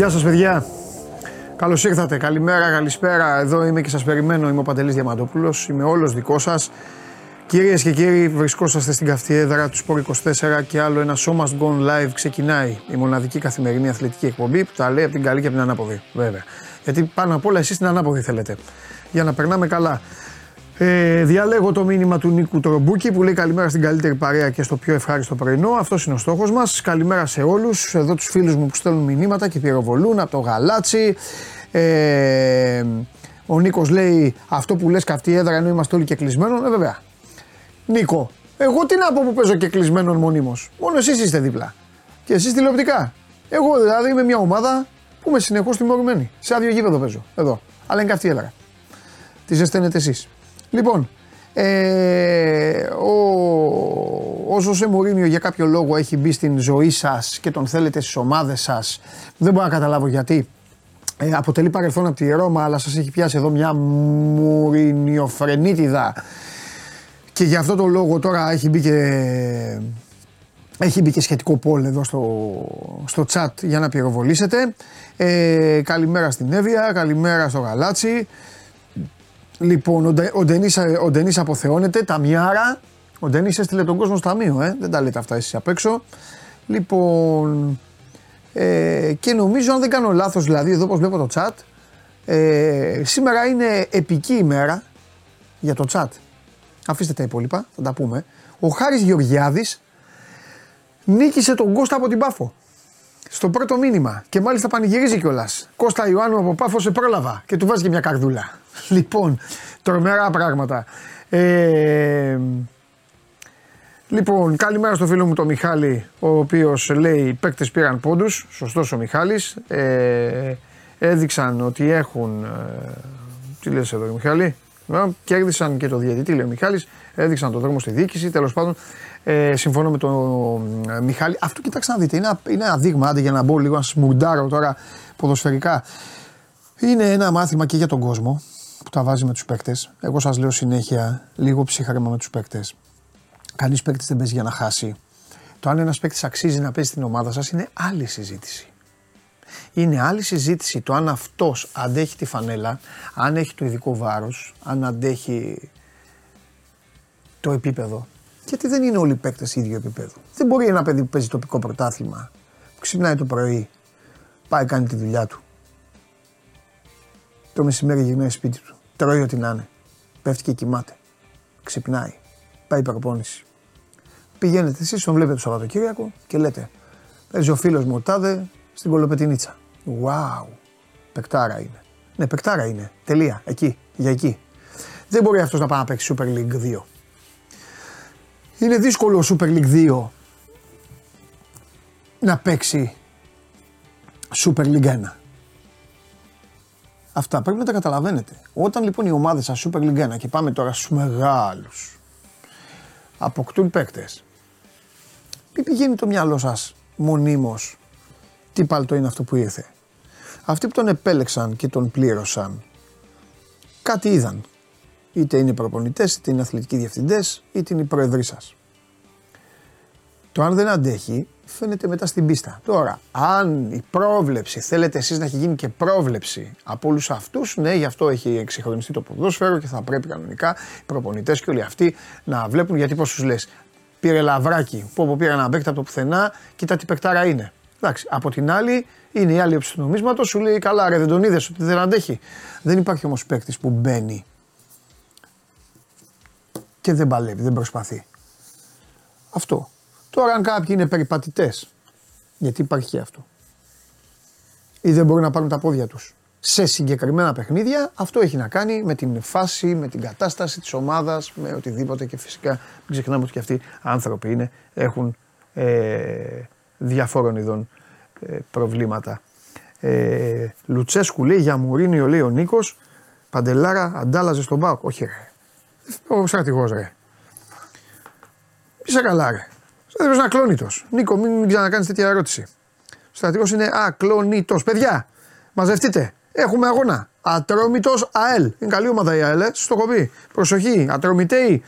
Γεια σας παιδιά. Καλώς ήρθατε. Καλημέρα, καλησπέρα. Εδώ είμαι και σας περιμένω. Είμαι ο Παντελής Διαμαντόπουλος. Είμαι όλος δικός σας. Κυρίες και κύριοι, βρισκόσαστε στην καυτή έδρα του Σπορ 24 και άλλο ένα Show Must Gone Live ξεκινάει. Η μοναδική καθημερινή αθλητική εκπομπή που τα λέει από την καλή και από την ανάποδη. Βέβαια. Γιατί πάνω απ' όλα εσείς την ανάποδη θέλετε. Για να περνάμε καλά. Ε, διαλέγω το μήνυμα του Νίκου Τρομπούκη που λέει καλημέρα στην καλύτερη παρέα και στο πιο ευχάριστο πρωινό. Αυτός είναι ο στόχος μας. Καλημέρα σε όλους. Εδώ τους φίλους μου που στέλνουν μηνύματα και πυροβολούν από το γαλάτσι. Ε, ο Νίκος λέει αυτό που λες καυτή έδρα ενώ είμαστε όλοι και κλεισμένοι. Ε, βέβαια. Νίκο, εγώ τι να πω που παίζω και κλεισμένον μονίμως. Μόνο εσείς είστε δίπλα. Και εσείς τηλεοπτικά. Εγώ δηλαδή είμαι μια ομάδα που είμαι συνεχώς τιμωρημένη. Σε άδειο γήπεδο παίζω. Εδώ. Αλλά είναι καυτή έδρα. Τις ζεσταίνετε εσείς. Λοιπόν, ε, ο, ο Ζωζέ Μουρίνιο για κάποιο λόγο έχει μπει στην ζωή σας και τον θέλετε στις ομάδες σας. Δεν μπορώ να καταλάβω γιατί. Ε, αποτελεί παρελθόν από τη Ρώμα, αλλά σας έχει πιάσει εδώ μια μουρινιοφρενίτιδα. Και για αυτό το λόγο τώρα έχει μπει και, έχει μπει και σχετικό πόλ εδώ στο, στο chat για να πυροβολήσετε. Ε, καλημέρα στην Εύβοια, καλημέρα στο Γαλάτσι. Λοιπόν, ο, Ντε, ο, Ντενής, ο Ντενής αποθεώνεται, τα μιάρα. Ο Ντενής έστειλε τον κόσμο στο ταμείο, ε. δεν τα λέτε αυτά εσείς απ' έξω. Λοιπόν, ε, και νομίζω αν δεν κάνω λάθος δηλαδή, εδώ όπως βλέπω το chat, ε, σήμερα είναι επική ημέρα για το chat. Αφήστε τα υπόλοιπα, θα τα πούμε. Ο Χάρης Γεωργιάδης νίκησε τον Κώστα από την Πάφο. Στο πρώτο μήνυμα. Και μάλιστα πανηγυρίζει κιόλας. Κώστα Ιωάννου από Πάφος σε πρόλαβα. Και του βάζει και μια καρδούλα. Λοιπόν, τρομερά πράγματα. Ε, λοιπόν, καλημέρα στο φίλο μου τον Μιχάλη, ο οποίος λέει: Οι παίκτες πήραν πόντους. Σωστός ο Μιχάλης. Ε, έδειξαν ότι έχουν. Ε, τι λες εδώ, Μιχάλη; Ε, κέρδισαν και το διαιτητή, λέει ο Μιχάλης, έδειξαν τον δρόμο στη διοίκηση. Τέλος πάντων, ε, συμφωνώ με τον ε, Μιχάλη. Αυτό κοιτάξτε να δείτε, είναι, είναι ένα δείγμα, άντε για να μπω λίγο να σμουντάρω τώρα ποδοσφαιρικά. Είναι ένα μάθημα και για τον κόσμο που τα βάζει με τους παίκτες. Εγώ σας λέω συνέχεια λίγο ψύχρεμα με τους παίκτες. Κανείς παίκτης δεν παίζει για να χάσει. Το αν ένας παίκτης αξίζει να παίζει στην ομάδα σας είναι άλλη συζήτηση. Είναι άλλη συζήτηση το αν αυτός αντέχει τη φανέλα, αν έχει το ειδικό βάρος, αν αντέχει το επίπεδο. Γιατί δεν είναι όλοι οι παίκτες ίδιο επίπεδο. Δεν μπορεί ένα παιδί που παίζει τοπικό πρωτάθλημα, που ξυπνάει το πρωί, πάει κάνει τη δουλειά του. Το μεσημέρι γυρνάει σπίτι του. Τρώει ό,τι να είναι. Πέφτει και κοιμάται. Ξυπνάει. Πάει προπόνηση. Πηγαίνετε εσείς, τον βλέπετε το Σαββατοκύριακο και λέτε: Παίζει ο φίλος μου ο Τάδε στην κολοπετινίτσα. Wow. Πεκτάρα είναι. Ναι, πεκτάρα είναι. Τελεία. Εκεί. Για εκεί. Δεν μπορεί αυτός να πάει να παίξει Super League 2. Είναι δύσκολο Super League 2 να παίξει Super League 1. Αυτά πρέπει να τα καταλαβαίνετε. Όταν λοιπόν οι ομάδες σας Super League 1 και πάμε τώρα στους μεγάλους αποκτούν παίκτες μην πηγαίνει το μυαλό σας μονίμως τι παλτό είναι αυτό που ήρθε. Αυτοί που τον επέλεξαν και τον πλήρωσαν κάτι είδαν. Είτε είναι προπονητές, είτε είναι αθλητικοί διευθυντές, είτε είναι οι προεδροί σας. Το αν δεν αντέχει φαίνεται μετά στην πίστα. Τώρα, αν η πρόβλεψη, θέλετε εσείς να έχει γίνει και πρόβλεψη από όλους αυτούς, ναι, γι' αυτό έχει εξυγχρονιστεί το ποδόσφαιρο και θα πρέπει κανονικά οι προπονητές και όλοι αυτοί να βλέπουν γιατί πώς τους λες. Πήρε λαβράκι, που πήρε ένα παίκτα από το πουθενά, κοίτα τι παικτάρα είναι. Εντάξει, από την άλλη είναι η άλλη όψη του νομίσματος, σου λέει καλά, ρε, δεν τον είδες ότι δεν αντέχει. Δεν υπάρχει όμως παίκτης που μπαίνει και δεν παλεύει, δεν προσπαθεί. Αυτό. Τώρα, αν κάποιοι είναι περιπατητές, γιατί υπάρχει και αυτό, ή δεν μπορούν να πάρουν τα πόδια τους σε συγκεκριμένα παιχνίδια, αυτό έχει να κάνει με την φάση, με την κατάσταση της ομάδας, με οτιδήποτε και φυσικά μην ξεχνάμε ότι και αυτοί άνθρωποι είναι, έχουν ε, διαφόρων ειδών ε, προβλήματα. Ε, Λουτσέσκου λέει για Μουρίνιο λέει ο Νίκος. Παντελάρα αντάλλαζε στον Πάοκ. Όχι ρε. Ο στρατηγός ρε. Είσαι καλά ρε. Ο στρατηγός είναι ακλόνητος. Νίκο, μην, μην ξανακάνεις τέτοια ερώτηση. Ο στρατηγός είναι ακλόνητος. Παιδιά, μαζευτείτε. Έχουμε αγώνα. Ατρόμητος ΑΕΛ. Είναι καλή ομάδα η ΑΕΛ, ε. στο έχω πει. Προσοχή, Ατρομητέοι.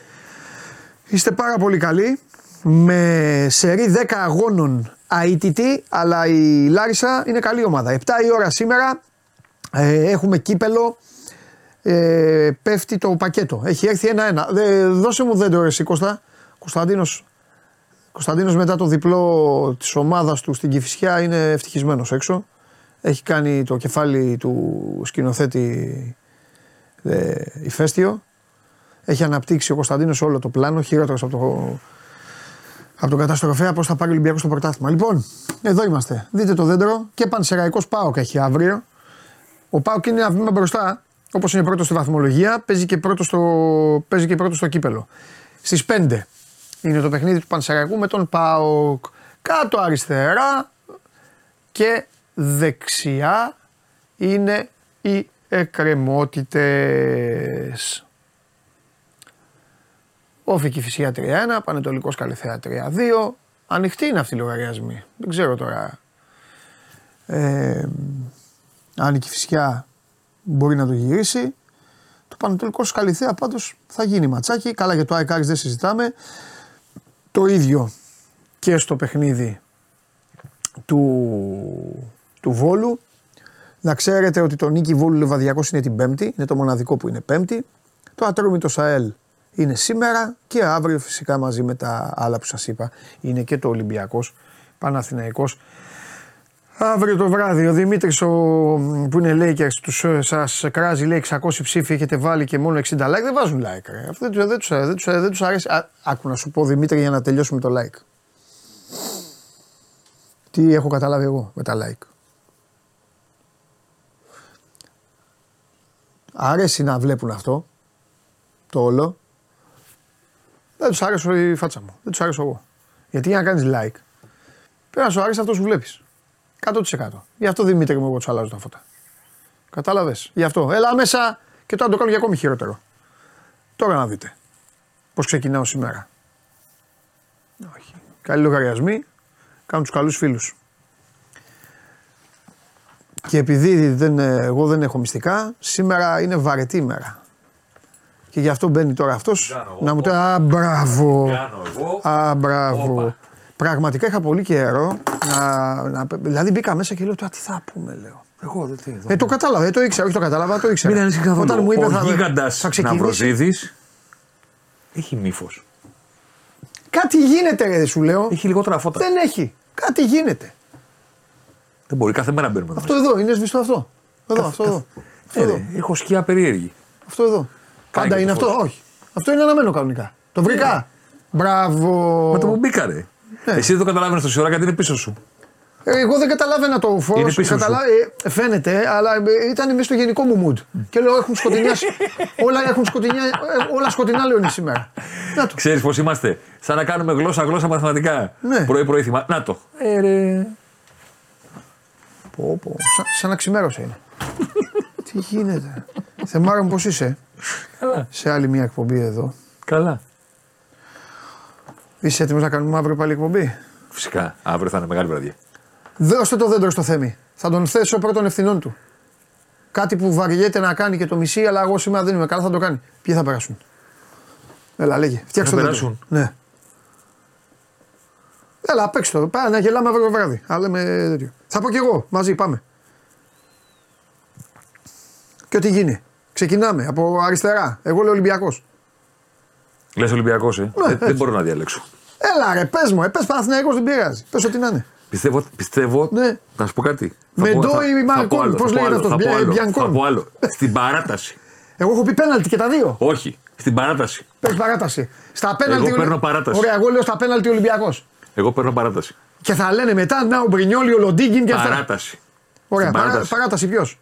Είστε πάρα πολύ καλοί. Με σερή 10 αγώνων αίτητη, αλλά η Λάρισα είναι καλή ομάδα. 7 η ώρα σήμερα ε, έχουμε κύπελο. Ε, πέφτει το πακέτο. Έχει έρθει ένα-ένα. Ε, δώσε μου δέντρο εσύ Κώστα. Κωνσταντίνος, Κωνσταντίνος μετά το διπλό της ομάδας του στην Κηφισιά είναι ευτυχισμένος έξω. Έχει κάνει το κεφάλι του σκηνοθέτη ε, ηφαίστειο. Έχει αναπτύξει ο Κωνσταντίνος όλο το πλάνο, χειρότερος από το, από τον καταστροφέα πώς θα πάρει ο Ολυμπιακός στο πρωτάθλημα. Λοιπόν, εδώ είμαστε. Δείτε το δέντρο και πανσεραϊκός Πάοκ έχει αύριο. Ο Πάοκ είναι ένα βήμα μπροστά, όπως είναι πρώτος στη βαθμολογία, παίζει και πρώτος στο, παίζει και πρώτος στο κύπελο. Στις 5 είναι το παιχνίδι του Πανσεραϊκού με τον Πάοκ. Κάτω αριστερά και δεξιά είναι οι εκκρεμότητες. Όφη Φυσιά 3-1, Πανετολικός Καλυθέα 3-2. Ανοιχτή είναι αυτή η λογαριασμή. Δεν ξέρω τώρα ε, αν η Κηφισιά μπορεί να το γυρίσει. Το Πανετολικό Καλυθέα πάντως θα γίνει ματσάκι. Καλά για το ΑΕΚ δεν συζητάμε. Το ίδιο και στο παιχνίδι του, του Βόλου. Να ξέρετε ότι το νίκη Βόλου Λεβαδιακός είναι την Πέμπτη, είναι το μοναδικό που είναι Πέμπτη. Το Ατρόμητο Σαέλ είναι σήμερα και αύριο φυσικά μαζί με τα άλλα που σας είπα. Είναι και το Ολυμπιακός, Παναθηναϊκός. Αύριο το βράδυ ο Δημήτρης ο, που είναι Lakers τους, ε, σας κράζει λέει 600 ψήφοι έχετε βάλει και μόνο 60 like δεν βάζουν like ρε. Αυτό δεν, δεν, τους, δεν, τους, δεν τους αρέσει. Α, άκου να σου πω Δημήτρη για να τελειώσουμε το like. Τι έχω καταλάβει εγώ με τα like. Αρέσει να βλέπουν αυτό το όλο δεν τους άρεσε η φάτσα μου. Δεν τους άρεσε εγώ. Γιατί για να κάνεις like, πρέπει να σου άρεσε αυτός που βλέπεις. 100%. Γι' αυτό Δημήτρη μου εγώ τους αλλάζω τα φώτα. Κατάλαβες; Γι' αυτό. Έλα μέσα και τώρα το κάνω για ακόμη χειρότερο. Τώρα να δείτε πώς ξεκινάω σήμερα. Όχι. Καλοί λογαριασμοί κάνουν τους καλούς φίλους. Και επειδή δεν, εγώ δεν έχω μυστικά, σήμερα είναι βαρετή ημέρα. Και γι' αυτό μπαίνει τώρα αυτός να μου πει Α, μπράβο. Α, μπράβο. Πραγματικά είχα πολύ καιρό να, να. Δηλαδή μπήκα μέσα και λέω τώρα τι θα πούμε, λέω. Εγώ δεν τι. Ε, το κατάλαβα, δεν το ήξερα, όχι το κατάλαβα, το ήξερα. Μην ανησυχείς καθόλου. Όταν μου είπε ο θα, γίγαντας θα ξεκινήσει. Ναυροζίδης έχει μύφος. Κάτι γίνεται, ρε, σου λέω. Έχει λιγότερα φώτα. Δεν έχει. Κάτι γίνεται. Δεν μπορεί κάθε μέρα να μπαίνουμε. Αυτό εδώ, είναι σβηστό αυτό. Εδώ, αυτό εδώ. Αυτό Ε, εδώ. ρε, έχω σκιά περίεργη. Αυτό εδώ. Πάει Πάντα και είναι το αυτό, φως. όχι. Αυτό είναι αναμένο κανονικά. Το βρήκα. Μπράβο. Μα το που μπήκα, ρε. Ναι. Εσύ δεν το καταλάβαινες τόση ώρα γιατί είναι πίσω σου. Ε, Εγώ δεν καταλάβαινα το φως. Είναι πίσω σου. Ε, φαίνεται, αλλά ε, ήταν μέσα στο γενικό μου mood. Και λέω έχουν σκοτεινιάσει. όλα έχουν σκοτεινιά, ε, όλα σκοτεινά λέω είναι σήμερα. Να το. Ξέρεις πώς είμαστε. Σαν να κάνουμε γλώσσα-γλώσσα μαθηματικά. Ναι. Πρωί-πρωί θυμά. Να το. Ε, ρε. Πω, πω. Σαν, σαν να ξημέρωσε είναι. Τι γίνεται. Θεμάρα μου πώς είσαι; Καλά. Σε άλλη μια εκπομπή εδώ. Καλά. Είσαι έτοιμος να κάνουμε αύριο πάλι εκπομπή; Φυσικά. Αύριο θα είναι μεγάλη βραδιά. Δώστε το δέντρο στο Θέμη. Θα τον θέσω πρώτων ευθυνών του. Κάτι που βαριέται να κάνει και το μισή, αλλά εγώ σήμερα δεν είμαι καλά, θα το κάνει. Ποιοι θα περάσουν; Έλα, λέγε. Φτιάξτε Θα το δέντρο. περάσουν. Ναι. Έλα, παίξτε το. Πάμε να γελάμε αύριο το βράδυ. Αλλά με τέτοιο. Θα πω κι εγώ. Μαζί πάμε. Και ό,τι γίνει. Ξεκινάμε από αριστερά. Εγώ λέω Ολυμπιακός. Λες Ολυμπιακός, ε. Ναι, δεν, έτσι. δεν μπορώ να διαλέξω. Έλα ρε, πες μου, ε, πες Παναθηναϊκός δεν πειράζει. Πες ό,τι να είναι. Πιστεύω, πιστεύω Ναι. να σου πω κάτι. Θα Με πω- ντό θα- ή θα Μαρκόν, πω άλλο, πώς θα πω λέγεται άλλο, αυτός, θα πω Μπια- άλλο, Μπιανκόν. Θα πω άλλο. Στην παράταση. Εγώ έχω πει πέναλτι και τα δύο. Όχι. Στην παράταση. Πες παράταση. Στα πέναλτι. Εγώ παίρνω παράταση. Ωραία, εγώ λέω στα πέναλτι Ολυμπιακός. Εγώ παίρνω παράταση. Και θα λένε μετά να ο Μπρινιόλι, ο Λοντίγκιν και αυτά. Παράταση. Ωραία, Στην παρά- παράταση. παράταση ποιος;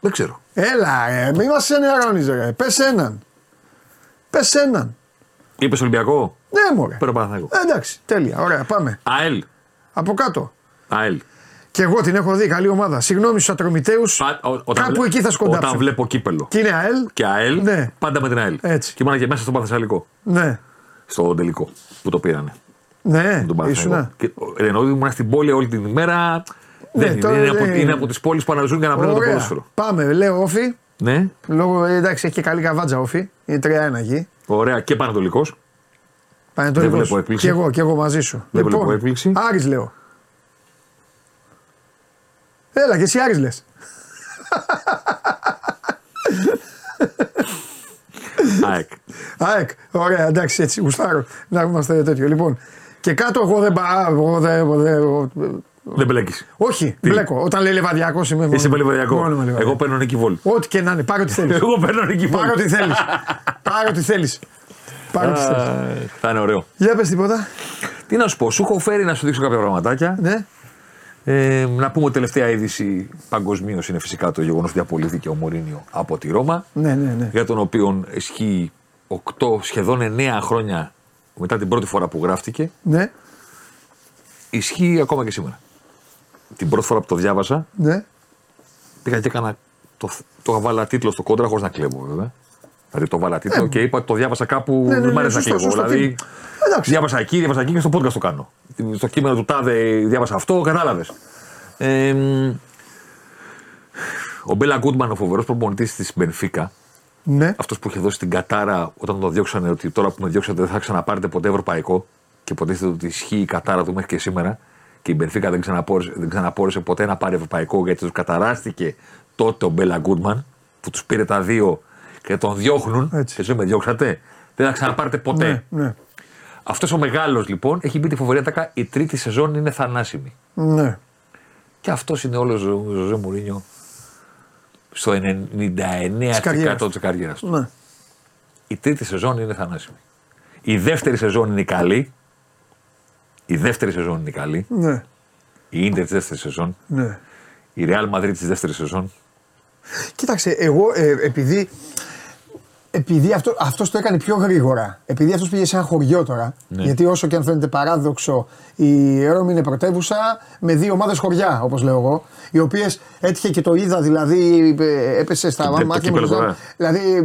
Δεν ξέρω. Έλα, ρε, μην μας ενερώνει, ρε. Πες έναν. Πες έναν. Είπες Ολυμπιακό; Ναι, μωρέ. Παίρνω Παναθηναϊκό. Ε, εντάξει, τέλεια. Ωραία, πάμε. ΑΕΛ. Από κάτω. ΑΕΛ. Και εγώ την έχω δει, καλή ομάδα. Συγγνώμη στους ατρομητέους. Πα- ο- όταν Κάπου βλέ- εκεί θα σκοντάψω. Όταν βλέπω κύπελο Και είναι ΑΕΛ. και ΑΕΛ, Ναι. πάντα με την ΑΕΛ. Έτσι. Και ήμουν και μέσα στο Παθεσσαλικό. Ναι. Στο τελικό που το πήρανε. Ναι, Τον Παναθηναϊκό. ήσουνα. Και, ε, ενώ ήμουν στην πόλη όλη την ημέρα. Ναι, δεν τώρα είναι, είναι, δεν από, είναι. είναι από τις πόλεις που αναζούν για να βρουν το Ωραία. ποδόσφαιρο. Πάμε, λέω όφι. Ναι, Λόγω, ε, εντάξει, έχει και καλή καβάτζα όφι. Είναι 3-1 εκεί. Ωραία και Πανατολικός. Πανατολικός. Δεν βλέπω έκπληξη. Και εγώ, και εγώ μαζί σου. Δεν λοιπόν, βλέπω έκπληξη. Άρης λέω. Έλα και εσύ Άρης λες. ΑΕΚ. ΑΕΚ. Ωραία, εντάξει, έτσι γουστάρω να είμαστε τέτοιο. Λοιπόν, και κάτω εγώ δεν πάω. Εγώ δεν. εγώ δεν- εγώ- Δεν μπλέκεις. Όχι, μπλέκω. Όταν λέει λεβαδιακός είμαι. Είσαι με μόνο- λιβαδιακό. μόνο με λιβαδιακό. Εγώ παίρνω νίκη βόλου. Ό,τι και να είναι, πάρε ό,τι θέλεις. Εγώ παίρνω νίκη βόλου. Πάρε ό,τι θέλεις. Πάρε ό,τι θέλεις. Πάρε ό,τι θέλεις. Α, Θα είναι ωραίο. Για πες τίποτα. Τι να σου πω, σου έχω φέρει να σου δείξω κάποια πραγματάκια. Ναι. Ε, να πούμε ότι τελευταία είδηση παγκοσμίως είναι φυσικά το γεγονός ότι απολύθηκε ο Μωρίνιο από τη Ρώμα. Ναι, ναι, ναι. Για τον οποίο ισχύει 8, σχεδόν 9 χρόνια μετά την πρώτη φορά που γράφτηκε. Ναι, Ισχύει ακόμα και σήμερα. Την πρώτη φορά που το διάβασα, ναι. πήγα και έκανα. Το, το βάλα τίτλο στο κόντρα χωρίς να κλέβω βέβαια. Δηλαδή το βάλα τίτλο Ε, και είπα ότι το διάβασα κάπου. Ναι, ναι, δεν μ' ναι, αρέσει να σωστό, κλέβω. σωστό, Δηλαδή. τι- Εντάξει. Διάβασα εκεί, διάβασα εκεί και στο podcast το κάνω. Στο κείμενο του Τάδε διάβασα αυτό, κατάλαβες. Ε, μ, ο Μπέλα Γκούντμαν, ο φοβερός προπονητής της Μπενφίκα, Ναι. αυτός που είχε δώσει την κατάρα όταν τον διώξανε ότι τώρα που με διώξατε δεν θα ξαναπάρετε ποτέ ευρωπαϊκό και υποτίθεται ότι ισχύει η κατάρα του μέχρι και σήμερα και η Μπενφίκα δεν ξαναπόρεσε, δεν ξαναπόρεσε ποτέ να πάρει ευρωπαϊκό γιατί τους καταράστηκε τότε ο Μπέλα Γκούντμαν που τους πήρε τα δύο και τον διώχνουν. Έτσι. Εσεί με διώξατε. Δεν θα ξαναπάρετε ποτέ. Ναι, ναι. Αυτός ο μεγάλος λοιπόν έχει μπει τη φοβερή ατάκα. Η τρίτη σεζόν είναι θανάσιμη. ναι. Και αυτός είναι όλος ο Ζω- ο Ζωζέ Μουρίνιο στο 99% της καριέρας του. ναι. Η τρίτη σεζόν είναι θανάσιμη. Η δεύτερη σεζόν είναι καλή. Η δεύτερη σεζόν είναι καλή. Ναι. Η Ίντερ της δεύτερης σεζόν. ναι. Η Real Madrid της δεύτερης σεζόν. Κοίταξε, εγώ ε, επειδή, επειδή αυτό, αυτός το έκανε πιο γρήγορα, επειδή αυτός πήγε σε ένα χωριό τώρα, Ναι. γιατί όσο και αν φαίνεται παράδοξο, η Ρώμη είναι πρωτεύουσα με δύο ομάδες χωριά, όπως λέω εγώ, οι οποίες έτυχε και το είδα, δηλαδή ε, έπεσε στα Το- το μάτια μου. κύπελλο τώρα. Δηλαδή,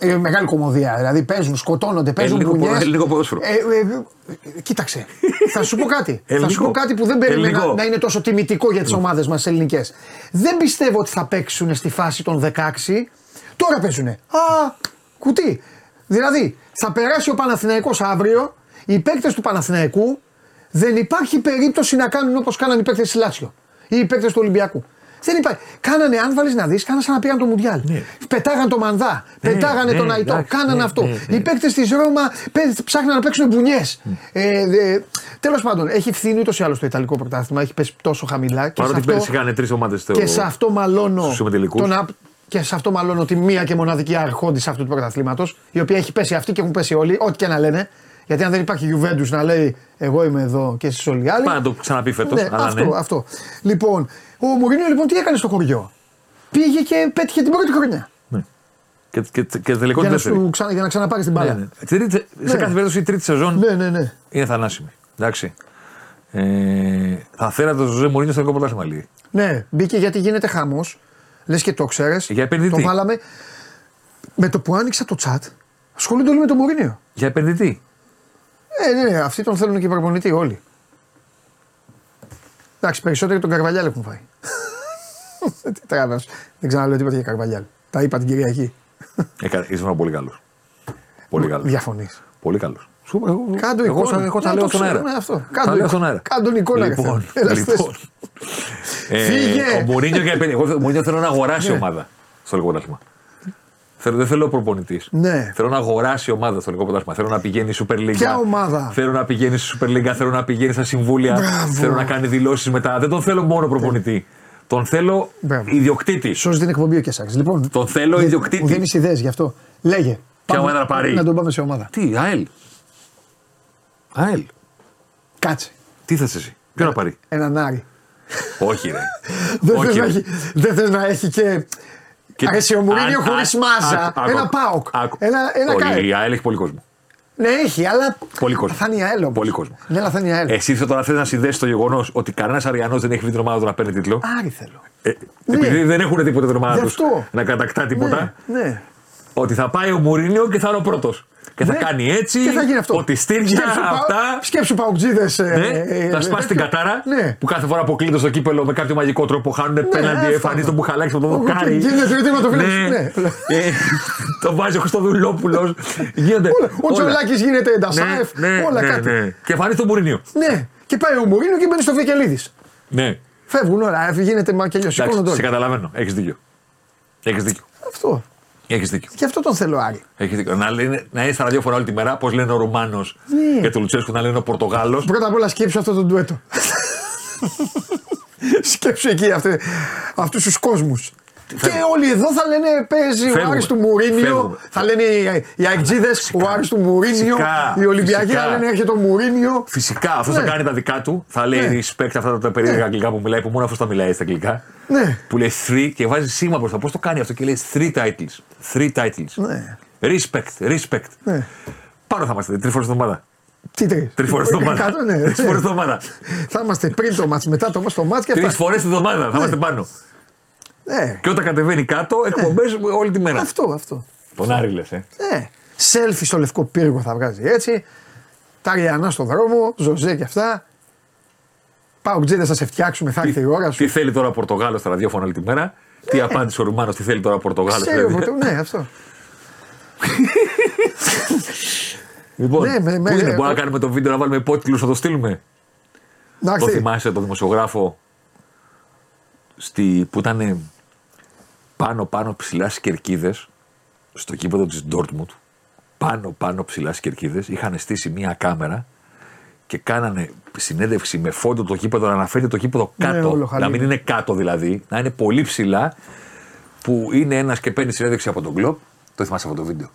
ε, ε, μεγάλη κομμωδία, δηλαδή παίζουν, σκοτώνονται, παίζουν Ελληνικό ποδο- μπουνιές. ελληνικό ποδόσφαιρο. Ε, ε, ε, κοίταξε, θα σου πω κάτι. θα σου Ελληνικό. πω κάτι που δεν περίμενα Ελληνικό. να είναι τόσο τιμητικό για τις ομάδες μας ελληνικές. Δεν πιστεύω ότι θα παίξουν στη φάση των 16. Τώρα παίζουνε. Α, κουτί. Δηλαδή, θα περάσει ο Παναθηναϊκός αύριο, οι παίκτες του Παναθηναϊκού δεν υπάρχει περίπτωση να κάνουν όπως κάνανε οι παίκτες της Λάτσιο ή οι παίκτες του Ολυμπιακού. Δεν υπάρχει. Κάνανε, αν βάλεις να δεις, κάνανε σαν να πήγαν το Μουντιάλ. Πετάγαν το Μανδά, πετάγανε ναι, τον Αϊτό, εντάξει, κάνανε ναι, αυτό. ναι, ναι. Οι παίκτες της Ρώμα πέ- ψάχναν να παίξουν μπουνιές. Ε, ε, Τέλος πάντων, έχει φθηνεί ούτως ή άλλως το Ιταλικό πρωτάθλημα, έχει πέσει τόσο χαμηλά. Και Παρότι σε πέρυσι αυτό, είχαν τρεις ομάδες στο. και σε αυτό μαλώνω. στους συμμετελικούς. τον απ- και σε αυτό μαλώνω τη μία και μοναδική αρχόντη αυτού του πρωταθλήματος, η οποία έχει πέσει αυτή και έχουν πέσει όλοι, ό,τι και να λένε. Γιατί αν δεν υπάρχει Juventus να λέει Εγώ είμαι εδώ και εσείς όλοι οι άλλοι. Πάει να το ξαναπεί φέτος. Ναι, αλλά αυτό, ναι. αυτό. Λοιπόν, ο Μουρίνιο λοιπόν τι έκανε στο χωριό; Πήγε και πέτυχε την πρώτη χρονιά. Ναι. Και, και, και τελικό Για την να, δεύτερη. σου, ξανα, για να ξαναπάρεις την μπάλα. Ναι, ναι. Τρίτη- σε Ναι. κάθε περίπτωση η τρίτη σεζόν ναι, ναι. ναι. είναι θανάσιμη. Εντάξει. Ε, θα θέλατε το Ζωζέ Μωρίνιο στο ελληνικό πρωτάθλημα λίγη. Ναι, μπήκε γιατί γίνεται χάμο. Λες και το ξέρεις. Για επενδυτή. Το βάλαμε. Με το που άνοιξα το chat, ασχολούνται όλοι με το Μουρίνιο. Για επενδυτή. Ε, ναι, ναι, αυτοί τον θέλουν και προπονητή όλοι. Εντάξει, περισσότεροι τον Καρβαλιάλ έχουν φάει. Τι τράβα. Δεν ξαναλέω τίποτα για Καρβαλιάλ. Τα είπα την Κυριακή. Έκα- Ήσουν πολύ καλός. Πολύ καλός. Διαφωνείς. Πολύ καλός. Σου εγώ, Κάντο εγώ, εικόνα. εγώ τα Να λέω το στον ξέρω, αέρα. ναι, αυτό. Τα Κάντο λέω εικόνα. στον αέρα. Κάντο εικόνα, ρε Λοιπόν, φίλε. Έλα, λοιπόν. Στες. Ε, Φύγε. Ο Μουρίνιο για επενδυτή. Εγώ Μουρίνιο θέλω να αγοράσει Ναι. ομάδα στο ελληνικό πρωτάθλημα. Θέλω, δεν θέλω προπονητής. Ναι. Θέλω να αγοράσει ομάδα στο ελληνικό πρωτάθλημα. Θέλω να πηγαίνει η Super League. Ποια ομάδα; Θέλω να πηγαίνει στη Super League. Θέλω να πηγαίνει στα συμβούλια. Μπράβο. Θέλω να κάνει δηλώσεις μετά. Δεν τον θέλω μόνο προπονητή. Τον θέλω Μπράβο. ιδιοκτήτη. Σώζει την εκπομπή ο Κεσάκη. Λοιπόν, Τον θέλω δεν- ιδιοκτήτη. Μου δίνεις ιδέες γι' αυτό. Λέγε. Πάμε ομάδα να πάρει; Να τον πάμε σε ομάδα. Τι, ΑΕΛ. ΑΕΛ. Κάτσε. Τι θες εσύ. Ποιο να πάρει. Έναν Άρη. Όχι, ρε. Δεν Όχι, θες, να ρε. έχει, δεν θες να έχει και. Και- Αρέσει ο Μουρίνιο Αν- χωρίς αν- μάζα. άκου, Ένα άκου, ΠΑΟΚ. άκου. Ένα- ένα Όχι, ΚΑΕ. Η ΑΕΛ έχει πολύ κόσμο. Ναι, έχει, αλλά. Πολύ κόσμο. Θα είναι η ΑΕΛ όμως. Πολύ κόσμο. Ναι, αλλά θα είναι η ΑΕΛ. Εσύ τώρα θέλει να συνδέσεις το γεγονός ότι κανένας Αριανός δεν έχει βρει την ομάδα του να παίρνει τίτλο; Άρη θέλω. Ε, Ναι. Επειδή δεν έχουν τίποτα την ομάδα Γι' τους αυτό. να κατακτά τίποτα. Ναι, ναι. Ότι θα πάει ο Μουρίνιο και θα είναι ο πρώτος. Και θα Ναι. κάνει έτσι. Και θα γίνει αυτό. Ποτιστήρια Σκέψου πα- αυτά. Σκέψου παουτζίδε. Ναι, θα σπάσει την κατάρα Ναι. που κάθε φορά αποκλείται στο κύπελο με κάποιο μαγικό τρόπο χάνουν πέναντι, αυτό. εμφανίζει τον Μπουχαλάκη από το Ο- δοκάρι. γίνεται τερματοφύλακας, ναι. Ε, Το βάζει ο Χριστοδουλόπουλος. Γίνονται. Ο όλα. Τσολάκης γίνεται Ντασάεφ. Ναι, ναι, όλα ναι, κάτι. ναι. Και εμφανίζει τον Μουρίνιο. Ναι. Και πάει ο Μουρίνιο και μπαίνει στο Βικελίδης. Ναι. Φεύγουν όλα, ε, γίνεται μακελιό. Εντάξει, Σηκώνονται σε όλοι. καταλαβαίνω. Έχεις δίκιο. Έχεις δίκιο. Αυτό. Έχεις δίκιο. Γι' αυτό τον θέλω Άρη. Έχεις δίκιο. Να, λένε, να είναι στα ραδιόφωνα όλη τη μέρα, πώς λένε ο Ρουμάνος Ναι. και το Λουτσέσκου να λένε ο Πορτογάλος. Πρώτα απ' όλα σκέψου αυτό το ντουέτο. σκέψου εκεί αυτούς τους κόσμους. Και όλοι εδώ θα λένε παίζει ο Φεύγουμε. Άρης του Μουρίνιο. Φεύγουμε. Θα λένε οι- οι Αιγτζίδε ο Άρης του Μουρίνιο. Φυσικά. Οι Ολυμπιακοί θα Φυσικά. λένε έρχεται ο Μουρίνιο. Φυσικά αυτός Ναι. θα κάνει τα δικά του. Θα λέει Ναι. respect αυτά τα περίεργα αγγλικά που μιλάει, που μόνο αυτός τα μιλάει στα αγγλικά. Ναι. Που λέει three και βάζει σήμα μπροστά. Πώς το κάνει αυτό και λέει three titles. Three titles. Ναι. Respect, respect. Ναι. Πάνω θα είμαστε τρεις φορές την εβδομάδα. Τι τρεις; Τρεις φορές την εβδομάδα. Εκατό, ναι. Τρεις φορές την εβδομάδα. Θα είμαστε πριν το μάτς, μετά το μάτς, το μάτς και Τρεις αυτά. φορές την εβδομάδα θα είμαστε πάνω. Ναι. Και όταν κατεβαίνει κάτω, εκπομπές όλη τη μέρα. Αυτό, αυτό. Τον Άρη λες, ε. Ναι. Σέλφι στο λευκό πύργο θα βγάζει έτσι. Τα Ριανά στο δρόμο, Ζωζέ και αυτά. Πάω τζίδε θα σε φτιάξουμε, θα έρθει η ώρα σου. Τι θέλει τώρα ο Πορτογάλος στα ραδιόφωνα όλη τη μέρα; Τι απάντησε ο Ρουμάνος, τι θέλει τώρα ο Πορτογάλος. Ξέρω, ποτέ- ναι, αυτό. Λοιπόν, Ναι, με- πού με- είναι, ε, μπορούμε ο- να κάνουμε το βίντεο να βάλουμε υπότιτλους να το στείλουμε; Να Το έρθει. θυμάσαι το δημοσιογράφο στη, που ήταν πάνω πάνω ψηλά στι κερκίδε στο κήπεδο της Ντόρτμουντ. Πάνω πάνω ψηλά στι κερκίδε είχαν στήσει μία κάμερα και κάνανε συνέντευξη με φόντο το κήπεδο να αναφέρει το κήπεδο Ναι, κάτω. όλο να χαλί. μην είναι κάτω δηλαδή, να είναι πολύ ψηλά. Που είναι ένας και παίρνει συνέντευξη από τον κλοπ. Το θυμάσαι αυτό το βίντεο;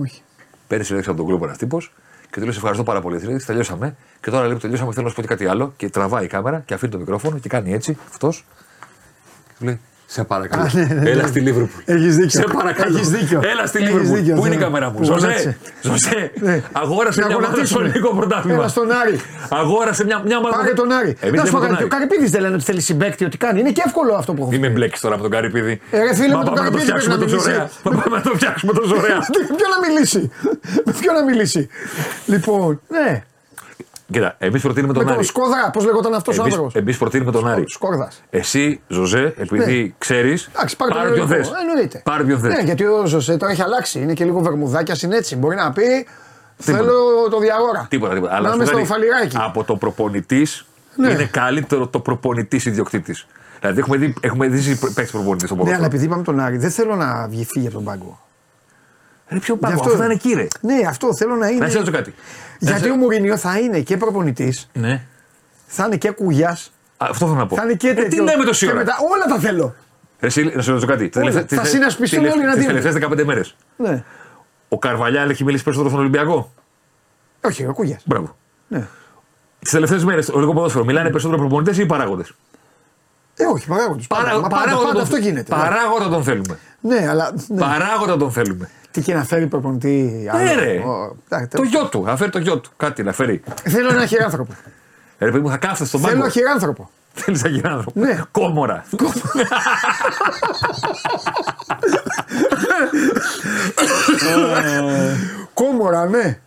Όχι. Παίρνει συνέντευξη από τον κλοπ ένας τύπος και του λέει: Σε ευχαριστώ πάρα πολύ. Συνέντευξη, τελειώσαμε. Και τώρα λέει που τελειώσαμε, θέλω να σου πω και κάτι άλλο. Και τραβάει η κάμερα και αφήνει το μικρόφωνο και κάνει έτσι αυτός. Και του λέει: Σε παρακαλώ. Α, ναι, ναι, ναι. Έλα στη Λίβερπουλ. Έχεις δίκιο. Σε παρακαλώ. Έχεις δίκιο. Έλα στη Έχεις Λίβερπουλ. δίκιο, Πού είναι η ναι. κάμερα μου. Που Ζωζέ, γονάτισε. Ζωζέ. Ναι. Αγόρασε Να μια ομάδα στο γονατίσουμε. ελληνικό πρωτάθλημα. Έλα στον Άρη. Αγόρασε μια, μια ομάδα. Πάρε τον Άρη. Εμείς Να σου πω λέμε κάτι. τον Ο Άρη. Καρυπίδης δεν λένε ότι θέλει συμπέκτη, ότι κάνει. Είναι και εύκολο αυτό που έχω Μην με πει. μπλέξεις τώρα με τον Καρυπίδη. Ε, ρε φίλε, Μα με τον πάμε να το Καρυπίδη φτιάξουμε πρέπει να τόσο ωραία. μιλήσει. Μα πάμε να το φτιάξουμε τόσο ωραία. Με ποιον να μιλήσει. Με ποιον να μιλήσει. Λοιπόν, ναι. Κοίτα, εμείς προτείνουμε Με τον τον Άρη. Σκόδρα, πώς λέγονταν αυτός ο άνθρωπος; Εμείς προτείνουμε τον Άρη. Σκόρδα. Εσύ, Ζωζέ, επειδή Ναι. ξέρεις, Εντάξει, πάρε πάρε τον ποιον θες. ελληνικό. Εννοείται. Πάρε ποιον θες. Ναι, γιατί ο Ζωσέ τώρα έχει αλλάξει. Είναι και λίγο βερμουδάκια είναι έτσι. Μπορεί να πει Θέλω το διαγόρα. Τίποτα, τίποτα. Αλλά να σου είμαι στο κάνει, φαλιράκι. Από το προπονητής Ναι. είναι καλύτερο το προπονητής ιδιοκτήτης. Δηλαδή έχουμε δει, έχουμε δει παίξει προπονητής στον Ναι, αλλά ποδόσφαιρο. επειδή είπαμε τον Άρη, δεν θέλω να βγει φύγει από τον πάγκο. Ρε, ποιο Γι' πάγκο, αυτό- αυτό ήταν εκεί, ρε. Ναι, αυτό θέλω να είναι. Να σε ρωτήσω κάτι. Να Γιατί σε- ο Μουρινιό θα είναι και προπονητής, Ναι. θα είναι και κουγιάς, Αυτό θέλω να πω. θα είναι και Ε, τέτοιο. τι λέμε τόση και ώρα; μετά, όλα τα θέλω. Ρε, εσύ, να σε ρωτήσω κάτι. Τις Όλα. τελευταίες- Θα τις- συνασπιστούν τις- όλοι να τις δίνουν. τελευταίες 15 μέρες. Ναι. Ο Καρβαλιάλ έχει μιλήσει περισσότερο στον Ολυμπιακό. Όχι, ο κουγιάς. Μπράβο. Ναι. Τις τελευταίες μέρες στο ελληνικό ποδόσφαιρο μιλάνε περισσότερο προπονητές ή οι παράγοντες; Ε, όχι, παράγοντες. Παρά, Μα πάντα, πάντα αυτό γίνεται. Παράγοντα τον θέλουμε. Ναι, αλλά. Ναι. Παράγοντα τον θέλουμε. Τι και να φέρει προπονητή. Ναι, άλλο; ρε. Ο- εντάξει, Το τέλος. γιο του. Να φέρει το γιο του. Κάτι να φέρει. Θέλω ένα χειράνθρωπο. Ε, Ρε παιδί μου, θα κάθεσαι στον πάγκο. Θέλω χειράνθρωπο. Θέλεις να γίνει άνθρωπο. Ναι. Κόμορα. Κόμορα, ναι.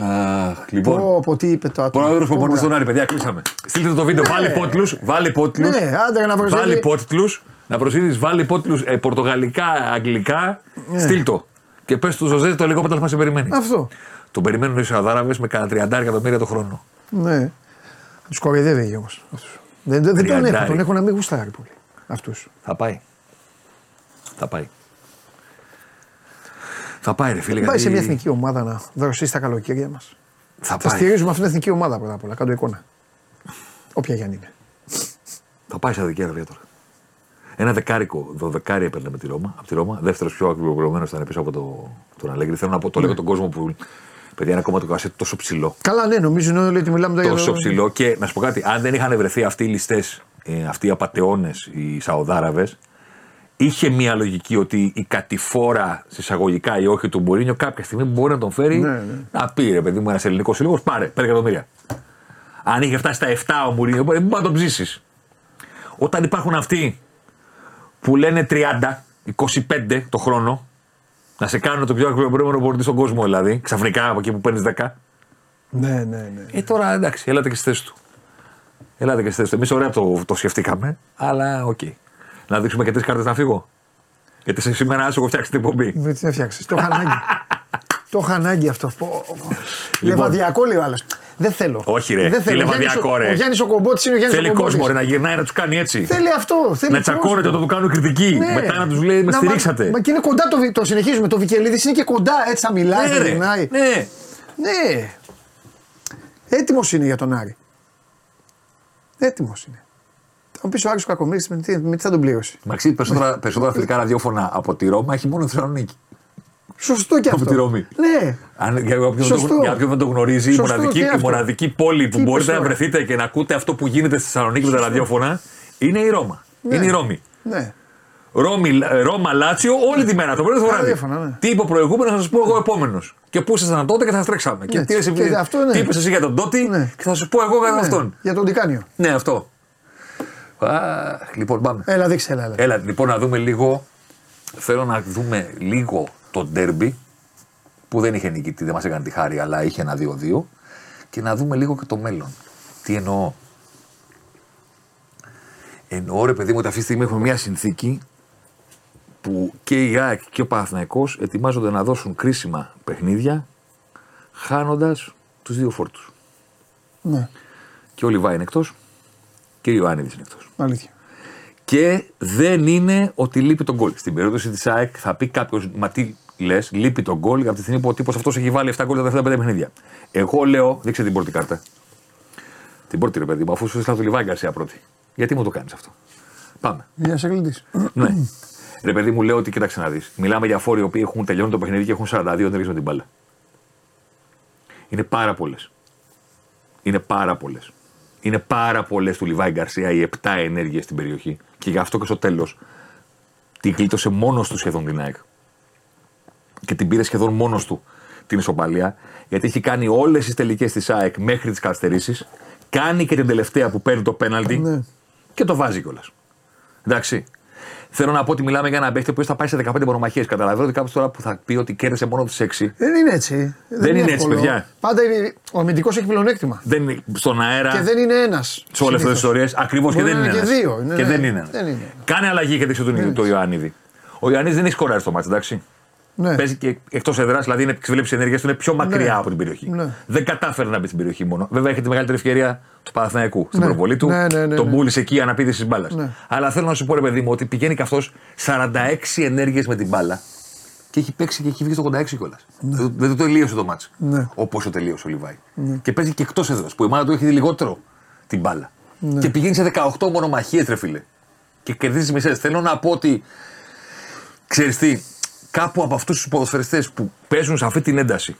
Αχ, λοιπόν. Πω, πω, τι είπε το άτομο. Πρόεδρο προπονητή Κόμορα. στον Άρη, παιδιά, κλείσαμε. Στείλτε το βίντεο. Βάλει υπότιτλου. Βάλει υπότιτλου. Ναι, άντε να προσέχει. Βάλει υπότιτλου. Να προσθέσεις, βάλει υπότιτλου ε, πορτογαλικά, αγγλικά. Ναι. Στείλ το. Και πες του Ζωζέ το λίγο πρωτάθλημα σε περιμένει. Αυτό. Τον περιμένουν οι Σαουδάραβε με κανένα 30 εκατομμύρια το χρόνο. Ναι. Τους κοροϊδεύει όμως. Δεν, δεν, δεν τον Τριαντάρι. έχω. Τον έχω να μην γουστάρει πολύ. Αυτούς. Θα πάει. Θα πάει. Θα πάει, ρε φίλε. Πάει γιατί- σε μια εθνική ομάδα να δροσίσει τα καλοκαίρια μας. Θα Θα πάει. στηρίζουμε αυτήν την εθνική ομάδα πρώτα απ' όλα. Κάτω εικόνα. Όποια και αν είναι. Θα πάει σε δικαία τώρα. Ένα δεκάρικο, δωδεκάρι έπαιρνε με τη Ρώμα. Από τη Ρώμα. Δεύτερος πιο ακριβοποιημένο ήταν πίσω από το, τον Αλέγκρι. Θέλω να πω, το Ναι. λέω τον κόσμο που. Παιδιά, είναι ακόμα το κασέτ τόσο ψηλό. Καλά, ναι, νομίζουν όλοι ότι μιλάμε τώρα Τόσο ψηλό. Και να σου πω κάτι, αν δεν είχαν βρεθεί αυτοί οι ληστές, ε, αυτοί οι απαταιώνες, οι Σαουδάραβες, είχε μια λογική ότι η κατηφόρα συσσαγωγικά ή όχι του Μπουρίνιο κάποια στιγμή μπορεί να τον φέρει Ναι, ναι. να πει ρε παιδί μου ένας ελληνικός σύλλογος, πάρε 5 εκατομμύρια. Αν είχε φτάσει στα 7 ο Μουρίνιο, μπορεί να τον ψήσεις. Όταν υπάρχουν αυτοί που λένε 30, 25 το χρόνο, να σε κάνουν το πιο ακριβοποιημένο πορτή στον κόσμο δηλαδή, ξαφνικά από εκεί που παίρνεις 10. Ναι, ναι, ναι. Ε, τώρα εντάξει, έλατε και στη θέση του. Έλατε και στη θέση του. Εμείς ωραία το, το σκεφτήκαμε, αλλά οκ. Να δείξουμε και τρεις κάρτες να φύγω. Γιατί σε σήμερα άσο έχω φτιάξει την εκπομπή. Με τις έφτιαξες. Το είχα ανάγκη. το είχα ανάγκη αυτό. Πω, πω. Λοιπόν. Λεβαδιακό λέει ο άλλος. Δεν θέλω. Όχι, ρε. Δεν Τι θέλω. Ο λεβαδιακό, Γιάννης ο- ρε. Ο Γιάννης ο Κομπότης είναι ο Γιάννης Θέλει ο Κομπότης. κόσμο ρε, να γυρνάει να τους κάνει έτσι. Θέλει αυτό. Θέλει να κόσμο. τσακώνεται όταν του κάνουν κριτική. Ναι. Μετά να τους λέει με Να στηρίξατε. Μα, μα και είναι κοντά το, Βι- το συνεχίζουμε. Το Βικελίδης είναι και κοντά, έτσι θα μιλάει, Ναι, θα ρε. γυρνάει. Ναι. Ναι. Έτοιμος είναι για τον Άρη. Έτοιμος είναι. Θα μου πει ο Άρης ο Κακομοίρης με, τι- με τι θα τον πλήρώσει. Μαξί, περισσότερα, περισσότερα αθλητικά ραδιόφωνα από τη Ρώμα έχει μόνο η Θεσσαλονίκη. Σωστό και Από αυτό. τη Ρώμη. Ναι. Αν, για, όποιον δεν Σωστό. το, για όποιον δεν το γνωρίζει, η Σωστό μοναδική, και η αυτό. μοναδική πόλη που Τι μπορείτε είπες να τώρα. βρεθείτε και να ακούτε αυτό που γίνεται στη Θεσσαλονίκη με τα ραδιόφωνα είναι η Ρώμα. Ναι. Είναι η Ρώμη. Ναι. Ρώμη, ε, Ρώμα, Λάτσιο, όλη τη μέρα, το πρωί το βράδυ. ραδιόφωνα, ναι. Τι είπε ο προηγούμενο, θα σας πω εγώ επόμενος. Και πού ήσασταν τότε και θα σας τρέξαμε. Και Ναι, τι, και αυτό, ναι. τι είπες εσύ για τον Τότι Ναι. και θα σου πω εγώ για Ναι. αυτόν. Για τον Τικάνιο. Ναι, αυτό. Α, λοιπόν, πάμε. Έλα, δείξε, έλα. έλα. Έλα, λοιπόν, να δούμε λίγο. Θέλω να δούμε λίγο το ντέρμπι που δεν είχε νικητή, δεν μας έκανε τη χάρη, αλλά είχε ένα 2-2. Και να δούμε λίγο και το μέλλον. Τι εννοώ. Εννοώ, ρε παιδί μου, ότι αυτή τη στιγμή έχουμε μια συνθήκη που και η ΑΕΚ και ο Παναθηναϊκός ετοιμάζονται να δώσουν κρίσιμα παιχνίδια χάνοντας τους δύο φόρτους. Ναι, Και ο Λιβά είναι εκτός και ο Ιωάννης είναι εκτός. αλήθεια. Και δεν είναι ότι λείπει τον γκολ. Στην περίπτωση της ΑΕΚ θα πει κάποιος, μα τι λες, λείπει τον γκολ από τη στιγμή που ο τύπος αυτός έχει βάλει 7 γκολ τα τελευταία 5 παιχνίδια. Εγώ λέω, δείξε την πρώτη κάρτα. Την πρώτη ρε παιδί μου, αφού σου έστειλα το Λιβάη Γκαρσία πρώτη. Γιατί μου το κάνεις αυτό; Πάμε. Για σε κλειδί. ναι. Ρε παιδί μου, λέω ότι κοίταξε να δεις. Μιλάμε για φόροι οι οποίοι έχουν τελειώνει το παιχνίδι και έχουν 42 ενέργειε με την μπάλα. Είναι πάρα πολλές. Είναι πάρα πολλές. Είναι πάρα πολλές του Λιβάη Γκαρσία οι 7 ενέργειες στην περιοχή. Και γι' αυτό και στο τέλος την κλείτωσε μόνος του σχεδόν την ΑΕΚ. Και την πήρε σχεδόν μόνος του την ισοπαλία. Γιατί έχει κάνει όλες τις τελικές της ΑΕΚ μέχρι τις καθυστερήσεις. Κάνει και την τελευταία που παίρνει το πέναλτι. Ναι. Και το βάζει κιόλας. Εντάξει. Θέλω να πω ότι μιλάμε για ένα παίχτη που θα πάει σε 15 μονομαχίες. Καταλαβαίνω ότι κάποιος τώρα που θα πει ότι κέρδισε μόνο τους 6. Δεν είναι έτσι. Δεν είναι έτσι, εύκολο. παιδιά. Πάντα είναι- ο αμυντικός έχει πλεονέκτημα. Δεν είναι στον αέρα. Και δεν είναι ένας. σε όλες αυτές τις ιστορίες. Ακριβώς και Μπορεί δεν να είναι. είναι και ένας. δύο. Είναι, Και ναι. δεν είναι. ένας. Δεν είναι. Κάνε αλλαγή και δείξε τον το Ιωάννιδη. Ο Ιωάννιδη δεν έχει σκοράρει στο μάτι, εντάξει. Ναι. Παίζει και εκτός εδρά, δηλαδή είναι, βλέπει τι ενέργειε του είναι πιο μακριά Ναι. από την περιοχή. Ναι. Δεν κατάφερε να μπει στην περιοχή μόνο. Βέβαια έχει τη μεγαλύτερη ευκαιρία του Παναθηναϊκού στην Ναι. προβολή του. Ναι, ναι, ναι, τον ναι. πούλησε εκεί αναπήδηση της μπάλας. Ναι. Αλλά θέλω να σου πω, ρε παιδί μου, ότι πηγαίνει και αυτός 46 ενέργειες με την μπάλα και έχει παίξει και έχει βγει στο 86 κιόλας. Δεν, δεν το τελείωσε το μάτσο. Ναι. Όπω το τελείωσε ο Λιβάη. Και παίζει και εκτός έδρας που η μάνα του έχει δει λιγότερο την μπάλα. Και πηγαίνει σε 18 μονομαχίες, ρε φίλε. Και κερδίζεις μισές. Θέλω να πω ότι ξέρεις τι, κάπου από αυτούς τους ποδοσφαιριστές που παίζουν σε αυτή την ένταση.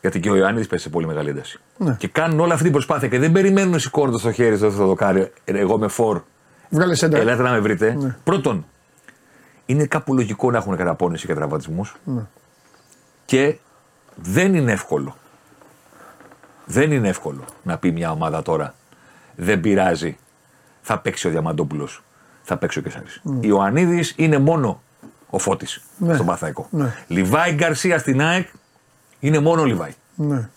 Γιατί και ο Ιωάννης παίζει σε πολύ μεγάλη ένταση. Ναι. Και κάνουν όλη αυτή την προσπάθεια και δεν περιμένουν σηκώνοντας το χέρι στο δεύτερο δοκάρι. Εγώ με φορ. Βγάλε σέντα. Ελάτε να με βρείτε. Ναι. Πρώτον, είναι κάπου λογικό να έχουν καταπώνηση και τραυματισμούς. Και δεν είναι εύκολο. Δεν είναι εύκολο να πει μια ομάδα τώρα. Δεν πειράζει. Θα παίξει ο Διαμαντόπουλος. Θα παίξει ο Κεσάρης. Ιωαννίδης είναι μόνο ο Φώτης Ναι. στον Παθαϊκό. Ναι. Λιβάη Γκαρσία στην ΑΕΚ είναι μόνο ο Λιβάη. Ναι.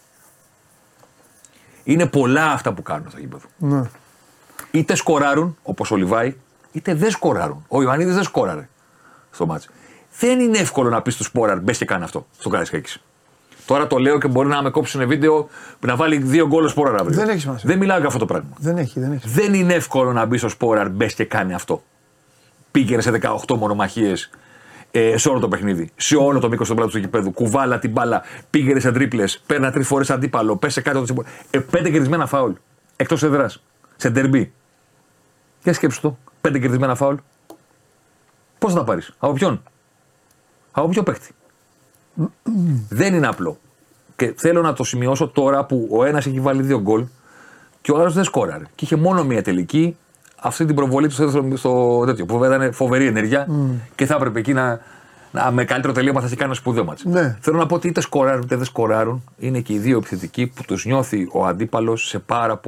Είναι πολλά αυτά που κάνουν στο γήπεδο. Ναι. είτε σκοράρουν όπως ο Λιβάη, είτε δεν σκοράρουν. Ο Ιωαννίδης δεν σκόραρε στο μάτς. Δεν είναι εύκολο να πεις στους Σπόραρ μπες και κάνει αυτό στο Καραϊσκάκης. Τώρα το λέω και μπορεί να με κόψουν βίντεο να βάλει δύο γκολ ο Σπόραρ αύριο. Δεν έχει σημασία. Δεν μιλάω για αυτό το πράγμα. Δεν έχει, δεν έχει. Δεν είναι εύκολο να μπεις στο Σπόραρ μπες και κάνει αυτό. Πήγαινε σε 18 μονομαχίες ε, σε όλο το παιχνίδι. Σε όλο το μήκος του πλάτου του γηπέδου. Κουβάλα την μπάλα. Πήγαινε σε τρίπλες. Παίρνα τρεις φορές αντίπαλο. Πέσε κάτω από το ε, Πέντε κερδισμένα φάουλ. Εκτός εδρά. Σε ντερμπή. Για σκέψου το. Πέντε κερδισμένα φάουλ. Πώς θα τα πάρεις; Από ποιον; Από ποιο παίχτη. Δεν είναι απλό. Και θέλω να το σημειώσω τώρα που ο ένας έχει βάλει δύο γκολ και ο άλλος δεν σκόραρε. Και είχε μόνο μία τελική. Αυτή την προβολή του στο, στο τέτοιο. Που βέβαια ήταν φοβερή ενέργεια και θα έπρεπε εκεί να, να με καλύτερο τελείωμα θα έχει κάνει ένα σπουδαίο μάτς. Ναι. Θέλω να πω ότι είτε σκοράρουν είτε δεν σκοράρουν είναι και οι δύο επιθετικοί που τους νιώθει ο αντίπαλος σε πάρα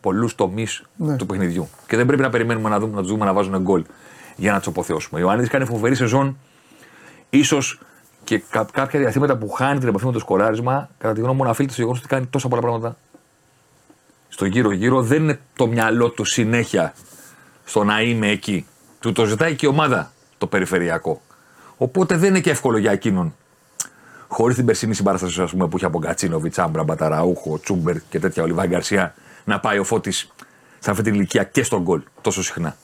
πολλούς τομείς Ναι. του παιχνιδιού. Και δεν πρέπει να περιμένουμε να, δούμε, να τους δούμε να βάζουν γκολ για να του αποθεώσουμε. Ο Ιωάννης κάνει φοβερή σεζόν. σω και κα- κάποια διαστήματα που χάνει την επαφή με το σκοράρισμα, κατά τη γνώμη μου, να οφείλεται στο γεγονός ότι κάνει τόσα πολλά πράγματα στο γύρω-γύρω. Δεν είναι το μυαλό του συνέχεια στο να είμαι εκεί. Του το ζητάει και η ομάδα το περιφερειακό. Οπότε δεν είναι και εύκολο για εκείνον χωρίς την περσινή συμπαράσταση ας πούμε, που είχε από Γκατσίνοβιτ, Άμπρα, Μπαταραούχο, Τσούμπερ και τέτοια, ο Λιβάη Γκαρσία, να πάει ο Φώτης σε αυτή την ηλικία και στον γκολ τόσο συχνά.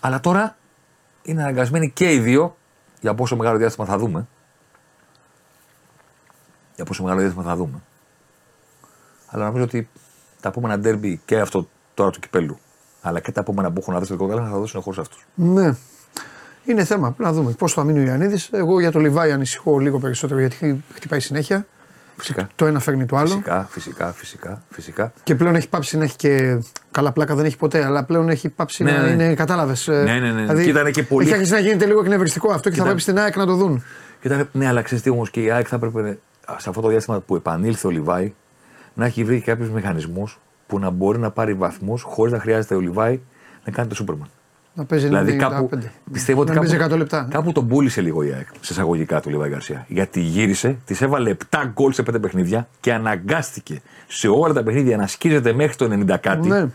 Αλλά τώρα είναι αναγκασμένοι και οι δύο, για πόσο μεγάλο διάστημα θα δούμε. Για πόσο μεγάλο διάστημα θα δούμε. Αλλά νομίζω ότι τα επόμενα ντέρμπι και αυτό τώρα του κυπέλου, αλλά και τα επόμενα που έχουν να δώσουν το κόκκαλα θα δώσουν χώρο σε αυτούς. Ναι. Είναι θέμα. Πρέπει να δούμε πώς θα μείνει ο Ιωαννίδης. Εγώ για το Λιβάη ανησυχώ λίγο περισσότερο γιατί χτυπάει συνέχεια. Φυσικά. Το ένα φέρνει το άλλο. Φυσικά, φυσικά, φυσικά, φυσικά. Και πλέον έχει πάψει να έχει και. Καλά πλάκα δεν έχει ποτέ, αλλά πλέον έχει πάψει Ναι, να ναι. είναι. Κατάλαβες. Ναι, ναι, ναι. Και ήταν και πολύ- Έχει αρχίσει να γίνεται λίγο εκνευριστικό αυτό και θα Ήταν- πρέπει στην ΑΕΚ να το δουν. Κοίτα, ναι, αλλά ξέρεις τι όμως και η ΑΕΚ θα έπρεπε σε αυτό το διάστημα που επανήλθε ο Λιβάη να έχει βρει κάποιους μηχανισμούς που να μπορεί να πάρει βαθμούς χωρίς να χρειάζεται ο Λιβάη να κάνει το Σούπερμαν. Να παίζει Δηλαδή 95. κάπου. Πιστεύω ότι να παίζει 100 κάπου, λεπτά. κάπου τον πούλησε λίγο η ΑΕΚ σε εισαγωγικά του Λιβάη Γκαρσία. Γιατί γύρισε, της έβαλε 7 γκολ σε 5 παιχνίδια και αναγκάστηκε σε όλα τα παιχνίδια να σκίζεται μέχρι το 90 κάτι Ναι.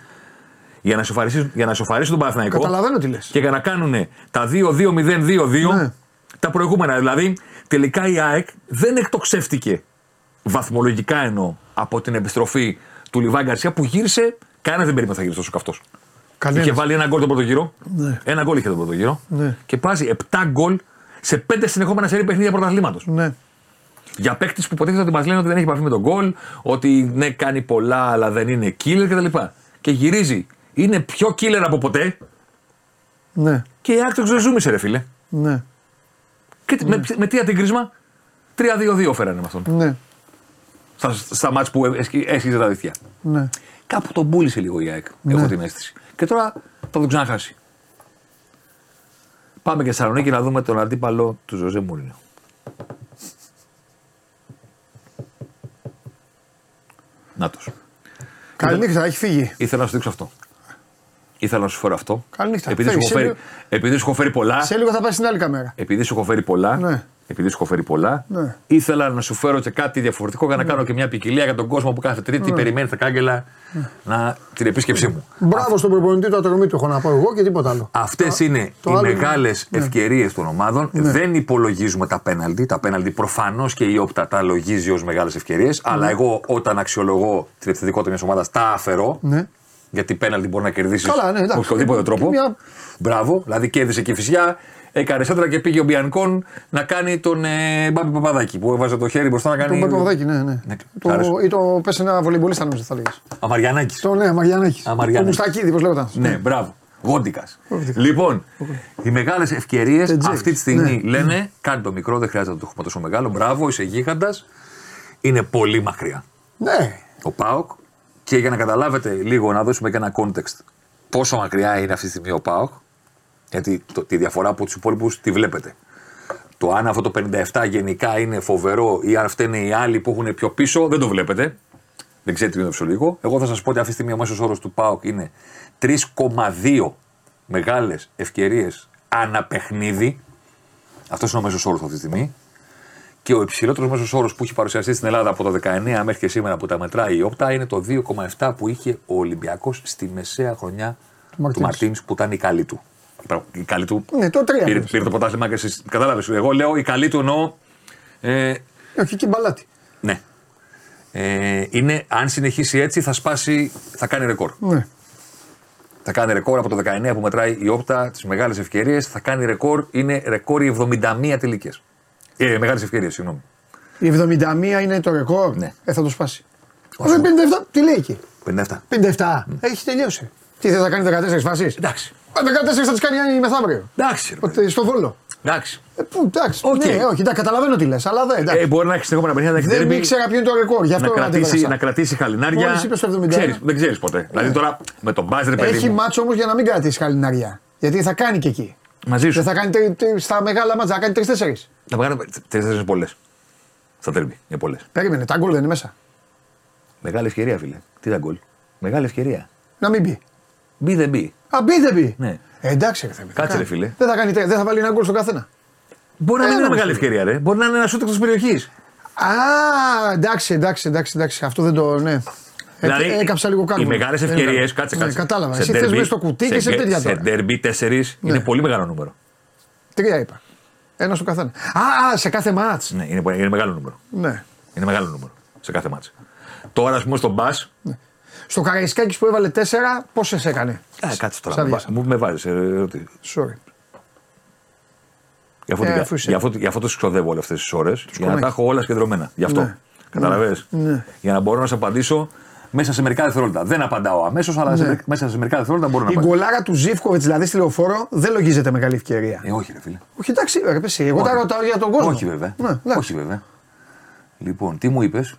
για να σοφαρίσει, για να σοφαρίσει τον Παναθηναϊκό. Καταλαβαίνω τι λες. και για να κάνουν τα 2-2-0-2-2 Ναι. τα προηγούμενα. Δηλαδή, τελικά η ΑΕΚ δεν εκτοξεύτηκε βαθμολογικά εννοώ από την επιστροφή του Λιβάη Γκαρσία που γύρισε. Κανένα δεν περίμενε θα γυρίσει τόσο καυτός. Κανένας. Είχε βάλει ένα γκολ τον πρώτο γύρο. Ναι. Ένα γκολ είχε τον πρώτο γύρο. Ναι. Και βάζει 7 γκολ σε 5 συνεχόμενα σερή παιχνίδια πρωταθλήματος. Ναι. Για παίκτη που υποτίθεται ότι μας λένε ότι δεν έχει επαφή με τον γκολ, ότι ναι, κάνει πολλά αλλά δεν είναι killer κτλ. Και γυρίζει. Είναι πιο killer από ποτέ Ναι. και η ΑΕΚ το ξεζούμισε, ρε φίλε. Ναι. Και τι- με, με τι αντικρίσμα, 3-2-2 φέρανε με αυτόν. Ναι. Στα, στα μάτς που έσχι- έσχιζε τα δίχτυα. Ναι. Κάπου τον πούλησε λίγο η ΑΕΚ, έχω την αίσθηση. Και τώρα θα τον ξαναχάσει. Πάμε και στη Θεσσαλονίκη να δούμε τον αντίπαλο του Ζωζέ Μουρίνο. Νάτος. Καληνύχτα, έχει φύγει. Ήθελα να σου δείξω αυτό. Ήθελα να σου φέρω αυτό. Καληνύχτα. Επειδή σου, Φεύγει, έχω σε φέρει, επειδή σου έχω φέρει πολλά. Σε λίγο θα πάει στην άλλη καμέρα. Επειδή σου έχω φέρει πολλά, Ναι. επειδή σου έχω φέρει πολλά Ναι. ήθελα να σου φέρω και κάτι διαφορετικό για να κάνω και μια ποικιλία για τον κόσμο που κάθε Τρίτη περιμένει στα κάγκελα να, την επίσκεψή μου. Μπράβο στον προπονητή του ατρομή του έχω να πω εγώ και τίποτα άλλο. Αυτές είναι το οι άλλο είναι- μεγάλες ναι. ευκαιρίες των ομάδων. Δεν υπολογίζουμε τα πέναλτι. Τα πέναλτι προφανώς και η όπτα τα λογίζει ως μεγάλες ευκαιρίες. Αλλά εγώ όταν αξιολογώ την επιθετικότητα μιας ομάδας τα αφαιρώ. Ναι. Γιατί πέναλτι μπορεί να κερδίσεις Καλά, ναι, με εντάξει. οποιοδήποτε τρόπο. Μια- Μπράβο, δηλαδή κέρδισε και η φυσιά. Έκανε σέντρα και πήγε ο Μπιανκόν να κάνει τον ε, Μπάμπη Παπαδάκη που έβαζε το χέρι μπροστά να κάνει. Τον Παπαδάκη, ναι, ναι. Ναι, Το, άρεσε. ή το πε ένα βολυμπολίστα νομίζω θα λέγες. Αμαριανάκη. Το ναι, Μαριανάκης. Α, Μαριανάκης. Το Μουστακίδης, πώς λέγονταν. Ναι, μπράβο. Γόντικας. Γόντικας. Λοιπόν, οι μεγάλες ευκαιρίες Τετζέκης. αυτή τη στιγμή Ναι. λένε: Κάνει το μικρό, δεν χρειάζεται να το έχουμε τόσο μεγάλο. Μπράβο, είσαι γίγαντας. Είναι πολύ μακριά. Ναι. Ο Πάοκ. Και για να καταλάβετε λίγο, να δώσουμε και ένα context πόσο μακριά είναι αυτή τη στιγμή ο Πάοκ. Γιατί το, τη διαφορά από τους υπόλοιπους τη βλέπετε. Το αν αυτό το 57 γενικά είναι φοβερό ή αν φταίνε οι άλλοι που έχουν πιο πίσω, δεν το βλέπετε. Δεν ξέρετε τι είναι το ψωλικό. Εγώ θα σας πω ότι αυτή τη στιγμή ο μέσος όρος του ΠΑΟΚ είναι 3,2 μεγάλες ευκαιρίες ανά παιχνίδι. Αυτός είναι ο μέσος όρος αυτή τη στιγμή. Και ο υψηλότερος μέσος όρος που έχει παρουσιαστεί στην Ελλάδα από το 19 μέχρι και σήμερα που τα μετράει η Όπτα είναι το 2,7 που είχε ο Ολυμπιακός στη μεσαία χρονιά του Μαρτίνς. Μαρτίν που ήταν η καλή του. Η καλή του. Ναι, το τρία. Πήρε, είναι. πήρε το πρωτάθλημα και εσείς. Κατάλαβες. Εγώ λέω η καλή του εννοώ. Ε, Όχι, και μπαλάτι. ναι. Ε, είναι, αν συνεχίσει έτσι, θα σπάσει, θα κάνει ρεκόρ. Ναι. Θα κάνει ρεκόρ από το 19 που μετράει η Opta, τις μεγάλες ευκαιρίες. Θα κάνει ρεκόρ, είναι ρεκόρ οι 71 τελικές. Ε, μεγάλες ευκαιρίες, συγγνώμη. Η 71 είναι το ρεκόρ. Ναι. Ε, θα το σπάσει. Όχι, 57, τι λέει εκεί; 57. 57. Έχει τελειώσει. Τι δεν θα κάνει 14 φάσεις; Εντάξει. 14 θα τις κάνει μεθαύριο. Εντάξει. ρε παιδί. Ότι Στο βόλο. Εντάξει. Ε, πού, εντάξει. Οκ. Ναι, όχι, εντάξει, καταλαβαίνω τι λες, αλλά δεν. εντάξει. Ε, μπορεί να έχεις συνεχόμενα παιχνίδια, να έχεις δεν ντέρμπι, ήξερα ποιο είναι το ρεκόρ, γι' αυτό να, κρατήσει, αντέδρασα. να κρατήσει χαλινάρια. Μόλις είπες το 71. Ξέρεις, δεν ξέρεις ποτέ. Δηλαδή τώρα με τον μπάζερ, παιδί Έχει μου. μάτσο όμως για να μην κρατήσει χαλινάρια. Γιατί θα κάνει και εκεί. Μαζί σου. Δεν θα κάνει τρι- τρι- στα μεγάλα μάτσα, θα κάνει τρει-τέσσερι. Θα βγάλω τέσσερι πολλέ. Στα τέρμπι. Είναι πολλέ. Περίμενε, τα γκολ δεν είναι μέσα. Μεγάλη ευκαιρία, φίλε. Τι ήταν γκολ; Μεγάλη ευκαιρία. Να μην μπει. Μπει δεν μπει. Α, μπει δεν μπει. Ναι. Ε, εντάξει, ρε, Θεέ μου, θα Κάτσε, κάνει. ρε, φίλε. Δεν θα, κάνει, τρία- δεν θα βάλει ένα γκολ στον καθένα. Μπορεί να Ε, μην είναι ρε, μεγάλη φίλε. ευκαιρία, ρε. Μπορεί να είναι ένα σούτ εκτό περιοχής. Α, εντάξει, εντάξει, εντάξει, εντάξει. Αυτό δεν το. Ναι. Δηλαδή, Ε, έκαψα λίγο κάλμα. οι μεγάλες ευκαιρίες, κάτσε, Ναι, κάτσε. κατάλαβα. Σε Εσύ θες derby- μέσα στο κουτί και σε σε- τέτοια Σε τώρα. Ναι. derby 4 είναι πολύ μεγάλο νούμερο. Τρία είπα. Ένας στο καθένας. Α, σε κάθε μάτς. Ναι, είναι, είναι μεγάλο νούμερο. Ναι. Είναι μεγάλο νούμερο σε κάθε μάτς. Τώρα, ας πούμε, στον μπα. Στο Καραϊσκάκης που έβαλε 4, πόσε έκανε; Ε, κάτσε τώρα. Σαν Μου, διάσα. μου με βάζεις. Sorry. Γι' αυτό, Ε, την- αφού είσαι- γι αυτό, γι' αυτό τους ξοδεύω όλες αυτές τις ώρες. Για να κονάκι. τα έχω όλα σκεντρωμένα. Γι' αυτό. Ναι. Καταλαβες; Ναι. Για να μπορώ να σε απαντήσω μέσα σε μερικά δευτερόλεπτα. Δεν απαντάω αμέσως, αλλά σε, Ναι. μερικά- μέσα σε μερικά δευτερόλεπτα μπορώ να Η απαντήσω. γκολάρα του Ζήφκοβιτς δηλαδή στη λεωφόρο δεν λογίζεται μεγάλη ευκαιρία. Ε, όχι, ρε φίλε. Όχι, εντάξει, ρε πεσί. Εγώ τα Όχι. ρωτάω για τον κόσμο. Όχι, βέβαια. Ναι, εντάξει. όχι, βέβαια. Λοιπόν, τι μου είπες;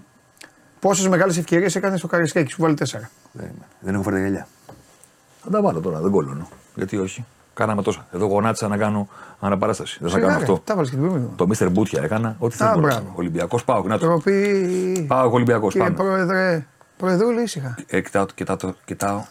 Πόσες μεγάλες ευκαιρίες έκανες στο Καραϊσκάκη που βάλει 4. Δεν έχω φέρει τα γυαλιά. Θα τα βάλω τώρα, δεν κόλλωνω. Γιατί όχι; Κάναμε τόσα. Εδώ γονάτισα να κάνω αναπαράσταση. Δεν θα κάνω αυτό. Τα βάλει και την προηγούμενη. Το Mr. Μπούτια έκανα. Ό,τι Α, θέλω. μπράβο. Ολυμπιακός πάω. Να το. Τροπή. Πάω Ολυμπιακός. Κύριε Πάμε. Πρόεδρε, Προεδρούλη ήσυχα. Ε, κοιτάω, κοιτάω, το- κοιτάω.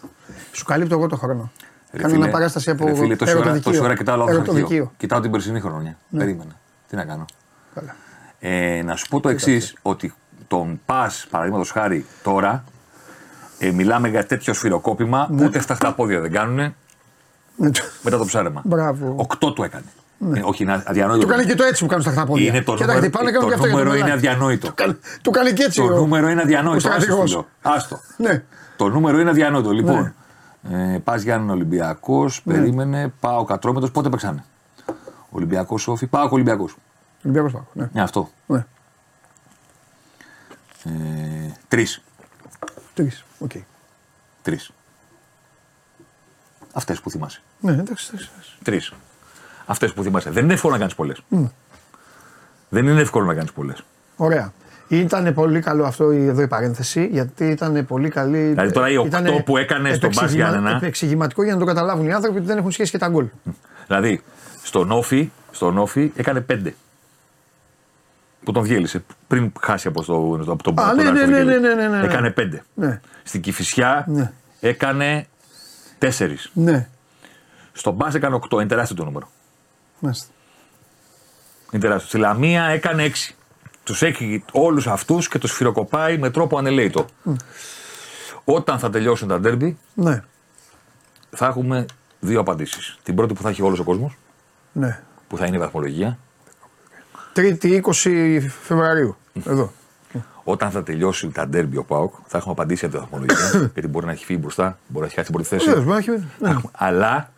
Σου καλύπτω εγώ το χρόνο. Ρε Κάνω φίλε, ένα παράσταση από ρε φίλε, τόση ώρα, ερωτοδικείο. τόση ώρα κοιτάω λάθος αρχείο. Ερωτοδικείο. Κοιτάω την περσινή χρονιά. Περίμενα. Τι να κάνω. Καλά. Ε, να σου πω το εξής, ότι τον πας, παραδείγματος χάρη τώρα, ε, μιλάμε για τέτοιο σφυροκόπημα, ούτε φταχτά πόδια δεν κάνουν Ναι, το- μετά το ψάρεμα. Μπράβο. Οκτώ του έκανε. Ε, όχι, είναι αδιανόητο. Του κάνει και το έτσι που κάνουν στα χταπόδια. Είναι το και τα νούμερο, χτυπάνε και κάνουν το και αυτό για νούμερο το είναι μελάκι. αδιανόητο. Κάνει- Του κάνει και έτσι. Το ο- νούμερο είναι ο αδιανόητο. Άστο, στρατηγός. φίλο. Άστο. Ναι. Το νούμερο είναι αδιανόητο. Λοιπόν, ε, πας Γιάννη Ολυμπιακός, Ναι. περίμενε, πάω Κατρόμετρο, πότε παίξανε; Ολυμπιακός Όφη, πάω Ολυμπιακός. Ολυμπιακός Πάκος, ναι. Ναι, αυτό. Ναι. Ε, Τρεις. Τρεις. Οκ. Τρεις. Αυτές που θυμάσαι. Ναι, εντάξει. εντάξει, εντάξει. Τρεις. Αυτές που θυμάσαι. Δεν είναι εύκολο να κάνεις πολλές. Δεν είναι εύκολο να κάνεις πολλές. Ωραία. Ήταν πολύ καλό αυτό η- εδώ η παρένθεση, γιατί ήταν πολύ καλή. Δηλαδή τώρα οι οκτώ ήτανε που έκανες στον Μπας επεξηγημα- Γιάννενα. Επεξηγηματικό για να το καταλάβουν οι άνθρωποι ότι δεν έχουν σχέση και τα γκολ. Δηλαδή, στον ΟΦΗ, στον ΟΦΗ έκανε πέντε. Που τον διέλυσε πριν χάσει από, το, από τον Α, τον ναι, ναι, Αριστοτέλη. ναι, ναι, ναι, ναι, ναι. Έκανε πέντε. Ναι. Στην Κηφισιά Ναι. έκανε τέσσερις. Ναι. Στον Μπα έκανε οκτώ. Είναι τεράστιο το νούμερο. Μάλιστα. Είναι τεράστιο. Στη Λαμία έκανε έξι. Τους έχει όλους αυτούς και τους φυροκοπάει με τρόπο ανελαίτο. Όταν θα τελειώσουν τα ντέρμπι, Ναι. θα έχουμε δύο απαντήσεις. Την πρώτη που θα έχει όλος ο κόσμος, ναι. που θα είναι η βαθμολογία. Τρίτη 20 Φεβρουαρίου. Εδώ. Όταν θα τελειώσει τα ντέρμπι ο Πάοκ, θα έχουμε απαντήσει για τη βαθμολογία. γιατί μπορεί να έχει φύγει μπροστά, μπορεί να έχει χάσει την πρώτη θέση. Βεβαίως, μπορεί να έχει- Θα ναι. έχουμε- Αλλά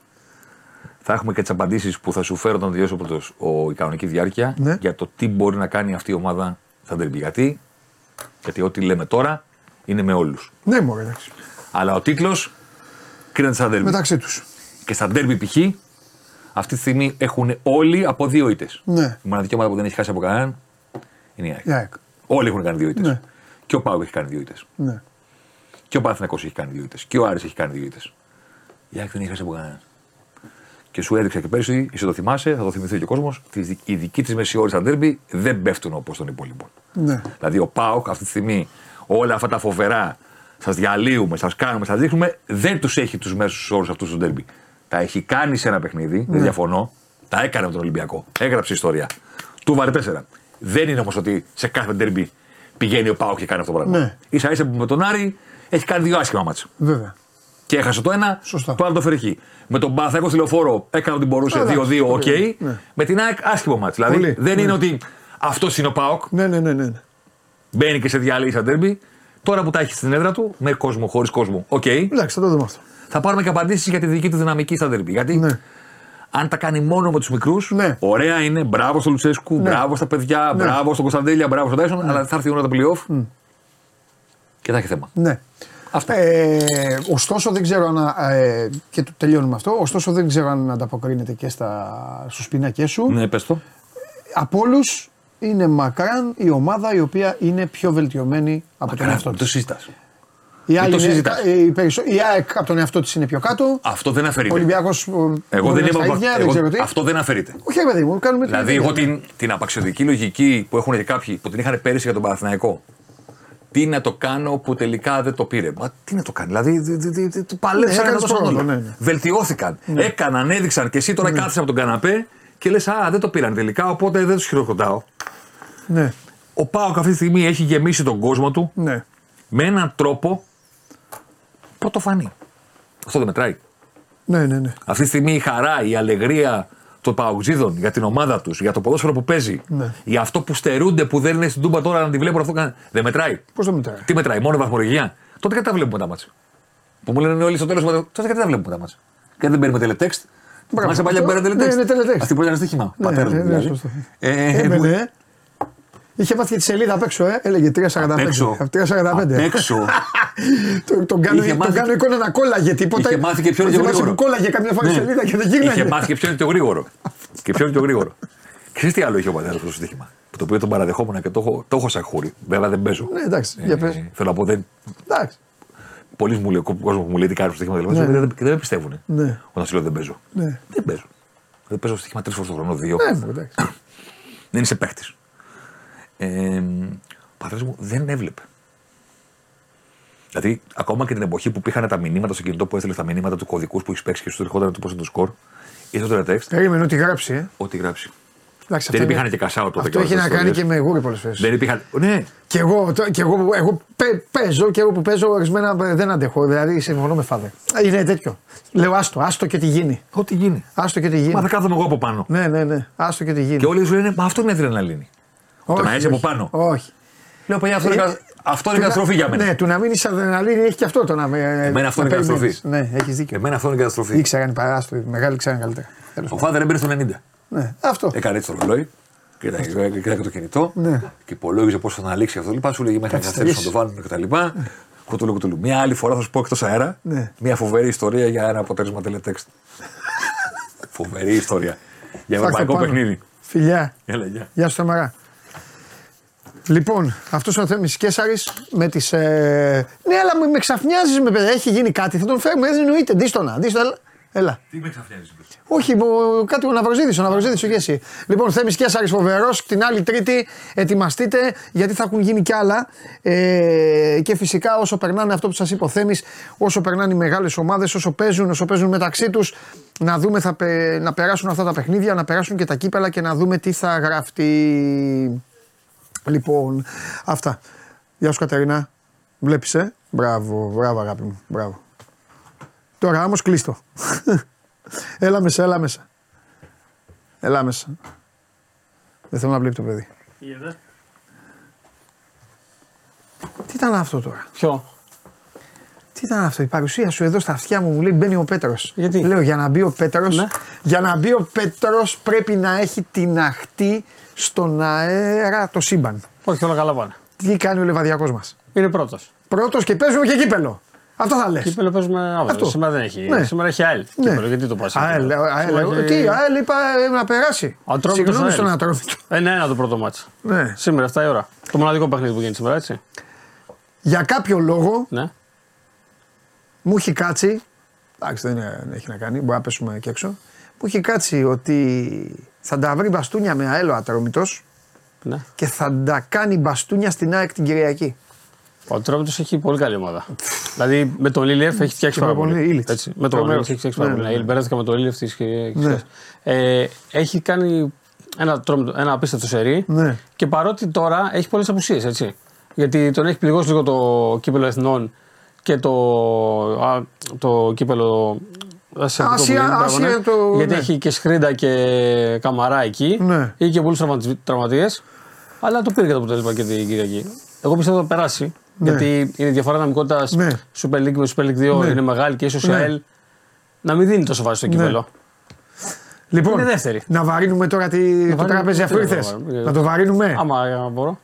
θα έχουμε και τις απαντήσεις που θα σου φέρω όταν τελειώσει ο πρώτος- ο, η κανονική διάρκεια Ναι. για το τι μπορεί να κάνει αυτή η ομάδα στα ντέρμπι. Γιατί, γιατί ό,τι λέμε τώρα είναι με όλους. Ναι, μωρέ, εντάξει. Αλλά ο τίτλος κρίνεται στα ντέρμπι. Μεταξύ τους. Και στα ντέρμπι π.χ. αυτή τη στιγμή έχουν όλοι από δύο ήττες. Ναι. Η μοναδική ομάδα που δεν έχει χάσει από κανέναν είναι η ΑΕΚ. Η ΑΕΚ. Όλοι έχουν κάνει δύο ήττες. Ναι. Και ο Πάουκ έχει κάνει δύο ήττες. Ναι. Και ο Παναθηναϊκός έχει κάνει δύο ήττες. Και ο Άρης έχει κάνει δύο ήττες. Η ΑΕΚ δεν έχει χάσει από κανέναν. Και σου έδειξα και πέρσι, εσύ το θυμάσαι, θα το θυμηθεί και ο κόσμος, η δική της μέσης ώρη στα ντέρμπι δεν πέφτουν όπως των υπόλοιπων. Ναι. Δηλαδή ο Πάοκ αυτή τη στιγμή όλα αυτά τα φοβερά σας διαλύουμε, σας κάνουμε, σας δείχνουμε, δεν τους έχει τους μέσους όρους αυτούς του ντέρμπι. Τα έχει κάνει σε ένα παιχνίδι, Ναι. δεν διαφωνώ. Τα έκανε με τον Ολυμπιακό. Έγραψε ιστορία. Του βάλε τέσσερα. Δεν είναι όμως ότι σε κάθε ντέρμπι πηγαίνει ο ΠΑΟΚ και κάνει αυτό το πράγμα. Ναι. ίσα ίσα που με τον Άρη έχει κάνει δύο άσχημα μάτσα. Βέβαια. Και έχασε το ένα, Σωστά. το άλλο το έφερε εκεί. Με τον Παναθηναϊκό στη Λεωφόρο έκανε ό,τι μπορούσε, Α, εντάξει, 2-2, οκ. πολύ, ναι. Με την ΑΕΚ άσχημο ματς. Δηλαδή Πολύ, δεν ναι. είναι ότι αυτός είναι ο ΠΑΟΚ, Ναι, ναι, ναι. ναι. μπαίνει και σε διαλύει σε ντέρμπι. Τώρα που τα έχει στην έδρα του, με κόσμο, χωρίς κόσμο, οκ. Εντάξει, θα το δούμε αυτό. Θα πάρουμε και απαντήσεις για τη δική του δυναμική στα ντέρμπι. Γιατί Ναι. αν τα κάνει μόνο με τους μικρούς, Ναι. ωραία είναι. Μπράβο στον Λουτσέσκου, μπράβο στα παιδιά, Ναι. μπράβο στον Κωνσταντέλια, μπράβο στον Τάισον, αλλά θα έρθει η ώρα τα playoff και θα έχει θέμα. Ναι. Αυτά. Ε, ωστόσο δεν ξέρω αν. Ε, και το τελειώνουμε αυτό. Ωστόσο δεν ξέρω αν ανταποκρίνεται και στα, στους πίνακές σου. Ναι, πες το. Από όλους είναι μακράν η ομάδα η οποία είναι πιο βελτιωμένη από τον εαυτό το της. συζητάς. Η, το άλλη είναι, συζητάς. η, περισσο- η ΑΕΚ από τον εαυτό της είναι πιο κάτω. Αυτό δεν αφαιρείται. Ο Ολυμπιακό. Εγώ δεν στα είπα. ίδια, εγώ- δεν ξέρω τι. Αυτό δεν αφαιρείται. Όχι, ρε παιδί μου, κάνουμε την Δηλαδή, ίδια. εγώ την, την απαξιωτική λογική που έχουν και κάποιοι που την είχαν πέρυσι για τον Παναθηναϊκό. Τι να το κάνω που τελικά δεν το πήρε. Μα τι να το κάνει. Δηλαδή, δι- δι- δι- δι- του Ναι, παλέψαν έκανε ένας τόσο πρόοδο, ρόλο. ναι, ναι. Βελτιώθηκαν. Έκαναν, έδειξαν και εσύ τώρα κάθεσαι από τον καναπέ και λες: Α, δεν το πήραν τελικά, οπότε δεν τους χειροκροτάω. Ναι, Ο Πάοκ αυτή τη στιγμή έχει γεμίσει τον κόσμο του ναι. με έναν τρόπο πρωτοφανή. Αυτό δεν μετράει. Ναι, ναι, ναι. Αυτή τη στιγμή η χαρά, η αλεγρία των Παουτζίδων για την ομάδα τους, για το ποδόσφαιρο που παίζει, για αυτό που στερούνται που δεν είναι στην Τούμπα τώρα να τη βλέπουν αυτό. κα- Δεν μετράει. Πώς το μετράει; Τι μετράει, μόνο η βαθμολογία. Τότε γιατί τα βλέπουμε τα μάτια. Που μου λένε όλοι στο τέλος, τότε γιατί τα βλέπουμε τα μάτια. Γιατί δεν παίρνουμε τελετέξτ. Μπράβο. Θυμάσαι παλιά που Αυτό- παίρνει ναι, είναι τελετέξτ. teletext. Αυτή που ήταν στοίχημα. Ναι, Πατέρα ναι, μου Είχε μάθει και τη σελίδα απ' έξω, ε. έλεγε 3,45. Απ' έξω. Απ' 3,45. Απ' έξω. τον, τον, κάνω, Είχε τον μάθει- κάνω εικόνα να κόλλαγε τίποτα. Είχε μάθει και ποιο είναι Θυμάσαι το γρήγορο. που κόλλαγε κάποια φορά η Ναι. σελίδα και δεν γύρναγε. Είχε μάθει και ποιο είναι το γρήγορο. και ποιο είναι το γρήγορο. Ξέρεις τι άλλο είχε ο πατέρας αυτό το στοίχημα. Που το οποίο τον παραδεχόμουν και το έχω, το έχω σαν χούρι. Βέβαια δεν παίζω. Ναι, εντάξει, για πες. θέλω να πω, δεν, Εντάξει. πολλοί μου λέει, κόσμο που μου λέει τι κάνει στο στοίχημα δηλαδή, Ναι. δεν, δεν, δεν με πιστεύουν. Ναι. Όταν σου λέω δεν παίζω. Ναι. Δεν παίζω. Δεν παίζω στοίχημα τρεις φορές το χρόνο, δύο. Ναι, μου, εντάξει. Δεν είσαι παίχτης. Ε, ο πατέρα μου δεν έβλεπε. Δηλαδή, ακόμα και την εποχή που πήγαν τα μηνύματα στο κινητό που έστειλε τα μηνύματα του κωδικού που έχει παίξει και σου ερχόταν το πόσο το σκορ, ήρθε το text, Περίμενε ότι γράψει, ε. ό,τι γράψει. Εντάξει, Δεν αυτό υπήρχαν είναι- και κασάω τότε. Αυτό και έχει όλες να τις κάνει και ιστορίες. με γούρι πολλές φορές. Δεν υπήρχαν. Ναι, Και εγώ, το- και εγώ, εγώ παι- παίζω και εγώ που παίζω ορισμένα ε, δεν αντέχω. Δηλαδή συμφωνώ με φάδε. Είναι τέτοιο. Λέω άστο, άστο και τι γίνει. ό,τι γίνει. Άστο και τι γίνει. Μα θα κάθομαι εγώ από πάνω. Ναι, ναι, ναι. Άστο και τι γίνει. Και όλοι σου λένε Μα αυτό είναι αδρεναλίνη. Το Όχι, να είσαι από όχι. πάνω. Όχι. Λέω παιδιά, αυτό είναι, Ε, κα- αυτό είναι του να- καταστροφή για μένα. Ναι, του να μείνει αδρεναλίνη έχει και αυτό το να με. Εμένα αυτό να είναι περιμένεις. καταστροφή. Ναι, έχεις δίκιο. Εμένα αυτό είναι καταστροφή. Ήξεραν οι παράστο, οι μεγάλοι ξέραν καλύτερα. Τέλος Ο πάντων. Φάδερ έμπαινε στο 90. Ναι, αυτό. Έκανε έτσι το ρολόι, κοίταγε κοίταγε το κινητό Ναι. και υπολόγιζε πόσο θα αναλύξει αυτό. Λοιπά, σου λέγε μέχρι να καθυστερήσουν να το βάλουν κτλ. Κουτουλού, κουτουλού. Μια άλλη φορά θα σου πω εκτός αέρα Ναι. μια φοβερή ιστορία για ένα αποτέλεσμα τελετέξτ. φοβερή ιστορία. Για Φάκτα ευρωπαϊκό πάνω. παιχνίδι. Φιλιά. Έλα, γεια. Γεια σου Θεμαρά. Λοιπόν, αυτός ο Θέμη Κέσσαρη με τις. Ε... Ναι, αλλά με, με ξαφνιάζεις με παιδιά. Έχει γίνει κάτι. Θα τον φέρουμε. Δεν εννοείται. Ντίστονα. Ντίστονα. Έλα. Τι με ξαφνιάζεις. Όχι, ο- κάτι ο Ναυροζίδης, ο Ναυροζίδης ο Γέση. Λοιπόν, Θέμη Κέσσαρη φοβερός. Την άλλη Τρίτη ετοιμαστείτε γιατί θα έχουν γίνει κι άλλα. Ε, και φυσικά όσο περνάνε αυτό που σας είπε ο Θέμης, όσο περνάνε οι μεγάλες ομάδες, όσο παίζουν, όσο παίζουν μεταξύ τους, να δούμε θα, πε- να περάσουν αυτά τα παιχνίδια, να περάσουν και τα κύπελα και να δούμε τι θα γραφτεί. Λοιπόν, αυτά. Γεια σου Κατερίνα. Βλέπεις, ε; Μπράβο, μπράβο αγάπη μου. Μπράβο. Τώρα όμως κλείστο. έλα μέσα, έλα μέσα. Έλα μέσα. Δεν θέλω να βλέπει το παιδί. Τι ήταν αυτό τώρα; Ποιο; Τι ήταν αυτό, η παρουσία σου εδώ στα αυτιά μου μου λέει μπαίνει ο Πέτρος. Γιατί; Λέω για να μπει ο Πέτρος. Ναι. Για να μπει ο Πέτρος πρέπει να έχει την αχτή στον αέρα το σύμπαν. Όχι, όλα καλά πάνε. Τι κάνει ο Λεβαδιακός μας; Είναι πρώτος. Πρώτος και παίζουμε και κύπελο. Αυτό θα λες. Κύπελο παίζουμε αύριο. Αυτό. Σήμερα δεν έχει. Ναι. Σήμερα έχει ΑΕΛ. Κύπελο, γιατί το πας. ΑΕΛ, ΑΕΛ, τι, ΑΕΛ είπα ε, να περάσει. Ατρόμητος Συγγνώμη ΑΕΛ. στον Ατρόμητο. Ένα-ένα το πρώτο μάτσο. Ναι. Σήμερα 7 η ώρα. Το μοναδικό παιχνίδι που γίνεται σήμερα, έτσι. Για κάποιο λόγο Ναι. Μου έχει κάτσει. Εντάξει, δεν, είναι- δεν έχει να κάνει, μπορεί να πέσουμε και έξω. Μου έχει κάτσει ότι θα τα βρει μπαστούνια με αέλο Ατρόμητος ναι. και θα τα κάνει μπαστούνια στην ΑΕΚ την Κυριακή. Ο Ατρόμητος έχει πολύ καλή ομάδα. δηλαδή με τον Λίλιεφ έχει φτιάξει Και πάρα με τον πολύ. Ήλιτς. Έτσι, με τον Τρομερός. Λίλιεφ έχει φτιάξει πάρα Ναι, πολύ. ναι, ναι. Ναι, Μπερδεύτηκα με τον Λίλιεφ της Ναι. ε, Έχει κάνει ένα, τρόμητο- ένα απίστευτο σερί Ναι. και παρότι τώρα έχει πολλές απουσίες, έτσι. Γιατί τον έχει πληγώσει λίγο το κύπελο εθνών και το, α, το κύπελο ασιατικό που Ασία- είναι, μπράβο, Ασία ναι. το- Γιατί ναι. έχει και Σχρίντα και Καμαρά εκεί. Ναι. Είχε και πολλού τραυματίες. Αλλά το πήρε και το αποτέλεσμα και την Κυριακή. Εγώ πιστεύω ότι θα περάσει. Ναι. Γιατί είναι διαφορά δυναμικότητα Ναι. Super League με Super League 2 Ναι. είναι μεγάλη και ίσως η Ναι. ΑΕΛ να μην δίνει τόσο βάση στο κύπελο. Λοιπόν, Είναι δεύτερη. να βαρύνουμε τώρα τη, το βαρύνουμε, τραπέζι αφού τι να το ήρθες. βαρύνουμε, Να το βαρύνουμε. Άμα ε, μπορώ.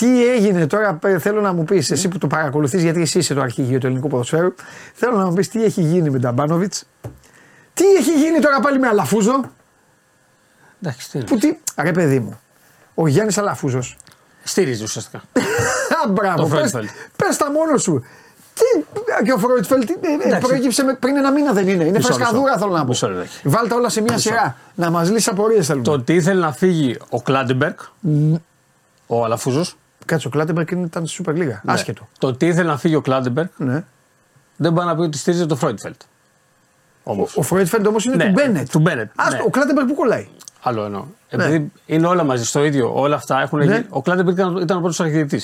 Τι έγινε τώρα, παι- θέλω να μου πεις, εσύ που το παρακολουθείς, γιατί εσύ είσαι το αρχηγείο του ελληνικού ποδοσφαίρου, θέλω να μου πεις τι έχει γίνει με τον Μπάνοβιτ. Τι έχει γίνει τώρα πάλι με Αλαφούζο. Εντάξει, τι είναι. Που τι. Ρε παιδί μου, ο Γιάννης Αλαφούζος. Στηρίζει ουσιαστικά. Α, μπράβο, Το πες, Φρόιτφελτ. πες τα μόνος σου. Τι, και ο Φρόιτφελτ ε, ε, Εντάξει. προέκυψε με- πριν ένα μήνα δεν είναι. Είναι Μισό, φρεσκαδούρα μισό. θέλω να πω. Μισό λεπτάκι. Βάλτε όλα σε μια σειρά. Να μας λύσει απορίες θέλουμε. το ότι ήθελε να φύγει ο Κλάντεμπεργκ, ο Αλαφούζος. Κάτσε, ο Κλάντεμπεργκ ήταν στη Super League. Άσχετο. Το ότι ήθελε να φύγει ο Κλάντεμπεργκ Ναι. δεν πάει να πει ότι στήριζε το Φρόιτφελτ. Όμως. Ο Φρόιτφελτ όμως είναι Ναι, του Μπένετ. του Μπένετ, Άστο, ναι. ο Κλάντεμπεργκ που κολλάει. Άλλο εννοώ. Επειδή είναι όλα μαζί στο ίδιο, όλα αυτά έχουν Ναι. γίνει. Ο Κλάντεμπεργκ ήταν, ήταν ο πρώτος αρχιδιαιτητής.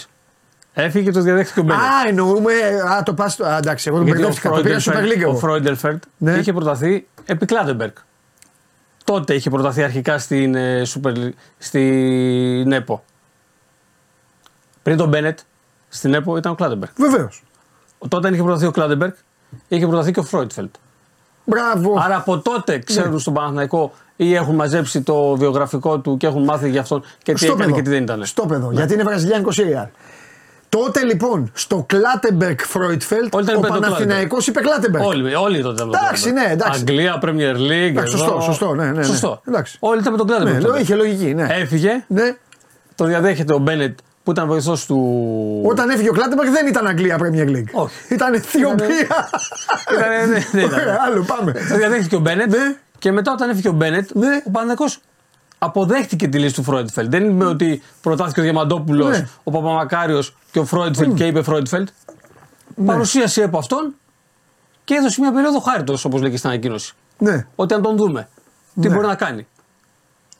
Έφυγε και το διαδέχτηκε ο Μπένετ. Α, εννοούμε. Α, το πας. Εντάξει, εγώ τον Γιατί ο μπερδεύτηκα. Το πήγα Super League. Φρόιτφελτ ο εγώ. Φρόιτφελτ Ναι. είχε προταθεί επί Κλάντεμπεργκ. τότε είχε προταθεί αρχικά στην, ε, Super, League- στην ΕΠΟ. Πριν τον Μπένετ, στην ΕΠΟ ήταν ο Κλάντεμπεργκ. Βεβαίως. Τότε δεν είχε προταθεί ο Κλάντεμπεργκ, είχε προταθεί και ο Φρόιτφελτ. Μπράβο. Άρα από τότε ξέρουν στον Παναθηναϊκό ή έχουν μαζέψει το βιογραφικό του και έχουν μάθει για αυτόν και τι Στο έκανε παιδό. και τι δεν ήταν. Στο παιδό, γιατί είναι βραζιλιάνικο σύριαλ. Τότε λοιπόν στο Κλάτεμπεργκ Φρόιτφελτ Όλοι ήταν ο υπέρ του Παναθηναϊκός είπε Κλάτεμπεργκ. Όλοι, όλοι τότε ήταν με τον Εντάξει, Κλάντεμπεργκ. ναι, εντάξει. Αγγλία, Premier League. Εντάξει, σωστό, εδώ. σωστό, ναι, ναι, ναι. Σωστό. Εντάξει. Όλοι ήταν με τον Ναι, Κλάντεμπεργκ. λέω, τότε. είχε λογική, ναι. Έφυγε, ναι. το διαδέχεται ο Μπένετ που ήταν βοηθός του. Όταν έφυγε ο Κλάντεμπεργκ δεν ήταν Αγγλία Premier League. Όχι. Ήταν Αιθιοπία. Ήτανε- ναι, ναι, ήταν. Ωραία, άλλο πάμε. Το διαδέχτηκε ο Μπένετ Ναι. και μετά όταν έφυγε ο Μπένετ, Ναι. ο Παναθηναϊκός αποδέχτηκε τη λύση του Φρόιτφελτ. Δεν είναι ότι προτάθηκε ο Διαμαντόπουλος, Ναι. ο Παπαμακάριος και ο Φρόιτφελτ και είπε Φρόιτφελτ. Παρουσίασε από αυτόν και έδωσε μια περίοδο χάριτος, όπως λέει και στην ανακοίνωση. Ναι. Ότι αν τον δούμε, τι Ναι. μπορεί να κάνει.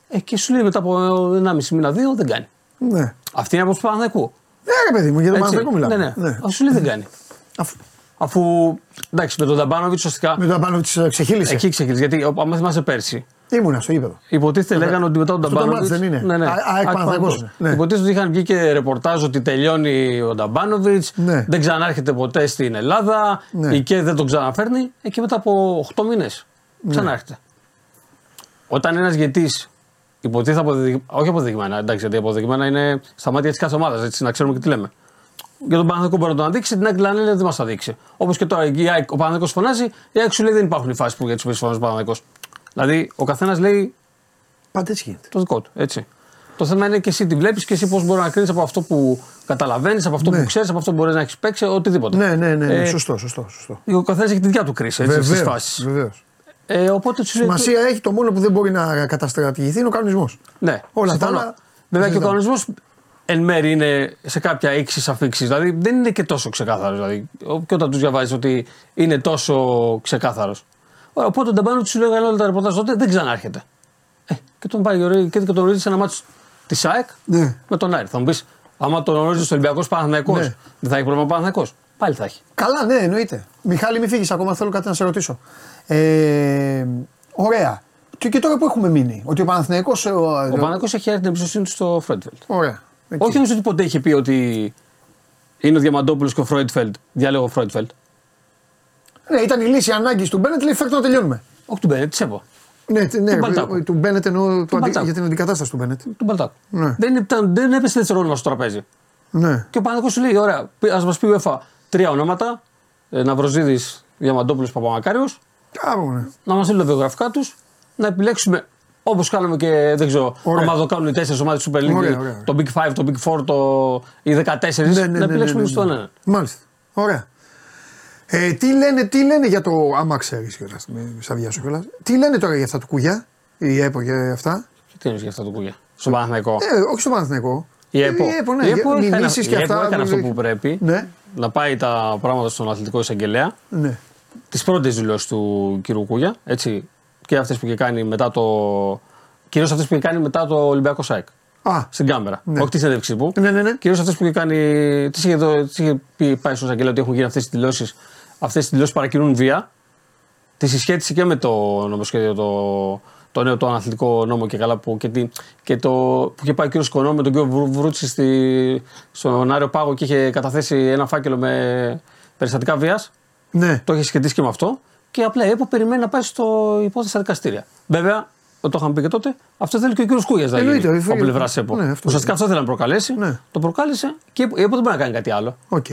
Ε, και σου λέει μετά από 1,5 μήνα, 2 δεν κάνει. Ναι. Αυτή είναι από τους Παναθηναϊκούς. Ναι, ρε παιδί μου, για τον Έτσι. Παναθηναϊκό μιλάμε. Ναι, ναι. Αφού σου λέει δεν κάνει. Αφού- Αφού εντάξει, με τον Νταμπάνοβιτς ουσιαστικά Με τον Απάνω τη ξεχύλισε. εκεί ξεκίνησε. Γιατί ο- άμα θυμάσαι πέρσι, Ήμουνα στο γήπεδο. Υποτίθεται λέγανε ότι μετά τον Αυτό το Νταμπάνοβιτ. μάτς δεν είναι. Ναι, ναι. Α- ΑΕΚ ΑΕΚ Παναθηναϊκός Παναθηναϊκός. είναι. Ναι. Υποτίθεται ότι είχαν βγει και ρεπορτάζ ότι τελειώνει ο Νταμπάνοβιτς. Ναι. Δεν ξανάρχεται ποτέ στην Ελλάδα. Ναι. Η ΚΕ δεν τον ξαναφέρνει. Ε, και μετά από 8 μήνες Ναι. ξανάρχεται. Όταν ένας γετής υποτίθεται αποδεδειγμένα. Όχι αποδεδειγμένα, εντάξει, γιατί αποδεδειγμένα είναι στα μάτια της κάθε ομάδας, έτσι να ξέρουμε και τι λέμε. Για τον Παναθηναϊκό μπορεί να τον αδείξει, την άλλη λένε δεν μας θα δείξει. Όπως και τώρα η ΑΕΚ, ο Παναθηναϊκός φωνάζει, η ΑΕΚ σου λέει δεν υπάρχουν οι φάσεις που για τις οποίε φωνάζει ο Παναθηναϊκός. Δηλαδή ο καθένας λέει Πάντα έτσι γίνεται. το δικό του. Έτσι. Το θέμα είναι και εσύ τι βλέπεις και εσύ πώς μπορεί να κρίνεις από αυτό που καταλαβαίνεις, από αυτό Ναι. που ξέρεις, από αυτό που μπορείς να έχεις παίξει, οτιδήποτε. Ναι, ναι, ναι, ναι. Ε, σωστό, σωστό. σωστό. Ο καθένας έχει τη δικιά του κρίση έτσι, στις φάσεις. Βεβαίως. Ε, οπότε σου λέει. Σημασία έχει το μόνο που δεν μπορεί να καταστρατηγηθεί είναι ο κανονισμός. Ναι, Όλα τα συμφωνώ. άλλα Βέβαια και ο συζητάμε. κανονισμός εν μέρει είναι σε κάποια έξι αφήξει. Δηλαδή δεν είναι και τόσο ξεκάθαρος. Δηλαδή, και όταν τους διαβάζεις ότι είναι τόσο ξεκάθαρος. Οπότε τον Ταμπάνο τους λέγανε όλα τα ρεπορτάζ τότε δεν ξανάρχεται. Ε, και τον πάει ωραία και τον ορίζει σε ένα μάτσο της ΑΕΚ Ναι. με τον Άρη. Θα μου πεις, άμα τον ορίζεις στο Ολυμπιακός Παναθυναϊκό, Ναι. δεν θα έχει πρόβλημα ο Παναθυναϊκό. Πάλι θα έχει. Καλά, ναι, εννοείται. Μιχάλη, μην φύγεις ακόμα, θέλω κάτι να σε ρωτήσω. Ε, ωραία. Και, και τώρα που έχουμε μείνει, ότι ο Παναθηναϊκός... Ο, Ο Παναθηναϊκός έχει έρθει την εμπιστοσύνη του στο Φρόιτφελτ. Ωραία. Εκεί. Όχι όμως ότι ποτέ είχε πει ότι είναι ο Διαμαντόπουλος και ο Φρόιτφελτ. Διαλέγω Φρόιτφελτ. Ναι, ήταν η λύση ανάγκης του Μπένετ, λέει φέρτε να τελειώνουμε. Όχι του Μπένετ, της ΕΠΟ. Ναι, τε- ναι, Μπαλτάκου. του Μπένετ εννοώ του αντι- Μπαλτάκου. για την αντικατάσταση του Μπένετ. Του Μπαλτάκου. Ναι. Δεν, ήταν, δεν έπεσε έτσι ρόλο στο τραπέζι. Ναι. Και ο Παναγό σου λέει: Ωραία, ας μας πει η UEFA τρία ονόματα. Ε, Ναυροζίδης, Διαμαντόπουλος, Παπαμακάριος. Κάπου, ναι. Να μας στείλουν τα βιογραφικά τους. Να επιλέξουμε όπως κάναμε και δεν ξέρω, Ωραία. άμα το κάνουν οι τέσσερις ομάδες του Super League, Ωραία, ωραία. το Big 5, το Big 4, το... οι 14, Ναι, ναι, να ναι, επιλέξουμε ναι, εμεί τον ναι. έναν. Μάλιστα. Ωραία. Ε, τι, λένε, τι λένε για το. Άμα ξέρεις κιόλας, σα διάσω κιόλας. Τι λένε τώρα για αυτά του κουγιά, η ΕΠΟ και αυτά; Τι είναι για αυτά το κούγια. Στον Παναθηναϊκό; Ε, όχι στο Παναθηναϊκό. Η ΕΠΟ. Η ΕΠΟ, ναι. Η ΕΠΟ για- έκανε- μηνύσεις η και ΕΠΟ αυτά. έκανε αυτό δηλαδή. που πρέπει. Ναι, Να πάει τα πράγματα στον αθλητικό εισαγγελέα. ναι. τις πρώτες δηλώσεις του κ. Κούγια. Έτσι, και αυτές που είχε κάνει μετά το. Κυρίως αυτές που είχε κάνει μετά το Ολυμπιακό ΣΑΕΚ. Α, Στην κάμερα. Ναι. Όχι της συνέντευξη που. ναι, ναι. ναι. Κυρίως αυτές που είχε κάνει. Τις είχε, δω- τις είχε πει, πάει στον εισαγγελέα ότι έχουν γίνει αυτές τις δηλώσεις. Αυτές τις δηλώσεις παρακινούν βία. Τη συσχέτισε και με το νομοσχέδιο, το, το νέο το αθλητικό νόμο και καλά που, και, τι- και το, που είχε πάει ο κ. Σκονό με τον κ. Βρου- Βρούτση στη, στον Άρειο Πάγο και είχε καταθέσει ένα φάκελο με περιστατικά βίας. ναι. Το έχει σχετίσει και με αυτό. Και απλά η ΕΠΟ περιμένει να πάει στο υπόθεση στα δικαστήρια. Βέβαια, το είχαμε πει και τότε, αυτό θέλει και ο κύριος Κούγιας να γίνει Εννοείται, από φίλε. πλευράς ΕΠΟ. Ναι, αυτό Ουσιαστικά αυτό θέλει να προκαλέσει. Ναι. Το προκάλεσε και η ΕΠΟ η ΕΠΟ δεν μπορεί να κάνει κάτι άλλο. Οκ.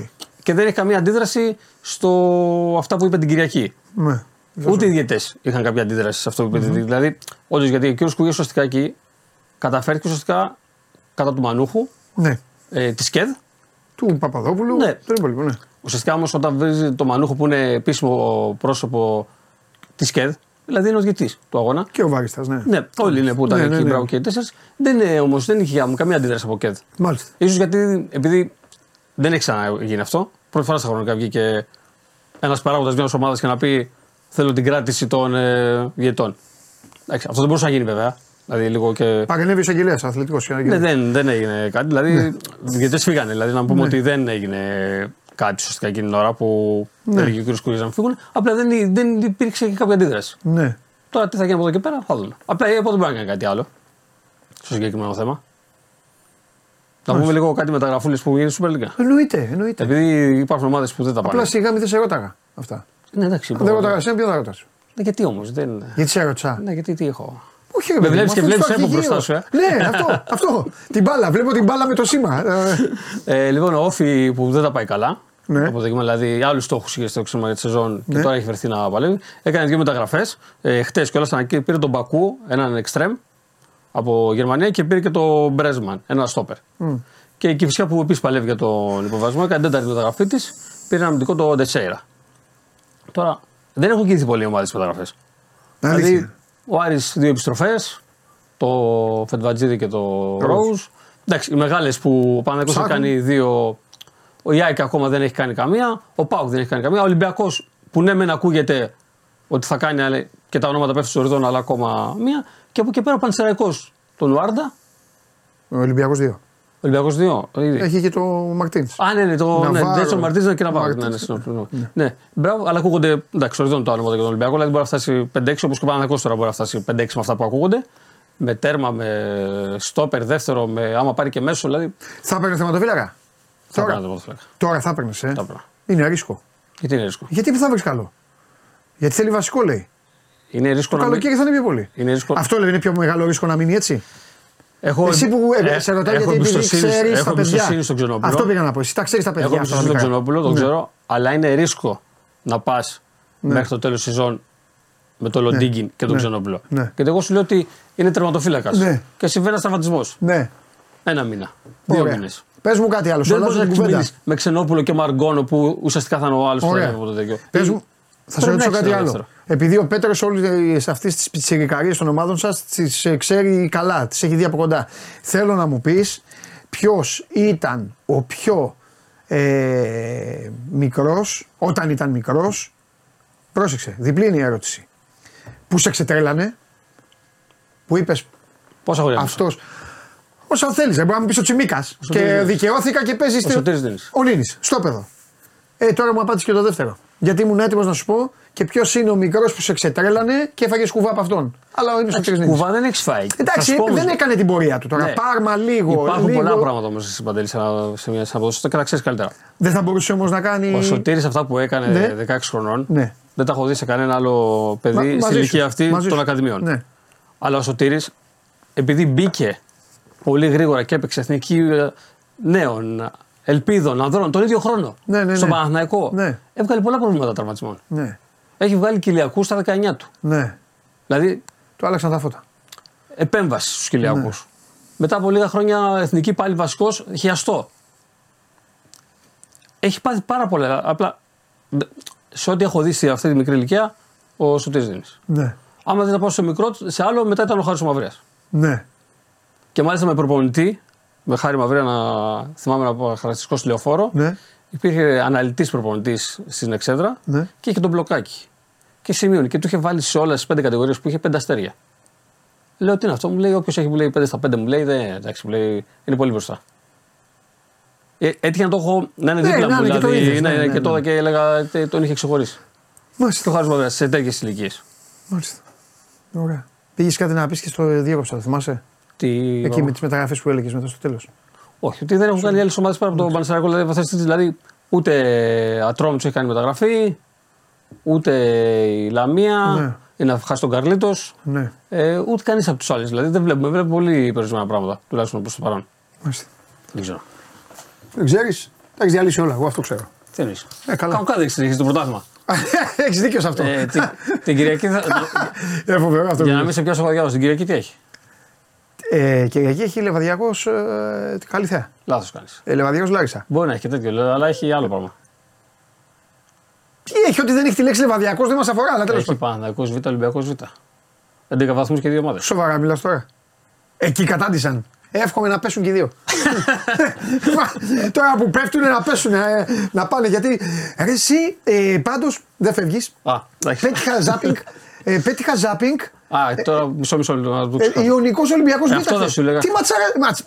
Και δεν έχει καμία αντίδραση στο αυτά που είπε την Κυριακή. Ναι. Ούτε οι διαιτέ είχαν κάποια αντίδραση σε αυτό που είπε. Δηλαδή, όντως γιατί ο κύριος Κούγια ουσιαστικά εκεί καταφέρθηκε ουσιαστικά κατά του Μανούχου Ναι. ε, της ΚΕΔ. Του Παπαδόπουλου. Ναι. Τον υπόλοιπο, ναι. Ουσιαστικά όμως όταν βρει το Μανούχο που είναι επίσημο πρόσωπο της ΚΕΔ, δηλαδή είναι ο διαιτή του αγώνα. Και ο Βάριστας, ναι. Ναι, όλοι είναι που ήταν Ναι, εκεί, ναι, ναι. μπράβο και οι τέσσερις. Δεν είναι όμως, δεν είχε καμία αντίδραση από ΚΕΔ. Μάλιστα. σω γιατί επειδή δεν έχει ξαναγίνει αυτό, πρώτη φορά στα χρονικά βγήκε ένας παράγοντας μιας ομάδας και να πει Θέλω την κράτηση των ε, διαιτών. Εντάξει, αυτό δεν μπορούσε να γίνει βέβαια. Δηλαδή λίγο και. Παρενέβη ο εισαγγελέα, αθλητικός. Ναι, δεν, δεν έγινε κάτι. Δηλαδή, Ναι. οι διαιτέ φύγανε. Δηλαδή, να πούμε ότι δεν έγινε κάτι σωστικά εκείνη την ώρα που Ναι. έλεγε ο κ. Κουρίζα να φύγουν. Απλά δεν, δεν υπήρξε και κάποια αντίδραση. Ναι. Τώρα τι θα γίνει από εδώ και πέρα θα δούμε. Απλά η ΕΠΟ δεν μπορεί να κάνει κάτι άλλο στο συγκεκριμένο θέμα. Να πούμε λίγο κάτι μεταγραφούλε που γίνει στην Super League. Εννοείται, εννοείται. Επειδή υπάρχουν ομάδες που δεν τα πάνε. Απλά σιγά μην δεν σε ρώταγα αυτά. Ναι, εντάξει. Δεν μπορώ- ρώταγα εσένα, ποιο θα ρωτάς; Ναι, γιατί όμως. Δεν... Γιατί σε ρώτησα. Ναι, γιατί τι έχω. Όχι, ρε Με παιδί μου, βλέπεις και αυτό είναι βλέπεις στο ΕΠΟ αρχηγείο. μπροστά σου, ε. Ναι, αυτό, αυτό. Την μπάλα, βλέπω την μπάλα με το σήμα. Ε, Ε, λοιπόν, ο Όφη που δεν τα πάει καλά. Ναι. Αποδείγμα, δηλαδή άλλους στόχους είχε στο ξύμα για τη σεζόν Ναι. και τώρα έχει βρεθεί να παλεύει. Έκανε δύο μεταγραφές. Ε, Χτες κιόλας πήρε τον Μπακού, έναν εξτρεμ από Γερμανία και πήρε και τον Μπρέσμαν, ένα στόπερ. Και η Κυφσιά που επίσης παλεύει για τον υποβασμό, έκανε τέταρτη μεταγραφή της, πήρε ένα αμυντικό το Ντεσέιρα. Τώρα δεν έχουν κινηθεί πολλοί ομάδες μεταγραφές. αλήθεια. Δηλαδή, ο Άρης δύο επιστροφές, το Φετβατζίδη και το Ρόουζ. Εντάξει, οι μεγάλες που ο Παναγιώτο έχει Ψάχνουν. κάνει δύο. Ο Ιάικα ακόμα δεν έχει κάνει καμία. Ο Πάουκ δεν έχει κάνει καμία. Ο Ολυμπιακός που ναι, μεν ακούγεται ότι θα κάνει αλλά και τα ονόματα πέφτουν στο οριδόν, αλλά ακόμα μία. Και από εκεί πέρα ο Πανσεραϊκός τον Ουάρντα. Ο Ολυμπιακός 2. Ο Ολυμπιακός δύο. το ίδιο. Έχει και το Μαρτίνς. Α, ναι, ναι, το ναι, Ναβάρο. Τζέτσον Μαρτίζα και να πάω. Ναι, ναι, Μαρτίνς. συγγνώμη, συγγνώμη. ναι. μπράβο, αλλά ακούγονται. Εντάξει, οριδόν το όνομα για τον Ολυμπιακό, δηλαδή μπορεί να φτάσει 5-6 όπως και ο Παναγιώτο τώρα μπορεί να φτάσει 5-6 με αυτά που ακούγονται. Με τέρμα, με στόπερ δεύτερο, με, άμα πάρει και μέσο, δηλαδή. Θα έπαιρνε θεματοφύλακα; Θα Τώρα; παίρνει το ποδοσφαίρι. Τώρα θα έπαιρνε. Ε; Θα έπαιρνα. Είναι ρίσκο. Γιατί είναι ρίσκο; Γιατί δεν θα βρεις καλό; Γιατί θέλει βασικό λέει. Είναι ρίσκο Το να μην- καλοκαίρι θα είναι πιο πολύ. Είναι ρίσκο. Αυτό λέει είναι πιο μεγάλο ρίσκο να μείνει έτσι; Έχω, Εσύ που ε, σε ρωτάω έχω γιατί επειδή εμπιστοσύνη- ξέρεις έχω τα παιδιά. εμπιστοσύνη στον Ξενόπουλο. Αυτό πήγα να πω. Εσύ τα ξέρεις τα παιδιά. Έχω αυτά τα εμπιστοσύνη στον μικρά. Ξενόπουλο, το Ναι. ξέρω. Αλλά είναι ρίσκο να πας μέχρι το τέλος της σεζόν με το Λοντίγκιν και τον Ναι. Ξενόπουλο. Ναι. Και εγώ σου λέω ότι είναι τερματοφύλακας. Ναι. Και συμβαίνει ένας τραυματισμός. Ναι. Ένα μήνα. Δύο Ωραία. μήνες. Πες μου κάτι άλλο. Σου Δεν μπορείς αλλάζω να την κουβέντα. ξυπνήσει με Ξενόπουλο και Μαργκόνο που ουσιαστικά θα είναι ο άλλος που θα Ωραία. είναι από το τέτοιο. Πες μου, θα σε Πρέπει να ρωτήσω έχεις κάτι ένα άλλο. δεύτερο. Επειδή ο Πέτρος όλε αυτέ τι πιτσιρικαρίε των ομάδων σας τις ξέρει καλά, τις έχει δει από κοντά. Θέλω να μου πεις ποιος ήταν ο πιο ε, μικρός, όταν ήταν μικρός. Πρόσεξε, διπλή είναι η ερώτηση. Που σε ξετρέλανε, που είπες Πόσα χρόνια. αυτός. Όσο θέλεις, δεν μπορεί να μου πεις ο Τσιμίκας. Και Δίνης. δικαιώθηκα και παίζεις. Ο Σωτήρης Δίνης. Ο Λίνης, στο παιδό. Ε, τώρα μου απάντησε και το δεύτερο. Γιατί ήμουν έτοιμος να σου πω και ποιος είναι ο μικρός που σε ξετρέλανε και έφαγε κουβά από αυτόν. Αλλά είναι ο Σωτήρης Δίνης. Κουβά δεν έχεις φάει. Θα Εντάξει, σου πω όμως, δεν έκανε την πορεία του τώρα. Ναι. Πάρμα λίγο. Υπάρχουν λίγο. πολλά πράγματα όμως στην Παντελής σε, ένα- σε μια συναποδοσία και τα ξέρεις καλύτερα. Δεν θα μπορούσε όμως να κάνει. Ο Σωτήρης αυτά που έκανε Ναι. 16 χρονών Ναι. δεν τα έχω δει σε κανένα άλλο παιδί Μα- στην μαζί σου, ηλικία αυτή μαζί των σου. Ακαδημιών. Ναι. Αλλά ο Σωτήρης, επειδή μπήκε πολύ γρήγορα και έπαιξε εθνική ε, νέων, ελπίδων, ανδρών τον ίδιο χρόνο Ναι, ναι, στο ναι. Παναθηναϊκό, Ναι. έβγαλε πολλά προβλήματα τραυματισμών. Ναι. Έχει βγάλει κοιλιακού στα 19 του. Ναι. Δηλαδή Του άλλαξαν τα φώτα. επέμβαση στους κοιλιακού. Ναι. Μετά από λίγα χρόνια εθνική πάλι βασικός, χιαστό. Έχει πάθει πάρα πολλά. Απλά δε- σε ό,τι έχω δει σε αυτή τη μικρή ηλικία, ο Σωτήρης Δίνης. Ναι. Άμα δεν θα πάω σε μικρό, σε άλλο μετά ήταν ο Χάρης ο Μαυρίας. Ναι. Και μάλιστα με προπονητή, με Χάρη Μαυρία να θυμάμαι να πω χαρακτηριστικό στη λεωφόρο, Ναι. υπήρχε αναλυτής προπονητής στην Εξέδρα Ναι. και είχε τον μπλοκάκι. Και σημείωνε και του είχε βάλει σε όλες τις πέντε κατηγορίες που είχε πέντε αστέρια. Λέω τι είναι αυτό, μου λέει όποιος έχει που λέει 5 στα 5 μου λέει, δεν, εντάξει, μου λέει, είναι πολύ μπροστά. Ε, έτυχε να το έχω να είναι Ναι, δίπλα να μου. είναι και το Δηλαδή, είδες, ναι, ναι, ναι, ναι, και ναι. τότε και έλεγα ε, τον είχε ξεχωρίσει. Και ο Μάλιστα. Χάρη Μαυρία σε τέτοιε ηλικίες. Μάλιστα. Ωραία. Πήγες κάτι να πεις και στο διέκοψα, το θυμάσαι; Τι... Εκεί με τις μεταγραφές που έλεγες μετά στο τέλος. Όχι, ότι δεν έχουν κάνει άλλες ομάδες πέρα από τον Πανεσαιράκο. Δηλαδή, θα στείλεις, δηλαδή, ούτε Ατρόμητος έχει κάνει μεταγραφή, ούτε η Λαμία, Ναι. είναι να χάσει τον Καρλίτος. Ναι. Ε, ούτε κανείς από τους άλλους. Δηλαδή δεν βλέπουμε, βλέπουμε πολύ περιορισμένα πράγματα, τουλάχιστον προς το παρόν. Μάλιστα. Δεν ξέρω. Δεν ξέρεις; Τα έχεις διαλύσει όλα. Εγώ αυτό ξέρω. Τι εννοείς; Ε, καλά. Κάνω κάτι έχεις το πρωτάθλημα. έχεις δίκιο σε αυτό. ε, τι, την Κυριακή. Θα, Ε, φοβερό αυτό. για που να μην σε πιάσω βαδιά, την Κυριακή τι έχει; Ε, Κυριακή έχει Λεβαδιακός ε, καλή θέα. Λάθος κάνεις. Ε, Λεβαδιακός Λάρισα. Μπορεί να έχει και τέτοιο, αλλά έχει άλλο πράγμα. Τι έχει, ότι δεν έχει τη λέξη Λεβαδιακός δεν μας αφορά, αλλά τέλος Έχει πάντων. Παναδιακό Β, Ολυμπιακός Β. 11 βαθμούς και δύο ομάδες. Σοβαρά μιλάς τώρα. Εκεί κατάντησαν. Εύχομαι να πέσουν και οι δύο. Μα, τώρα που πέφτουν να πέσουν, ε, να πάνε. Γιατί ρε, εσύ ε, πάντως δεν φεύγεις. Α, εντάξει. Πέτυχα ζάπινγκ. Ε, πέτυχα ζάπινγκ. Α, τώρα μισό μισό λεπτό να το Ε, ξέρω. Ιωνικός Ολυμπιακός Ε, αυτό θα σου έλεγα. Τι ματσάρα. Ματς...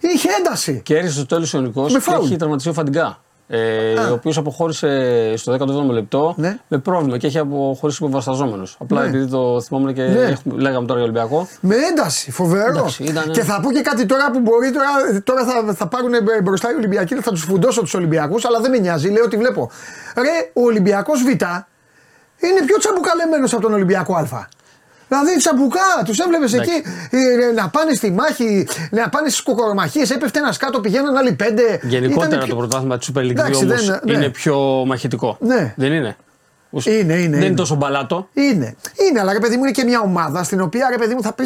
Είχε ένταση. Και έρισε στο τέλος ο Ιωνικός Με και φάουλ. έχει τραυματιστεί ο Φαντιγκά. Ε, ο οποίος αποχώρησε στο 17ο λεπτό Ναι. με πρόβλημα και έχει αποχωρήσει υποβασταζόμενο. Απλά Ναι. επειδή το θυμόμουν και Ναι. έχουμε- λέγαμε τώρα για Ολυμπιακό. Με ένταση, φοβερό. Εντάξει, ήταν- Και θα πω και κάτι τώρα που μπορεί. Τώρα, τώρα θα, θα πάρουν μπροστά οι Ολυμπιακοί, θα τους φουντώσω τους Ολυμπιακούς, αλλά δεν με νοιάζει. Λέω ότι βλέπω. Ρε, ο Ολυμπιακός Β είναι πιο τσαμπουκαλεμένο από τον Ολυμπιακό Α. Δηλαδή τσαμπουκά, τους έβλεπες εκεί ε, να πάνε στη μάχη, να πάνε στις κοκορομαχίες. Έπεφτε ένας κάτω, πηγαίναν άλλοι πέντε. Γενικότερα Ήτανε το πιο- πρωτάθλημα της Super League 2 Εντάξει, όμως δεν- ναι. είναι πιο μαχητικό. Ναι. Δεν είναι. Είναι, είναι, Δεν είναι. είναι τόσο μπαλάτο. Είναι. Είναι, αλλά ρε παιδί μου είναι και μια ομάδα στην οποία ρε παιδί μου θα πει.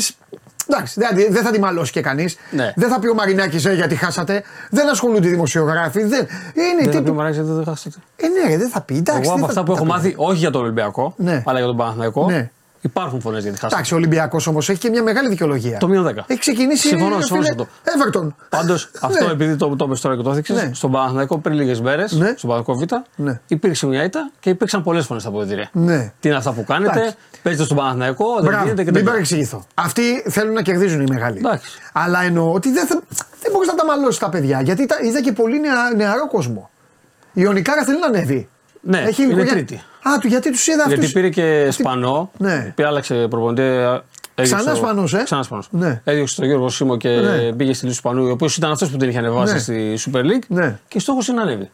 Εντάξει, δεν, δεν θα τη μαλώσει και κανείς. Ναι. Δεν θα πει ο Μαρινάκης ε, γιατί χάσατε. Δεν ασχολούνται οι δημοσιογράφοι. Δεν, είναι Δεν θα τύπου- πει ο Μαράκης, δεν θα χάσετε. Ε, ναι, ρε, δεν θα πει. Εντάξει, Εγώ δεν από θα- αυτά που τα έχω πει. μάθει, όχι για τον Ολυμπιακό, Ναι. αλλά για τον Παναθηναϊκό, Ναι. Υπάρχουν φωνές για τη χάσατε. Εντάξει, ο Ολυμπιακός όμως έχει και μια μεγάλη δικαιολογία. Το μείον 10. Έχει ξεκινήσει. Συμφωνώ, ρε, συμφωνώ φίλε, σε αυτό. Everton. Πάντως, αυτό Ναι. επειδή το, το είπες τώρα και το έθιξες, Ναι. στον Παναθηναϊκό πριν λίγες μέρες, Ναι. στον Παναθηναϊκό Β, Ναι. υπήρξε μια ήττα και υπήρξαν πολλές φωνές στα αποδητήρια. Ναι. Τι είναι αυτά που κάνετε, Εντάξει. παίζετε στον Παναθηναϊκό, δεν Μπράβο, γίνεται και μην τέτοια. παρεξηγηθώ. Αυτοί θέλουν να κερδίζουν οι μεγάλοι. Εντάξει. Αλλά εννοώ ότι δεν, θα, δεν μπορείς να τα μαλώσεις τα παιδιά γιατί τα, είδα και πολύ νεα, νεαρό κόσμο. Η Ιωνικάρα θέλει να ανέβει. Ναι, είναι ηλικία- τρίτη. Α, του γιατί τους είδα αυτούς. Γιατί πήρε και Σπανό, Ναι. πήρε άλλαξε προπονητή. έδιωξε Ξανά το- Σπανός, ε; Ξανά Σπανός. Ναι. Έδιωξε τον Γιώργο Σίμω και Ναι. πήγε στη λύση του Σπανού, ο οποίος ήταν αυτός που την είχε ανεβάσει Ναι. στη Super League. Ναι. Και στόχος είναι να ανέβει.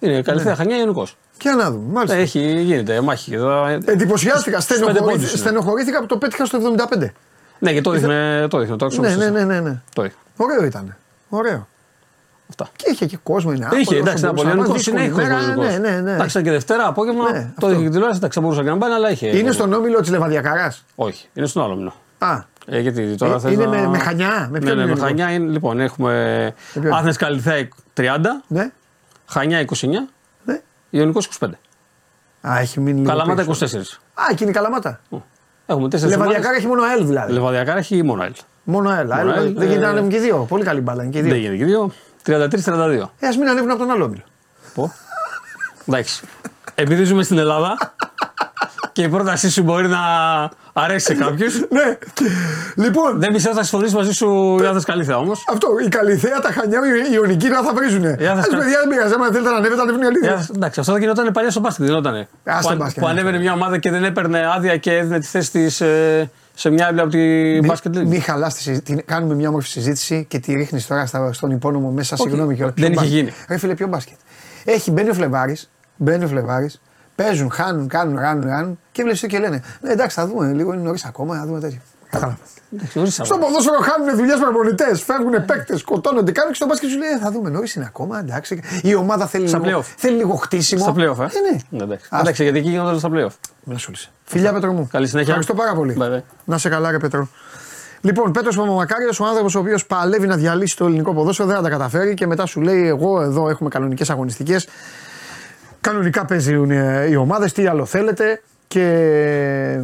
Είναι καλυφαία χανιά γενικώ. Και να δούμε. Μάλιστα. Έχει, γίνεται μάχη. Εδώ- Εντυπωσιάστηκα. στους πέντε Στενοχωρήθη- πόντους είναι. Στενοχωρήθηκα που το πέτυχα στο 75. Ναι, και το δείχνε. Το δείχνε. Το Ναι, άξονα ναι, ναι, ναι, ναι. Το δείχνε. Ωραίο ήταν. Ωραίο. Αυτά. Και είχε και κόσμο, είναι Είχε, άπολος, εντάξει, ήταν μπορούσε πολύ να πάει ελληνικό. δύσκολη Είναι μέρα, ελληνικό. Ναι, ναι, ναι. Εντάξει, ήταν και Δευτέρα απόγευμα. Ναι, το αυτό. είχε και τηλεόραση. Εντάξει, θα μπορούσε να πάει, αλλά είχε. Είναι στον όμιλο της Λεβαδιακαράς. Όχι, είναι στον άλλο μήνο. Α, Ε, γιατί τώρα Ε, θες είναι να... με- με Χανιά, με ναι, ποιον ναι, είναι με λοιπόν; Χανιά είναι, λοιπόν, έχουμε ποιον; Άθνες Καλυθέα 30, ναι. Χανιά 29, ναι. Ιωνικός 25. Α, έχει μείνει λίγο. Καλαμάτα πίσω. 24. Α, εκείνη η Καλαμάτα. Έχουμε τέσσερις Λεβαδιακάρα ομάδες. έχει μόνο ΑΕΛ δηλαδή. Λεβαδιακάρα έχει μόνο ΑΕΛ. Μόνο ΑΕΛ. ΑΕΛ, Μόνο ΑΕΛ, Δεν γίνεται ε, να ανέβουν και οι δύο. Πολύ καλή μπάλα είναι και οι Δεν δύο. γίνεται και δύο. 33-32. Ε, ας μην ανέβουν από τον άλλο όμιλο. Πω. Εντάξει. Επειδή ζούμε στην Ελλάδα και η πρότασή σου μπορεί να αρέσει σε κάποιους. Ναι. Λοιπόν, Δεν πιστεύω θα συμφωνήσει μαζί σου η Άθνες Καλυθέα όμως. αυτό, η Καλυθέα, τα Χανιά, οι Ιωνικοί τώρα θα βρίζουνε. Η Άθνας Ας Κα- παιδιά δεν πειράζει, άμα θέλετε να ανέβετε, ανέβουν οι αλήθειες. Εντάξει, αυτό θα γινόταν παλιά στο μπάσκετ, δεν γινότανε. Α, στο που, μπάσκετ, που ναι. ανέβαινε μια ομάδα και δεν έπαιρνε άδεια και έδινε τη θέση της σε μια άλλη από τη μπάσκετ league. Μην χαλάς τη συζήτηση. Κάνουμε μια όμορφη συζήτηση και τη ρίχνεις τώρα στα- στον υπόνομο μέσα. Όχι, Συγγνώμη κιόλας. δεν είχε γίνει. Ρε φίλε, ποιο μπάσκετ. Έχει, μπαίνει ο Φλεβάρης, μπαίνει ο Φλεβάρης, παίζουν, χάνουν, κάνουν, ράνουν, ράνουν και βλέπεις και λένε Ναι, εντάξει, θα δούμε λίγο, είναι νωρίς ακόμα, θα δούμε τέτοιο. Κατάλαβα. Εντάξει, νωρίς Στο ακόμα. ποδόσφαιρο χάνουν δουλειές προπονητές, φεύγουν παίκτες, σκοτώνονται, κάνουν και στο μπάσκετ σου λέει «Ε, Θα δούμε, νωρίς είναι ακόμα, εντάξει. Η ομάδα θέλει, Στα λίγο, playoff. θέλει λίγο χτίσιμο. Στα playoff, ε. Ε, ναι. Εντάξει. Ας- Εντάξει, γιατί εκεί γίνονταν στα playoff. Μην ασχολείσαι. Φιλιά, Πέτρο μου. Καλή συνέχεια. Ευχαριστώ πάρα πολύ. Bye, bye. Να σε καλά, ρε Πέτρο. Λοιπόν, Πέτρος Παπαμακάριος, ο άνθρωπος ο οποίος παλεύει να διαλύσει το ελληνικό ποδόσφαιρο, δεν θα τα καταφέρει και μετά σου λέει: Εγώ εδώ έχουμε κανονικές αγωνιστικές. Κανονικά παίζουν ε, οι ομάδες, τι άλλο θέλετε. Και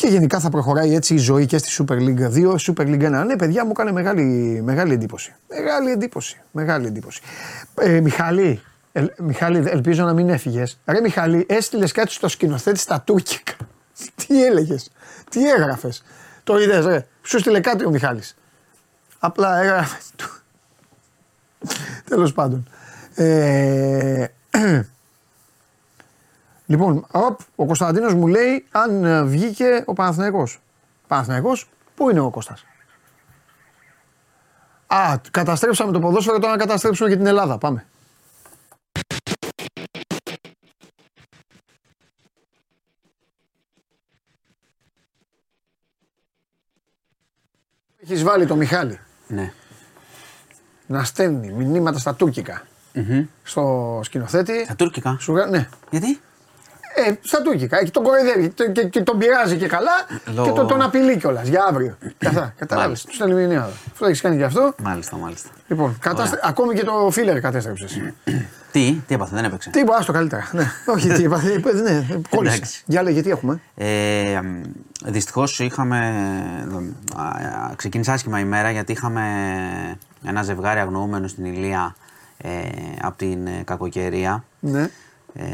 και γενικά θα προχωράει έτσι η ζωή και στη Super League 2, Super League 1. Ναι, παιδιά μου έκανε μεγάλη, μεγάλη εντύπωση. Μεγάλη εντύπωση. Μεγάλη εντύπωση. Ε, Μιχάλη, ελ- Μιχάλη, ελπίζω να μην έφυγες. Ρε Μιχάλη, έστειλες κάτι στο σκηνοθέτη στα τουρκικά. τι έλεγες, τι έγραφες; Το είδες, ρε; Σου στείλε κάτι ο Μιχάλης. Απλά έγραφες. Τέλος πάντων. Ε, Λοιπόν, οπ, ο Κωνσταντίνος μου λέει αν ε, βγήκε ο Παναθηναϊκός. Παναθηναϊκός, πού είναι ο Κώστας; Α, καταστρέψαμε το ποδόσφαιρο, τώρα να καταστρέψουμε και την Ελλάδα. Πάμε. Έχεις βάλει το Μιχάλη Ναι. να στέλνει μηνύματα στα τουρκικα στο σκηνοθέτη. Τα τουρκικά; Σου γρα- ναι. Γιατί; Ε, στα τουρκικά. Εκεί τον κοροϊδεύει και, και, και τον πειράζει και καλά Λο- και τον, τον απειλεί κιόλας για αύριο. και αυτά. Κατάλαβες. Μάλιστα. Του στέλνει μηνύματα. Αυτό έχεις κάνει και αυτό. Μάλιστα, μάλιστα. Λοιπόν, κατάστρε... ακόμη και το φίλερ κατέστρεψες. Τι, τι έπαθε, δεν έπαιξε; τι είπα, άστο καλύτερα. ναι. Όχι, τι είπα. είπε, ναι, κόλλησε. Εντάξει. Για λέγε, τι έχουμε; Ε, Δυστυχώς είχαμε. α, α, Ξεκίνησε άσχημα η μέρα γιατί είχαμε ένα ζευγάρι αγνοούμενο στην Ηλία ε, από την ε, κακοκαιρία Ναι. Ε,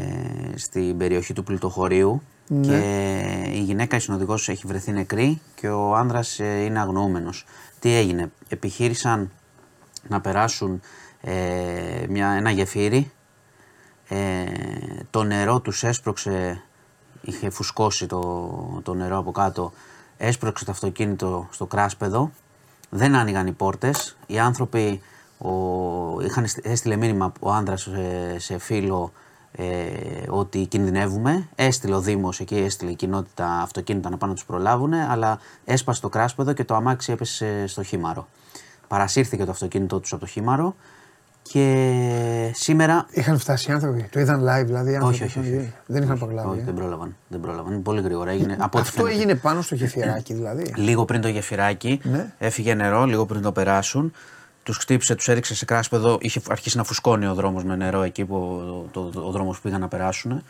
στην περιοχή του πλουτοχωρίου Ναι. και η γυναίκα η συνοδηγός έχει βρεθεί νεκρή και ο άνδρας ε, είναι αγνοούμενος. Τι έγινε, επιχείρησαν να περάσουν ε, μια, ένα γεφύρι. Ε, το νερό τους έσπρωξε, είχε φουσκώσει το, το νερό από κάτω, έσπρωξε το αυτοκίνητο στο κράσπεδο. Δεν άνοιγαν οι πόρτες. Οι άνθρωποι ο, είχαν έστειλε μήνυμα ο άνδρας σε, σε φίλο ε, ότι κινδυνεύουμε. Έστειλε ο Δήμος εκεί, έστειλε η κοινότητα αυτοκίνητα να πάνε να τους προλάβουν, αλλά έσπασε το κράσπεδο και το αμάξι έπεσε στο χήμαρο. Παρασύρθηκε το αυτοκίνητό τους από το χήμαρο και σήμερα. Είχαν φτάσει οι άνθρωποι, το είδαν live δηλαδή. οι άνθρωποι, Όχι, όχι, όχι. Δεν είχαν προλάβει. Όχι, ε. δεν πρόλαβαν. Δεν πρόλαβαν. Πολύ γρήγορα έγινε. από ό,τι Αυτό φαίνεται. έγινε πάνω στο γεφυράκι δηλαδή. Λίγο πριν το γεφυράκι, Ναι. έφυγε νερό, λίγο πριν το περάσουν. Τους χτύπησε, τους έριξε σε κράσπεδο. Είχε αρχίσει να φουσκώνει ο δρόμος με νερό εκεί που το, το, ο δρόμος που πήγαν να περάσουν.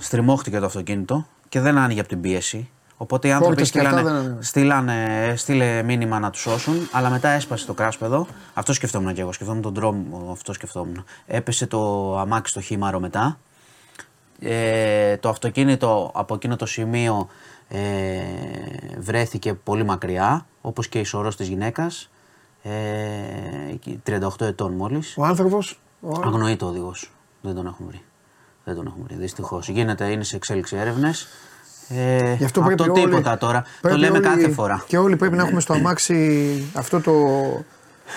Στριμώχτηκε το αυτοκίνητο και δεν άνοιγε από την πίεση. Οπότε οι άνθρωποι Πόρτες και αυτά στείλανε, δεν άνοιγαν. στείλανε, στείλε μήνυμα να τους σώσουν, αλλά μετά έσπασε το κράσπεδο. Αυτό σκεφτόμουν και εγώ. Σκεφτόμουν τον δρόμο, αυτό σκεφτόμουν. Έπεσε το αμάξι στο χήμαρο μετά. Ε, το αυτοκίνητο από εκείνο το σημείο ε, βρέθηκε πολύ μακριά, όπως και η σωρός της γυναίκας, ε, εκεί, 38 ετών μόλις. Ο άνθρωπος. Αγνοείται ο οδηγός. Δεν τον έχουμε βρει. Δεν τον έχουμε βρει, δυστυχώς. Γίνεται, είναι σε εξέλιξη έρευνες. Ε, Γι' αυτό πρέπει το όλοι- τίποτα τώρα. Το πρέπει λέμε όλοι- κάθε φορά. Και όλοι πρέπει να έχουμε στο αμάξι αυτό το.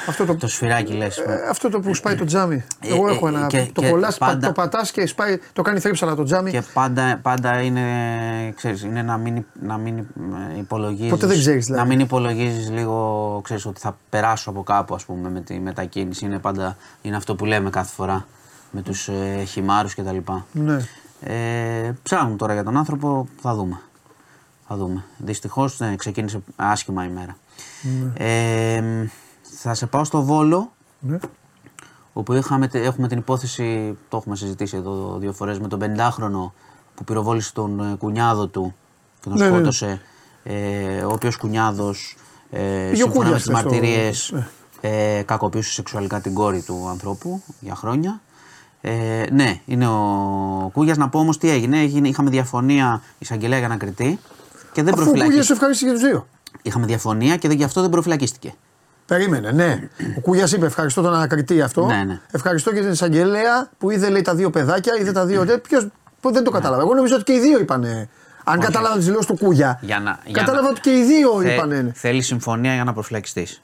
Αυτό το, Το σφυράκι λες. ε, αυτό το που σπάει το τζάμι. Ε, Εγώ ε, έχω ένα. και- το και κολλάς, πα- πάντα- το πατάς και σπάει, το κάνει θρύψαλα το τζάμι. Και πάντα, πάντα είναι, ξέρεις, είναι να μην, να μην ε, υπολογίζεις, Ποτέ δεν ξέρεις, δηλαδή. να μην υπολογίζεις λίγο, ξέρεις, ότι θα περάσω από κάπου, ας πούμε, με τη μετακίνηση. Είναι πάντα, είναι αυτό που λέμε κάθε φορά με τους ε, χυμάρους κτλ. Ναι. Ε, ψάχνουν τώρα για τον άνθρωπο, θα δούμε. Θα δούμε. Δυστυχώς ναι, ξεκίνησε άσχημα η μέρα. Ε, θα σε πάω στο Βόλο, Ναι. όπου είχαμε, έχουμε την υπόθεση, το έχουμε συζητήσει εδώ δύο φορές, με τον 50χρονο που πυροβόλησε τον ε, κουνιάδο του και τον Ναι, ναι, ναι. σκότωσε. Ε, ο οποίος κουνιάδος, ε, Πήγε ο σύμφωνα με Κούλιας τις στο- μαρτυρίες, ναι. ε, κακοποιούσε σεξουαλικά την κόρη του ανθρώπου για χρόνια. Ε, ναι, είναι ο Κούγιας. Να πω όμως τι έγινε. έγινε είχαμε διαφωνία εισαγγελέα για ανακριτή και δεν Αφού ο Κούγια προφυλακίστηκε. ευχαρίστηκε και τους δύο. Είχαμε διαφωνία και δεν- γι' αυτό δεν προφυλακίστηκε. Περίμενε, ναι. Ο Κούγιας είπε: Ευχαριστώ τον ανακριτή αυτό. Ναι, ναι. Ευχαριστώ και την εισαγγελέα που είδε λέει, τα δύο παιδάκια, είδε τα δύο. Ποιος δεν το κατάλαβα. Εγώ νομίζω ότι και οι δύο είπανε. Αν κατάλαβα τις δηλώσεις του Κούγια. Για να, για κατάλαβα να- ότι και οι δύο Θε- είπανε. Θέλει συμφωνία για να προφυλακιστείς.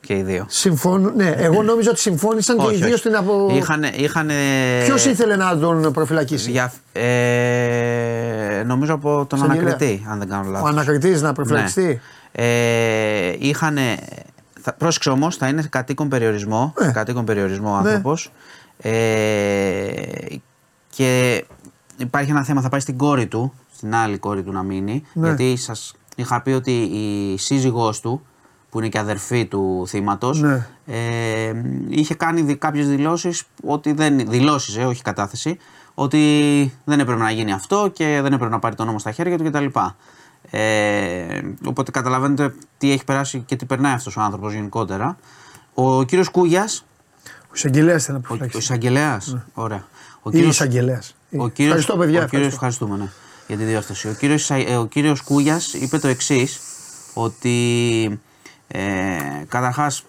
Και οι δύο. Συμφωνούν. Ναι, εγώ νόμιζα ότι συμφώνησαν και οι δύο στην απο. Είχαν, είχαν, Ποιος ήθελε να τον προφυλακίσει; Για, ε, νομίζω από τον Εισαγγελέα. ανακριτή, αν δεν κάνω λάθος. Ο ανακριτής να προφυλακιστεί; Ναι. Ε, είχαν. Θα, πρόσεξε όμως, θα είναι κατοίκον περιορισμό. Ναι. Κατοίκον περιορισμό ο Ναι. άνθρωπος. Ε, και υπάρχει ένα θέμα, θα πάει στην κόρη του, στην άλλη κόρη του να μείνει. Ναι. Γιατί σας είχα πει ότι η σύζυγός του, που είναι και αδερφή του θύματος, Ναι. ε, είχε κάνει κάποιες δηλώσεις ότι δεν. Δηλώσεις, ε, όχι κατάθεση, ότι δεν έπρεπε να γίνει αυτό και δεν έπρεπε να πάρει τον νόμο στα χέρια του κτλ. Ε, οπότε καταλαβαίνετε τι έχει περάσει και τι περνάει αυτός ο άνθρωπος γενικότερα. Ο κύριος Κούγιας, Ο εισαγγελέας ήθελε να ο, ο προφυλακίσει. εισαγγελέα. Ωραία. Ο Ή κύριος- εισαγγελέας. ο κύριος, Ευχαριστώ, παιδιά. Ο κύριος, ευχαριστώ. ευχαριστούμε ναι, για τη διόρθωση. Ο κύριος, Ισα- ε, ο κύριος Κούγιας είπε το εξής ότι ε, καταρχάς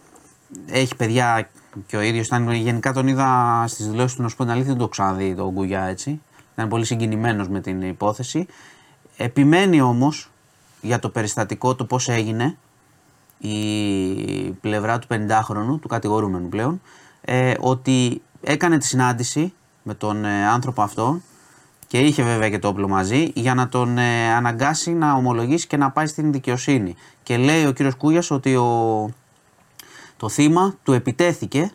έχει παιδιά και ο ίδιος ήταν, γενικά τον είδα στις δηλώσεις του να σου πω την αλήθεια, δεν το ξαναδεί τον Κούγια έτσι. Ήταν πολύ συγκινημένος με την υπόθεση. Επιμένει όμως για το περιστατικό, το πώς έγινε, η πλευρά του 50χρονου, του κατηγορούμενου πλέον, ε, ότι έκανε τη συνάντηση με τον ε, άνθρωπο αυτόν και είχε βέβαια και το όπλο μαζί για να τον ε, αναγκάσει να ομολογήσει και να πάει στην δικαιοσύνη. Και λέει ο κύριος Κούγιας ότι ο, το θύμα του επιτέθηκε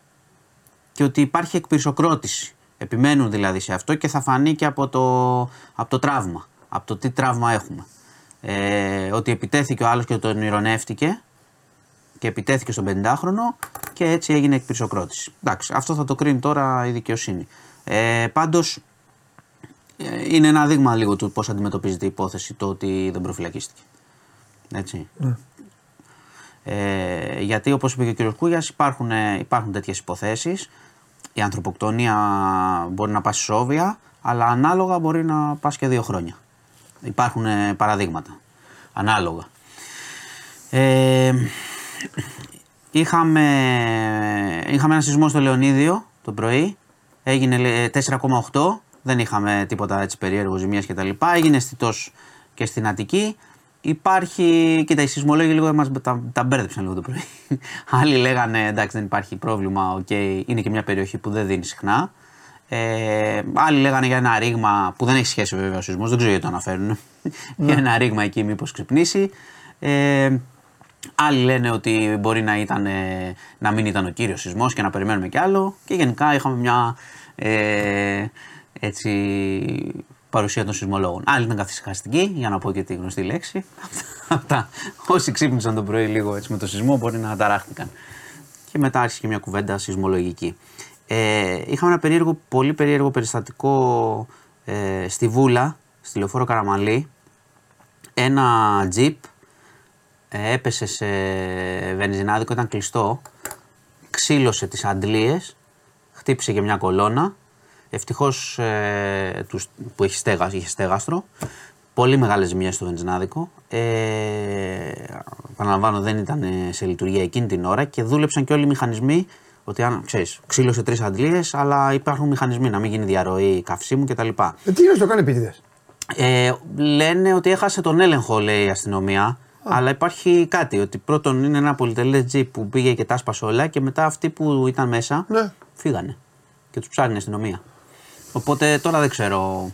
και ότι υπάρχει εκπυρσοκρότηση. Επιμένουν δηλαδή σε αυτό και θα φανεί και από το, από το τραύμα, από το τι τραύμα έχουμε. Ε, ότι επιτέθηκε ο άλλος και τον ηρωνεύτηκε και επιτέθηκε στον 50χρονο και έτσι έγινε εκπυρσοκρότηση. Εντάξει, αυτό θα το κρίνει τώρα η δικαιοσύνη. Ε, πάντως ε, είναι ένα δείγμα λίγο του πώς αντιμετωπίζεται η υπόθεση το ότι δεν προφυλακίστηκε. Έτσι. Ε, γιατί όπως είπε και ο κύριος Κούγιας υπάρχουν, ε, υπάρχουν τέτοιες υποθέσεις. Η ανθρωποκτονία μπορεί να πάει σόβια, αλλά ανάλογα μπορεί να πας και δύο χρόνια. Υπάρχουν ε, παραδείγματα. Ανάλογα. Ε, Είχαμε, είχαμε ένα σεισμό στο Λεωνίδιο το πρωί. Έγινε λέ- 4,8. Δεν είχαμε τίποτα έτσι περίεργο ζημίες και τα λοιπά. Έγινε αισθητός και στην Αττική. Υπάρχει, κοίτα, οι σεισμολόγοι λίγο μας τα, τα μπέρδεψαν λίγο το πρωί. Άλλοι λέγανε εντάξει δεν υπάρχει πρόβλημα, οκ, είναι και μια περιοχή που δεν δίνει συχνά. Ε, άλλοι λέγανε για ένα ρήγμα που δεν έχει σχέση βέβαια ο σεισμός, δεν ξέρω γιατί το αναφέρουν. για ένα ρήγμα εκεί, μήπως ξυπνήσει. Ε, άλλοι λένε ότι μπορεί να, ήταν, ε, να μην ήταν ο κύριος σεισμός και να περιμένουμε κι άλλο. Και γενικά είχαμε μια ε, έτσι, παρουσία των σεισμολόγων. Άλλοι ήταν καθησυχαστικοί, για να πω και τη γνωστή λέξη. Αυτά. Όσοι ξύπνησαν το πρωί λίγο έτσι, με το σεισμό μπορεί να ταράχτηκαν. Και μετά άρχισε και μια κουβέντα σεισμολογική. Ε, είχαμε ένα περίεργο, πολύ περίεργο περιστατικό ε, στη Βούλα, στη Λεωφόρο Καραμαλή. Ένα τζιπ ε, έπεσε σε βενζινάδικο, ήταν κλειστό, ξύλωσε τις αντλίες, χτύπησε και μια κολόνα. Ευτυχώς ε, τους, που είχε, στέγα, είχε στέγαστρο. Πολύ μεγάλες ζημιές στο βενζινάδικο. Ε, επαναλαμβάνω δεν ήταν ε, σε λειτουργία εκείνη την ώρα και δούλεψαν και όλοι οι μηχανισμοί ότι αν ξέρεις, ξύλωσε τρεις αντλίες αλλά υπάρχουν μηχανισμοί να μην γίνει διαρροή καυσίμου κτλ. Ε, τι είναι το κάνει επίτηδες; Ε, λένε ότι έχασε τον έλεγχο, λέει η αστυνομία. Αλλά υπάρχει κάτι. Ότι πρώτον είναι ένα πολυτελές τζιπ που πήγε και τα άσπασε όλα και μετά αυτοί που ήταν μέσα Ναι. φύγανε. Και τους ψάχνει η αστυνομία. Οπότε τώρα δεν ξέρω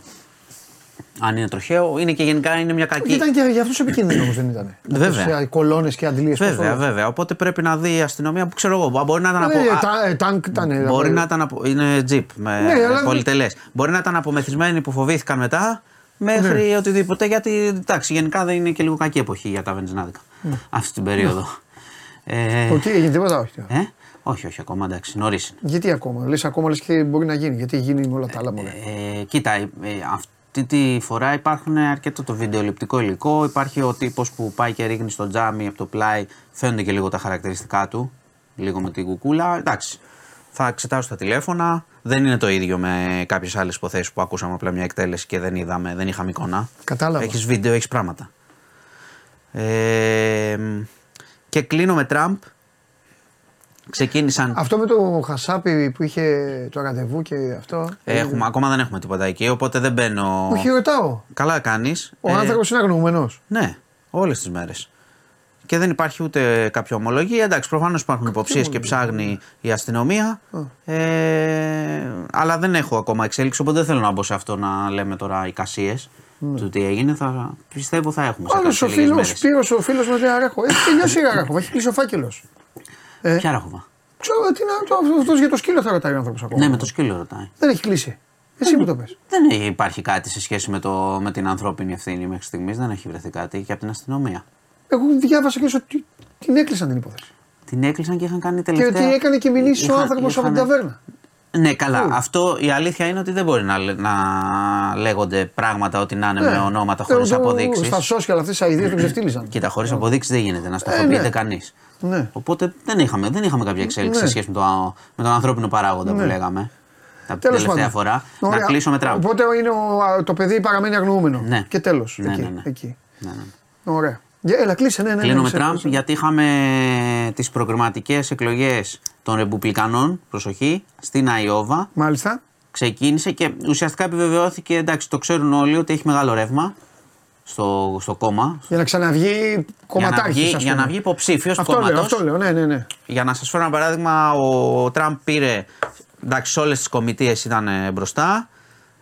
αν είναι τροχαίο. Είναι και γενικά είναι μια κακή. Ήταν και για αυτούς επικίνδυνος όμω δεν ήταν. Βέβαια. Κολόνες και αντλίε. Βέβαια, βέβαια. Οπότε πρέπει να δει η αστυνομία που ξέρω εγώ. Μπορεί να ήταν από. α, Τάγκ ήταν. ε, Μπορεί να ήταν από. Είναι τζιπ με Ναι, αλλά- πολυτελές. Μπορεί να ήταν απομεθυσμένοι που φοβήθηκαν μετά μέχρι Ναι. οτιδήποτε. Γιατί εντάξει, γενικά δεν είναι και λίγο κακή εποχή για τα βενζινάδικα αυτή την περίοδο. Ε, Οκ, έγινε τίποτα, όχι. ε, όχι, όχι, ακόμα εντάξει, νωρίς είναι. Γιατί ακόμα, λες ακόμα λες και μπορεί να γίνει. Γιατί γίνει με όλα τα άλλα μωρέ. Ε, κοίτα, ε, ε, αυτή τη φορά υπάρχουν αρκετό το βιντεοληπτικό υλικό. Υπάρχει ο τύπος που πάει και ρίχνει στο τζάμι από το πλάι. Φαίνονται και λίγο τα χαρακτηριστικά του. Λίγο με την κουκούλα. Εντάξει. Θα εξετάσω τα τηλέφωνα. Δεν είναι το ίδιο με κάποιες άλλες υποθέσεις που ακούσαμε απλά μια εκτέλεση και δεν είδαμε, δεν είχαμε εικόνα. Κατάλαβα. Έχεις βίντεο, έχεις πράγματα. Ε, και κλείνω με Τραμπ. Ξεκίνησαν. Αυτό με το Χασάπι που είχε το ραντεβού και αυτό. Έχουμε, ακόμα δεν έχουμε τίποτα εκεί, οπότε δεν μπαίνω. Όχι, ρωτάω. Καλά κάνεις. Ο άνθρωπος είναι αγνοούμενος. Ναι, όλες τις μέρες. Και δεν υπάρχει ούτε κάποια ομολογία. Εντάξει, προφανώς υπάρχουν υποψίες και ψάχνει η αστυνομία. Ε, αλλά δεν έχω ακόμα εξέλιξη, οπότε δεν θέλω να μπω σε αυτό να λέμε τώρα εικασίε του τι έγινε. Θα, πιστεύω θα έχουμε σε Άλλος κάποιες ο λίγες φίλος, μέρες. Σπύρος, ο φίλος με λέει Αράχο. Έχει τελειώσει η Αράχο, έχει κλείσει ο φάκελος. Ε, Ποια ράχοβα. ξέρω τι να. Αυτό για το σκύλο θα ρωτάει ο άνθρωπος ακόμα. Ναι, με το σκύλο ρωτάει. Δεν έχει κλείσει. Εσύ μου το πες. Δεν υπάρχει κάτι σε σχέση με, το, με την ανθρώπινη ευθύνη μέχρι στιγμής. Δεν έχει βρεθεί κάτι και από την αστυνομία. Εγώ διάβασα και ότι την έκλεισαν την υπόθεση. Την έκλεισαν και είχαν κάνει Και τελευταία. ότι έκανε και μηνύσει ο Είχαν- άνθρωπος από την είχαν- ταβέρνα. Ναι, καλά. Αυτό η αλήθεια είναι ότι δεν μπορεί να, λέ- να λέγονται πράγματα ότι να είναι με ονόματα χωρίς Ε, το- αποδείξεις. Στα social αυτές τι αειδίε τον ξεφτύλιζαν. Κοίτα, χωρίς αποδείξεις δεν γίνεται να στοχοποιείται ναι. κανείς. Ναι. Οπότε δεν είχαμε, δεν είχαμε κάποια εξέλιξη Ναι. σε σχέση με, το, με τον ανθρώπινο παράγοντα που Ναι. λέγαμε. Τα Τέλος τελευταία πάντων. φορά. Ωραία. Να κλείσω με Τραμπ. Οπότε είναι ο, α, το παιδί παραμένει αγνοούμενο. Ναι. Και τέλος. Ναι, εκεί, ναι, ναι. εκεί. Ναι, ναι. Ωραία. Για- Έλα, κλείσε, ναι, ναι. Κλείνω ναι, με ξέρω, Τραμπ ξέρω. γιατί είχαμε τις προγραμματικέ εκλογές των Ρεπουμπλικανών, προσοχή, στην Αϊόβα. Μάλιστα. Ξεκίνησε και ουσιαστικά επιβεβαιώθηκε, εντάξει, το ξέρουν όλοι ότι έχει μεγάλο ρεύμα στο, στο κόμμα. Για να ξαναβγεί Για να κομματάρχη. βγει, για να βγει υποψήφιος του Αυτό λέω, κόμματο. αυτό λέω, ναι, ναι, ναι. Για να σας φέρω ένα παράδειγμα, ο Τραμπ πήρε. Εντάξει, σε όλες τις κομιτείες ήταν ε, μπροστά.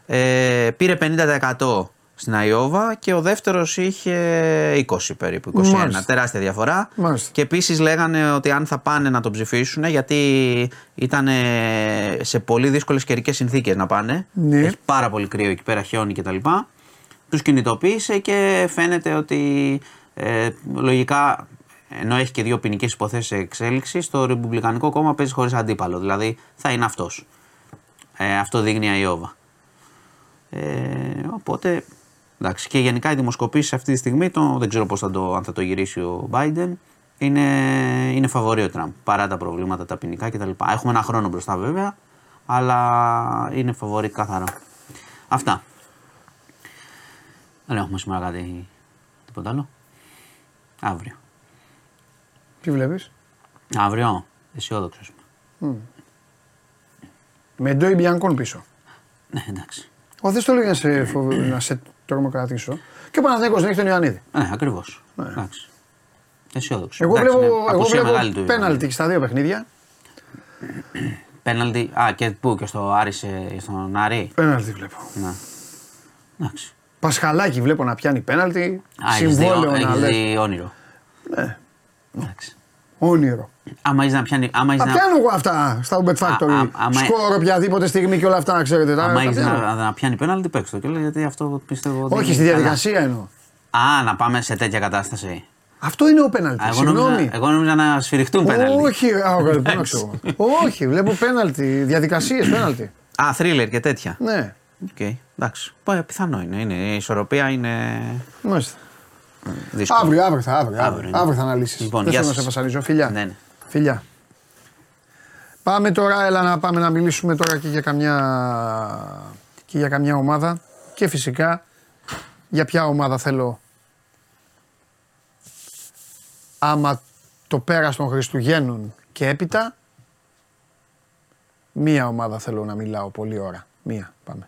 Ε, πήρε 50% στην Αϊόβα και ο δεύτερος είχε 20 περίπου, 21. Μάλιστα. Τεράστια διαφορά. Μάλιστα. Και επίσης λέγανε ότι αν θα πάνε να τον ψηφίσουν, γιατί ήταν ε, σε πολύ δύσκολες καιρικές συνθήκες να πάνε. Ναι. Έχει πάρα πολύ κρύο εκεί πέρα, χιόνι κτλ. Τους κινητοποίησε και φαίνεται ότι ε, λογικά ενώ έχει και δύο ποινικές υποθέσεις σε εξέλιξης, το Ρεπουμπλικανικό κόμμα παίζει χωρίς αντίπαλο. Δηλαδή θα είναι αυτός. Ε, αυτό δείχνει η Αϊόβα. Ε, οπότε εντάξει. Και γενικά οι δημοσκοπήσει αυτή τη στιγμή, το, δεν ξέρω πώς θα το, αν θα το γυρίσει ο Biden, είναι, είναι φαβορή ο Τραμπ παρά τα προβλήματα τα ποινικά κτλ. Έχουμε ένα χρόνο μπροστά βέβαια, αλλά είναι φαβορή καθαρά. Αυτά. Δεν έχουμε σήμερα κάτι τίποτα άλλο. Αύριο. Τι βλέπεις; Αύριο. Αισιόδοξος. Με Ντόι Μπιανκόν πίσω. Ναι, εντάξει. Ο δεν στο λέει να σε, φοβ... να σε τρομοκρατήσω. Και ο Παναθηναϊκός δεν έχει τον Ιωαννίδη. Ναι, ακριβώς. Εντάξει. Αισιόδοξο. Εγώ Εντάξει, βλέπω, είναι εγώ απουσία βλέπω μεγάλη του πέναλτι και στα δύο παιχνίδια. Πέναλτι. Α, και πού και στο Άρη, σε- στον Άρη. Πέναλτι βλέπω. Ναι. Εντάξει. Πασχαλάκι βλέπω να πιάνει πέναλτι. Α, έχεις δει, Συμβόλαιο να έχεις λέει. δει όνειρο. Ναι. Εντάξει. Όνειρο. Άμα είσαι να πιάνει. Άμα Τα είσαι να, πιάνω εγώ αυτά στα Bet Factory. Α, α, άμα- Σκόρ οποιαδήποτε στιγμή και όλα αυτά να ξέρετε. Τα, άμα τα έχεις πιάνω. να, να πιάνει πέναλτι, παίξτε το. Και λέω, γιατί αυτό πιστεύω. δεν Όχι, είναι στη καλά. διαδικασία εννοώ. Α, να πάμε σε τέτοια κατάσταση. Αυτό είναι ο πέναλτι. Α, εγώ, νόμιζα, Συγγνώμη. εγώ νόμιζα να σφυριχτούν πέναλτι. Όχι, α, όχι, δεν ξέρω. Όχι, βλέπω πέναλτι. Διαδικασίες πέναλτι. Α, θρίλερ και τέτοια. Ναι, Οκ, εντάξει. Πα- Πιθανό είναι. είναι. Η ισορροπία είναι μάλιστα. δύσκολη. Αύριο, αύριο θα, αύριο, Αύριο αύριο, είναι. αύριο θα αναλύσεις. Λοιπόν, δεν γεια θέλω να σας. σε βασανίζω. Φιλιά. Ναι, ναι. Φιλιά. Πάμε τώρα, έλα να πάμε να μιλήσουμε τώρα και για καμιά, και για καμιά ομάδα και φυσικά για ποια ομάδα θέλω άμα το πέρας των Χριστουγέννων και έπειτα μία ομάδα θέλω να μιλάω πολλή ώρα. Μία, πάμε.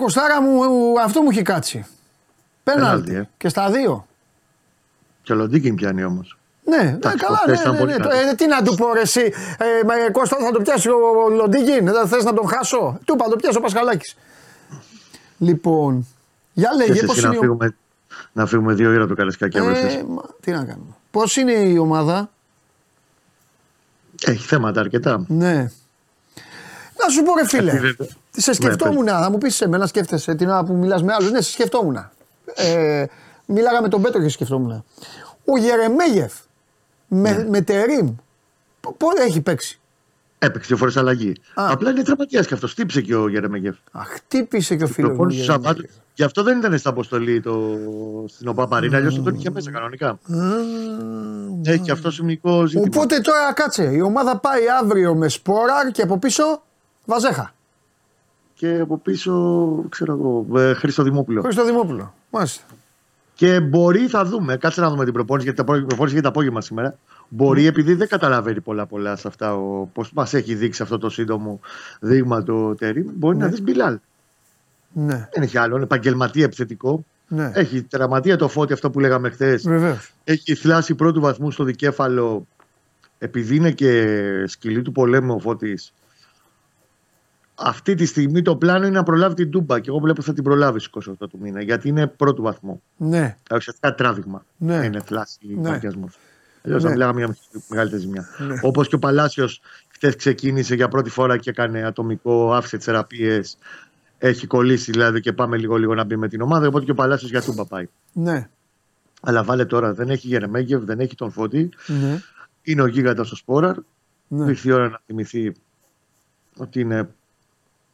Κωστάρα μου, αυτό μου έχει κάτσει. Πέναλτι. Πέναλτι, ε. Και στα δύο. Και ο Λοντίκιν πιάνει όμως. Ναι, ναι, Εντάξει, καλά, χθες ναι, ήταν ναι, πολύ ναι. καλή. Ε, τι να του πω ρε εσύ, ε, μα, ε, Κώστα θα το πιάσει ο, ο Λοντίγκιν, δεν θες να τον χάσω; Του είπα, το πιάσει ο Πασχαλάκης. Λοιπόν, για λέγε Και πώς εσύ είναι να η ο- φύγουμε, να φύγουμε δύο ώρα το Καρασκάκι αύριο θες. ε, μα, τι να κάνουμε. Πώς είναι η ομάδα, Έχει θέματα αρκετά. ναι. Να σου πω ρε φίλε, Επειδή- σε Ναι, σκεφτόμουν, θα μου πεις σε μένα σκέφτεσαι την ώρα που μιλάς με άλλους, ναι σε σκεφτόμουν. Ε, μίλαγα με τον Πέτρο και σκεφτόμουν. Ο Γερεμέγεφ με, Ναι. με Τερίμ, πότε έχει παίξει; Έπαιξε δύο φορές αλλαγή. Α. Απλά είναι τραυματίας και αυτός. Τύψε και ο Γερεμέγεφ. Αχ, χτύπησε και ο φίλος μου. Προπόνηση του Σαββάτου. Γερεμέγεφ. Γι' αυτό δεν ήταν στην αποστολή το... στην ΟΠΑΠΑΡΗΝΑ, αλλιώς θα τον είχε μέσα κανονικά. Έχει και αυτό σημαντικό ζήτημα. Οπότε τώρα κάτσε. Η ομάδα πάει αύριο με Σπόραρ και από πίσω Βαζέχα. Και από πίσω, ξέρω εγώ, ε, Χρήστο Δημόπουλο. Χρήστο Δημόπουλο. Μάλιστα. Και μπορεί, θα δούμε, κάτσε να δούμε την προπόνηση, γιατί η προπόνηση γίνεται απόγευμα σήμερα. Μπορεί, επειδή δεν καταλαβαίνει πολλά πολλά σε αυτά, πώς μας έχει δείξει αυτό το σύντομο δείγμα το Τερήμ, μπορεί να δεις Μπιλάλ. Ναι, Δεν έχει άλλο. Είναι επαγγελματία επιθετικό. ναι. Έχει τερματία το φώτι, αυτό που λέγαμε χθες. Βεβαίως. Έχει θλάση πρώτου βαθμού στο δικέφαλο. Επειδή είναι και σκυλή του πολέμου ο Φώτης, αυτή τη στιγμή το πλάνο είναι να προλάβει την Τούμπα. Και εγώ βλέπω θα την προλάβει στις 28 του μήνα. Γιατί είναι πρώτου βαθμού. Ναι, Ουσιαστικά τράβηγμα. Ναι. Δεν είναι θλάση ή Ναι. καρδιασμό. Αλλιώς Ναι. θα μιλάγαμε για μεγαλύτερη ζημιά. Ναι. Όπως και ο Παλάσιος χθες ξεκίνησε για πρώτη φορά και έκανε ατομικό, άφησε τι θεραπείες. Έχει κολλήσει δηλαδή και πάμε λίγο-λίγο να μπει με την ομάδα. Οπότε και ο Παλάσιος για Τούμπα πάει. ναι, Αλλά βάλε τώρα, δεν έχει Γερεμέγεφ, δεν έχει τον Φώτη. ναι. Είναι ο γίγαντας ο Σπόραρ. ναι. Ήρθε η ώρα να θυμηθεί ότι είναι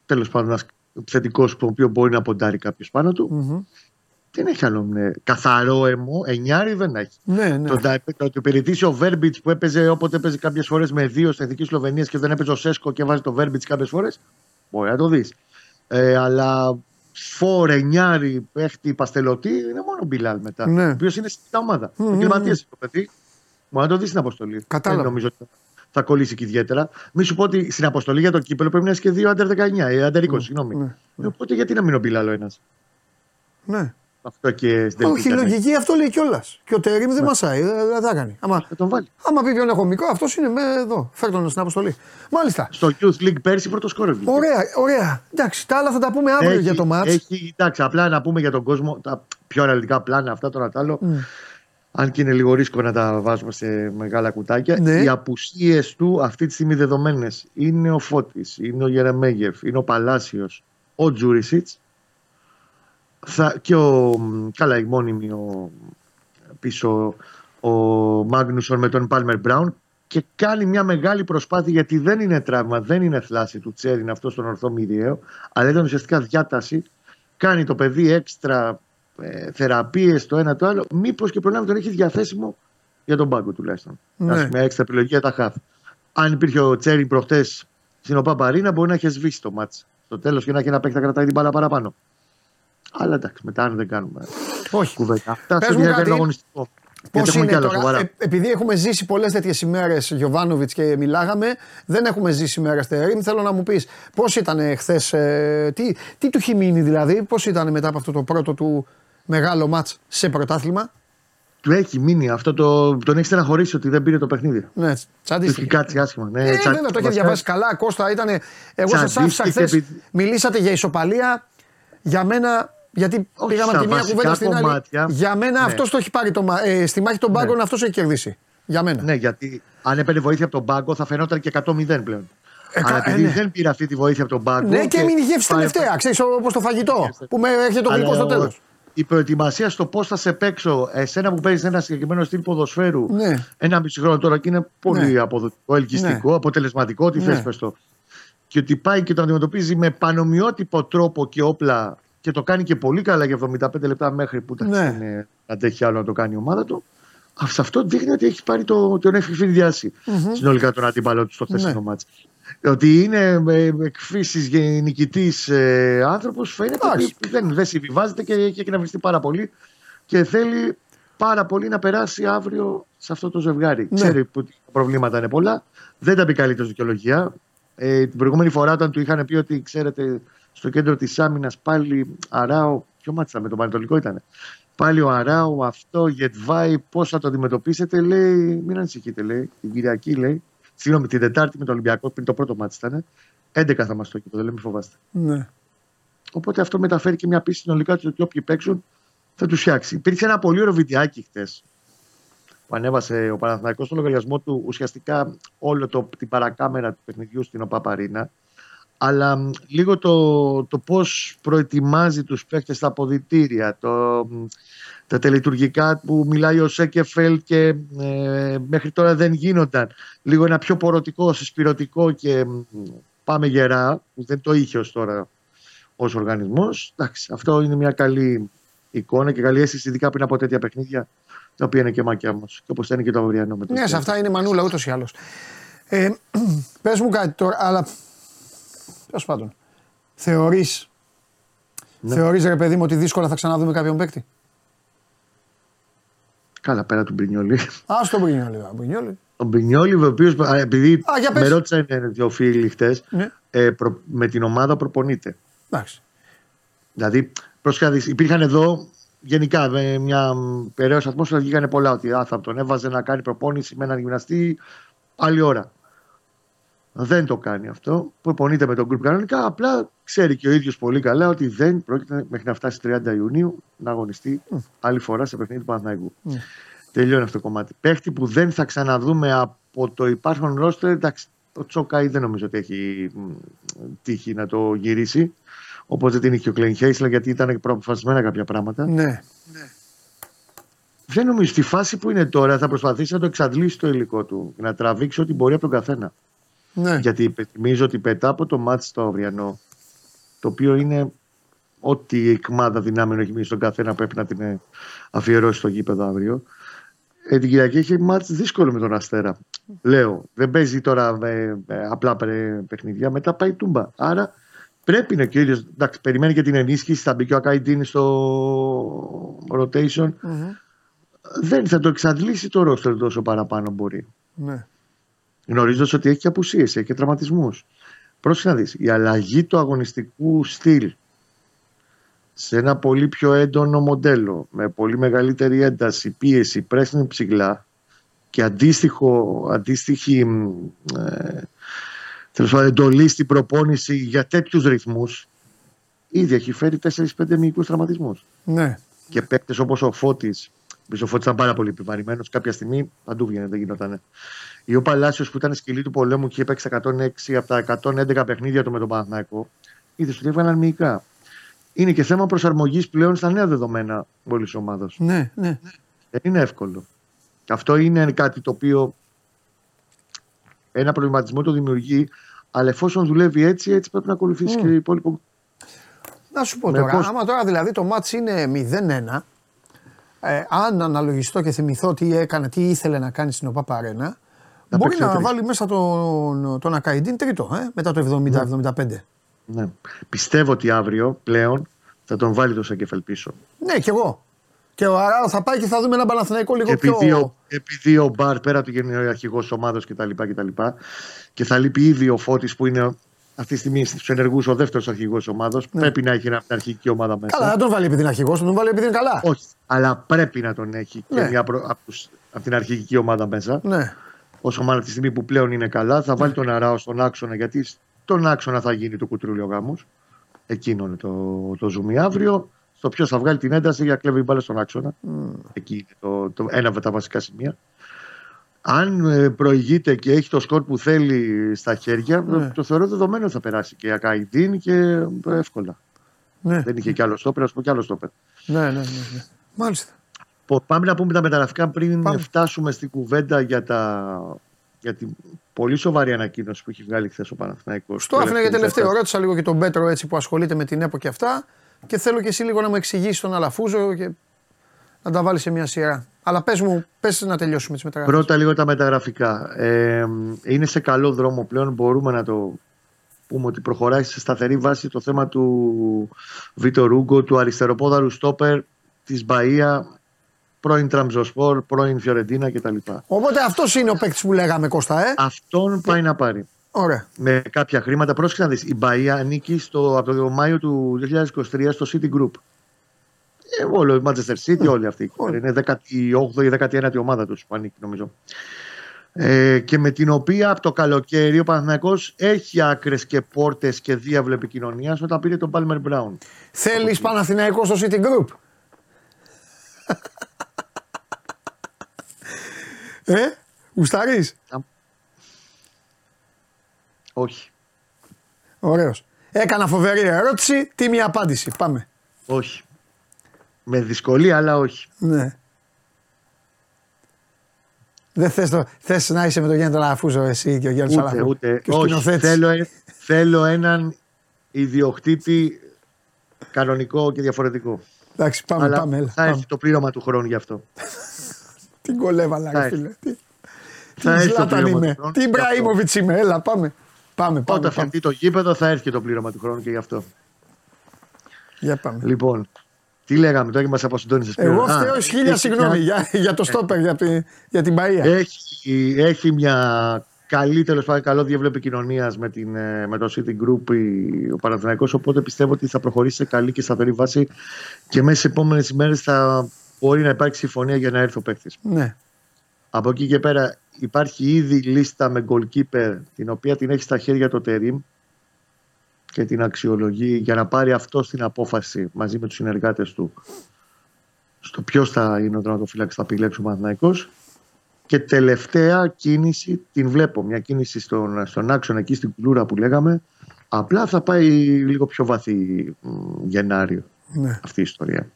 τέλος πάντων ένας θετικός που ο οποίο μπορεί να ποντάρει κάποιος πάνω του. Μμμ. Δεν έχει άλλο ναι, καθαρό αιμο, εννιάρι δεν έχει. Ναι, ναι. Το, το, το, το υπηρετήσει ο Βέρμπιτς που έπαιζε όποτε έπαιζε κάποιες φορές με δύο στην εθνική Σλοβενίας και δεν έπαιζε ο Σέσκο και βάζει το Βέρμπιτς κάποιες φορές. Μπορεί να το δεις. Ε, αλλά φόρ, εννιάρι, παίχτη, παστελωτή είναι μόνο ο Μπιλάλ μετά. Ναι. Ο οποίος είναι στην ομάδα. Μμμ, Επαγγελματία μμμ. το παιδί. Μπορεί να το δεις στην αποστολή. Κατάλαβα. Δεν νομίζω ότι θα κολλήσει και ιδιαίτερα. Μη σου πω ότι στην αποστολή για το κύπελο πρέπει να είσαι και δύο άντερ 19, ε, άντερ 20, συγγνώμη. ναι, Ε, Οπότε γιατί να μην ο Μπιλάλ ο ένας; ναι. Αυτό και στην Όχι, τελική λογική αυτό λέει κιόλας. Και ο Τερήμ δεν μασάει, δεν δεν θα κάνει. Άμα, Θα τον βάλει. άμα πει ποιον έχω μικρό, αυτός είναι με εδώ. Φέρ τον στην αποστολή. Μάλιστα. Στο Youth League πέρσι πρώτο σκόρε βγήκε. Ωραία, ωραία. Εντάξει, τα άλλα θα τα πούμε αύριο Έχει- για το μάτς. Έχει, εντάξει, απλά να πούμε για τον κόσμο τα πιο αναλυτικά πλάνα, αυτά τώρα τα άλλο. Αν και είναι λίγο ρίσκο να τα βάζουμε σε μεγάλα κουτάκια. Ναι. Οι απουσίες του αυτή τη στιγμή δεδομένες είναι ο Φώτης, είναι ο Γερεμέγεφ, είναι ο Παλάσιος, ο Τζούρισιτς. Και ο. Καλά, η μόνιμη ο, πίσω ο Μάγνουσον με τον Πάλμερ Μπράουν και κάνει μια μεγάλη προσπάθεια γιατί δεν είναι τραύμα, δεν είναι θλάση του Τσέριν αυτός στον ορθό μυριαίο, αλλά ήταν ουσιαστικά διάταση. Κάνει το παιδί έξτρα ε, θεραπείες το ένα το άλλο, μήπως και προλάβει τον έχει διαθέσιμο για τον πάγκο τουλάχιστον. Ναι. Ας πούμε, έξτρα επιλογή για τα χαφ. Αν υπήρχε ο Τσέριν προχτές Στην Οπαπαρίνα μπορεί να έχει σβήσει το μάτς. Στο τέλος και να έχει ένα παίκτη να κρατάει την μπάλα παραπάνω. Αλλά εντάξει, μετά αν δεν κάνουμε Όχι. κουβέντα. Αυτά Πες στο μου διάρκεια κάτι. του αγωνιστικό. Πώς Γιατί έχουμε είναι κι άλλα τώρα, σοβαρά. ε, επειδή έχουμε ζήσει πολλές τέτοιες ημέρες, Γιωβάνοβιτς και μιλάγαμε, δεν έχουμε ζήσει ημέρα Τερήμ. Θέλω να μου πεις πώς ήταν χθες, ε, τι, τι του έχει μείνει δηλαδή, πώς ήταν μετά από αυτό το πρώτο του μεγάλο μάτς σε πρωτάθλημα. Του έχει μείνει αυτό το. Τον έχει στεναχωρήσει ότι δεν πήρε το παιχνίδι. Ναι, Του έχει τσαντίστηκε. κάτσει άσχημα. Ναι, Ε, τσα- βέβαια, το είχε βασικά- διαβάσει καλά. Κώστα ήταν. Εγώ σας άφησα Τσαντίστηκε χθες. επειδή- Μιλήσατε για ισοπαλία. Για μένα. Γιατί Όχι, πήγαμε στα από τη μία βασικά κουβέντα στην άλλη. κομμάτια, Για μένα ναι. αυτός το έχει πάρει το. μα- Ε, στη μάχη των πάγκων αυτός έχει κερδίσει. Για μένα. Ναι, γιατί αν έπαιρνε βοήθεια από τον πάγκο θα φαινόταν και 100-0 πλέον. Ε, Αλλά κα- επειδή ε, ναι. δεν πήρε αυτή τη βοήθεια από τον πάγκο. Ναι, και έμεινε η γεύση πάει- τελευταία. Ξέρεις όπως το φαγητό. Που με έρχεται το Αλλά γλυκό στο ο- τέλος. Η προετοιμασία στο πώς θα σε παίξω, εσένα που παίζεις ένα συγκεκριμένο στυλ ποδοσφαίρου, Ναι. ένα μισή χρόνο τώρα και είναι πολύ Ναι. αποδοτικό, ελκυστικό, αποτελεσματικό, τι Ναι. θες πες το. Και ότι πάει και το αντιμετωπίζει με πανομοιότυπο τρόπο και όπλα και το κάνει και πολύ καλά για 75 λεπτά μέχρι που Ναι. ναι. δεν αντέχει άλλο να το κάνει η ομάδα του. Α, Σε αυτό δείχνει ότι έχει πάρει το, τον έχει συνδυάσει συνολικά τον αντίπαλό του στο χθεσινό Ναι. μάτς. Ότι είναι ε, εκφύσης νικητής ε, άνθρωπος φαίνεται Εντάξει. ότι δεν, δεν συμβιβάζεται και έχει εκνευριστεί πάρα πολύ και θέλει πάρα πολύ να περάσει αύριο σε αυτό το ζευγάρι. Ναι. Ξέρει που τα προβλήματα είναι πολλά. Δεν τα επικαλείται ως δικαιολογία. Ε, την προηγούμενη φορά όταν του είχαν πει ότι ξέρετε στο κέντρο της άμυνας πάλι Αράο. Ποιο μάτσα με τον Πανετολικό ήταν. Πάλι ο Αράο, αυτό, Γετβάη, πώς θα το αντιμετωπίσετε, λέει. Μην ανησυχείτε, λέει. Την Κυριακή, λέει. Συγγνώμη, την Τετάρτη με τον Ολυμπιακό, πριν το πρώτο μάτι ήταν. 11 θα μας το κήπο, δεν μην φοβάστε. Ναι. Οπότε αυτό μεταφέρει και μια πίστη συνολικά του ότι όποιοι παίξουν θα τους φτιάξει. Υπήρξε ένα πολύ ωραίο βιντεάκι χτες που ανέβασε ο Παναθηναϊκός στο λογαριασμό του ουσιαστικά όλο το, την παρακάμερα του παιχνιδιού στην ΟΠΑΠΑΡΗΝΑ αλλά μ, λίγο το, το πώς προετοιμάζει τους παίχτες στα αποδητήρια, το, μ, τα τελετουργικά που μιλάει ο Σέκεφελ και ε, μέχρι τώρα δεν γίνονταν. Λίγο ένα πιο πορωτικό, συσπηρωτικό και μ, πάμε γερά, που δεν το είχε ως τώρα ως οργανισμός. Εντάξει, αυτό είναι μια καλή εικόνα και καλή αίσθηση, ειδικά πριν από τέτοια παιχνίδια, τα οποία είναι και μάκια μας. Και όπως θα είναι και το αυριανό με το Ναι, σε αυτά είναι μανούλα ούτως ή άλλως. Ε, Πες μου κάτι τώρα, αλλά. Τέλος πάντων. Θεωρείς. Ναι. Θεωρείς ρε παιδί μου ότι δύσκολα θα ξαναδούμε κάποιον παίκτη; Καλά, πέρα του Μπρινιόλη. Α τον Μπρινιόλι. α, Μπρινιόλι. Ο Μπρινιόλη, ο οποίος επειδή Α, για πες. με ρώτησαν ε, δύο φίλοι χτες, Ναι. ε, προ- με την ομάδα προπονείται. Εντάξει. Δηλαδή, πρόσεχα, δεις, υπήρχαν εδώ γενικά με μια περαίω ατμόσφαιρα βγήκαν πολλά ότι α, θα τον έβαζε να κάνει προπόνηση με έναν γυμναστή άλλη ώρα. Δεν το κάνει αυτό. Προπονείται με τον γκρουπ κανονικά. Απλά ξέρει και ο ίδιος πολύ καλά ότι δεν πρόκειται μέχρι να φτάσει 30 Ιουνίου να αγωνιστεί άλλη φορά σε παιχνίδι του Παναθηναϊκού. Τελειώνει αυτό το κομμάτι. Παίχτη που δεν θα ξαναδούμε από το υπάρχον ρόστερ, εντάξει, ο Τσόκαη δεν νομίζω ότι έχει μ, τύχη να το γυρίσει. Όπω δεν την είχε ο Κλέν Χέισλα γιατί ήταν προφασμένα κάποια πράγματα. Ναι. Δεν νομίζω στη φάση που είναι τώρα θα προσπαθήσει να το εξαντλήσει το υλικό του και να τραβήξει ό,τι μπορεί από τον καθένα. Ναι. Γιατί υπενθυμίζω ότι πετά από το μάτι στο αυριανό, το οποίο είναι ό,τι η εκμάδα δυνάμεων έχει μείνει στον καθένα πρέπει να την ε, αφιερώσει στο γήπεδο αύριο. Ε, την Κυριακή έχει μάτς δύσκολο με τον Αστέρα. Λέω, δεν παίζει τώρα ε, ε, απλά ε, παιχνιδιά, μετά πάει τούμπα. Άρα πρέπει να και ο ίδιος, εντάξει, περιμένει και την ενίσχυση, θα μπει και ο Ακαϊντίνη στο rotation. Δεν θα το εξαντλήσει το ρόστερ τόσο παραπάνω μπορεί. ναι. Γνωρίζοντας ότι έχει και απουσίες, έχει και τραυματισμούς. Πρόσεχε να δεις. Η αλλαγή του αγωνιστικού στυλ σε ένα πολύ πιο έντονο μοντέλο, με πολύ μεγαλύτερη ένταση, πίεση, πρέσινη ψηλά και αντίστοιχο, αντίστοιχη μ, ε, τέλος πάντων, εντολή στην προπόνηση για τέτοιους ρυθμούς, ήδη έχει φέρει 4-5 μυϊκούς τραυματισμούς. ναι. Και παίκτες όπως ο Φώτης, ο Φώτης ήταν πάρα πολύ επιβαρημένος, κάποια στιγμή παντού βγαίνει, δεν γινόταν. Ή ο Παλάσιο που ήταν σκυλή του πολέμου και είχε παίξει 106 από τα 111 παιχνίδια του με τον Παναθναϊκό, είδες ότι έβγαλαν μυϊκά. Είναι και θέμα προσαρμογής πλέον στα νέα δεδομένα όλης της ομάδας. Ναι, ναι. Δεν είναι εύκολο. Και αυτό είναι κάτι το οποίο ένα προβληματισμό το δημιουργεί, αλλά εφόσον δουλεύει έτσι, έτσι πρέπει να ακολουθήσει και η υπόλοιπο. Να σου πω Με τώρα, πώς- άμα τώρα δηλαδή το μάτς είναι 0-1, ε, αν αναλογιστώ και θυμηθώ τι έκανε, τι ήθελε να κάνει στην ΟΠΑ Παρένα, Να Μπορεί παίξει με να τρεις. βάλει μέσα τον, τον Ακαϊντίν τρίτο, ε, μετά το 70-75. Ναι. Πιστεύω ότι αύριο πλέον θα τον βάλει το Σακεφελ πίσω. Ναι, κι εγώ. Και ο Αράο θα πάει και θα δούμε ένα Παναθηναϊκό λίγο Και επειδή, πιο. ο, επειδή ο Μπαρ πέρα του γενικό αρχηγός ομάδα κτλ. κτλ. Και θα λείπει ήδη ο Φώτης που είναι αυτή τη στιγμή στους ενεργούς ο δεύτερος αρχηγός ομάδα. Πρέπει να έχει ένα- την αρχική ομάδα μέσα. Ναι. Καλά, δεν τον βάλει επειδή είναι αρχηγός, τον βάλει επειδή είναι καλά. Όχι, αλλά πρέπει να τον έχει Ναι. και μια προ... από, τους- από την αρχική ομάδα μέσα. Ναι. Όσο μάλλον τη στιγμή που πλέον είναι καλά, θα βάλει τον Αράο στον άξονα γιατί στον άξονα θα γίνει το κουτρούλιο γάμος. Εκείνο είναι το, το ζουμί αύριο. Στο ποιος θα βγάλει την ένταση για κλέβει μπάλα στον άξονα. Εκεί είναι το, το, ένα από τα βασικά σημεία. Αν ε, προηγείται και έχει το σκορ που θέλει στα χέρια, Ναι. το θεωρώ δεδομένο ότι θα περάσει και για Καϊντίν και ε, εύκολα. Ναι. Δεν είχε κι άλλο στόπερ, ας πούμε κι άλλο στόπερ. Ναι, ναι, ναι, ναι. Μάλιστα. Πο- Πάμε να πούμε τα μεταγραφικά πριν Πάμε. φτάσουμε στην κουβέντα για, τα, για την πολύ σοβαρή ανακοίνωση που έχει βγάλει χθες ο Παναθηναϊκός. Το άφηνα για τελευταίο. Τελευταίο. Ρώτησα λίγο και τον Πέτρο έτσι που ασχολείται με την ΕΠΟ και αυτά. Και θέλω και εσύ λίγο να μου εξηγήσεις τον Αλαφούζο και να τα βάλεις σε μια σειρά. Αλλά πες μου, πες να τελειώσουμε τις μεταγραφές. Πρώτα λίγο τα μεταγραφικά. Ε, είναι σε καλό δρόμο πλέον. Μπορούμε να το πούμε ότι προχωράει σε σταθερή βάση το θέμα του Βίτο Ρούγκο, του αριστεροπόδαρου στόπερ της Μπαΐα, πρώην Τραμζοσπορ, πρώην Φιωρεντίνα κτλ. Οπότε αυτός είναι ο παίκτης που λέγαμε Κώστα, ε; Αυτόν πάει να πάρει. Ωραία. με κάποια χρήματα. Πρόσεξε να δεις, η Μπαία ανήκει στο, από το Μάιο του 2023 στο City Group. Ε, όλο η Manchester City, όλοι αυτοί. Όλοι. Είναι 18η ή 19η ομάδα τους που ανήκει νομίζω. Ε, και με την οποία από το καλοκαίρι ο Παναθηναϊκός έχει άκρες και πόρτες και διάβλο επικοινωνίας όταν πήρε τον Palmer Brown. Θέλεις Παναθηναϊκό στο City Group; Ε, γουστάρεις; Όχι, Ωραίος. Έκανα φοβερή ερώτηση, τίμη απάντηση. Πάμε. όχι. Με δυσκολία, αλλά όχι. Ναι. Δεν θες, το, θες να είσαι με τον Γιάννη Αλαφούζο εσύ και ο Γιάννης Ούτε, Αλαφούζο. ούτε. Και ο Όχι, σκηνοθέτης. θέλω, ε- θέλω έναν ιδιοκτήτη κανονικό και διαφορετικό. Εντάξει, πάμε, αλλά πάμε. Έλα, θα πάμε. έρθει το πλήρωμα του χρόνου γι' αυτό. Τι κολέβαλα, Θα ρε έρθει. φίλε. Τι, Θα τι έρθει το Ζλάταν πλήρωμα είμαι. του χρόνου Τι γι' αυτό. Μπραήμοβιτς είμαι. Έλα, πάμε. Πάμε, πάμε. Όταν πάμε. φτιαχτεί το γήπεδο θα έρθει και το πλήρωμα του χρόνου και γι' αυτό. Για πάμε. Λοιπόν, τι λέγαμε τώρα και μας αποσυντώνησε πριν. Εγώ Α, φταίω χίλια έχει συγγνώμη μια- για, για το στόπερ, για, τη- για την Παία. Έχει, έχει μια καλή τέλος πάντων καλό διεύλο επικοινωνίας με, την, ε, με το City Group η- ο Παναθηναϊκός οπότε πιστεύω ότι θα προχωρήσει σε καλή και σταθερή βάση και μέσα στις επόμενες ημέρε θα μπορεί να υπάρξει συμφωνία για να έρθει ο παίκτης. Ναι. Από εκεί και πέρα υπάρχει ήδη λίστα με goalkeeper την οποία την έχει στα χέρια το Τερίμ και την αξιολογεί για να πάρει αυτό την απόφαση μαζί με τους συνεργάτες του στο ποιος θα είναι ο τερματοφύλακας που θα επιλέξει ο Παναθηναϊκός και τελευταία κίνηση την βλέπω μια κίνηση στον, στον άξονα εκεί στην κουλούρα που λέγαμε απλά θα πάει λίγο πιο βαθύ μ, Γενάριο ναι. αυτή η ιστορία.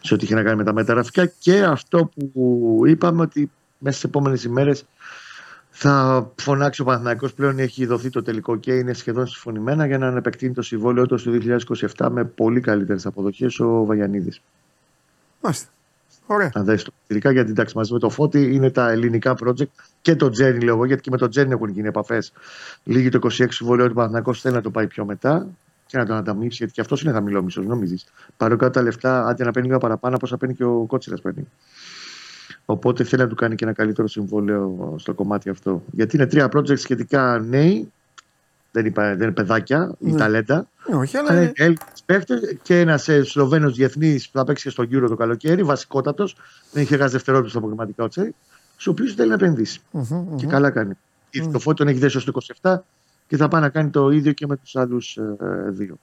Σε ό,τι είχε να κάνει με τα μεταγραφικά και αυτό που είπαμε ότι μέσα στις επόμενες ημέρες θα φωνάξει ο Παναθηναϊκός πλέον έχει δοθεί το τελικό και είναι σχεδόν συμφωνημένα για να επεκτείνει το συμβόλαιό του το 2027 με πολύ καλύτερες αποδοχές ο Βαγιανίδης. Μάλιστα. Ωραία. Αν δέσει το ειδικά γιατί εντάξει μαζί με το Φώτη είναι τα ελληνικά project και το Τζέρι λέω εγώ γιατί και με το Τζέρι έχουν γίνει επαφές. Λίγη το 26 συμβόλαιο του Παναθηναϊκός θέλει να το πάει πιο μετά και να τον ανταμείψει γιατί και αυτός είναι χαμηλό μισό, νομίζεις. Πάρω κάτω τα λεφτά, άντε να παίρνει λίγο παραπάνω από όσα παίρνει και ο Κότσιρας παίρνει. Οπότε θέλει να του κάνει και ένα καλύτερο συμβόλαιο στο κομμάτι αυτό. Γιατί είναι τρία project σχετικά νέοι, δεν, είπα, δεν είναι παιδάκια ή Ναι. ταλέντα. Ε, όχι, αλλά Αλλά είναι- είναι Έλληνες παίχτες και ένας Σλοβαίνος διεθνής που θα παίξει και στον Euro το καλοκαίρι, βασικότατος. Δεν είχε χάσει δευτερόλεπτο στα προγραμματικά ο Τσέι, στους οποίους θέλει να επενδύσει. Μμμ, μμμ. Και καλά κάνει. Το Φώτη τον έχει δέσει ως το 27 και θα πάει να κάνει το ίδιο και με τους άλλους δύο.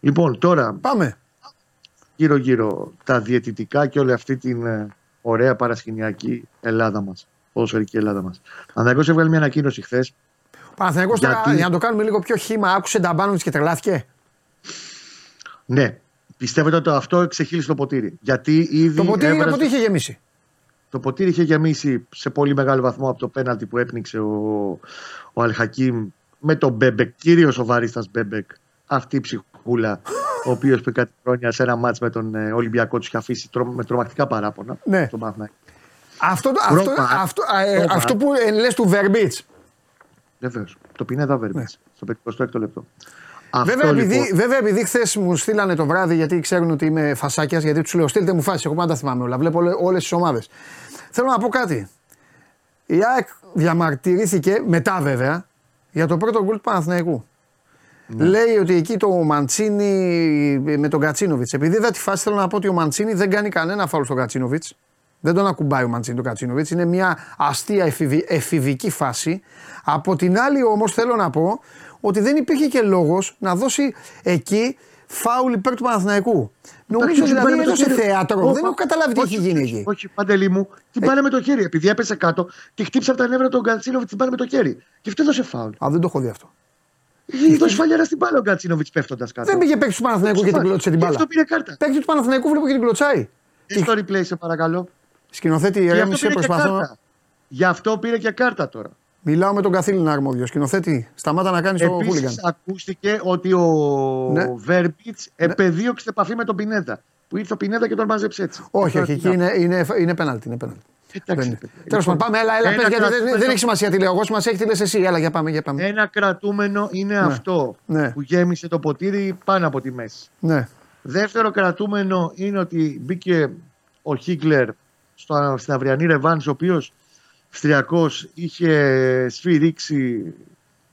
Λοιπόν, τώρα Πάμε. γύρω-γύρω τα διαιτητικά και όλη αυτή την ε, ωραία παρασκηνιακή Ελλάδα μας. Ποδοσφαιρική Ελλάδα μας. Αναγκώ έβγαλε μια ανακοίνωση χθες. Ο Παναθηναϊκός τώρα, Γιατί- για να το κάνουμε λίγο πιο χύμα, άκουσε τα μπάνου και τρελάθηκε; Ναι, πιστεύετε ότι αυτό ξεχείλισε το ποτήρι. Γιατί ήδη Το ποτήρι έβρασε- από τι είχε γεμίσει. Το ποτήρι είχε γεμίσει σε πολύ μεγάλο βαθμό από το πέναλτι που έπνιξε ο, ο Αλχακίμ με τον Μπέμπεκ, κυρίως ο Βαρίστα Μπέμπεκ. Αυτή η ψυχούλα, ο οποίος πριν κάτι χρόνια σε ένα μάτς με τον ε, Ολυμπιακό τους είχε αφήσει τρο- με τρομακτικά παράπονα. Ναι. Τον Παναθηναϊκό. Αυτό, το- αυτό, Πρόπα. αυτό, α, ε, Πρόπα. αυτό που ε, λες του Βερμπίτς. Βεβαίως. Το Πινέδα Βέρμπιτ. Στο 56ο λεπτό. Αυτό, Ναι. Βέβαια, επειδή, λοιπόν, βέβαια, επειδή χθες μου στείλανε το βράδυ, γιατί ξέρουν ότι είμαι φασάκιας, γιατί τους λέω: Στείλτε μου φάση. Εγώ πάντα τα θυμάμαι όλα. Βλέπω όλες τις ομάδες. Θέλω να πω κάτι. Η ΑΕΚ διαμαρτυρήθηκε μετά, βέβαια, για το πρώτο γκολ του Παναθηναϊκού. Ναι. Λέει ότι εκεί το Μαντσίνη με τον Κατσίνοβιτς. Επειδή είδα τη φάση, θέλω να πω ότι ο Μαντσίνη δεν κάνει κανένα φάουλ στον Κατσίνοβιτς. Δεν τον ακουμπάει ο Μαντσίνη τον Κατσίνοβιτς. Είναι μια αστεία εφηβη- εφηβική φάση. Από την άλλη, όμως, θέλω να πω ότι δεν υπήρχε και λόγος να δώσει εκεί φάουλ υπέρ του Παναθηναϊκού. Νομίζω Εντάξει, δηλαδή την πάνε με το έδωσε χέρι. θέατρο. Όχι, δεν έχω καταλάβει τι όχι, έχει γίνει όχι, εκεί. Ε. Όχι, παντελή μου. Την πάνε με το χέρι. Επειδή έπεσε κάτω και χτύψε από τα νεύρα τον Γκατσίνοβιτ, την πάνε με το χέρι. Και αυτό έδωσε φάουλ. Α, δεν το έχω δει αυτό. Είχε δώσει φαλιάρα στην μπάλα ο Γκατσίνοβιτ πέφτοντας κάτω. Δεν πήγε παίκτης του Παναθηναϊκού και την Σοφά. κλώτσε την Γι' μπάλα. αυτό πήρε κάρτα. Παίκτης του Παναθηναϊκού βλέπω και την κλωτσάει. Τι στο replay, σε παρακαλώ. Σκηνοθέτη, Γι' αυτό ηρέμησε, πήρε και προσπαθώ. κάρτα. Γι' αυτό πήρε και κάρτα τώρα. Μιλάω με τον καθήλυνα αρμόδιος. Σκηνοθέτη, σταμάτα να κάνεις το χούλιγκαν. Επίση, ακούστηκε ότι ο Ναι. Βέρμπιτς επεδίωξε επαφή με τον Πινέδα. Που ήρθε ο Πινέδα και τον μάζεψε έτσι. Όχι, Αυτό όχι, τι εκεί να- είναι, είναι, είναι πέναλτι. Είναι πέναλτι. Εντάξει, Δεν- παιδιά. Τέλος πάντων, Λοιπόν, πάμε, έλα, έλα, ένα πες, γιατί δεν, κρατούμενο- δεν έχει σημασία τι λέω. Εγώ σημασία έχει τι λες εσύ. Έλα, για πάμε, για πάμε. Ένα κρατούμενο είναι αυτό Ναι. που γέμισε το ποτήρι πάνω από τη μέση. Ναι. Δεύτερο κρατούμενο είναι ότι μπήκε ο Χίγκλερ στο, στην αυριανή Ρεβάνς, ο οποίος Στριακό είχε σφυρίξει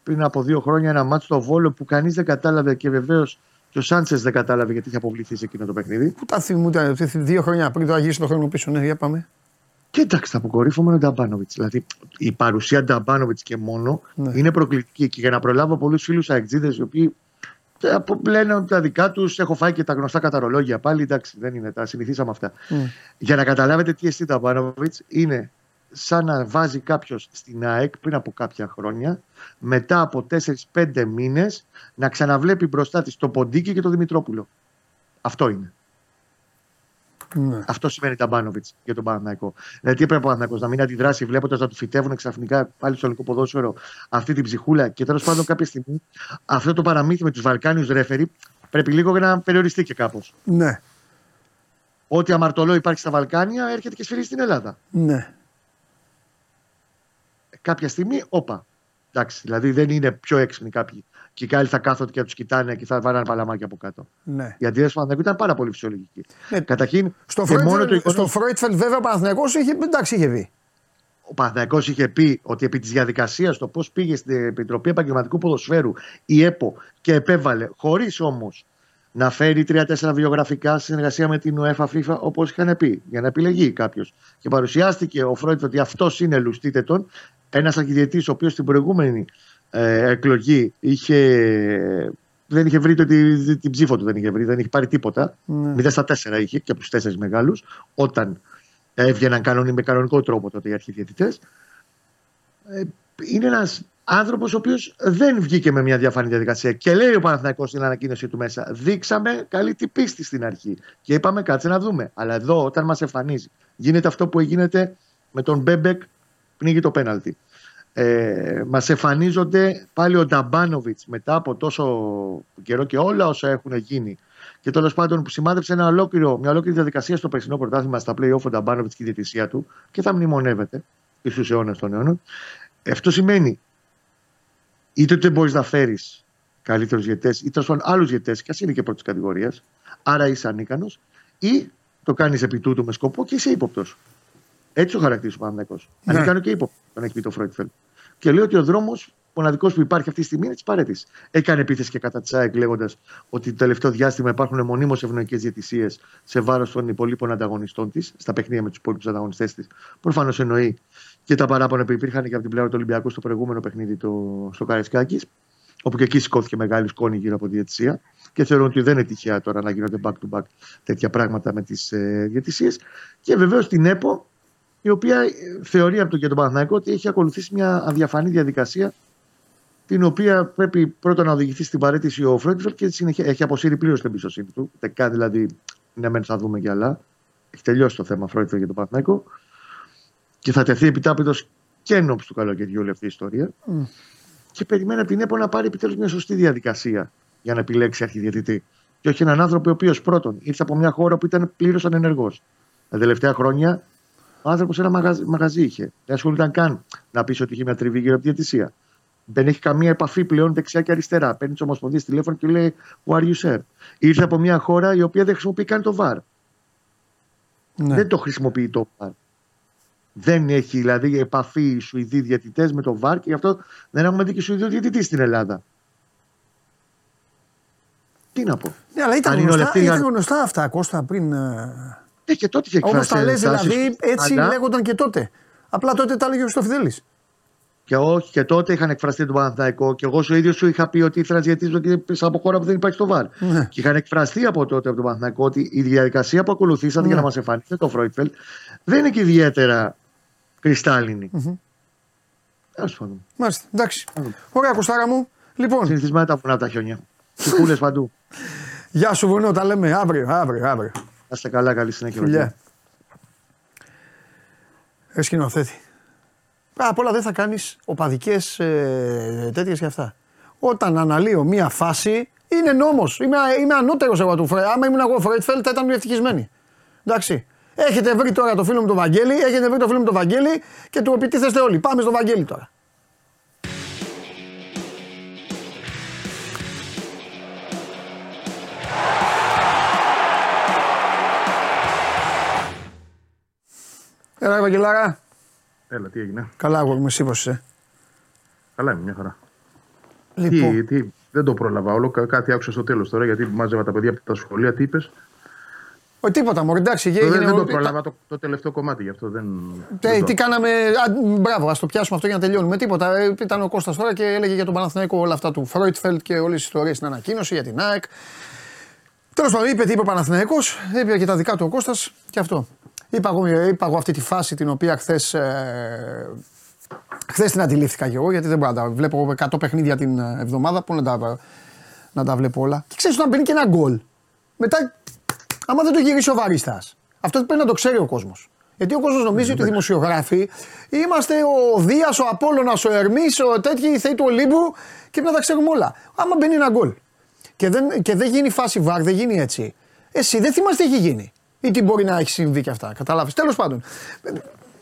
πριν από δύο χρόνια ένα μάτσο στο Βόλο που κανείς δεν κατάλαβε και βεβαίως και ο Σάντσες δεν κατάλαβε γιατί είχε αποβληθεί σε εκείνο το παιχνίδι. Πού τα θυμούνται, δύο χρόνια πριν το αγίσει το χρόνο πίσω. Ναι, για πάμε. Και εντάξει, τα αποκορύφωμα είναι ο Νταμπάνοβιτς. Δηλαδή η παρουσία Νταμπάνοβιτς και μόνο Ναι. είναι προκλητική. Και για να προλάβω πολλούς φίλους αεξίδες οι οποίοι ε, από- λένε τα δικά τους, έχω φάει και τα γνωστά καταρολόγια πάλι. Εντάξει, δεν είναι, τα συνηθίσαμε αυτά. Μμ. Για να καταλάβετε τι εστί Νταμπάνοβιτς, είναι σαν να βάζει κάποιος στην ΑΕΚ πριν από κάποια χρόνια, μετά από 4-5 μήνες, να ξαναβλέπει μπροστά της το Ποντίκι και το Δημητρόπουλο. Αυτό είναι. Ναι. Αυτό σημαίνει Ταμπάνοβιτ για τον Παναθηναϊκό. Δηλαδή, τι έπρεπε ο Παναθηναϊκός να μην αντιδράσει βλέποντας να του φυτεύουν ξαφνικά πάλι στο ελληνικό ποδόσφαιρο αυτή την ψυχούλα. Και τέλος πάντων, κάποια στιγμή αυτό το παραμύθι με τους Βαλκάνιου ρέφερι πρέπει λίγο να περιοριστεί και κάπως. Ναι. Ό,τι αμαρτωλό υπάρχει στα Βαλκάνια έρχεται και σφυρίζει στην Ελλάδα. Ναι. Κάποια στιγμή, όπα. Εντάξει, δηλαδή δεν είναι πιο έξυπνοι κάποιοι. Και οι άλλοι θα κάθονται και θα τους κοιτάνε και θα βαράνε παλαμάκια από κάτω. ναι. Η αντίδραση του Παναθηναϊκού ήταν πάρα πολύ φυσιολογική. Ναι. Καταρχήν, Στο και μόνο το Φρόιτφελ, στο εικονικό- Φρόιτφελ, βέβαια, ο Παναθηναϊκός είχε, εντάξει, είχε δει. Ο Παναθηναϊκός είχε πει ότι επί της διαδικασίας το πώς πήγε στην Επιτροπή Επαγγελματικού Ποδοσφαίρου η ΕΠΟ και επέβαλε, χωρίς όμως να φέρει τρία-τέσσερα βιογραφικά στη συνεργασία με την UEFA FIFA, όπως είχαν πει, για να επιλεγεί κάποιος. Και παρουσιάστηκε ο Φρόιτ ότι αυτός είναι λουστίτετον, ένας αρχιδιετής ο οποίος στην προηγούμενη ε, εκλογή είχε, δεν είχε βρει το, την, την ψήφο του, δεν είχε βρει, δεν είχε πάρει τίποτα. Ναι. 0 στα 4 είχε και από τους τέσσερις μεγάλους, όταν έβγαιναν κανονι, με κανονικό τρόπο τότε οι αρχιδιαιτητές. Ε, είναι ένας άνθρωπος ο οποίος δεν βγήκε με μια διαφανή διαδικασία. Και λέει ο Παναθηναϊκός στην ανακοίνωσή του μέσα: Δείξαμε καλή την πίστη στην αρχή. Και είπαμε κάτσε να δούμε. Αλλά εδώ, όταν μας εμφανίζει, γίνεται αυτό που γίνεται με τον Μπέμπεκ, πνίγει το πέναλτι. Ε, μας εμφανίζονται πάλι ο Νταμπάνοβιτς μετά από τόσο καιρό και όλα όσα έχουν γίνει και τέλος πάντων που σημάδεψε ένα ολόκληρο, μια ολόκληρη διαδικασία στο περσινό πρωτάθλημα στα play-off ο Νταμπάνοβιτς και η διαιτησία του και θα μνημονεύεται εις τους αιώνες των αιώνων. Αυτό σημαίνει είτε δεν μπορείς να φέρεις καλύτερους διαιτέ ή τέλος πάντων άλλους διαιτέ, και ας είναι και πρώτης κατηγορίας, άρα είσαι ανίκανος, ή το κάνεις επί τούτου με σκοπό και είσαι ύποπτος. Έτσι το χαρακτηρίζει ο Παναγιακό. Ναι. Ανίκανο και ύποπτο, τον έχει πει το Φρόιτφελ. Και λέει ότι ο δρόμος μοναδικός που υπάρχει αυτή τη στιγμή είναι της παρέτηση. Έκανε επίθεση και κατά της ΑΕΚ λέγοντας ότι το τελευταίο διάστημα υπάρχουν μονίμως ευνοϊκές διαιτησίες σε βάρος των υπολείπων ανταγωνιστών της, στα παιχνίδια με τους υπόλοιπους ανταγωνιστές της. Προφανώς εννοεί και τα παράπονα που υπήρχαν και από την πλευρά του Ολυμπιακού στο προηγούμενο παιχνίδι το, στο Καρεσκάκη, όπου και εκεί σηκώθηκε μεγάλη σκόνη γύρω από τη διαιτησία. Και θεωρώ ότι δεν είναι τυχαία τώρα να γίνονται back-to-back τέτοια πράγματα με τις ε, διαιτησίες. Και βεβαίως την ΕΠΟ, η οποία ε, θεωρεί από τον και τον Παναθηναϊκό ότι έχει ακολουθήσει μια αδιαφανή διαδικασία την οποία πρέπει πρώτα να οδηγηθεί στην παραίτηση ο Φρόιντφελντ και συνεχεία, έχει αποσύρει πλήρως την εμπιστοσύνη του. Δεν κάνει δηλαδή, ναι, μεν θα δούμε κι άλλα. Έχει τελειώσει το θέμα Φρόιντφελντ για τον Παναθηναϊκό και θα τεθεί επί τάπητος και ενόψει του καλοκαιριού όλη αυτή η ιστορία. Μμ. Και περιμένει από την ΕΠΟ να πάρει επιτέλους μια σωστή διαδικασία για να επιλέξει αρχιδιαιτητή. Και όχι έναν άνθρωπο ο οποίος πρώτον ήρθε από μια χώρα που ήταν πλήρως ανενεργός. Τα τελευταία χρόνια Ο άνθρωπος ένα μαγαζί, μαγαζί είχε. Δεν ασχολούνταν καν να πεις ότι είχε μια τριβή γύρω από τη διαιτησία. Δεν έχει καμία επαφή πλέον δεξιά και αριστερά. Παίρνει τις ομοσπονδίες τηλέφωνο και λέει Who are you, sir? Ήρθε από μια χώρα η οποία δεν χρησιμοποιεί καν το VAR. Ναι. Δεν το χρησιμοποιεί το VAR. Δεν έχει δηλαδή επαφή οι Σουηδοί διαιτητές με το VAR και γι' αυτό δεν έχουμε δει και Σουηδό διαιτητής στην Ελλάδα. Τι να πω. Ναι, αλλά ήταν Αν είναι γνωστά, όλοι αυτοί, ήταν αν- γνωστά αυτά, Κώστα, πριν. Ε, Ναι, και τότε είχε Όπω εκφράσει τα λε, ενστάσεις, δηλαδή, έτσι αλλά- λέγονταν και τότε. Απλά τότε τα έλεγε ο Χριστοφιδέλης. Και όχι, και τότε είχαν εκφραστεί τον Παναθηναϊκό και εγώ ο ίδιος σου είχα πει ότι ήθελα να ζητήσω και από χώρα που δεν υπάρχει στο βαρ. Ναι. Και είχαν εκφραστεί από τότε από τον Παναθηναϊκό ότι η διαδικασία που ακολουθήσατε για Ναι. να μας εμφανίσετε το Φρόιτφελτ δεν είναι και ιδιαίτερα κρυστάλλινη. Τέλος πάντων. Μάλιστα, εντάξει. Ωραία, Κωστάρα μου. Λοιπόν, Συνηθισμένα τα βουνά από τα χιόνια. Τσικούλε παντού. γεια σου βουνό, τα λέμε αύριο, αύριο, αύριο. Να είστε καλά, καλή συνέχεια. Φιλιά. Ρε σκηνοθέτη. Απ' όλα δεν θα κάνεις οπαδικές ε, τέτοιες και αυτά. Όταν αναλύω μία φάση, είναι νόμος. Είμαι, είμαι ανώτερος εγώ του Φρέ. Άμα ήμουν εγώ Φρέτφελ, θα ήταν ευτυχισμένοι. Εντάξει. Έχετε βρει τώρα το φίλο μου τον Βαγγέλη, έχετε βρει το φίλο μου τον Βαγγέλη και του επιτίθεστε όλοι. Πάμε στο Βαγγέλη τώρα. Έλα, ρε Βαγγελάρα. Έλα, τι έγινε; Καλά, εγώ είμαι εσύ πώς είσαι. Καλά είμαι, μια χαρά. Λοιπόν, Τι, τι, δεν το πρόλαβα όλο. Κα- Κάτι άκουσα στο τέλος τώρα γιατί μάζευα τα παιδιά από τα σχολεία. Τι είπες; ο, τίποτα μωρέ, εντάξει. Δεν, έγινε δεν το όλο- πρόλαβα το, το τελευταίο κομμάτι γι' αυτό δεν. Ε, δεν το- τι κάναμε. Α, μπράβο, ας το πιάσουμε αυτό για να τελειώνουμε. Τίποτα. Ε, ήταν ο Κώστας τώρα και έλεγε για τον Παναθηναϊκό όλα αυτά του Φρόιτφελτ και όλες τις ιστορίες στην ανακοίνωση για την ΑΕΚ. Τέλος πάντων, είπε τι είπε ο Παναθηναϊκός, είπε και τα δικά του ο Κώστας και αυτό. Είπα εγώ, είπα εγώ αυτή τη φάση την οποία χθες. Ε, Χθες την αντιλήφθηκα κι εγώ γιατί δεν μπορώ να τα βλέπω 100 παιχνίδια την ε, εβδομάδα. Πού να τα, να τα βλέπω όλα. Και ξέρεις όταν μπαίνει και ένα γκολ. Μετά, άμα δεν το γυρίσει ο βαρίστα, αυτό πρέπει να το ξέρει ο κόσμος. Γιατί ο κόσμος νομίζει ότι οι δημοσιογράφοι είμαστε ο Δίας, ο Απόλογα, ο Ερμής, ο τέτοιοι, οι θεοί του Ολύμπου και να τα ξέρουμε όλα. Άμα μπαίνει ένα γκολ και δεν, και δεν γίνει φάση βαρ, δεν γίνει έτσι. Εσύ δεν θυμάσαι τι έχει γίνει. Ή τι μπορεί να έχει συμβεί και αυτά. Κατάλαβε. Τέλος πάντων.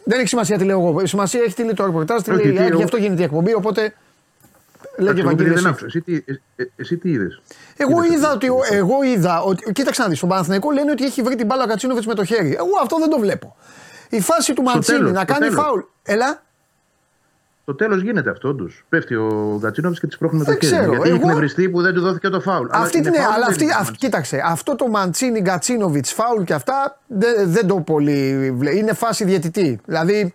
Δεν έχει σημασία τι λέω εγώ. Σημασία έχει τι λέει το ρεπορτάζ, τι Όχι, λέει η τι, ΑΕΚ, εγώ- γι' αυτό γίνεται η εκπομπή. Οπότε. Λέγε Εντάξει, εγώ Βαγγέλη. δεν εσύ. άκουσα. Εσύ τι, ε, ε, εσύ τι είδες; Εγώ είδα, ότι, εγώ είδα ότι. Κοίταξε να δεις. Στον Παναθηναϊκό λένε ότι έχει βρει την μπάλα ο Κατσίνοβιτς με το χέρι. Εγώ αυτό δεν το βλέπω. Η φάση του Μαντσίνη τέλος, να στο κάνει τέλος. φάουλ. Έλα. Το τέλος γίνεται αυτό όντως. Πέφτει ο Γκατσίνοβιτ και της πρόχνει με το Δεν χέρι. ξέρω, Γιατί εγώ- έχει νευριστεί που δεν του δόθηκε το φάουλ. Αυτή είναι την, ναι, φάουλ, αλλά δεν αυτή, είναι αυ- Μαντσίνη. κοίταξε, αυτό το Μαντσίνη, Γκατσίνοβιτ, φάουλ και αυτά δεν, δεν το πολύ. βλέ- Είναι φάση διαιτητή. Δηλαδή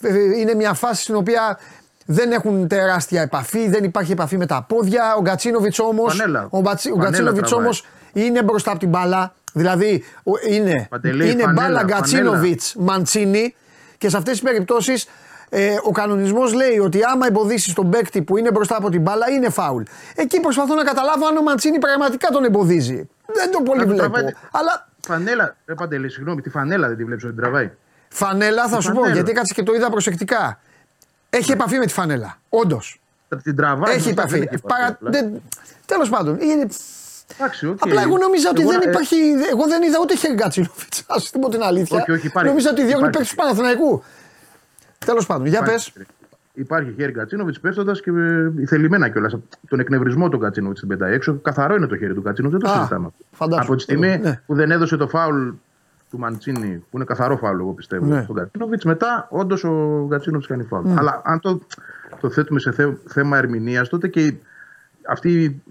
ε, είναι μια φάση στην οποία δεν έχουν τεράστια επαφή, δεν υπάρχει επαφή με τα πόδια. Ο Γκατσίνοβιτ όμω. Φανέλα. Ο, Μπατσι- ο Φανέλα Γκατσίνοβιτ τραβάει. όμως είναι μπροστά από την μπάλα. Δηλαδή ο- είναι, Παντελή, είναι φανέλα, μπάλα φανέλα. Γκατσίνοβιτ Μαντσίνη και σε αυτές τις περιπτώσεις ε, ο κανονισμός λέει ότι άμα εμποδίσεις τον παίκτη που είναι μπροστά από την μπάλα είναι φάουλ. Εκεί προσπαθώ να καταλάβω αν ο Μαντσίνη πραγματικά τον εμποδίζει. Δεν το πολύ Αν του βλέπω. τραβάει- Αλλά Φανέλα, ρε Παντελή, συγγνώμη, τη φανέλα δεν τη βλέπεις ότι την τραβάει. φανέλα θα σου πω φανέλα. γιατί κάτσε και το είδα προσεκτικά. Έχει επαφή με τη φανέλα. Όντως. Την τραβάει. Έχει μπροστά, επαφή. δεν έχει Παρα... απλά. δεν... Τέλος πάντων. Είναι... Εντάξει, οκ. Απλά εγώ νόμιζα ότι Εγώ, δεν ε, υπάρχει. Εγώ δεν είδα ούτε χέρι Γκατσίνοβιτς. Α σου πω την αλήθεια. Όχι, όχι, υπάρχει. Νόμιζα ότι διώχνει Υπάρχει. παίκτης του Παναθηναϊκού. Τέλος πάντων, για πες. Υπάρχει, Υπάρχει χέρι Γκατσίνοβιτ πέφτοντας και ε, θελημένα κιόλας. Τον εκνευρισμό του Γκατσίνοβιτ την πετάει έξω. Καθαρό είναι το χέρι του Γκατσίνοβιτ, δεν το Α, συζητάμε. φαντάσου. Από τη στιγμή Ναι. που δεν έδωσε το φάουλ του Μαντσίνη, που είναι καθαρό φάουλ, εγώ πιστεύω, Ναι. στον Γκατσίνοβιτ, μετά όντως ο Γκατσίνοβιτ κάνει φάουλ. Αλλά αν το, το θέτουμε σε θε- θέμα ερμηνείας, τότε και η- αυτή η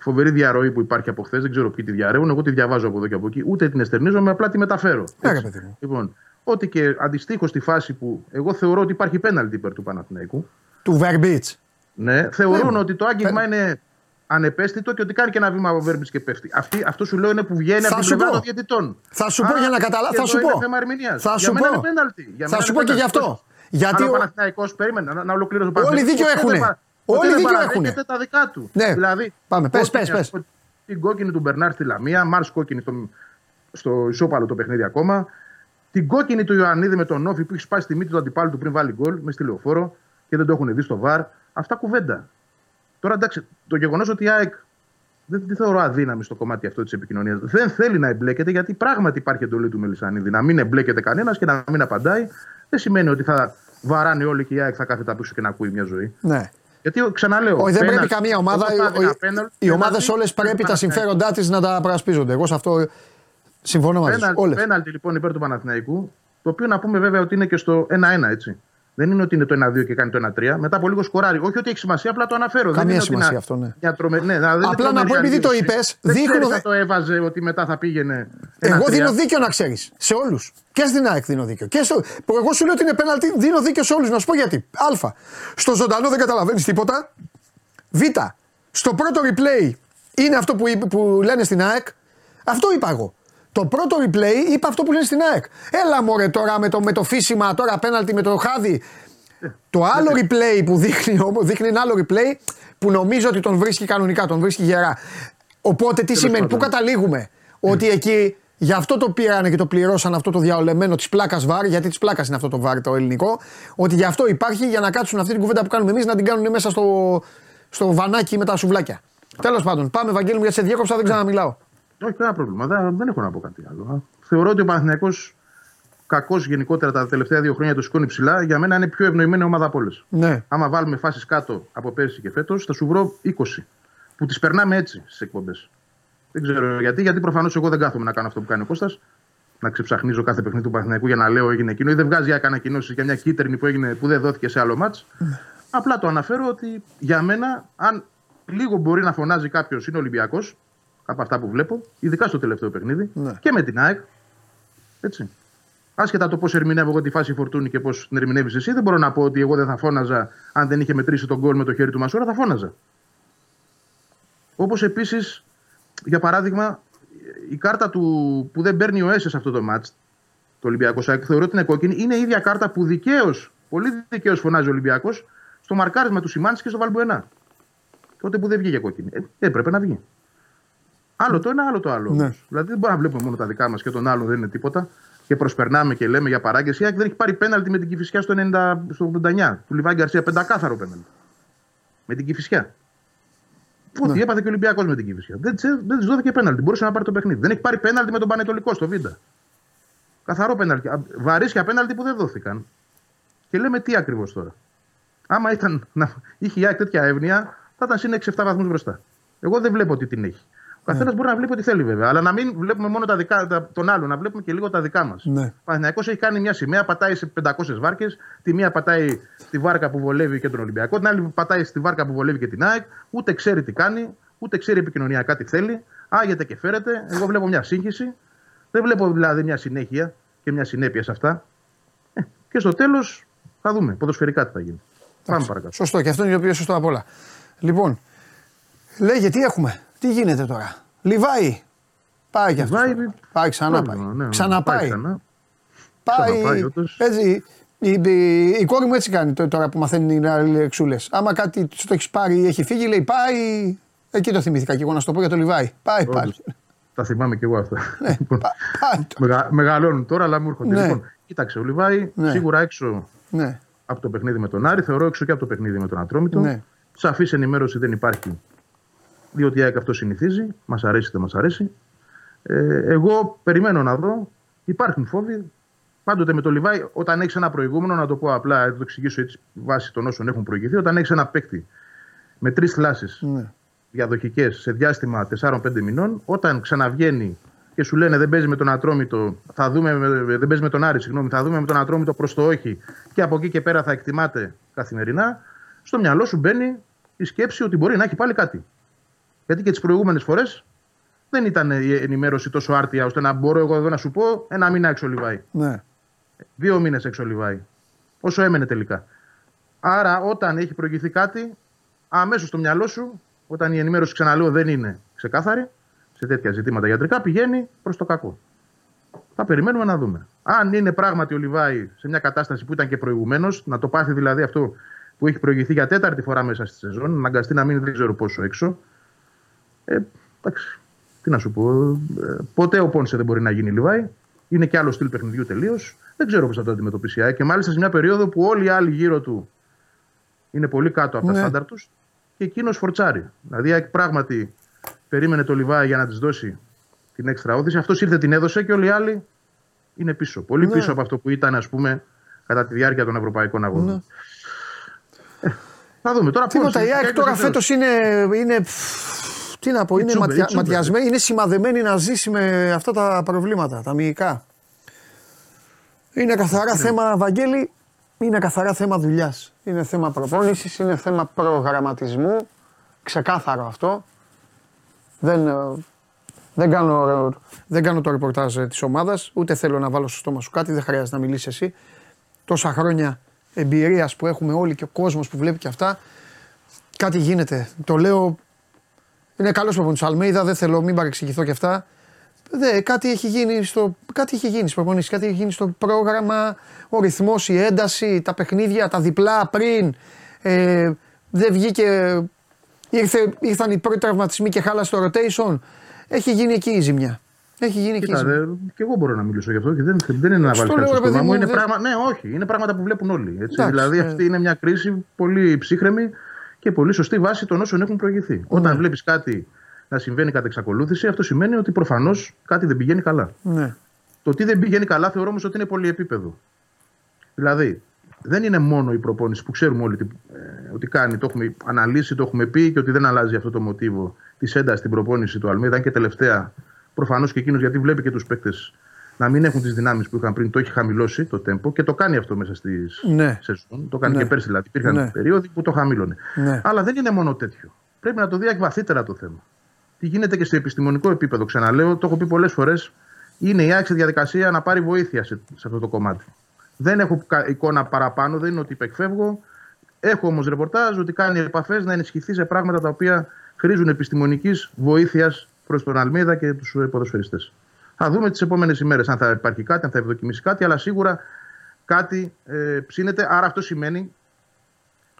φοβερή διαρροή που υπάρχει από χθες, δεν ξέρω ποιοι τη διαρρέουν, εγώ τη διαβάζω από εδώ και από εκεί, ούτε την εστερνίζομαι, απλά τη μεταφέρω. Ναι, ρε Έτσι. παιδί μου. Λοιπόν, ότι και αντιστοίχως στη φάση που εγώ θεωρώ ότι υπάρχει πέναλτι υπέρ του Παναθηναϊκού, Του Βερμπίτς. ναι, θεωρούν Ναι. ότι το άγγιγμα είναι ανεπαίσθητο και ότι κάνει και ένα βήμα από βέρμπης και πέφτει. Αυτή, αυτό σου λέω είναι που βγαίνει Θα από την σου πλευρά πω. των διαιτητών. Θα σου πω Α, για να καταλάβω. και Θα εδώ σου είναι πω. θέμα ερμηνείας. Θα Για σου μένα πω. είναι πέναλτι. Για Θα μένα σου είναι πω και γι' πέναλτι. αυτό. Γιατί Αλλά ο- ο Παναθηναϊκός, περίμενα να, να ολοκληρώσω. Όλοι Παναθηναϊκός δίκιο ποτέ έχουνε. δεν πα- Όλοι ποτέ δεν δίκιο παραδέχεται έχουνε. τα δικά του. Ναι. Δηλαδή, Πάμε, πες, κόκκινη, πες, πες. ας πω, Την κόκκινη του Μπερνάρ στη Λαμία, Μάρς κόκκινη στο, στο ισόπαλο το παιχνίδι ακόμα. Την κόκκινη του Ιωαννίδη με τον Νόφι που έχει σπάσει τη μύτη του αντιπάλου του πριν βάλει γκολ μες στη λεωφόρο και δεν το έχουν δει στο βαρ. Αυτά κουβέντα. Τώρα εντάξει, το γεγονός ότι η ΑΕΚ δεν τη θεωρώ αδύναμη στο κομμάτι αυτό της επικοινωνίας. Δεν θέλει να εμπλέκεται γιατί πράγματι υπάρχει εντολή του Μελισανίδη. Να μην εμπλέκεται κανένας και να μην απαντάει δεν σημαίνει ότι θα βαράνε όλοι και η ΑΕΚ θα κάθεται απ' έξω και να ακούει μια ζωή. Ναι. Γιατί ξαναλέω. Όχι, δεν πέναλ- πρέπει καμία ομάδα. όπως θα οι- έδινα οι- πέναλ, Οι πέναλτι, ομάδε όλες υπέρ πρέπει του τα Παναθηναϊκού. συμφέροντά της να τα προασπίζονται. Εγώ σε αυτό συμφωνώ μαζί σου. Πέναλτι, Όλες. πέναλτι λοιπόν υπέρ του Παναθηναϊκού. Το οποίο να πούμε βέβαια ότι είναι και στο 1-1 έτσι. Δεν είναι ότι είναι το 1-2 και κάνει το 1-3. Μετά από λίγο σκοράρει. Όχι ότι έχει σημασία, απλά το αναφέρω. Καμία δεν είναι ότι σημασία να- αυτό, ναι. Μια τρομε... ναι, να- δεν είναι Απλά να πω, τρομερή επειδή το αντίληψη. είπες, δεν δείχνω- ξέρεις αν το έβαζε ότι μετά θα πήγαινε. Εγώ 1-3. δίνω δίκιο να ξέρεις. Σε όλους. Και στην ΑΕΚ δίνω δίκιο. Και στο... Εγώ σου λέω ότι είναι πέναλτι, δίνω δίκιο σε όλους. Να σου πω γιατί. Α. Στο ζωντανό δεν καταλαβαίνεις τίποτα. Β. Στο πρώτο replay είναι αυτό που, είπε- που λένε στην ΑΕΚ. Αυτό είπα εγώ. Το πρώτο replay είπα αυτό που λένε στην ΑΕΚ. Έλα μωρέ τώρα με το, με το φύσιμα, τώρα πέναλτι με το χάδι. Το άλλο replay που δείχνει, όμως, δείχνει ένα άλλο replay που νομίζω ότι τον βρίσκει κανονικά, τον βρίσκει γερά. Οπότε τι σημαίνει, πού πάντων. καταλήγουμε, ότι εκεί γι' αυτό το πήρανε και το πληρώσαν αυτό το διαολεμένο της πλάκας βάρ, γιατί της πλάκας είναι αυτό το βάρ το ελληνικό, ότι γι' αυτό υπάρχει για να κάτσουν αυτή την κουβέντα που κάνουμε εμείς να την κάνουν μέσα στο, στο βανάκι με τα σουβλάκια. Τέλος πάντων, πάμε Βαγγέλη μου γιατί σε διέκοψα, δεν ξαναμιλάω. Όχι, κανένα πρόβλημα. Δεν, δεν έχω να πω κάτι άλλο. Θεωρώ ότι ο Παναθηναϊκός κακός γενικότερα τα τελευταία δύο χρόνια το σηκώνει ψηλά. Για μένα είναι η πιο ευνοημένη ομάδα από όλες. Ναι. Άμα βάλουμε φάσεις κάτω από πέρσι και φέτος, θα σου βρω 20. Που τις περνάμε έτσι στις εκπομπές. Δεν ξέρω γιατί, γιατί προφανώς εγώ δεν κάθομαι να κάνω αυτό που κάνει ο Κώστας Να ξεψαχνίζω κάθε παιχνίδι του Παναθηναϊκού για να λέω έγινε εκείνο ή δεν βγάζει ανακοινώσεις για μια κίτρινη που, έγινε, που δεν δόθηκε σε άλλο μάτς. Απλά το αναφέρω ότι για μένα, αν λίγο μπορεί να φωνάζει κάποιος είναι Ολυμπιακός, από αυτά που βλέπω, ειδικά στο τελευταίο παιχνίδι, Ναι. και με την ΑΕΚ. Έτσι. Άσχετα το πώς ερμηνεύω εγώ τη φάση φορτούνη και πώς την ερμηνεύεις εσύ, δεν μπορώ να πω ότι εγώ δεν θα φώναζα αν δεν είχε μετρήσει τον γκολ με το χέρι του Μασούρα, θα φώναζα. Όπως επίσης, για παράδειγμα, η κάρτα του που δεν παίρνει ο Έσες σε αυτό το μάτς, το Ολυμπιακός ΣΑΕΚ, θεωρώ ότι είναι κόκκινη, είναι η ίδια κάρτα που δικαίως, πολύ δικαίως φωνάζει ο Ολυμπιακός στο μαρκάρισμα του Σιμάνσκι και στο Βαλμπουενά. Τότε που δεν βγήκε κόκκινη. Ε, έπρεπε να βγει. Άλλο το ένα, άλλο το άλλο. Ναι. όμως. Δηλαδή δεν μπορούμε να βλέπουμε μόνο τα δικά μας και τον άλλον δεν είναι τίποτα. Και προσπερνάμε και λέμε για παράγκες. Η ΑΕΚ δεν έχει πάρει πέναλτι με την κυφισιά στο, 90, στο 89. Του Λιβάη Γκαρσία, πεντακάθαρο πέναλτι. Με την κυφισιά. Ό,τι Ναι. έπαθε και ο Ολυμπιακός με την κυφισιά. Δεν, της- δεν της δόθηκε πέναλτι. Μπορούσε να πάρει το παιχνίδι. Δεν έχει πάρει πέναλτι με τον Πανετολικό στο Β. Καθαρό πέναλτι. Α, Βαρύσια πέναλτι που δεν δόθηκαν. Και λέμε τι ακριβώς τώρα. Άμα ήταν, να, είχε η ΑΕΚ τέτοια εύνοια, θα ήταν συν 6-7 βαθμούς μπροστά. Εγώ δεν βλέπω ότι την έχει. Ο καθένα μπορεί να βλέπει ό,τι θέλει βέβαια. Αλλά να μην βλέπουμε μόνο τα δικά, τα, τον άλλον, να βλέπουμε και λίγο τα δικά μας. Ναι. Ο Παναθηναϊκός έχει κάνει μια σημαία, πατάει σε 500 βάρκες. Τη μία πατάει στη βάρκα που βολεύει και τον Ολυμπιακό, την άλλη πατάει στη βάρκα που βολεύει και την ΑΕΚ. Ούτε ξέρει τι κάνει, ούτε ξέρει επικοινωνιακά τι θέλει. Άγεται και φέρεται. Εγώ βλέπω μια σύγχυση. Δεν βλέπω δηλαδή μια συνέχεια και μια συνέπεια σε αυτά. Ε, και στο τέλος θα δούμε ποδοσφαιρικά τι θα γίνει. Πάμε παρακάτω. Σωστό και αυτό είναι το πιο σωστό απ' όλα. Λοιπόν, λέγε τι έχουμε, τι γίνεται τώρα; Λιβάη. Πάει κι αυτός. Λιβάη, Πάει ξανά πάει. πρόβλημα, ναι, Ξαναπάει. ξανά. Πάει. Ξαναπάει, όντως. Έτσι. Η, η, η κόρη μου έτσι κάνει τ- τώρα που μαθαίνει οι λεξούλε. Άμα κάτι της το έχεις πάρει ή έχει φύγει, λέει πάει. Εκεί το θυμήθηκα και εγώ να σου το πω για το Λιβάη. Πάει πάλι. Όντως. Τα θυμάμαι κι εγώ αυτά. Λοιπόν, Πα- πάει το. μεγα- μεγαλώνουν τώρα, αλλά μου έρχονται. Ναι. Λοιπόν, κοίταξε, ο Λιβάη Ναι. σίγουρα έξω Ναι, από το παιχνίδι με τον Άρη, θεωρώ έξω και από το παιχνίδι με τον Ατρόμητο. Ναι. Σαφής ενημέρωση δεν υπάρχει. Διότι η ΑΕΚ αυτό συνηθίζει. Μας αρέσει, δεν μας αρέσει. Ε, εγώ περιμένω να δω. Υπάρχουν φόβοι. Πάντοτε με το Λιβάη, όταν έχεις ένα προηγούμενο, να το πω απλά, να το εξηγήσω έτσι βάσει των όσων έχουν προηγηθεί, όταν έχεις ένα παίκτη με τρεις θλάσεις ναι. διαδοχικές σε διάστημα 4-5 μηνών, όταν ξαναβγαίνει και σου λένε δεν παίζει με τον Ατρόμητο, θα δούμε, με- δεν παίζει με τον Άρη, συγγνώμη, θα δούμε με τον Ατρόμητο προς το όχι και από εκεί και πέρα θα εκτιμάται καθημερινά, στο μυαλό σου μπαίνει η σκέψη ότι μπορεί να έχει πάλι κάτι. Γιατί και τις προηγούμενες φορές δεν ήταν η ενημέρωση τόσο άρτια ώστε να μπορώ εγώ εδώ να σου πω ένα μήνα έξω Λιβάη. ναι. Δύο μήνες έξω Λιβάη. Όσο έμενε τελικά. Άρα, όταν έχει προηγηθεί κάτι, αμέσως στο μυαλό σου, όταν η ενημέρωση, ξαναλέω, δεν είναι ξεκάθαρη σε τέτοια ζητήματα ιατρικά, πηγαίνει προς το κακό. Θα περιμένουμε να δούμε. Αν είναι πράγματι ο Λιβάη σε μια κατάσταση που ήταν και προηγουμένως, να το πάθει δηλαδή αυτό που έχει προηγηθεί για τέταρτη φορά μέσα στη σεζόν, να αναγκαστεί να μείνει δεν ξέρω πόσο έξω. Ε, εντάξει. Τι να σου πω. Ε, ποτέ ο Πόνσε δεν μπορεί να γίνει Λιβάη. Είναι και άλλο στυλ παιχνιδιού τελείως. Δεν ξέρω πώς θα το αντιμετωπίσει η ΑΕΚ. Και μάλιστα σε μια περίοδο που όλοι οι άλλοι γύρω του είναι πολύ κάτω από Ναι. τα στάνταρ τους και εκείνος φορτσάρει. Δηλαδή η ΑΕΚ πράγματι περίμενε το Λιβάη για να της δώσει την έξτρα όθηση. Αυτός ήρθε, την έδωσε και όλοι οι άλλοι είναι πίσω. Πολύ Ναι. πίσω από αυτό που ήταν, ας πούμε, κατά τη διάρκεια των Ευρωπαϊκών Αγώνων. Ναι. Ε, θα δούμε τώρα Τίποτα. πώς. Η ΑΕΚ τώρα φέτος είναι. είναι τι να πω, είναι τσούμπερ, ματια, είναι τσούμπερ. ματιασμένη, είναι σημαδεμένη να ζήσει με αυτά τα προβλήματα, τα μυϊκά. Είναι καθαρά θέμα, Βαγγέλη, είναι καθαρά θέμα δουλειάς. Είναι θέμα προπόνησης, είναι θέμα προγραμματισμού. Ξεκάθαρο αυτό. Δεν, ε, δεν, κάνω, δεν κάνω το ρεπορτάζ της ομάδας, ούτε θέλω να βάλω στο στόμα σου κάτι, δεν χρειάζεται να μιλήσεις εσύ. Τόσα χρόνια εμπειρίας που έχουμε όλοι και ο κόσμος που βλέπει και αυτά, κάτι γίνεται. Το λέω. Είναι καλός προπονητή Αλμέιδα, δεν θέλω, μην παρεξηγηθώ και αυτά. Δε, κάτι έχει γίνει στο, κάτι έχει γίνει στις προπονήσεις, κάτι έχει γίνει στο πρόγραμμα, ο ρυθμός, η ένταση, τα παιχνίδια, τα διπλά πριν. Ε, δεν βγήκε, ήρθε, ήρθαν οι πρώτοι τραυματισμοί και χάλασε το rotation. Έχει γίνει εκεί η ζημιά. Έχει γίνει εκεί η Κοίτα, ζημιά. δε, και εγώ μπορώ να μιλήσω γι' αυτό και δεν, δεν είναι να Στο βάλεις λέω, κάτι στο ρε παιδί στόμα μου, μου. Είναι δεν- πράγμα, ναι, όχι. Είναι πράγματα που βλέπουν όλοι. Έτσι. Εντάξει, δηλαδή ε. αυτή είναι μια κρίση πολύ ψύχρεμη και πολύ σωστή βάση των όσων έχουν προηγηθεί. Όταν Ναι. βλέπεις κάτι να συμβαίνει κατά εξακολούθηση, αυτό σημαίνει ότι προφανώς κάτι δεν πηγαίνει καλά. Ναι. Το τι δεν πηγαίνει καλά θεωρώ όμως ότι είναι πολυεπίπεδο. Δηλαδή, δεν είναι μόνο η προπόνηση που ξέρουμε όλοι τι, ε, ότι κάνει, το έχουμε αναλύσει, το έχουμε πει και ότι δεν αλλάζει αυτό το μοτίβο της έντασης στην προπόνηση του Αλμίδα. Αν και τελευταία, προφανώς και εκείνος γιατί βλέπει και τους παίκτες να μην έχουν τις δυνάμεις που είχαν πριν, το έχει χαμηλώσει το τέμπο και το κάνει αυτό μέσα στη Ναι. σεζόν. Το κάνει Ναι. και πέρσι δηλαδή. Υπήρχαν Ναι. περίοδοι που το χαμήλωνε. Ναι. Αλλά δεν είναι μόνο τέτοιο. Πρέπει να το δει βαθύτερα το θέμα. Τι γίνεται και σε επιστημονικό επίπεδο, ξαναλέω, το έχω πει πολλές φορές. Είναι η άξια διαδικασία να πάρει βοήθεια σε, σε αυτό το κομμάτι. Δεν έχω κα- εικόνα παραπάνω, δεν είναι ότι υπεκφεύγω. Έχω όμως ρεπορτάζ ότι κάνει επαφές να ενισχυθεί σε πράγματα τα οποία χρήζουν επιστημονικής βοήθειας προς τον Αλμίδα και τους ποδοσφαιριστές. Θα δούμε τις επόμενες ημέρες αν θα υπάρχει κάτι, αν θα ευδοκιμήσει κάτι, αλλά σίγουρα κάτι ε, ψήνεται. Άρα αυτό σημαίνει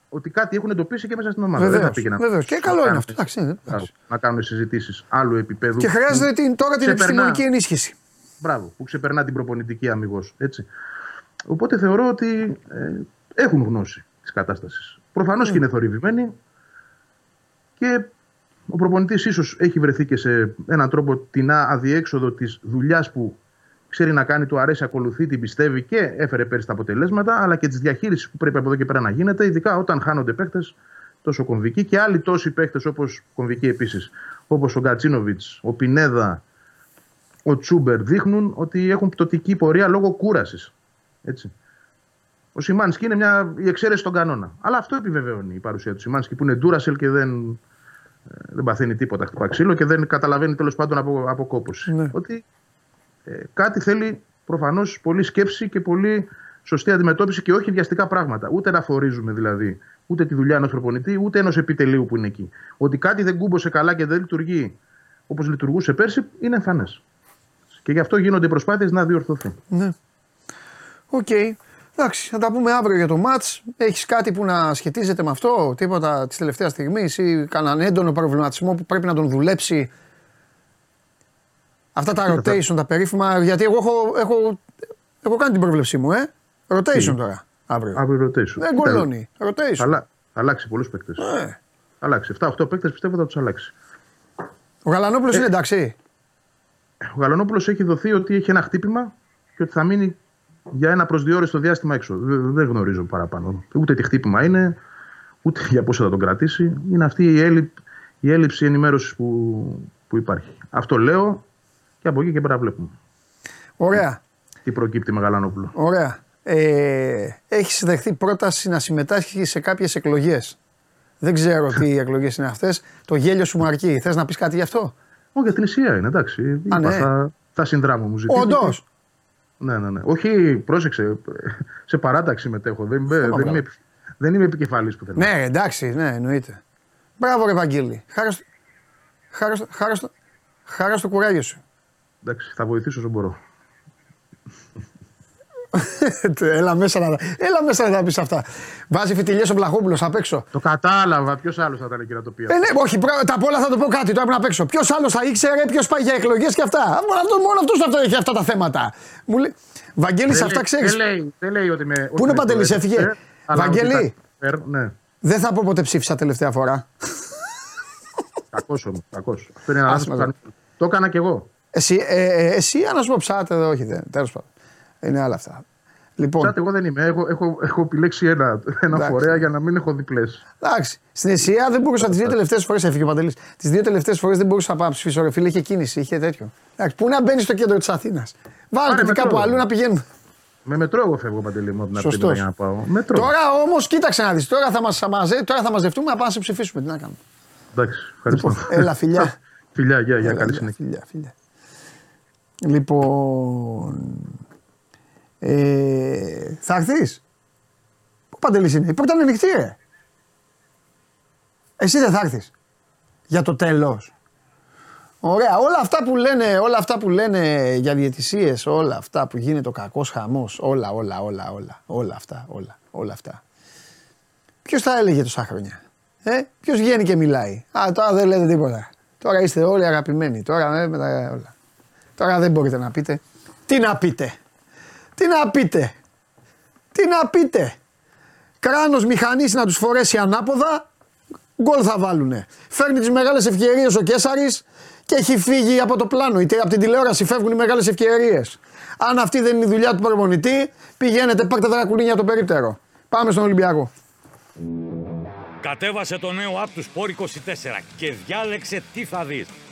ότι κάτι έχουν εντοπίσει και μέσα στην ομάδα. δεν θα Βεβαίως, πήγαιναν βεβαίως. Και να καλό είναι κάνουν- αυτό. Εντάξει, είναι, εντάξει. Να κάνουν συζητήσεις άλλου επίπεδου. Και χρειάζεται την, τώρα την Ξεπερνά. επιστημονική ενίσχυση. Μπράβο, που ξεπερνά την προπονητική αμυγός. Οπότε θεωρώ ότι ε, έχουν γνώση της κατάστασης. Προφανώς και είναι θορυβημένοι και ο προπονητής ίσως έχει βρεθεί και σε έναν τρόπο την αδιέξοδο της δουλειάς που ξέρει να κάνει, του αρέσει, ακολουθεί, την πιστεύει και έφερε πέρυσι τα αποτελέσματα, αλλά και τη διαχείριση που πρέπει από εδώ και πέρα να γίνεται, ειδικά όταν χάνονται παίχτε τόσο κομβικοί και άλλοι τόσοι παίχτε όπως κομβικοί επίσης, όπως ο Γκατσίνοβιτς, ο Πινέδα, ο Τσούμπερ δείχνουν ότι έχουν πτωτική πορεία λόγω κούρασης. Έτσι. Ο Σιμάνσκι είναι μια, η εξαίρεση στον κανόνα. Αλλά αυτό επιβεβαιώνει η παρουσία του Σιμάνσκι που είναι ντούρασελ και δεν, ε, δεν παθαίνει τίποτα χτυπά ξύλο και δεν καταλαβαίνει τέλος πάντων από, από κόπωση. Ναι. Ότι ε, κάτι θέλει προφανώς πολύ σκέψη και πολύ σωστή αντιμετώπιση και όχι βιαστικά πράγματα. Ούτε να φορίζουμε δηλαδή ούτε τη δουλειά ενός προπονητή, ούτε ενός επιτελείου που είναι εκεί. Ότι κάτι δεν κούμπωσε καλά και δεν λειτουργεί όπως λειτουργούσε πέρσι είναι εμφανές. Και γι' αυτό γίνονται οι προσπάθειες να διορθωθεί. Ναι. Οκ. Εντάξει, θα τα πούμε αύριο για το ματς. Έχεις κάτι που να σχετίζεται με αυτό, τίποτα της τελευταίας στιγμής ή κανέναν έντονο προβληματισμό που πρέπει να τον δουλέψει; Αυτά τα rotation, τα περίφημα. Γιατί εγώ έχω, έχω, έχω κάνει την πρόβλεψή μου, ε. Rotation Τι; τώρα. Αύριο. Αύριο rotation. Δεν κολώνει. Rotation. Θα, αλλα- θα αλλάξει πολλούς παίκτες. Ε. Θα αλλάξει. 7-8 παίκτες πιστεύω θα τους αλλάξει. Ο Γαλανόπουλος Ε. είναι εντάξει. Ο Γαλανόπουλος έχει δοθεί ότι έχει ένα χτύπημα και ότι θα μείνει για ένα προσδιορίστο διάστημα έξω. Δε- Δεν γνωρίζω παραπάνω. Ούτε τι χτύπημα είναι, ούτε για πόσο θα τον κρατήσει. Είναι αυτή η, έλλει- η έλλειψη ενημέρωσης που, που υπάρχει. Αυτό λέω και από εκεί και πέρα βλέπουμε. Ωραία. Τι προκύπτει με Γαλανόπουλο. Ωραία. Ε, έχεις δεχθεί πρόταση να συμμετάσχεις σε κάποιες εκλογές; Δεν ξέρω τι εκλογές είναι αυτές. Το γέλιο σου μου αρκεί. Θες να πεις κάτι γι' αυτό; Όχι, για την Ισία είναι, εντάξει. Είπα, ναι. θα, θα συνδράμω μου ζητήθηκε. Όντω. Ναι, ναι, ναι. Όχι, πρόσεξε. Σε παράταξη μετέχω. Δεν, είμαι- δεν, είμαι, δεν είμαι επικεφαλής που θέλω. Ναι, εντάξει, ναι, εννοείται. Μπράβο, ρε Βαγγέλη. Χάρα στο, χάρα στο, χάρα στο, χάρα στο κουράγιο σου. Εντάξει, θα βοηθήσω όσο μπορώ. έλα, μέσα να, έλα μέσα να τα πεις αυτά. Βάζει φιτιλιές ο Βλαχόπουλος απ' έξω. Το κατάλαβα. Ποιος άλλος θα ήταν εκεί να το πει. Ε, αυτό; ναι, όχι, πρώτα απ' όλα θα το πω κάτι. Τώρα πρέπει να παίξω. Ποιος άλλος θα ήξερε, ποιος πάει για εκλογές και αυτά. Μόνο αυτό μόνο αυτός αυτό έχει αυτά τα θέματα. Μου λέει, Βαγγέλη, σε Δεν αυτά λέει- ξέρεις. Δεν λέει, δεν λέει ότι με. Πού είναι ο Παντελής, έφυγε; Βαγγέλη. Ναι. Δεν θα πω πότε ψήφισα τελευταία φορά. Κακός όμως. Κακός. Αυτό είναι ένας λάθος Άσμα, που κάνω. Το έκανα κι εγώ. Εσύ, ε, ε, εσύ, αν να σου πω ψάτε, όχι, δεν. Τέλος πάντων. Είναι άλλα αυτά. Λοιπόν, Ψάτε, εγώ δεν είμαι. Έχω, έχω, έχω επιλέξει ένα, ένα Εντάξει. φορέα για να μην έχω διπλές. εντάξει. Στην Εσία δεν μπορούσα τις δύο τελευταίες φορές, έφυγε ο Παντελής. Τις δύο τελευταίες φορές δεν μπορούσα να πάω να ψηφίσω. Ρε φίλε, είχε κίνηση, είχε τέτοιο. Εντάξει, πού να μπαίνεις στο κέντρο της Αθήνας; Βάλτε Πάρε τη μετρό. κάπου αλλού να πηγαίνουν. Με μετρό εγώ φεύγω παντελή μου από την Σωστός. Αθήνα για να πάω. Μετρό. Τώρα όμως, κοίταξε να δεις. Τώρα, θα μας, μαζε, τώρα θα μαζευτούμε να πάμε να σε ψηφίσουμε. Τι να κάνουμε. Εντάξει, ευχαριστώ. Λοιπόν, έλα, φιλιά. Φιλιά, γεια, γεια, Έλα, καλή φιλιά, συνέχεια. φιλιά, φιλιά. Λοιπόν. Ε, θα έρθεις; Πού παντελής είναι, η πόρτα είναι ανοιχτή, ρε. Εσύ δεν θα έρθεις. Για το τέλος. Ωραία, όλα αυτά που λένε, όλα αυτά που λένε για διαιτησίες, όλα αυτά που γίνεται ο κακός χαμός, όλα, όλα, όλα, όλα, όλα αυτά, όλα, όλα αυτά. Ποιος τα έλεγε τόσα χρόνια. Ε, ποιος βγαίνει και μιλάει; Α, τώρα δεν λέτε τίποτα. Τώρα είστε όλοι αγαπημένοι. Τώρα, ε, με τα, όλα. τώρα δεν μπορείτε να πείτε. Τι να πείτε; Τι να πείτε. Τι να πείτε. Κράνος μηχανής να τους φορέσει ανάποδα, γκολ θα βάλουνε. Φέρνει τις μεγάλες ευκαιρίες ο Κέσαρης και έχει φύγει από το πλάνο. Είτε από την τηλεόραση φεύγουν οι μεγάλες ευκαιρίες. Αν αυτή δεν είναι η δουλειά του προπονητή, πηγαίνετε πάρτε δρακουλίνια από το περίπτερο. Πάμε στον Ολυμπιακό. Κατέβασε το νέο app του Sport 24 και διάλεξε τι θα δεις.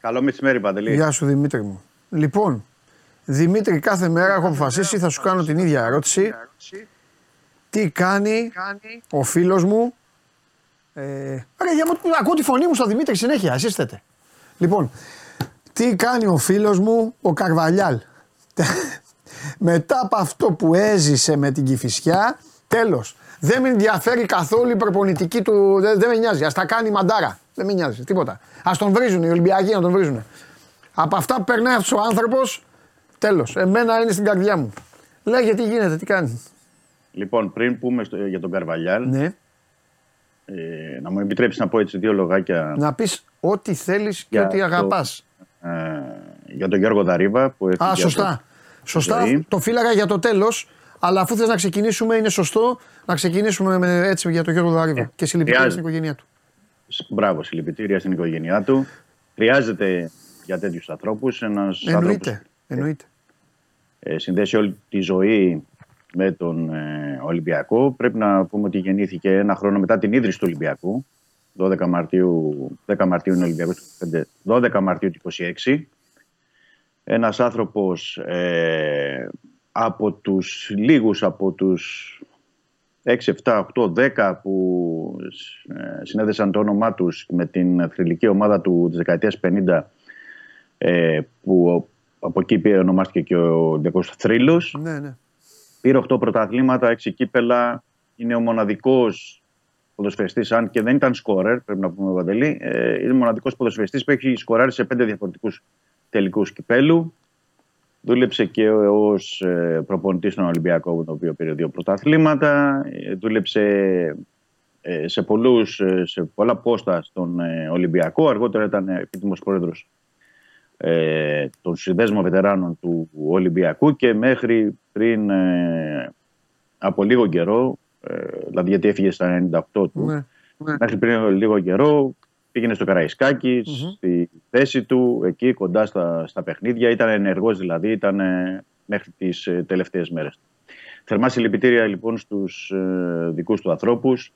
Καλό μεσημέρι, Παντελή. Γεια σου Δημήτρη μου. Λοιπόν, Δημήτρη, κάθε μέρα έχω αποφασίσει θα σου κάνω την ίδια ερώτηση. Τι κάνει ο φίλος μου; Ε, ρε, για, μου- ακούω τη φωνή μου στο Δημήτρη συνέχεια, εσείς θέτε. Λοιπόν, τι κάνει ο φίλος μου ο Καρβαλιάλ; Μετά από αυτό που έζησε με την Κηφισιά, τέλος. Δεν με ενδιαφέρει καθόλου η προπονητική του, δεν, δεν με νοιάζει. Ας τα κάνει μαντάρα. Δεν με νοιάζει, τίποτα. Ας τον βρίζουν οι Ολυμπιακοί να τον βρίζουν. Από αυτά που περνάει αυτός ο άνθρωπος, τέλος. Εμένα είναι στην καρδιά μου. Λέγε τι γίνεται, τι κάνει. Λοιπόν, πριν πούμε στο- για τον Καρβαλιάλ, Ναι. ε, να μου επιτρέψεις να πω έτσι δύο λογάκια Να πεις ό,τι θέλεις και Για ό,τι το- αγαπάς. ε, για τον Γιώργο Δαρίβα. Που έφυγε Α, από- σωστά. Σωστά, ζωή. το φύλαγα για το τέλος, αλλά αφού θες να ξεκινήσουμε, είναι σωστό να ξεκινήσουμε με, έτσι για τον Γιώργο Δαρίβα. Ε, και συλληπιτήρια στην χρειάζεται. οικογένειά του. Σ- Μπράβο, συλληπιτήρια στην οικογένειά του. Χρειάζεται για τέτοιους ανθρώπους ένας άνθρωπος Εννοείται. Εννοείται. ε, συνδέσει όλη τη ζωή με τον ε, Ολυμπιακό. Πρέπει να πούμε ότι γεννήθηκε ένα χρόνο μετά την ίδρυση του Ολυμπιακού. 12 Μαρτίου, 10 Μαρτίου είναι Ολυμπιακός, του 25, 12 Μαρτίου του 26. Ένας άνθρωπος ε, από τους λίγους, από τους 6, 7, 8, 10 που ε, συνέδεσαν το όνομά τους με την θρηλυκή ομάδα του της δεκαετίας 50 ε, που από εκεί πήρε ονομάστηκε και ο Ολυμπιακός Θρύλος. Ναι, ναι. Πήρε 8 πρωταθλήματα, 6 κύπελα. Είναι ο μοναδικός ποδοσφαιριστής, αν και δεν ήταν σκόρερ, πρέπει να πούμε Βαντελή, ε, είναι ο μοναδικός ποδοσφαιριστής που έχει σκοράρει σε 5 διαφορετικούς τελικούς κυπέλου. Δούλεψε και ως προπονητής στον Ολυμπιακό, με τον οποίο πήρε δύο πρωταθλήματα. Ε, Δούλεψε ε, σε, πολλούς, ε, σε πολλά πόστα στον ε, Ολυμπιακό. Αργότερα ήταν επίτιμος πρόεδρος ε, των συνδέσμων βετεράνων του Ολυμπιακού και μέχρι πριν ε, από λίγο καιρό, ε, δηλαδή γιατί έφυγε στα 98 του, ναι. μέχρι πριν λίγο καιρό πήγαινε στο καραισκακι στη θέση του, εκεί κοντά στα, στα παιχνίδια. Ήταν ενεργός δηλαδή, ήταν ε, μέχρι τις ε, τελευταίες μέρες. Θερμά συλληπιτήρια λοιπόν στους ε, δικούς του ανθρώπους.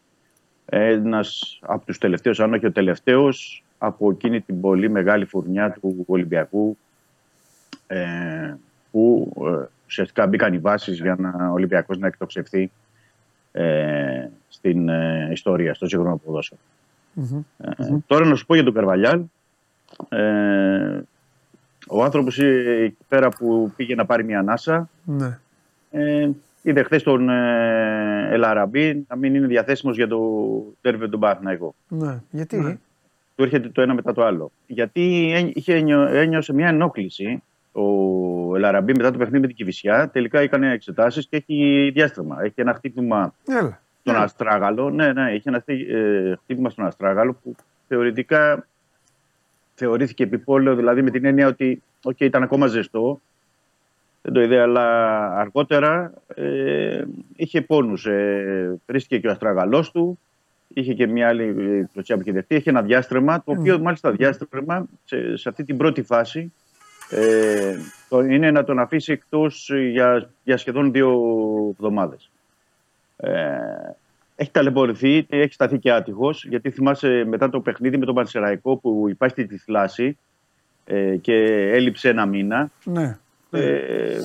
Ένας από τους τελευταίους, αν όχι ο τελευταίος, από εκείνη την πολύ μεγάλη φουρνιά του Ολυμπιακού ε, που ε, ουσιαστικά μπήκαν οι βάσεις για να ο Ολυμπιακός να εκτοξευθεί ε, στην ε, ιστορία, στο σύγχρονο ποδόσφαιρο. Ε, τώρα να σου πω για τον Καρβαλιάλ. Ε, ο άνθρωπος ε, εκεί πέρα που πήγε να πάρει μια ανάσα ναι. ε, είδε χθες τον ε, Ελαραμπή να μην είναι διαθέσιμος για το τέρβι του Παναθηναϊκό. Ναι. Γιατί; Του έρχεται το ένα μετά το άλλο. Γιατί έ- είχε, ένιω- ένιωσε μια ενόχληση ο Ελαραμπή μετά το παιχνίδι με την Κυβισιά. Τελικά έκανε εξετάσεις και έχει διάστρεμα. Έχει ένα χτύπημα Έλα. Στον Αστράγαλο. Ναι, ναι, είχε ένα χτύ- ε, χτύπημα στον Αστράγαλο που θεωρητικά θεωρήθηκε επιπόλαιο, δηλαδή με την έννοια ότι okay, ήταν ακόμα ζεστό. Δεν το είδε, αλλά αργότερα ε, είχε πόνους. Ε, βρίσκηκε και ο Αστράγαλός του. Είχε και μια άλλη ε, κλωτσιά που είχε δεχτεί. Είχε ένα διάστρεμα, το οποίο μάλιστα διάστρεμα σε, σε αυτή την πρώτη φάση ε, το, είναι να τον αφήσει εκτός για, για σχεδόν δύο εβδομάδες. Ε, έχει ταλαιπωρηθεί, έχει σταθεί και άτυχος, γιατί θυμάσαι μετά το παιχνίδι με τον Πανσεραϊκό που υπάρχει τη θλάση ε, και έλειψε ένα μήνα. Ναι. Ε,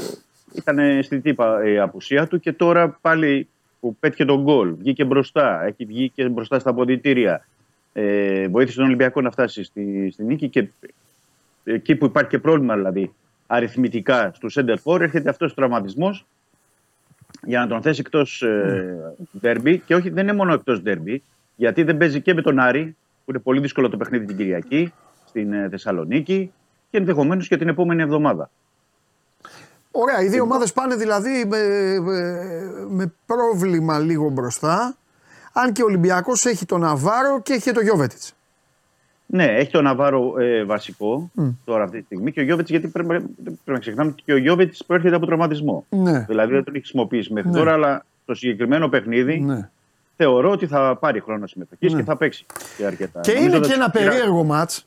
ήταν αισθητή πα- η απουσία του και τώρα πάλι που πέτυχε τον γκολ, βγήκε μπροστά, έχει βγει και μπροστά στα αποδητήρια. Ε, βοήθησε τον Ολυμπιακό να φτάσει στη, στη νίκη και εκεί που υπάρχει και πρόβλημα δηλαδή αριθμητικά στο center for έρχεται αυτός ο τραυματισμός για να τον θέσει εκτός ε, derby και όχι δεν είναι μόνο εκτός derby γιατί δεν παίζει και με τον Άρη που είναι πολύ δύσκολο το παιχνίδι την Κυριακή στην ε, Θεσσαλονίκη και ενδεχομένως και την επόμενη εβδομάδα. Ωραία, οι δύο ομάδες πάνε δηλαδή με, με- με πρόβλημα λίγο μπροστά. Αν και ο Ολυμπιακός έχει τον Ναβάρο και έχει και τον Γιώβετιτς. Ναι, έχει τον Ναβάρο ε, βασικό τώρα αυτή τη στιγμή και ο Γιώβετ, γιατί πρέπει, πρέπει να ξεχνάμε ότι και ο Γιώβετ προέρχεται από τραυματισμό. Ναι. Δηλαδή δεν τον έχει χρησιμοποιήσει μέχρι Ναι. τώρα, αλλά το συγκεκριμένο παιχνίδι Ναι. θεωρώ ότι θα πάρει χρόνο συμμετοχής Ναι. και θα παίξει και αρκετά. Και Νομίζω είναι θα και του ένα πειρά- περίεργο μάτς,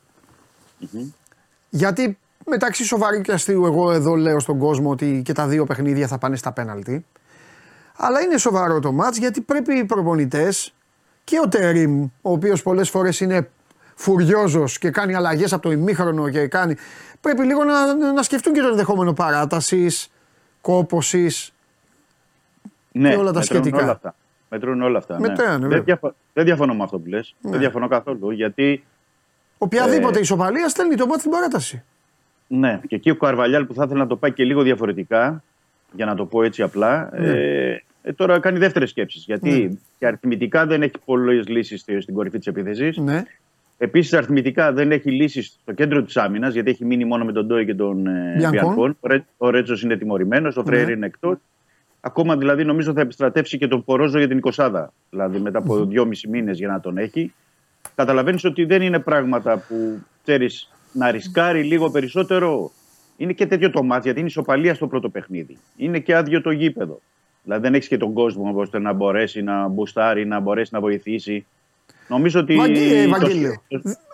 γιατί μεταξύ σοβαρού και αστείου εγώ εδώ λέω στον κόσμο ότι και τα δύο παιχνίδια θα πάνε στα πέναλτι. Αλλά είναι σοβαρό το μάτς γιατί πρέπει οι προπονητές και ο Τερίμ, ο οποίος πολλές φορές είναι φουριόζος και κάνει αλλαγές από το ημίχρονο και κάνει... Πρέπει λίγο να, να σκεφτούν και το ενδεχόμενο παράτασης, κόπωσης. ναι, και όλα τα μετρούν σχετικά. Όλα αυτά. Μετρούν όλα αυτά. Μετράνε, ναι. βέβαια. δεν, διαφο- δεν διαφωνώ με αυτό που λες. Ναι. Δεν διαφωνώ καθόλου. Γιατί Οποιαδήποτε Ε, ισοπαλίας στέλνει το μάτι στην παράταση. Ναι, και εκεί ο Καρβαλιάλ που θα ήθελε να το πάει και λίγο διαφορετικά, για να το πω έτσι απλά, Ναι. ε, ε, τώρα κάνει δεύτερες σκέψεις. Γιατί και αριθμητικά δεν έχει πολλές λύσεις στην κορυφή της επίθεσης. Ναι. Επίσης, αριθμητικά δεν έχει λύσει στο κέντρο της άμυνας, γιατί έχει μείνει μόνο με τον Ντόι και τον ε, Μπιανκόν. Μπιανκόν. Ο, Ρέ, ο Ρέτσος είναι τιμωρημένος, ο Φρέιρ Ναι. είναι εκτός. Ακόμα δηλαδή νομίζω θα επιστρατεύσει και τον Πορόζο για την 20 Δηλαδή μετά από δυόμισι μήνες για να τον έχει. Καταλαβαίνεις ότι δεν είναι πράγματα που ξέρεις να ρισκάρει λίγο περισσότερο. Είναι και τέτοιο το μάτι, γιατί είναι ισοπαλία στο πρώτο παιχνίδι. Είναι και άδειο το γήπεδο. Δηλαδή δεν έχεις και τον κόσμο ώστε να μπορέσει να μπουστάρει, να μπορέσει να βοηθήσει. Νομίζω ότι. Βαγγί- ε, το- Βαγγέλιο,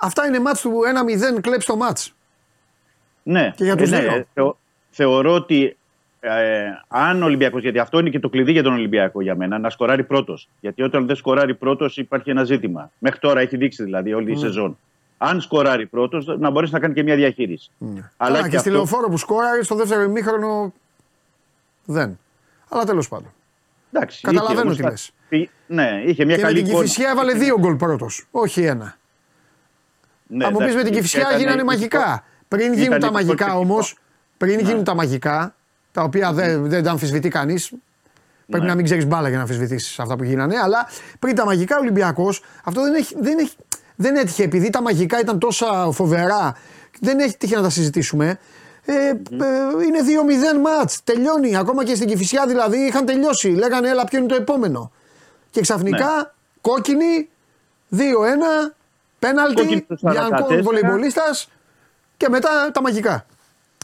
Αυτά είναι μάτς του 1-0 κλέψει το μάτς. Ναι, Και για τους ναι, δύο. θεω- θεωρώ ότι ε, αν ο Ολυμπιακό, γιατί αυτό είναι και το κλειδί για τον Ολυμπιακό για μένα, να σκοράρει πρώτος. Γιατί όταν δεν σκοράρει πρώτος υπάρχει ένα ζήτημα. Μέχρι τώρα έχει δείξει δηλαδή όλη η Ναι. σεζόν. Αν σκοράρει πρώτος, να μπορέσει να κάνει και μια διαχείριση. Αλλά Αλλά και, και στη αυτό- λεωφόρο που σκόραρε στο δεύτερο ημίχρονο δεν. Αλλά τέλος πάντων. Εντάξει, Καταλαβαίνω είχε τι όμως λες. κα- Ναι, είχε μια Και με καλή την εικόνα. Κυφυσιά έβαλε δύο γκολ πρώτος. Όχι ένα. Ναι, Θα μου πεις εντάξει, με την είχε Κυφυσιά κάνει- γίνανε μαγικά. Πριν ήταν γίνουν τα υπό- μαγικά υπό- όμως, πριν Ναι. γίνουν τα μαγικά, τα οποία δεν, δεν τα αμφισβητεί κανείς. Πρέπει Ναι. να μην ξέρεις μπάλα για να αμφισβητήσεις αυτά που γίνανε. Αλλά πριν τα μαγικά, ο Ολυμπιακός αυτό δεν, έχει, δεν, έχει, δεν έτυχε. Επειδή τα μαγικά ήταν τόσα φοβερά, δεν έχει τύχει να τα συζητήσουμε. Ε, ε, είναι 2-0 μάτς, τελειώνει. Ακόμα και στην Κηφισιά δηλαδή είχαν τελειώσει. Λέγανε έλα ποιο είναι το επόμενο. Και ξαφνικά Ναι. κόκκινη, 2-1, πέναλτι, Κόκκινη στους Μπιανκόν 44. βολεϊμπολίστας και μετά τα μαγικά.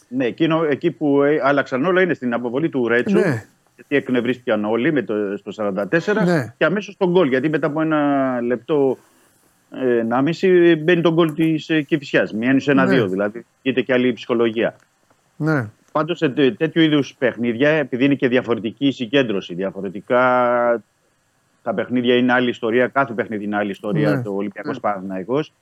Ναι, εκείνο, εκεί που ε, άλλαξαν όλα είναι στην αποβολή του Ρέτσου. Ναι. Γιατί εκνευρίστηκαν όλοι με το, στο 44 Ναι. και αμέσως τον γκολ. Γιατί μετά από ένα λεπτό, ε, ένα μισή, μπαίνει τον γκολ της ε, Κυφυσιάς. Μειώνει σε ένα-δύο Ναι. δηλαδή. Γίνεται και άλλη ψυχολογία. Ναι. Πάντως σε τέ- τέτοιου είδους παιχνίδια, επειδή είναι και διαφορετική η συγκέντρωση, διαφορετικά τα παιχνίδια είναι άλλη ιστορία, κάθε παιχνίδι είναι άλλη ιστορία, Ναι. το Ολυμπιακός Παναθηναϊκός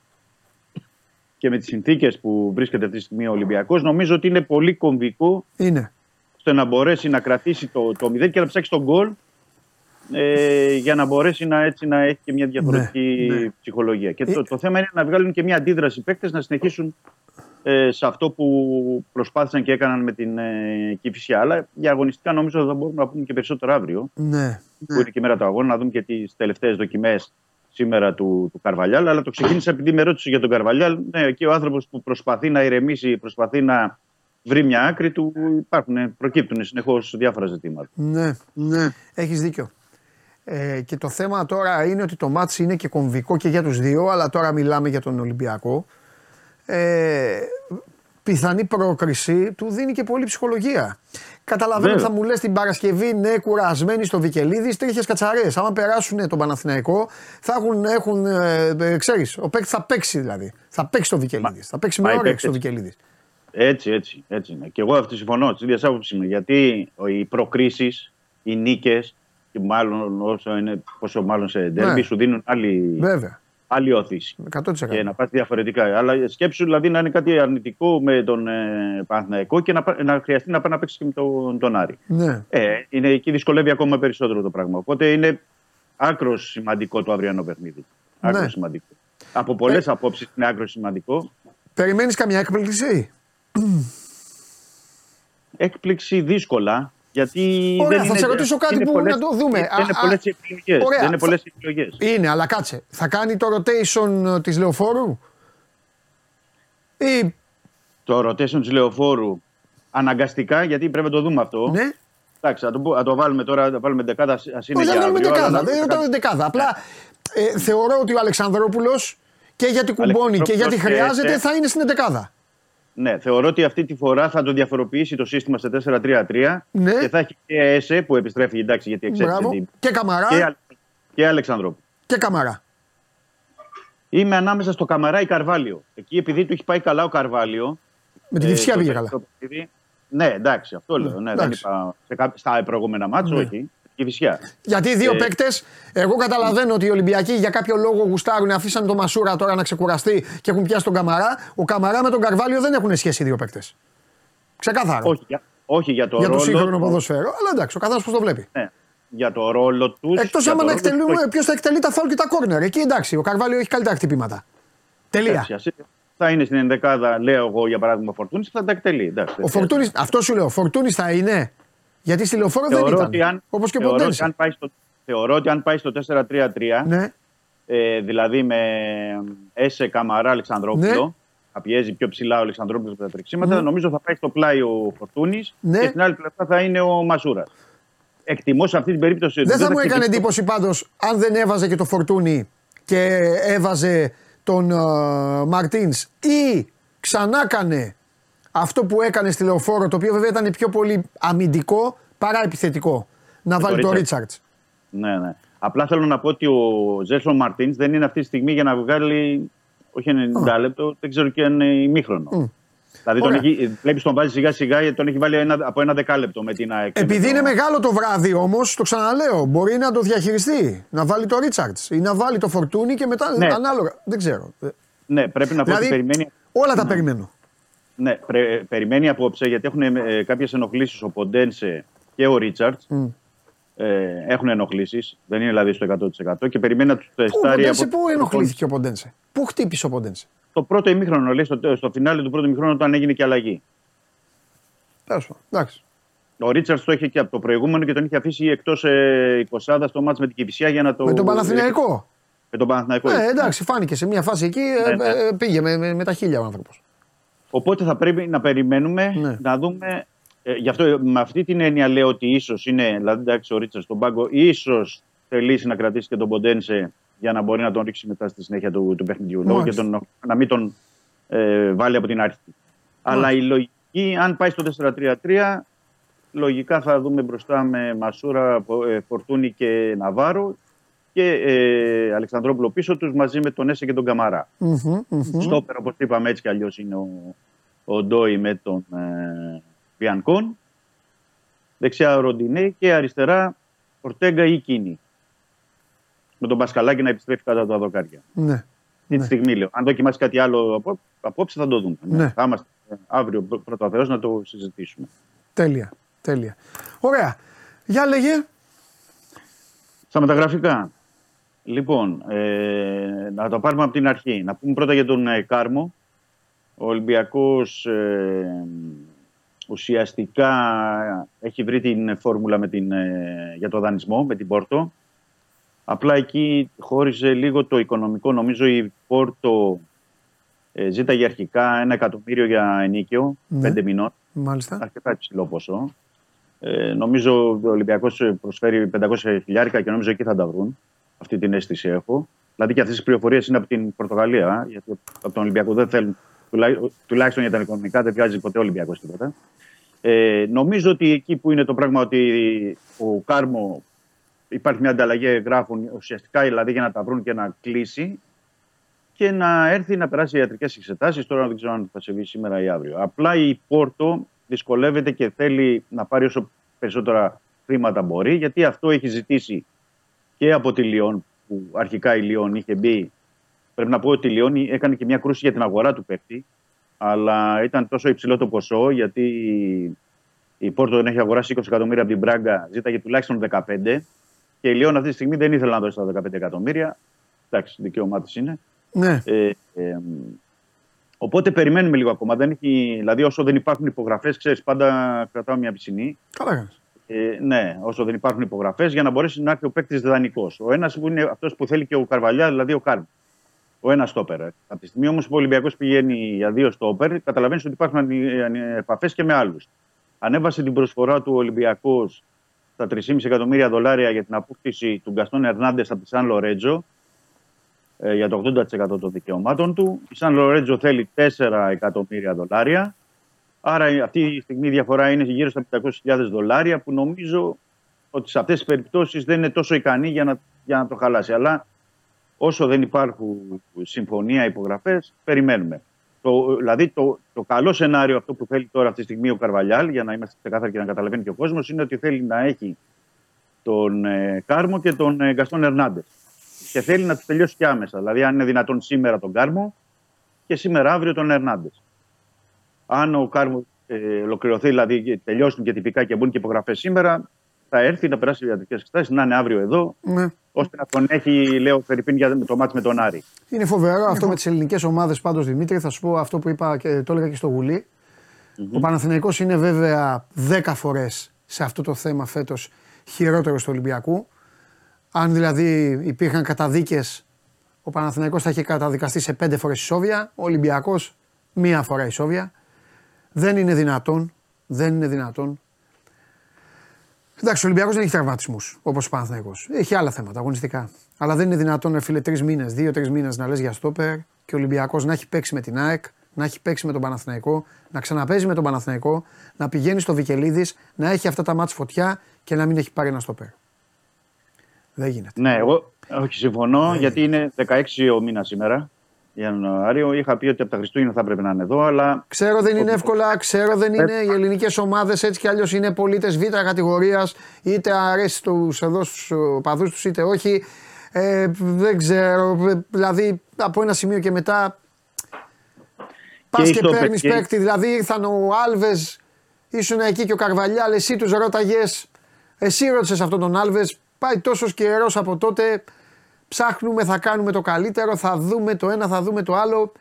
Και με τις συνθήκες που βρίσκεται αυτή τη στιγμή ο Ολυμπιακός, νομίζω ότι είναι πολύ κομβικό Είναι. ώστε να μπορέσει να κρατήσει το, το 0 και να ψάξει τον γκολ ε, για να μπορέσει να, έτσι, να έχει και μια διαφορετική Ναι, ναι. ψυχολογία. Και Ε- το, το θέμα είναι να βγάλουν και μια αντίδραση οι παίκτες να συνεχίσουν ε, σε αυτό που προσπάθησαν και έκαναν με την ε, Κηφισιά. Αλλά για αγωνιστικά νομίζω θα μπορούμε να πούμε και περισσότερο αύριο, Ναι. που είναι και η μέρα του αγώνα, να δούμε και τις τελευταίες δοκιμές σήμερα του, του Καρβαλιάλ. Αλλά το ξεκίνησα επειδή με ρώτησε για τον Καρβαλιάλ. Ναι, και ο άνθρωπος που προσπαθεί να ηρεμήσει, προσπαθεί να βρει μια άκρη του, υπάρχουν, προκύπτουν συνεχώς διάφορα ζητήματα. Ναι, ναι. Έχεις δίκιο. Ε, και το θέμα τώρα είναι ότι το μάτς είναι και κομβικό και για τους δύο, αλλά τώρα μιλάμε για τον Ολυμπιακό. Ε, πιθανή πρόκριση του δίνει και πολύ ψυχολογία. Καταλαβαίνω ότι Βέβαια. θα μου λες την Παρασκευή, ναι, κουρασμένοι στο Βικελίδης, τρίχες κατσαρέ. Άμα περάσουν τον Παναθηναϊκό, θα έχουν, έχουν ε, ε, ξέρεις, ο παίκτης θα παίξει δηλαδή. Θα παίξει στο Βικελίδης. Θα παίξει με μα οι όρεξη στο παίκτες- Βικελίδης. Έτσι, έτσι, έτσι είναι. Και εγώ αυτή συμφωνώ, της ίδιας άποψης είμαι. Γιατί οι προκρίσεις, οι νίκες, και μάλλον όσο είναι, πόσο μάλλον σε ντέρμπι, Ναι. σου δίνουν άλλη, Βέβαια. Άλλη όθηση. 100%. Και να πας διαφορετικά. Αλλά σκέψου δηλαδή να είναι κάτι αρνητικό με τον ε, Παναθηναϊκό και να, πά- να χρειαστεί να πάει να παίξει και με τον, τον Άρη. Ναι. Ε, είναι, εκεί δυσκολεύει ακόμα περισσότερο το πράγμα. Οπότε είναι άκρο σημαντικό το αυριανό παιχνίδι. Άκρο Ναι. σημαντικό. Από πολλές Ε. απόψεις είναι άκρο σημαντικό. Περιμένεις καμιά έκπληξη; Έκπληξη δύσκολα. Γιατί Ωραία, δεν θα είναι, σε ρωτήσω κάτι είναι που πολλές- να το δούμε. Δεν είναι Α, πολλές α, επιλογές. ωραία, Δεν είναι θα- πολλές επιλογές. Είναι, αλλά κάτσε. Θα κάνει το rotation της λεωφόρου; Ή. Το rotation της λεωφόρου αναγκαστικά, γιατί πρέπει να το δούμε αυτό. Ναι. Εντάξει, θα το, πω- θα το βάλουμε τώρα, θα το βάλουμε δεκάδα, ας είναι Όχι, για δεν βάλουμε αύριο, αλλά δεκάδα. να- Δεν ρωτάω δεκάδα. Απλά ε, θεωρώ ότι ο Αλεξανδρόπουλος και γιατί κουμπώνει και γιατί Αλεξανδρόπουλος χρειάζεται και- θα είναι στην δεκάδα. Ναι, θεωρώ ότι αυτή τη φορά θα το διαφοροποιήσει το σύστημα σε 4-3-3 Ναι. και θα έχει και ΕΣΕ που επιστρέφει εντάξει γιατί εξέφυγε Μπράβο. την- Και Καμαρά και, και, Αλ- και Αλεξανδρόπουλο. Καμαρά. Είμαι ανάμεσα στο Καμαρά ή Καρβάλιο. Εκεί επειδή του έχει πάει καλά ο Καρβάλιο. Με την ε, Κυφσιά το πήγε τελευταίο καλά. παιχνίδι- Ναι, εντάξει, αυτό λέω. Ναι, δεν εντάξει. είπα σε κά- στα προηγούμενα μάτια, Ναι. όχι. Η Φυσιά. Γιατί οι δύο Ε, παίκτες, εγώ καταλαβαίνω ότι οι Ολυμπιακοί για κάποιο λόγο γουστάρουν, αφήσαν τον Μασούρα τώρα να ξεκουραστεί και έχουν πιάσει τον Καμαρά. Ο Καμαρά με τον Καρβάλιο δεν έχουν σχέση οι δύο παίκτες. Ξεκάθαρα. Όχι, για, όχι για το για το ρόλο. σύγχρονο ποδοσφαίρο. Αλλά εντάξει, ο καθένας πώς το βλέπει. Ναι, για το ρόλο τους. Εκτός άμα να εκτελούμε ποιος θα εκτελεί τα φάουλ και τα κόρνερ. Εκεί εντάξει, ο Καρβάλιο έχει καλύτερα χτυπήματα. Τελεία. Θα είναι στην ενδεκάδα, λέω εγώ για παράδειγμα, ο Φορτούνης θα τα εκτελεί. Εντάξει, Ο δεν Φορτούνη, αυτό σου λέω, ο Φορτούνης θα είναι. Γιατί στη λεωφόρο δεν Θεωρώ ότι ήταν. αν, Όπως και ο θεωρώ ότι Ποντένσε. αν πάει στο, θεωρώ ότι αν πάει στο 4-3-3, Ναι, ε, δηλαδή με Έσε Καμαρά Αλεξανδρόπουλο, Ναι. θα πιέζει πιο ψηλά ο Αλεξανδρόπουλος με τα τρεξίματα, νομίζω θα πάει στο πλάι ο Φορτούνης Ναι. και στην άλλη πλευρά θα είναι ο Μασούρας. Εκτιμώ σε αυτή την περίπτωση. δεν θα μου έκανε χτυπήσω- εντύπωση πάντως αν δεν έβαζε και το Φορτούνη και έβαζε τον uh, Μαρτίνς ή ξανά έκανε αυτό που έκανε στη λεωφόρο, το οποίο βέβαια ήταν πιο πολύ αμυντικό παρά επιθετικό. Να βάλει το Ρίτσαρτ. Ρίτσαρτς. Ναι, ναι. Απλά θέλω να πω ότι ο Ζέλσον Μαρτίνς δεν είναι αυτή τη στιγμή για να βγάλει όχι 90 λεπτό, δεν ξέρω και αν είναι ημίχρονο. Δηλαδή τον Ωραία. έχει, βλέπεις τον βάζει σιγά σιγά, τον έχει βάλει ένα, από ένα δεκάλεπτο με την ΑΕΚ. και με Επειδή το- είναι μεγάλο το βράδυ όμως, το ξαναλέω, μπορεί να το διαχειριστεί. Να βάλει το Ρίτσαρτς ή να βάλει το Φορτούνη και μετά Ναι. ανάλογα. Δεν ξέρω. Ναι, πρέπει να πω Δηλαδή, ότι περιμένει, όλα τα περιμένω. Ναι, πρε- περιμένει απόψε γιατί έχουν ε, κάποιες ενοχλήσεις ο Ποντένσε και ο Ρίτσαρτς. Μμ. Ε, έχουν ενοχλήσεις, δεν είναι δηλαδή στο 100% και περιμένει να τους Πού, ο τεστάρει. Ποντένσε, από- πού ενοχλήθηκε ο Ποντένσε; Πού χτύπησε ο Ποντένσε; Το πρώτο ημίχρονο, λέει, στο, στο φινάλε του πρώτου ημίχρονου, όταν έγινε και αλλαγή. Τέλος πάντων. Εντάξει. Ο Ρίτσαρτς το είχε και από το προηγούμενο και τον είχε αφήσει εκτός ε, 20 στο μάτς με την Κυφυσιά για να το. Με τον Παναθηναϊκό; Με τον Παναθηναϊκό. Ε, εντάξει, φάνηκε σε μια φάση εκεί, ε, Ναι, ναι. ε, πήγε με, με, με τα χίλια ο άνθρωπος. Οπότε θα πρέπει να περιμένουμε Ναι. να δούμε. Ε, γι' αυτό ε, με αυτή την έννοια λέω ότι ίσως είναι. Δηλαδή, εντάξει, ο Ρίτσαρτ στον πάγκο, ίσως θελήσει να κρατήσει και τον Ποντένσε για να μπορεί να τον ρίξει μετά στη συνέχεια του, του παιχνιδιού. Λόγω και Μάλιστα. τον, να μην τον ε, βάλει από την αρχή. Αλλά η λογική, αν πάει στο 4-3-3, λογικά θα δούμε μπροστά με Μασούρα, Φο- ε, Φορτούνη και Ναβάρο και ε, Αλεξανδρόπουλο πίσω τους μαζί με τον Έσε και τον Καμαρά. Μμμ, μμμ. Στόπερ, όπως είπαμε έτσι κι αλλιώς είναι ο, ο Ντόι με τον ε, Βιανκόν. Δεξιά ο Ροντινέ και αριστερά Ορτέγκα ή Κίνη. Με τον Πασκαλάκη να επιστρέφει κάτω από τα δοκάρια. Ναι. Αυτή τη στιγμή λέω. Αν δοκιμάσει κάτι άλλο από- απόψε θα το δούμε. Ναι. Θα είμαστε ε, αύριο πρώτο Θεός να το συζητήσουμε. Τέλεια. Τέλεια. Ωραία. Για λέγε. Στα μεταγραφικά. Λοιπόν, ε, να το πάρουμε από την αρχή. Να πούμε πρώτα για τον ε, Κάρμο. Ο Ολυμπιακός ε, ουσιαστικά έχει βρει την φόρμουλα με την, ε, για το δανεισμό με την Πόρτο. Απλά εκεί χώριζε λίγο το οικονομικό. Νομίζω η Πόρτο ε, ζήταγε αρχικά ένα εκατομμύριο για ενίκαιο, Ναι. πέντε μηνών. Μάλιστα. Αρκετά υψηλό ποσό. Ε, νομίζω ο Ολυμπιακός προσφέρει 500 χιλιάρικα και νομίζω εκεί θα τα βρουν. Αυτή την αίσθηση έχω. Δηλαδή και αυτές τις πληροφορίες είναι από την Πορτογαλία. Γιατί από τον Ολυμπιακό δεν θέλουν, τουλάχιστον, τουλάχιστον για τα οικονομικά, δεν βγάζει ποτέ ο Ολυμπιακός τίποτα. Ε, νομίζω ότι εκεί που είναι το πράγμα ότι ο Κάρμο υπάρχει μια ανταλλαγή γράφουν ουσιαστικά δηλαδή για να τα βρουν και να κλείσει και να έρθει να περάσει ιατρικές εξετάσεις. Τώρα δεν ξέρω αν θα συμβεί σήμερα ή αύριο. Απλά η Πόρτο δυσκολεύεται και θέλει να πάρει όσο περισσότερα χρήματα μπορεί, γιατί αυτό έχει ζητήσει και από τη Λιόν, που αρχικά η Λιόν είχε μπει. Πρέπει να πω ότι η Λιόν έκανε και μια κρούση για την αγορά του παίκτη, αλλά ήταν τόσο υψηλό το ποσό, γιατί η Πόρτο δεν έχει αγοράσει 20 εκατομμύρια από την Μπράγκα, ζήταγε τουλάχιστον 15. Και η Λιόν αυτή τη στιγμή δεν ήθελε να δώσει τα 15 εκατομμύρια. Εντάξει, δικαίωμά της είναι. Ναι. Ε, ε, οπότε περιμένουμε λίγο ακόμα. Δεν έχει, δηλαδή, όσο δεν υπάρχουν υπογραφές, ξέρεις, πάντα κρατάω μια πισινή. Καλά κάνεις. Ε, ναι, όσο δεν υπάρχουν υπογραφές, για να μπορέσει να έρθει ο παίκτης δανεικός. Ο ένας που είναι αυτός που θέλει και ο Καρβαλιά, δηλαδή ο Κάρμ. Ο ένας στόπερ. Από τη στιγμή όμως που ο Ολυμπιακός πηγαίνει για δύο στόπερ, καταλαβαίνεις ότι υπάρχουν επαφές και με άλλους. Ανέβασε την προσφορά του Ολυμπιακός στα 3,5 εκατομμύρια δολάρια για την απόκτηση του Γκαστόν Ερνάντες από τη Σαν Λορέτζο ε, για το 80% των δικαιωμάτων του. Η Σαν Λορέτζο θέλει 4 εκατομμύρια δολάρια. Άρα αυτή τη στιγμή η διαφορά είναι γύρω στα 500.000 δολάρια που νομίζω ότι σε αυτές τις περιπτώσεις δεν είναι τόσο ικανή για να, για να το χαλάσει. Αλλά όσο δεν υπάρχουν συμφωνία, υπογραφές, περιμένουμε. Το, δηλαδή το, το καλό σενάριο αυτό που θέλει τώρα αυτή τη στιγμή ο Καρβαλιάλ, για να είμαστε ξεκάθαροι και να καταλαβαίνει και ο κόσμος, είναι ότι θέλει να έχει τον ε, Κάρμο και τον ε, Γκαστόν Ερνάντες. Και θέλει να τους τελειώσει και άμεσα. Δηλαδή, αν είναι δυνατόν σήμερα τον Κάρμο και σήμερα αύριο τον Ερνάντες. Αν ο Κάρμο ε, ολοκληρωθεί, δηλαδή και τελειώσουν και τυπικά και μπουν και υπογραφές σήμερα, θα έρθει να περάσει ιατρικέ εξετάσει, να είναι αύριο εδώ, Ναι. ώστε να τον έχει, λέω, Φερρυπίν για το μάτι με τον Άρη. Είναι φοβερό αυτό με τις ελληνικές ομάδες πάντως Δημήτρη. Θα σου πω αυτό που είπα και το έλεγα και στο γουλη Ο Παναθηναϊκός είναι βέβαια 10 φορές σε αυτό το θέμα φέτος χειρότερο του Ολυμπιακού. Αν δηλαδή υπήρχαν καταδίκες, ο Παναθηναϊκός θα είχε καταδικαστεί σε 5 φορές ισόβια. Ο Ολυμπιακός μία φορά ισόβια. Δεν είναι δυνατόν. Δεν είναι δυνατόν. Εντάξει, ο Ολυμπιακός δεν έχει τραυματισμούς όπως ο Παναθηναϊκός. Έχει άλλα θέματα αγωνιστικά. Αλλά δεν είναι δυνατόν, ρε φίλε, τρεις μήνες, δύο-τρει μήνες να λες για στόπερ και ο Ολυμπιακός να έχει παίξει με την ΑΕΚ, να έχει παίξει με τον Παναθηναϊκό, να ξαναπέζει με τον Παναθηναϊκό, να πηγαίνει στο Βικελίδης, να έχει αυτά τα μάτς φωτιά και να μην έχει πάρει ένα στόπερ. Δεν γίνεται. Ναι, εγώ όχι συμφωνώ, γιατί είναι 16 ο μήνα σήμερα, Ιανουάριο. Είχα πει ότι από τα Χριστούγεννα θα έπρεπε να είναι εδώ, αλλά Ξέρω δεν είναι εύκολα, ξέρω δεν είναι. Οι ελληνικές ομάδες έτσι κι αλλιώς είναι πολίτες β' κατηγορίας, είτε αρέσει στους, εδώ στους παδού τους είτε όχι. Ε, δεν ξέρω. ε, Δηλαδή από ένα σημείο και μετά. Πας και, στο παίρνεις παιχνίδι- παίκτη. Δηλαδή ήρθαν ο Άλβες, ήσουν εκεί και ο Καρβαλιάλ, εσύ τους ρώταγες. Εσύ ρώτησες αυτόν τον Άλβες. Πάει τόσος καιρός από τότε. Ψάχνουμε, θα κάνουμε το καλύτερο, θα δούμε το ένα, θα δούμε το άλλο.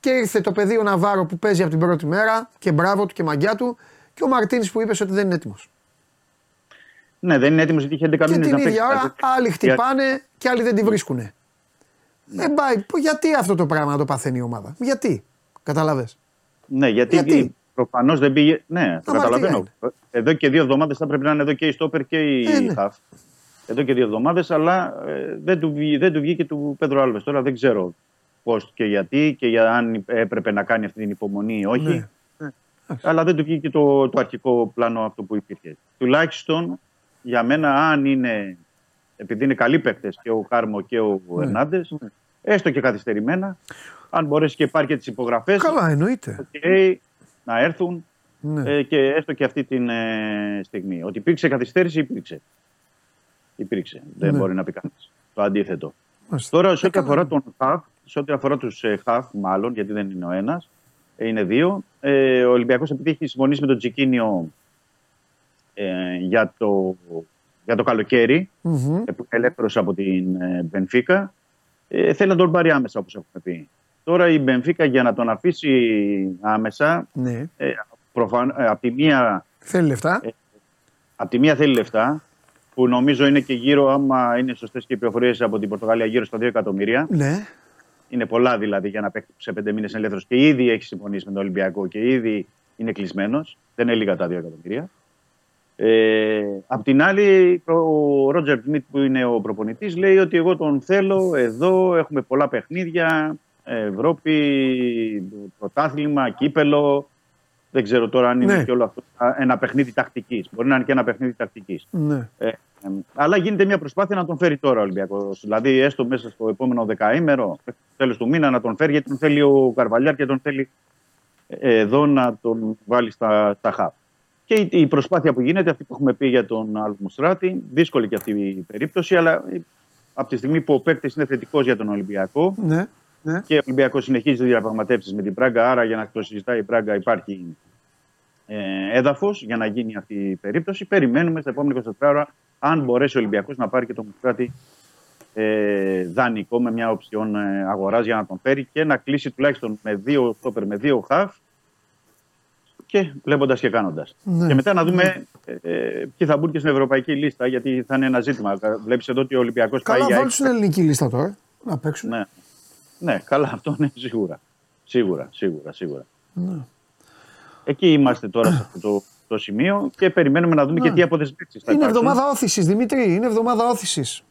Και ήρθε το παιδί ο Ναβάρο που παίζει από την πρώτη μέρα και μπράβο του και μαγιά του. Και ο Μαρτίνη που είπες ότι δεν είναι έτοιμος. ναι, δεν είναι έτοιμος γιατί είχε 11 Και μήνε την να παίξει. ίδια ώρα άλλοι χτυπάνε και άλλοι δεν τη βρίσκουνε. Δεν πάει. πο- Γιατί αυτό το πράγμα να το παθαίνει η ομάδα; Γιατί. Κατάλαβε. Ναι, γιατί, Γιατί; προφανώς δεν πήγε. Ναι, το Αμαρτία καταλαβαίνω. Εδώ και δύο εβδομάδες θα πρέπει να είναι εδώ και η Στόπερ και η Ε, ναι. Χαφ. Εδώ και δύο εβδομάδες, αλλά ε, δεν, του, βγή- δεν του βγήκε του Πέντρο Άλβες. Τώρα δεν ξέρω πώς και γιατί και για αν έπρεπε να κάνει αυτή την υπομονή ή όχι. Ναι. Αλλά δεν του βγήκε το, το αρχικό πλάνο αυτό που υπήρχε. Τουλάχιστον για μένα, αν είναι. Επειδή είναι καλοί παίκτες και ο Κάρμο και ο Ναι. Ερνάντες, έστω και καθυστερημένα, αν μπορέσει και πάρει και τις υπογραφές. Καλά, εννοείται. να έρθουν Ναι. ε, και έστω και αυτή τη ε, στιγμή. Ότι υπήρξε καθυστέρηση, υπήρξε. Υπήρξε. Δεν Ναι. μπορεί να πει κανείς. Το αντίθετο. Μάλιστα. Τώρα, σε ό,τι Ε, καλά. αφορά τον Χαφ, σε ό,τι αφορά τους Χαφ, μάλλον, γιατί δεν είναι ο ένας, είναι δύο. Ε, ο Ολυμπιακός, επειδή έχει συμφωνήσει με τον Τζικίνιο ε, για, το, για το καλοκαίρι, Μμμ. ε, που είναι ελεύθερος από την ε, Μπενφίκα, ε, θέλει να τον πάρει άμεσα, όπως έχουμε πει. Τώρα η Μπενφίκα για να τον αφήσει άμεσα, Ναι. ε, προφαν... ε, από, τη μία, Θέλει λεφτά. Ε, απ' τη μία θέλει λεφτά, που νομίζω είναι και γύρω, άμα είναι σωστές και οι πληροφορίες από την Πορτογαλία, γύρω στα 2 εκατομμύρια. Ναι. Είναι πολλά δηλαδή για να παίξει σε πέντε μήνες ελεύθερος και ήδη έχει συμφωνήσει με τον Ολυμπιακό και ήδη είναι κλεισμένος. Δεν είναι λίγα τα 2 εκατομμύρια. Ε, απ' την άλλη, ο Ρότζερ Σμιτ που είναι ο προπονητής λέει ότι εγώ τον θέλω εδώ. Έχουμε πολλά παιχνίδια. Ευρώπη, πρωτάθλημα, κύπελο. Δεν ξέρω τώρα αν είναι Ναι. και όλο αυτό ένα παιχνίδι τακτικής. Μπορεί να είναι και ένα παιχνίδι τακτικής. ναι. Ε, ε, αλλά γίνεται μια προσπάθεια να τον φέρει τώρα ο Ολυμπιακός. Δηλαδή, έστω μέσα στο επόμενο δεκαήμερο, τέλος του μήνα, να τον φέρει, γιατί τον θέλει ο Καρβαλιάρ και τον θέλει ε, εδώ να τον βάλει στα, στα χαπ. Και η, η προσπάθεια που γίνεται, αυτή που έχουμε πει για τον Αλμουστράτη, δύσκολη και αυτή η περίπτωση, αλλά ε, από τη στιγμή που ο παίκτης είναι θετικός για τον Ολυμπιακό ναι. Ναι. και ο Ολυμπιακός συνεχίζει τις διαπραγματεύσεις με την Πράγκα, άρα για να το συζητάει η Πράγκα υπάρχει ε, έδαφος για να γίνει αυτή η περίπτωση. Περιμένουμε στα επόμενα 24 ώρα αν μπορέσει ο Ολυμπιακός να πάρει και τον Μουστράτη ε, δανεικό με μια οψιόν ε, αγοράς για να τον φέρει και να κλείσει τουλάχιστον με δύο στόπερ, με δύο χαφ και βλέποντας και κάνοντας. Ναι. Και μετά να δούμε ε, ε, ποιοι θα μπουν και στην ευρωπαϊκή λίστα, γιατί θα είναι ένα ζήτημα. Βλέπεις εδώ ότι ο Ολυμπιακός πάει Καλά, για βάλει έξι- στην ελληνική λίστα τώρα. Να παίξουν. ναι. Ναι, καλά, αυτό είναι σίγουρα. Σίγουρα, σίγουρα, σίγουρα. Ναι. Εκεί είμαστε τώρα σε αυτό το, το σημείο και περιμένουμε να δούμε Ναι. και τι αποδεσμεύσεις θα Είναι υπάρξουν. εβδομάδα όθησης, Δημήτρη. Είναι εβδομάδα όθησης.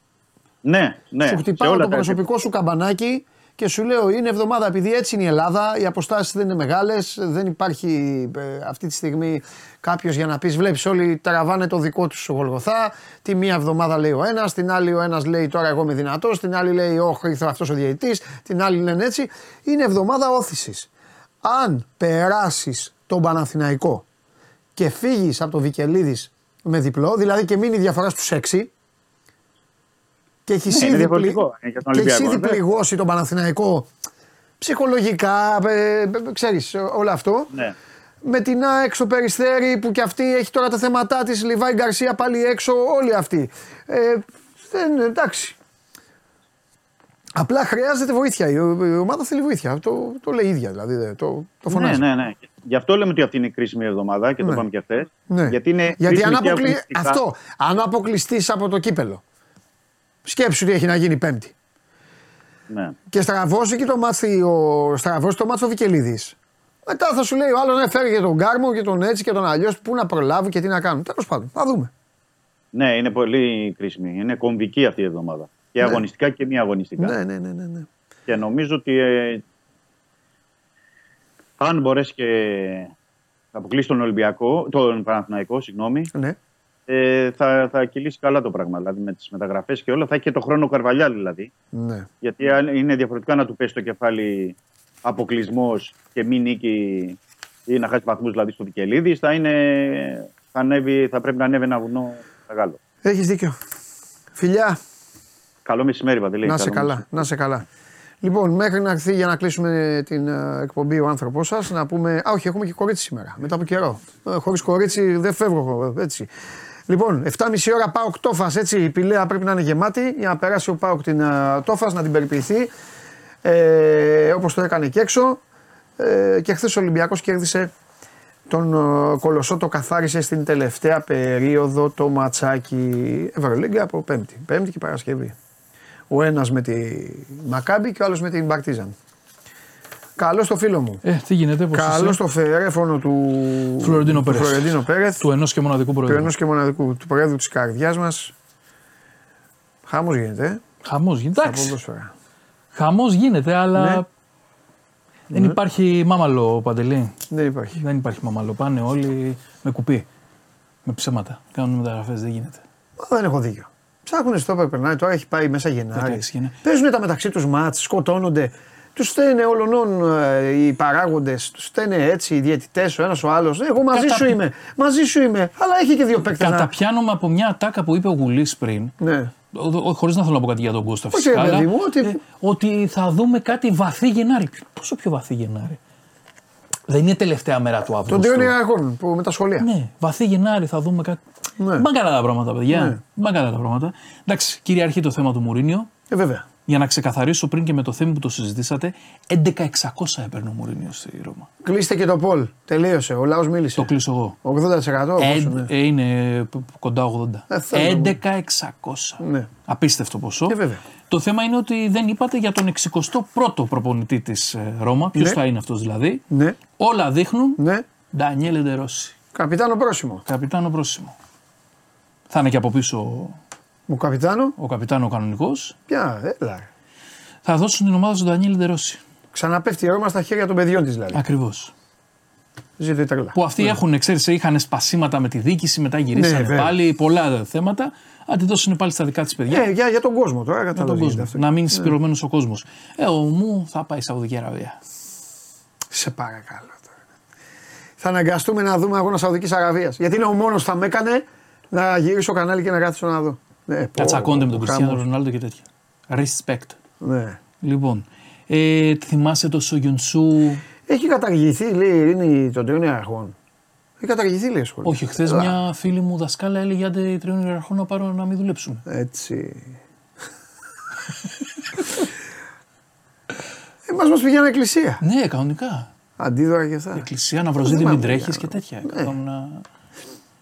Ναι, ναι. σου σε χτυπάω όλα το τα προσωπικό σου καμπανάκι και σου λέω είναι εβδομάδα επειδή έτσι είναι η Ελλάδα, οι αποστάσεις δεν είναι μεγάλες, δεν υπάρχει ε, αυτή τη στιγμή κάποιος για να πεις: Βλέπεις, όλοι τραβάνε το δικό τους στο Γολγοθά. Τη μία εβδομάδα λέει ο ένας, την άλλη ο ένας λέει: Τώρα εγώ είμαι δυνατός, την άλλη λέει: Όχι, ήρθε αυτός ο διαιτητής, την άλλη λένε έτσι. Είναι εβδομάδα όθησης. Αν περάσεις τον Παναθηναϊκό και φύγεις από το Βικελίδης με διπλό, δηλαδή και μείνει η διαφορά στους 6, και έχεις Ναι, είναι ήδη, διαφορετικό, ε, για τον και έχεις Ολυμπιακό, ήδη ναι. πληγώσει τον Παναθηναϊκό ψυχολογικά, ε, ε, ξέρεις όλο αυτό. Ναι. Με την ΑΕΚ στο Περιστέρι που και αυτή έχει τώρα τα θέματα της, Λιβάη Γκαρσία πάλι έξω, όλοι αυτοί. Ε, δεν, εντάξει. Απλά χρειάζεται βοήθεια. Η, η ομάδα θέλει βοήθεια. Το, το λέει η ίδια δηλαδή. δεν- Το, το Ναι, φωνάζει. ναι, ναι. Γι' αυτό λέμε ότι αυτή είναι η κρίσιμη εβδομάδα και Ναι. το είπαμε και χθε. Ναι. Γιατί είναι Γιατί κρίσιμη αν, και αποκλει... αγωνιστικά. Αυτό, αν αποκλειστείς από το κύπελο, σκέψου τι έχει να γίνει Πέμπτη. Ναι. και στραβώσει και το μάτι ο, στραβώσει το μάτι ο Βικελίδης. Μετά θα σου λέει ο άλλος ναι, φέρει και τον Κάρμο και τον έτσι και τον αλλιώς. Πού να προλάβει και τι να κάνουν. Τέλος πάντων, θα δούμε. ναι, είναι πολύ κρίσιμη. Είναι κομβική αυτή η εβδομάδα. Και αγωνιστικά και μη αγωνιστικά. Ναι, ναι, ναι, ναι. ναι. Και νομίζω ότι ε, αν μπορέσει και θα αποκλείσει τον Ολυμπιακό, τον Παναθηναϊκό, συγγνώμη, ναι. Ε, θα, θα κυλήσει καλά το πράγμα. Δηλαδή με τις μεταγραφές και όλα. Θα έχει και το χρόνο Καρβαλιά δηλαδή. ναι. Γιατί αν είναι διαφορετικά να του πέσει το κεφάλι αποκλεισμός και μη νίκη ή να χάσει βαθμούς δηλαδή στο Βικελίδη, θα, είναι, θα, ανέβει, θα πρέπει να ανέβει ένα βουνό μεγάλο. Έχεις δίκιο. Φιλιά, Καλό μεσημέρι, Παντελή. να σε Καλό καλά. Να σε καλά. Λοιπόν, μέχρι να έρθει για να κλείσουμε την ε, εκπομπή ο άνθρωπό σας, να πούμε. Α, όχι, έχουμε και κορίτσι σήμερα. Μετά από καιρό. Ε, Χωρίς κορίτσι δεν φεύγω εγώ, έτσι. Λοιπόν, 7.30 ώρα πάω τόφας, έτσι. Η πηλαία πρέπει να είναι γεμάτη για να περάσει ο Πάοκ την ε, τόφας, να την περιποιηθεί. Ε, Όπως το έκανε και έξω. Ε, και χθες ο Ολυμπιακός κέρδισε τον ε, Κολοσσό, το καθάρισε στην τελευταία περίοδο το ματσάκι Ευρωλίγκα από Πέμπτη. Πέμπτη και Παρασκευή. Ο ένας με τη Μακάμπη και ο άλλος με την Μπαρτίζαν. Καλό στο φίλο μου. Ε, τι γίνεται, πώς Καλό στο φερέφωνο του Φλωρεντίνο του Πέρεθ. Φλωρεντίνο Πέρεθ, Του ενός και μοναδικού του προέδρου. ενός και μοναδικού, του προέδρου της καρδιάς μας. Χάμο γίνεται, ε, Χαμός γίνεται. στα Εντάξει. ποδόσφαιρα. Χαμός γίνεται, αλλά Ναι. δεν υπάρχει μάμαλο παντελή. Δεν υπάρχει. Δεν υπάρχει μάμαλο. Πάνε όλοι με κουπί. Με ψέματα. Κάνουν μεταγραφές, δεν γίνεται. Μα δεν έχω δίκιο. Ψάχνουν στο όπερ, περνάει τώρα, έχει πάει μέσα Γενάρη. Εντάξει, Γενάρη. Παίζουν τα μεταξύ τους μάτς, σκοτώνονται. Τους φταίνε όλων ε, οι παράγοντες, τους φταίνε έτσι οι διαιτητές, ο ένας ο άλλος. Εγώ μαζί Κατα- σου είμαι, μαζί σου είμαι. Αλλά έχει και δύο παίκτες. Καταπιάνομαι από μια ατάκα που είπε ο Γουλής πριν. Ναι. Χωρίς να θέλω να πω κάτι για τον Κώστας Όχι, φυσικά. ρε παιδί αλλά, μου, ότι- ε, ότι θα δούμε κάτι βαθύ Γενάρη. Πόσο πιο βαθύ Γενάρη; Δεν είναι τελευταία μέρα του Αύγουστου. Τον τριών Ιραγών που με τα σχολεία. Ναι, βαθύ Γενάρη θα δούμε κάτι. Ναι. Μπαν καλά τα πράγματα, παιδιά. Ναι. Μπαν καλά τα πράγματα. Εντάξει, κυριαρχεί το θέμα του Μουρίνιο. Ε, βέβαια. Για να ξεκαθαρίσω πριν και με το θέμα που το συζητήσατε, 11.600 έπαιρνε ο Μουρίνιο στη Ρώμα. Κλείστε και το Πολ. Τελείωσε. Ο λαός μίλησε. Το κλείσω εγώ. 80% Ε, πόσο, ναι. ε, είναι π- κοντά 80. Ε, θέλω να 11.600. Ναι. Απίστευτο ποσό. Ε, βέβαια. Το θέμα είναι ότι δεν είπατε για τον 61ο προπονητή της Ρώμα. Ποιος Ναι. θα είναι αυτός δηλαδή. Ναι, Όλα δείχνουν ναι. Ντανιέλε Ντερόση. Καπιτάνο πρόσημο. Καπιτάνο πρόσημο. Θα είναι και από πίσω Ο καπιτάνο; ο καπιτάνο κανονικός. Πια, έλα. Θα δώσουν την ομάδα στον Ντανιέλε Ντερόση. Ξαναπέφτει η Ρώμα στα χέρια των παιδιών της δηλαδή. Ακριβώς. Ζήτω η τρέλα. Που αυτοί έχουν, ξέρεις, είχαν σπασίματα με τη διοίκηση, μετά γυρίσανε Ναι, βέβαια. πάλι πολλά θέματα. Αν τη δώσουν πάλι στα δικά της παιδιά. Ε, για, για τον κόσμο τώρα, για τον κατάλαβε. κόσμο. Να μείνει συσπηρωμένο ο κόσμος. Ε, ο μου θα πάει Σαουδική Αραβία. Σε παρακαλώ τώρα. Θα αναγκαστούμε να δούμε αγώνα Σαουδικής Αραβίας. Γιατί είναι ο μόνος που θα με έκανε να γυρίσω κανάλι και να κάθισω να δω. Ναι, Να πω, τσακώνται με τον χαμός. Κριστιανό Ρονάλντο και τέτοια. Respect. Ναι. Λοιπόν, ε, θυμάσαι το Σογιονσού; Έχει καταργηθεί, λέει, είναι των τριών ιεραρχών. Έχει καταργηθεί, λέει, σχολείο. Όχι, χθες Έλα. μια φίλη μου δασκάλα έλεγε άντε οι τριών ιεραρχών να πάρω να μην δουλέψουν. Έτσι. Εμάς μας πηγαίνει εκκλησία. Ναι, κανονικά. Αντίδωρα και αυτά. Εκκλησία να βροζίδι Δεν μην θυμάμαι, τρέχει και ναι. τέτοια. Ναι. Καθόμουν να-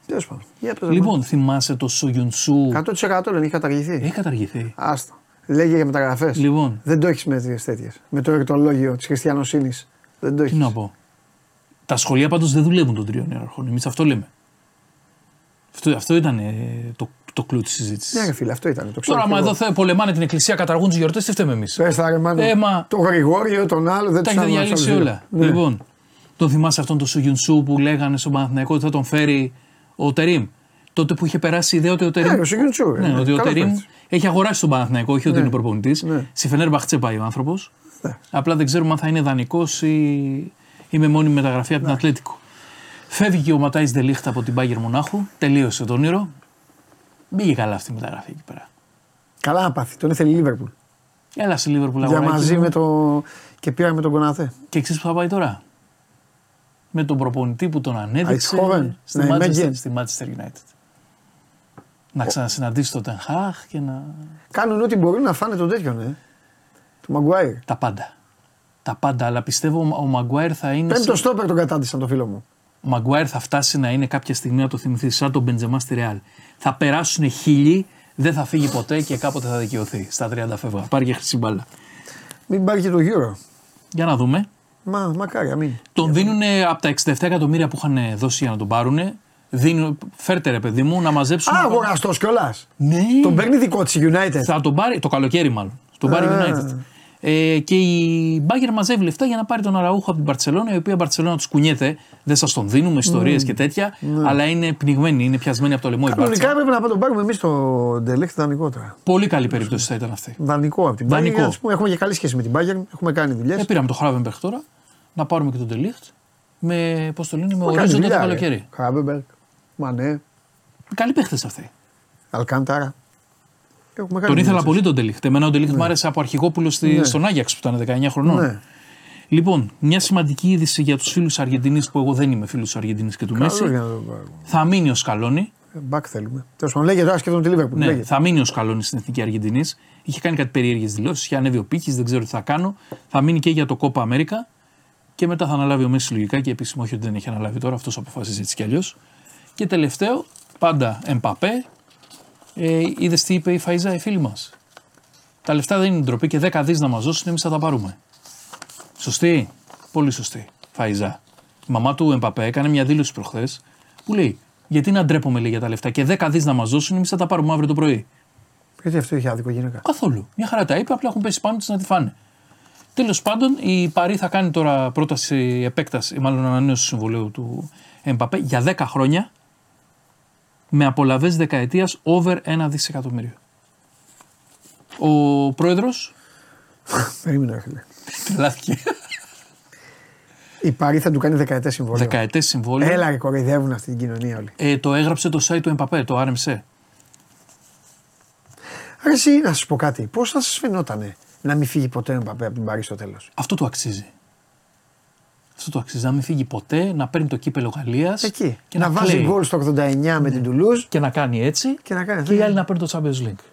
Τέλος πάντων. Για πες, Λοιπόν, θυμάσαι το Σογιονσού. 100% δεν έχει καταργηθεί. Έχει καταργηθεί. Άστο. Λέγε για μεταγραφές. Λοιπόν. Δεν το έχεις με τέτοιε τέτοιες. Με το ερτολόγιο της χριστιανοσύνη. Δεν το Τι έχει. να πω. Τα σχολεία πάντως δεν δουλεύουν των τριών ιεραρχών. Εμείς αυτό λέμε. Αυτό, αυτό ήταν ε, το, το κλου της συζήτησης. Ναι, ρε φίλε, αυτό ήταν. Το ξέρω. Τώρα, άμα εδώ θε, πολεμάνε την εκκλησία, καταργούν τι γιορτές, τι φταίμε εμείς; Πες τα ρε μάνα. Ε, μα- Το Γρηγόριο, τον άλλο. Δεν Τα τους έχετε άκουγα διαλύσει τους άλλους όλα. δύο. Ναι. Λοιπόν, τον θυμάσαι αυτόν τον Σουγιουνσού που λέγανε στον Παναθηναϊκό ότι θα τον φέρει ο Τερήμ. Τότε που είχε περάσει η ιδέα ότι ο Τερήμ. Ναι, ο Σουγιουντσού, ε, Ναι, ότι ο καλός Τερήμ παίκτης. έχει αγοράσει τον Παναθηναϊκό, όχι ότι Ναι. είναι προπονητής. Ναι. Στη Φενέρ Μπαχτσέ πάει ο άνθρωπος. Ναι. Απλά δεν ξέρουμε αν θα είναι δανεικός ή, ή με μόνιμη μεταγραφή από την Ατλέτικο. Φεύγει ο Ματάης Δελίχτα από την Πάγερ Μονάχου. Τελείωσε τον όνειρο. Μπήκε καλά αυτή η μεταγραφή εκεί πέρα. Καλά να πάθει. Τον ήθελε η Λίβερπουλ. Έλα στη Λίβερπουλ Για αγοράκι μαζί μου. με το. και πήραμε τον Κοναθέ. Και ξέρεις που θα πάει τώρα; Με τον προπονητή που τον ανέδειξε Αιτχόβεν, στη, ναι, Manchester, Μέγεν. στη Manchester United. Να ξανασυναντήσει τον Τενχάχ και να. Κάνουν ό,τι μπορούν να φάνε τον τέτοιον, ε. Του Μαγκουάιρ. Τα πάντα. Τα πάντα, αλλά πιστεύω ο- ο Μαγκουάιρ θα είναι. Πέμπτο σε- στόπερ τον κατάντησαν το φίλο μου. Ο Μαγκουάιρ θα φτάσει να είναι κάποια στιγμή να το θυμηθεί σαν τον Μπεντζεμά στη Ρεάλ. Θα περάσουν χίλιοι, δεν θα φύγει ποτέ και κάποτε θα δικαιωθεί. Στα 30 φεύγα. Πάρει και χρυσή μπάλα. Μην πάρει και το Euro. Για να δούμε. Μα, μακάρι, αμήν. Τον δίνουν από τα 67 εκατομμύρια που είχαν δώσει για να τον πάρουν. Δίνουν, φέρτε ρε παιδί μου να μαζέψουν. Α, αγοραστός κιόλας. Ναι. Τον παίρνει δικό της United. Θα τον πάρει το καλοκαίρι, μάλλον. Τον πάρει Α. United. Ε, και η Μπάγκερ μαζεύει λεφτά για να πάρει τον Αραούχο από την Παρσελόνα, η οποία Μπαρσελόνα τους κουνιέται. Δεν σας τον δίνουμε, ιστορίες και τέτοια. Αλλά είναι πνιγμένη, είναι πιασμένη από το λαιμό η Κανονικά Μπάρτσα. έπρεπε να τον πάρουμε εμείς το Ντελέχτ δανεικό τώρα. Πολύ καλή περίπτωση θα ήταν αυτή. Δανεικό από την Δανεικό. Bayern. Ας πούμε, έχουμε και καλή σχέση με την Bayern. Έχουμε κάνει δουλειές. Ε, πήραμε το Χράβενμπεργκ τώρα, να πάρουμε και τον Τελίχτ. Με, πώς το λένε, με ορίζοντα το καλοκαίρι. Χάμπεμπεργκ, Μανέ, Καλοί παίχτες αυτοί. Αλκάνταρα. Έχουμε κάνει Τον ήθελα δουλειές. πολύ τον Τελίχτ. Εμένα ο Τελίχτ μου άρεσε από αρχηγόπουλο στη, Ναι. στον Άγιαξ που ήταν 19 χρονών. Ναι. Λοιπόν, μια σημαντική είδηση για τους φίλους Αργεντινής που εγώ δεν είμαι φίλος Αργεντινής και του Καλό Μέση. για να τον πάρουμε. Θα μείνει ο Σκαλόνι. Ε, Μπακ θέλουμε. Τέλος πάντων, λέγεται τώρα σκέφτομαι τη Λίβερπουλ. Ναι, λέγεται. θα μείνει ο Σκαλόνι στην εθνική Αργεντινής. Είχε κάνει κάτι περίεργες δηλώσεις. Είχε ανέβει ο Πίκης, δεν ξέρω τι θα κάνω. Θα μείνει και για το Κόπα Αμέρικα. Και μετά θα αναλάβει ο Μέση λογικά και επίσημο, όχι ότι δεν έχει αναλάβει τώρα, αυτός αποφασίζει έτσι κι αλλιώς. Και τελευταίο, πάντα Εμπαπέ. Ε, Είδες τι είπε η Φαϊζά, η φίλη μας. Τα λεφτά δεν είναι ντροπή και 10 δις να μας δώσουν, εμείς θα τα πάρουμε. Σωστή; Πολύ σωστή. Φαϊζά. Η μαμά του Εμπαπέ έκανε μια δήλωση προχθές που λέει: Γιατί να ντρέπομαι λέει, για τα λεφτά και 10 δις να μας δώσουν, εμείς θα τα πάρουμε αύριο το πρωί. Γιατί αυτό είχε άδικο γυναίκα; Καθόλου. Μια χαρά τα είπε, απλά έχουν πέσει πάνω της να τη φάνε. Τέλος πάντων, η Παρή θα κάνει τώρα πρόταση επέκταση, μάλλον ανανέωση του συμβολέου του Εμπαπέ για 10 χρόνια με απολαβέ δεκαετίας over 1 δισεκατομμύριο. Ο πρόεδρος; Περίμενε, ρε φίλε. τρελάθηκε. Η Παρή θα του κάνει δεκαετές συμβόλαιο. Δεκαετές συμβόλαιο. Έλα, ρε, κοροϊδεύουν αυτή την κοινωνία όλοι. Ε, το έγραψε το site του Εμπαπέ, το RMC. Ρε, εσύ να σα πω κάτι. Πώς θα σας φαινότανε να μην φύγει ποτέ ο Μπαπέ από την Παρή στο τέλος. Αυτό το αξίζει. Αυτό το αξίζει. Να μην φύγει ποτέ, να παίρνει το κύπελο Γαλλίας. Εκεί. Και να, να, βάζει κλαίει. γκολ στο 89 με την Τουλούζ Και να κάνει έτσι. και να κάνει. Και οι άλλοι να παίρνουν το Champions League.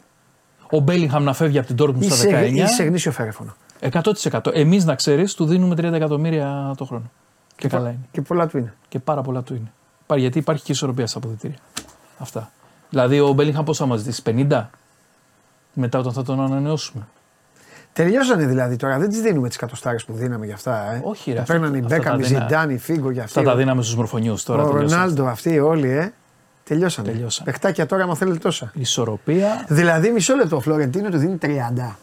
Ο Μπέλιγχαμ να φεύγει από την Dortmund στα Είσαι, 19. είσαι γνήσιο φέρεφωνο. 100%. Εμείς να ξέρεις, του δίνουμε 30 εκατομμύρια το χρόνο. Και, καλά είναι. Και πολλά του είναι. Και πάρα πολλά του είναι. Πά- Γιατί υπάρχει και ισορροπία στα αποδητήρια. Αυτά. Δηλαδή ο Μπέλιγχαμ πώ θα μας ζητήσει, 50 μετά όταν θα τον ανανεώσουμε. Τελειώσανε δηλαδή τώρα. Δεν τις δίνουμε τις κατοστάρε που δίναμε για αυτά. Ε. Όχι, ρε, Τα αυτά- Παίρνανε οι αυτά τα Μπέκαμ, οι δίνα- Ζιντάνι, οι Φίγκο για αυτοί. Αυτά τα δίναμε στους μορφωνιούς τώρα. Ο τελειώσαμε. Ρονάλντο, αυτοί όλοι, ε. Τελειώσανε. Τελειώσανε. Παιχτάκια τώρα, άμα θέλετε τόσα. Ισορροπία Δηλαδή, μισό λεπτό, ο Φλωρεντίνο του δίνει 30.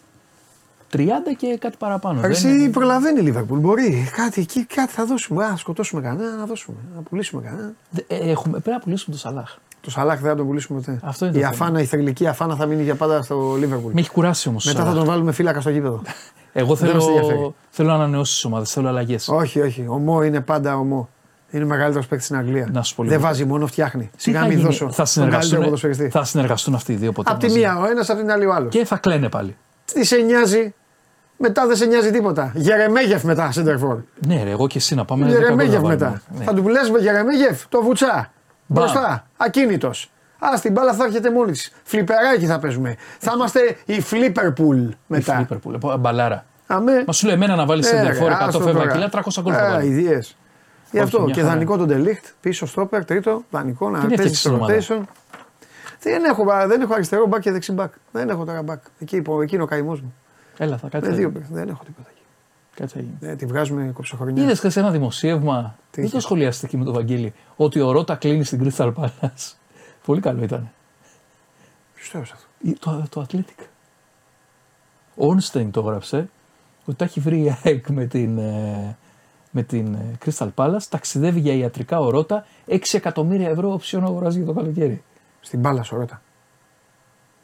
30 και κάτι παραπάνω. δεν Εσύ είναι- προλαβαίνει η Λίβερπουλ. Μπορεί. Κάτι εκεί, κάτι θα δώσουμε. Α, σκοτώσουμε κανένα, να δώσουμε. Να πουλήσουμε κανένα. Δε- ε, έχουμε, πρέπει να πουλήσουμε τον Σαλάχ. Το Σαλάχ δεν θα τον πουλήσουμε ποτέ. Αυτό είναι η το θέμα. Αφάνα, η θρηλυκή Αφάνα θα μείνει για πάντα στο Λίβερπουλ. Με έχει κουράσει όμως. Μετά θα τον βάλουμε φύλακα στο γήπεδο. Εγώ Δεν μας ενδιαφέρει. θέλω, θέλω ανανεώσεις τι ομάδες, θέλω αλλαγές. όχι, όχι. Ο Μο είναι πάντα ο Μο. Είναι ο μεγαλύτερος παίκτης στην Αγγλία. Να σου πω δεν λίγο. βάζει μόνο, φτιάχνει. Τι Σιγά θα μην γίνει, δώσω. θα τον καλύτερο συνεργαστούν, ποδοσφαιριστή. θα συνεργαστούν αυτοί οι δύο ποτέ. Απ' τη μαζί; μία ο ένας, απ' την άλλη ο άλλος. Και θα κλαίνε πάλι. Τι σε νοιάζει; Μετά δεν σε νοιάζει τίποτα. Γερεμέγεφ μετά, Σέντερφορ. Ναι, ρε, εγώ και εσύ να πάμε. δέκα Γερεμέγεφ γκολ να μετά. βάλουμε. Ναι. Θα του λε με Γερεμέγεφ το βουτσά. Μπαμ. Μπροστά. Ακίνητος. Α, την μπάλα θα έρχεται μόνη της. Φλιπεράκι θα παίζουμε. Θα είμαστε η Φλίπερπουλ Η μετά. Λίβερπουλ, ε, μπαλάρα. Αμέ. Μα σου λέει εμένα να βάλεις Ε, σεντερφόρ ρε, 100 άστο φεύγα τώρα. κιλά, 300 γκολ θα Ε, βάλει. ιδέε. Γι' αυτό μια και χαρά. δανεικό τον Ντελίχτ, πίσω στόπερ, τρίτο, δανεικό, να είναι παίζει θέση στο στην ομάδα; rotation. Δεν έχω, δεν έχω αριστερό μπακ και δεξί μπακ. Δεν έχω τώρα μπακ. Εκεί, υπό- εκεί είναι ο καημός μου. Έλα, θα κάτσει. Με δύο παίκτες. Δεν έχω τίποτα εκεί. Κάτσε θα γίνει. Ε, τη βγάζουμε κοψοχρονιά. Είδες χθες ένα δημοσίευμα. Τι δεν το είχε; σχολιάσετε εκεί με τον Βαγγέλη. Ότι ο Ρότα κλείνει στην Crystal Palace. Πολύ καλό ήταν. Ποιο το έδωσε αυτό. Ή Το, το Athletic. Ο Ornstein το έγραψε ότι τα έχει βρει η ΑΕΚ με την, ε, με την ε, Crystal Palace. Ταξιδεύει για ιατρικά ο Ρότα 6 εκατομμύρια ευρώ οψιόν αγοράζει για το καλοκαίρι. Στην μπάλα σου, ρώτα.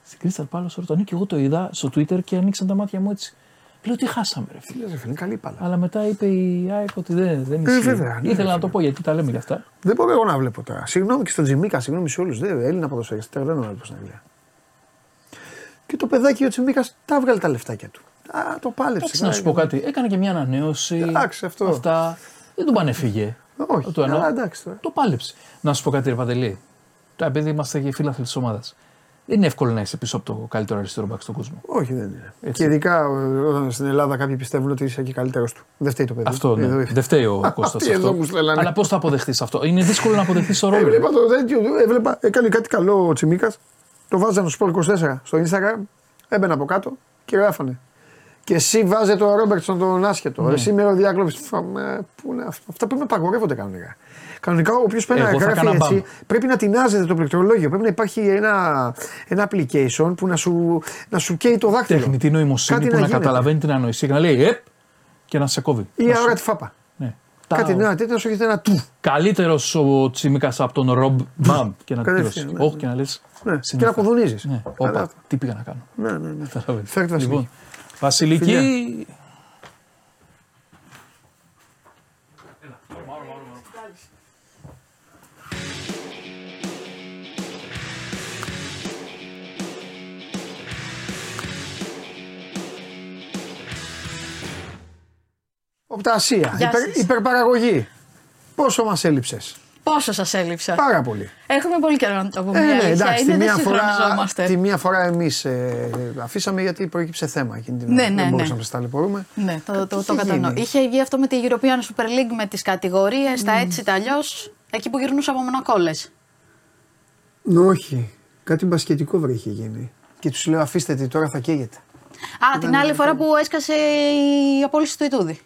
Στην Crystal Palace ο Ρότα. Ναι, και εγώ το είδα στο Twitter και ανοίξαν τα μάτια μου έτσι. Λέω τι χάσαμε, ρε φίλε. Τι λες, ρε φίλε, είναι καλή μπάλα. Αλλά μετά είπε η ΑΕΚ ότι δεν, δεν ισχύει. Ε, βέβαια, ναι, Ήθελα ρε να το πω γιατί τα λέμε γι' αυτά. Δεν μπορώ εγώ να βλέπω τώρα. Συγγνώμη και στον Τζιμίκα, συγγνώμη σε όλους. Έλληνα ποδοσφαιριστής, τώρα δεν βλέπω στην Αγγλία. Και το παιδάκι ο Τσιμίκα τα βγάλε τα λεφτάκια του. Α, το πάλεψε. Εντάξει, να σου πω κάτι. Έκανε και μια ανανέωση. Εντάξει, αυτό. Αυτά. Δεν του πανεφύγε. Όχι, Το εννοώ. αλλά εντάξει τώρα. Το πάλεψε. Να σου πω κάτι, ρε Παντελή. Τώρα, επειδή είμαστε και φίλαθλοι της ομάδας, δεν είναι εύκολο να είσαι πίσω από το καλύτερο αριστερό μπακ στον κόσμο. Όχι, δεν είναι. Έτσι. Και ειδικά ε, όταν στην Ελλάδα κάποιοι πιστεύουν ότι είσαι και καλύτερος του. Δεν φταίει το παιδί. Αυτό ναι. Εδώ- Δεν φταίει ο Κώστας Αυτοί εδώ αυτό. μου στέλνανε. Αλλά πώς θα αποδεχτείς αυτό; Είναι δύσκολο να αποδεχτείς το ρόλο. Έβλεπα το τέτοιο, έβλεπα, έκανε κάτι καλό ο Τσιμίκας. Το βάζανε στο Sport 24 στο Instagram. Έμπαινα από κάτω και γράφανε. Και εσύ βάζε το Ρόμπερτσον τον άσχετο. Ναι. Εσύ με ο διάκλοπη. Πού είναι αυτά. Αυτά πρέπει να απαγορεύονται κανονικά. Κανονικά, όποιο πρέπει να Εγώ θα γράφει έκανα έτσι, μπαμ. πρέπει να τεινάζεται το πληκτρολόγιο. Πρέπει να υπάρχει ένα, ένα application που να σου, να σου καίει το δάκτυλο. Τεχνητή νοημοσύνη Κάτι που να, γίνεται. καταλαβαίνει την ανοησία και να λέει Επ και να σε κόβει. Ή Να σου- αόρατη φάπα. Ναι. Κάτι Τα- να τέτοιο να σου έχετε ένα του. Καλύτερος ο Τσίμικας από τον Ρομπ Μπαμ και να την Κατευθείαν, πληρώσει. ναι, Όχι και να λες. Ναι. Και να κουδουνίζει. Ναι, όπα, τι πήγα να κάνω. Ναι, ναι, ναι. Καταλαβαίνεις. Φέρτε Βασιλική. Λοιπόν, Βασιλική. Οπτασία. Γεια Υπερ, σας. υπερπαραγωγή. Πόσο μας έλειψες; Πόσο σας έλειψα. Πάρα πολύ. Έχουμε πολύ καιρό να το πούμε. Ε, η ναι, αλήθεια εντάξει, είναι, τη δεν μία, φορά, συγχρονιζόμαστε. τη μία φορά εμείς ε, αφήσαμε γιατί προέκυψε θέμα εκείνη την Ναι, ώρα. ναι, Δεν ναι. μπορούσαμε να σας ταλαιπωρούμε. Ναι, το, το, το, είχε κατανοώ. γίνει; Είχε βγει αυτό με τη European Super League με τις κατηγορίες, τα έτσι, τα αλλιώς. Εκεί που γυρνούσα από μονακόλε. Όχι. Κάτι μπασκετικό βρε είχε γίνει. Και τους λέω αφήστε τη τώρα θα καίγεται. Α, την άλλη φορά που έσκασε η απόλυση του Ιτούδη.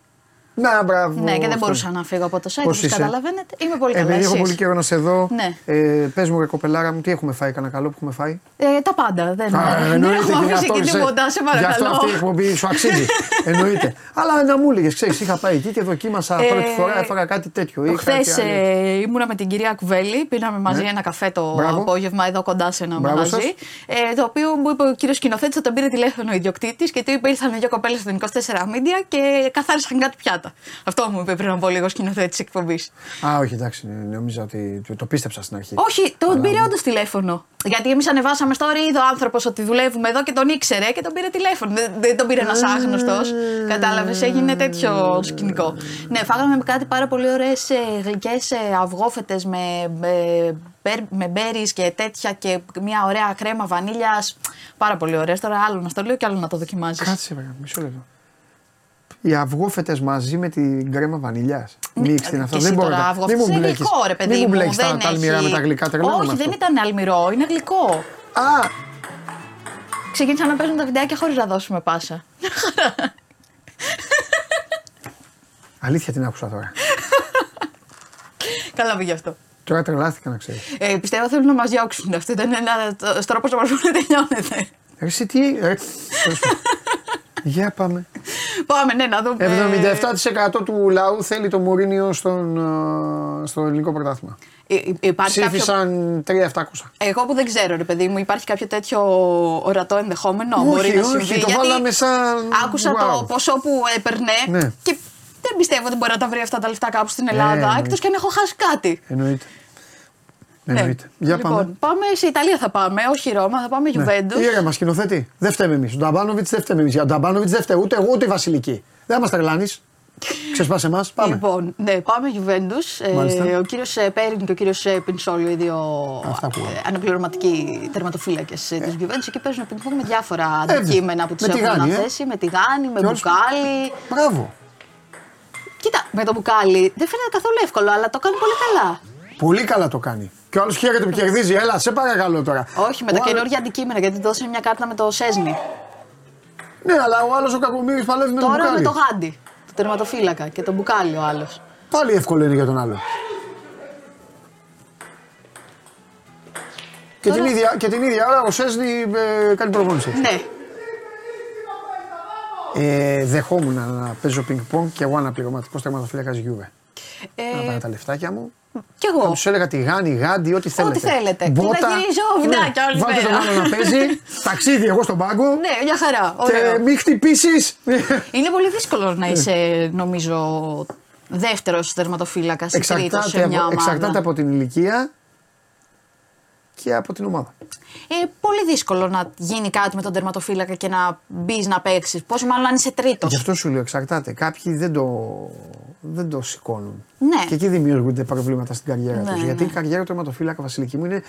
Να, μπράβο. Ναι, και δεν αυτό. μπορούσα να φύγω από το site, Πώς όπως είσαι; καταλαβαίνετε. Είμαι πολύ καλά. Επειδή έχω εσείς; πολύ καιρός να σε δω. Ναι. Ε, Πες μου, ρε κοπελάρα μου, τι έχουμε φάει, κανένα καλό που έχουμε φάει; Ε, τα πάντα. Δεν, Α, δεν εννοείται έχω και γι' αφήσει αυτό και είσαι- τίποτα, σε Γι' αυτό παρακαλώ. αυτή η εκπομπή σου αξίζει. Εννοείται. Αλλά να μου έλεγες, ξέρεις, είχα πάει εκεί και δοκίμασα Ε, πρώτη φορά, έφαγα κάτι τέτοιο. ή Χθες κάτι άλλο. ήμουνα με την κυρία Κουβέλη, πίναμε μαζί ένα καφέ το Ναι. Μπράβο. απόγευμα εδώ κοντά σε ένα Μπράβο μαγαζί. σας. Ε, το οποίο μου είπε ο κύριος σκηνοθέτης ότι τον πήρε τηλέφωνο ο ιδιοκτήτης και του είπε ήρθαν δύο κοπέλες στον 24 Media και καθάρισαν κάτι πιάτα. Πράγματα. Αυτό μου είπε πριν από λίγο σκηνοθέτης της εκπομπής. Α, όχι, εντάξει, ναι, νόμιζα ότι το, το πίστεψα στην αρχή. Όχι, τον Αλλά- πήρε όντως τηλέφωνο. Γιατί εμείς ανεβάσαμε story, είδε ο άνθρωπος ότι δουλεύουμε εδώ και τον ήξερε και τον πήρε τηλέφωνο. Δεν, δεν τον πήρε ένας άγνωστος. Κατάλαβες, έγινε τέτοιο σκηνικό. Ναι, φάγαμε κάτι πάρα πολύ ωραίες γλυκές αυγόφετες με, με, μπέρ- με μπέρις και τέτοια και μια ωραία κρέμα βανίλιας. Πάρα πολύ ωραίες. Τώρα άλλο να στο λέω και άλλο να το δοκιμάζεις. Κάτσε, βέβαια, μισό λεπτό. Οι αυγόφετες μαζί με την κρέμα βανιλιάς. Ναι, Μίξ την αυτό. και Δεν εσύ μπορώ τώρα να αυγόφετες Μην μου είναι μπλέκεις. γλυκό, ρε παιδί Μην μου μου. μπλέκεις τα, δεν τα αλμυρά έχει- με τα γλυκά. Τρελαίνομαι Όχι, με δεν αυτό. ήταν αλμυρό, είναι γλυκό. Α, Ξεκίνησαν να παίζουν τα βιντεάκια χωρίς να δώσουμε πάσα. αλήθεια την άκουσα τώρα. Καλά πήγε αυτό. Τώρα τρελάθηκα να ξέρεις. Ε, πιστεύω θέλουν να μας διώξουν. Αυτό ήταν ένα τρόπο να μα πούνε τελειώνεται. Εσύ τι. ε, τέλος πάντων. Για πάμε. Πάμε, ναι, να δούμε. 77% του λαού θέλει το Μουρίνιο στον, ε, στο ελληνικό πρωτάθλημα. Ε, ε, υπάρχει κάποιο... Ψήφισαν 3.700. Εγώ που δεν ξέρω, ρε παιδί μου, υπάρχει κάποιο τέτοιο ορατό ενδεχόμενο. μπορεί να όχι, συμβεί. το γιατί βάλαμε σαν. Άκουσα wow. το ποσό που έπαιρνε Ναι. και δεν πιστεύω ότι μπορεί να τα βρει αυτά τα λεφτά κάπου στην Ελλάδα. ναι. Εκτός και αν έχω χάσει κάτι. Εννοείται. Ναι. Εννοείται. Για λοιπόν, πάμε. πάμε σε Ιταλία θα πάμε, όχι Ρώμα, θα πάμε Juventus. Ναι. Ήρεμα, σκηνοθέτη. Δεν φταίμε εμείς. Ο Νταμπάνοβιτς δεν φταίμε εμείς. Για τον Νταμπάνοβιτς δεν φταίει ούτε εγώ ούτε η Βασιλική. Δεν μας τρελάνεις. Ξεσπάς εμάς. Πάμε. Λοιπόν, ναι, πάμε Juventus. Μάλιστα. Ε, ο κύριος Πέριν και ο κύριος Πινσόλιο, οι δύο Αυτά ακούγαμε. ε, αναπληρωματικοί τερματοφύλακες της Juventus. Εκεί παίζουν πινκ με διάφορα Ε, αντικείμενα που τους με έχουν τηγάνι, ε. αναθέσει. Με τηγάνι, με Ποιος; μπουκάλι. Μπράβο. Κοίτα, με το μπουκάλι δεν φαίνεται καθόλου εύκολο, αλλά το κάνει πολύ καλά. Πολύ καλά το κάνει. Και ο άλλο χαίρεται που κερδίζει. Έλα, σε παρακαλώ τώρα. Όχι, με τα Ο άλλος- καινούργια αντικείμενα, γιατί του δώσανε μια κάρτα με το Σέσνη. Ναι, αλλά ο άλλος ο Κακομοίρης παλεύει με το Τώρα με μπουκάλι. το γάντι, το τερματοφύλακα και το μπουκάλι ο άλλος. Πάλι εύκολο είναι για τον άλλο. Και, την ίδια, και την ίδια ώρα ο Σέσνη ε, κάνει προπόνηση. Ναι, Ε, δεχόμουν να παίζω πινκ-πονγκ και εγώ αναπληρωματικός τερματοφύλακας Γιούβε. ε, Να πάρω τα λεφτάκια μου. Κι Θα εγώ. του έλεγα τηγάνι, γάντι, ό,τι θέλετε. θέλετε. Και Μπότα. θα γυρίζω βιντεάκια όλη Βάλτε τον μέρα. άλλο να παίζει. ταξίδι εγώ στον πάγκο. Ναι, μια χαρά. Και Ωραίο. μην χτυπήσεις. Είναι πολύ δύσκολο να είσαι, νομίζω, δεύτερος τερματοφύλακα ή τρίτος εξαρτάται, σε μια από, ομάδα. εξαρτάται από την ηλικία και από την ομάδα. Ε, πολύ δύσκολο να γίνει κάτι με τον τερματοφύλακα και να μπεις να παίξεις. Πόσο μάλλον αν είσαι τρίτος. Γι' αυτό σου λέω εξαρτάται. Κάποιοι δεν το, δεν το σηκώνουν. Ναι. Και εκεί δημιουργούνται προβλήματα στην καριέρα Ναι, τους. ναι. Γιατί η καριέρα του τερματοφύλακα Βασιλική μου είναι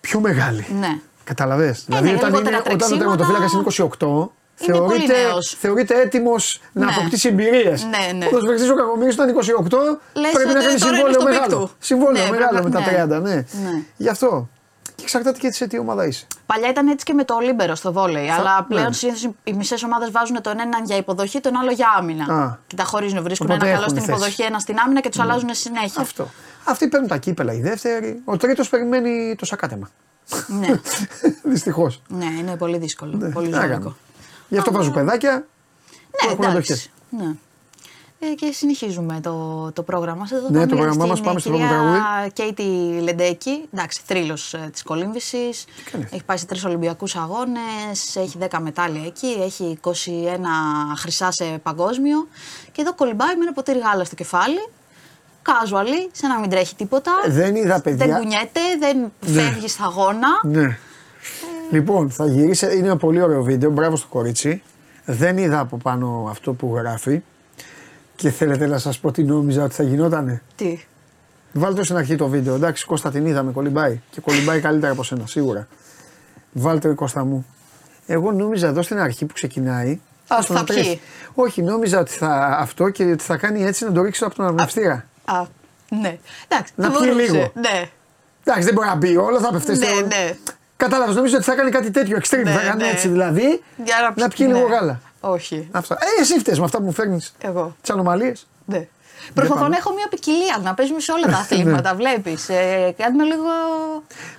πιο μεγάλη. Ναι. Κατάλαβες. δηλαδή ναι, όταν, λιγότερα είναι, όταν ο τρεξίματα. τερματοφύλακας είναι 28, Είναι πολύ θεωρείται, νέος. θεωρείται έτοιμος να Ναι. αποκτήσει εμπειρίες. Ναι, ναι. Ο ποδοσφαιριστής ο κακομοίρης ήταν 28, Λες πρέπει να ότι κάνει τώρα είναι συμβόλαιο στο peak μεγάλο. του. Συμβόλαιο Ναι, μεγάλο πρέπει με να- τα 30, ναι. Ναι. Γι' αυτό. Και εξαρτάται και σε τι ομάδα είσαι. Παλιά ήταν έτσι και με το λίμπερο στο βόλεϊ. Αλλά πλέον ναι. συνήθως οι μισές ομάδες βάζουν τον έναν για υποδοχή, τον άλλο για άμυνα. Α. Και τα χωρίζουν. Βρίσκουν Οπότε ένα καλό έχουν στην θέση. υποδοχή, ένα στην άμυνα και τους αλλάζουν συνέχεια. Αυτό. Αυτοί παίρνουν τα κύπελα οι δεύτεροι. Ο τρίτος περιμένει το σακάτεμα. Ναι. Δυστυχώς. ναι, είναι πολύ δύσκολο. πολύ τι να ζώρικο. κάνουμε. Γι' αυτό βάζουν παιδάκια που Ναι, έχουν εντάξει. αντοχές. Ναι. Ε, και συνεχίζουμε το, το πρόγραμμα μας. Εδώ Ναι, πάμε το πρόγραμμά στην μας, πάμε στο κυρία επόμενο Κέιτι Λεντέκη, εντάξει, θρύλος ε, της κολύμβησης. κάνεις; Έχει πάει σε τρεις Ολυμπιακούς αγώνες, έχει 10 μετάλλια εκεί, έχει 21 χρυσά σε παγκόσμιο. Και εδώ κολυμπάει με ένα ποτήρι γάλα στο κεφάλι. Casually, σαν να μην τρέχει τίποτα. Δεν είδα παιδιά. Δεν κουνιέται, δεν φεύγει στα αγώνα. Ναι. Λοιπόν, θα γυρίσει. Είναι ένα πολύ ωραίο βίντεο. Μπράβο στο κορίτσι. Δεν είδα από πάνω αυτό που γράφει. Και θέλετε να σας πω τι νόμιζα ότι θα γινότανε; Τι; Βάλτε το στην αρχή το βίντεο. Εντάξει, Κώστα την είδαμε, κολυμπάει. Και κολυμπάει καλύτερα από σένα, σίγουρα. Βάλτε το Κώστα μου. Εγώ νόμιζα εδώ στην αρχή που ξεκινάει. Άστο Θα να τρέχει. πιει. Όχι, νόμιζα ότι θα αυτό και ότι θα κάνει έτσι να το ρίξει από τον αρνευστήρα. Α, ναι. Εντάξει, Να θα πιει μπορούσε. λίγο. Ναι, Εντάξει, δεν μπορεί να μπει όλο, θα πέφτει. ναι, ναι. Κατάλαβες, νομίζω ότι θα κάνει κάτι τέτοιο extreme. Ναι, θα κάνει ναι. έτσι δηλαδή. Για Να πιει λίγο ναι. γάλα. Όχι. Αυτά. Ε, εσύ φταίει με αυτά που μου φέρνεις. Εγώ. Τις ανομαλίες. Ναι. Προσπαθώ πάμε. να έχω μια ποικιλία, να παίζουμε σε όλα τα αθλήματα. Βλέπεις. Ε, κάνουμε λίγο.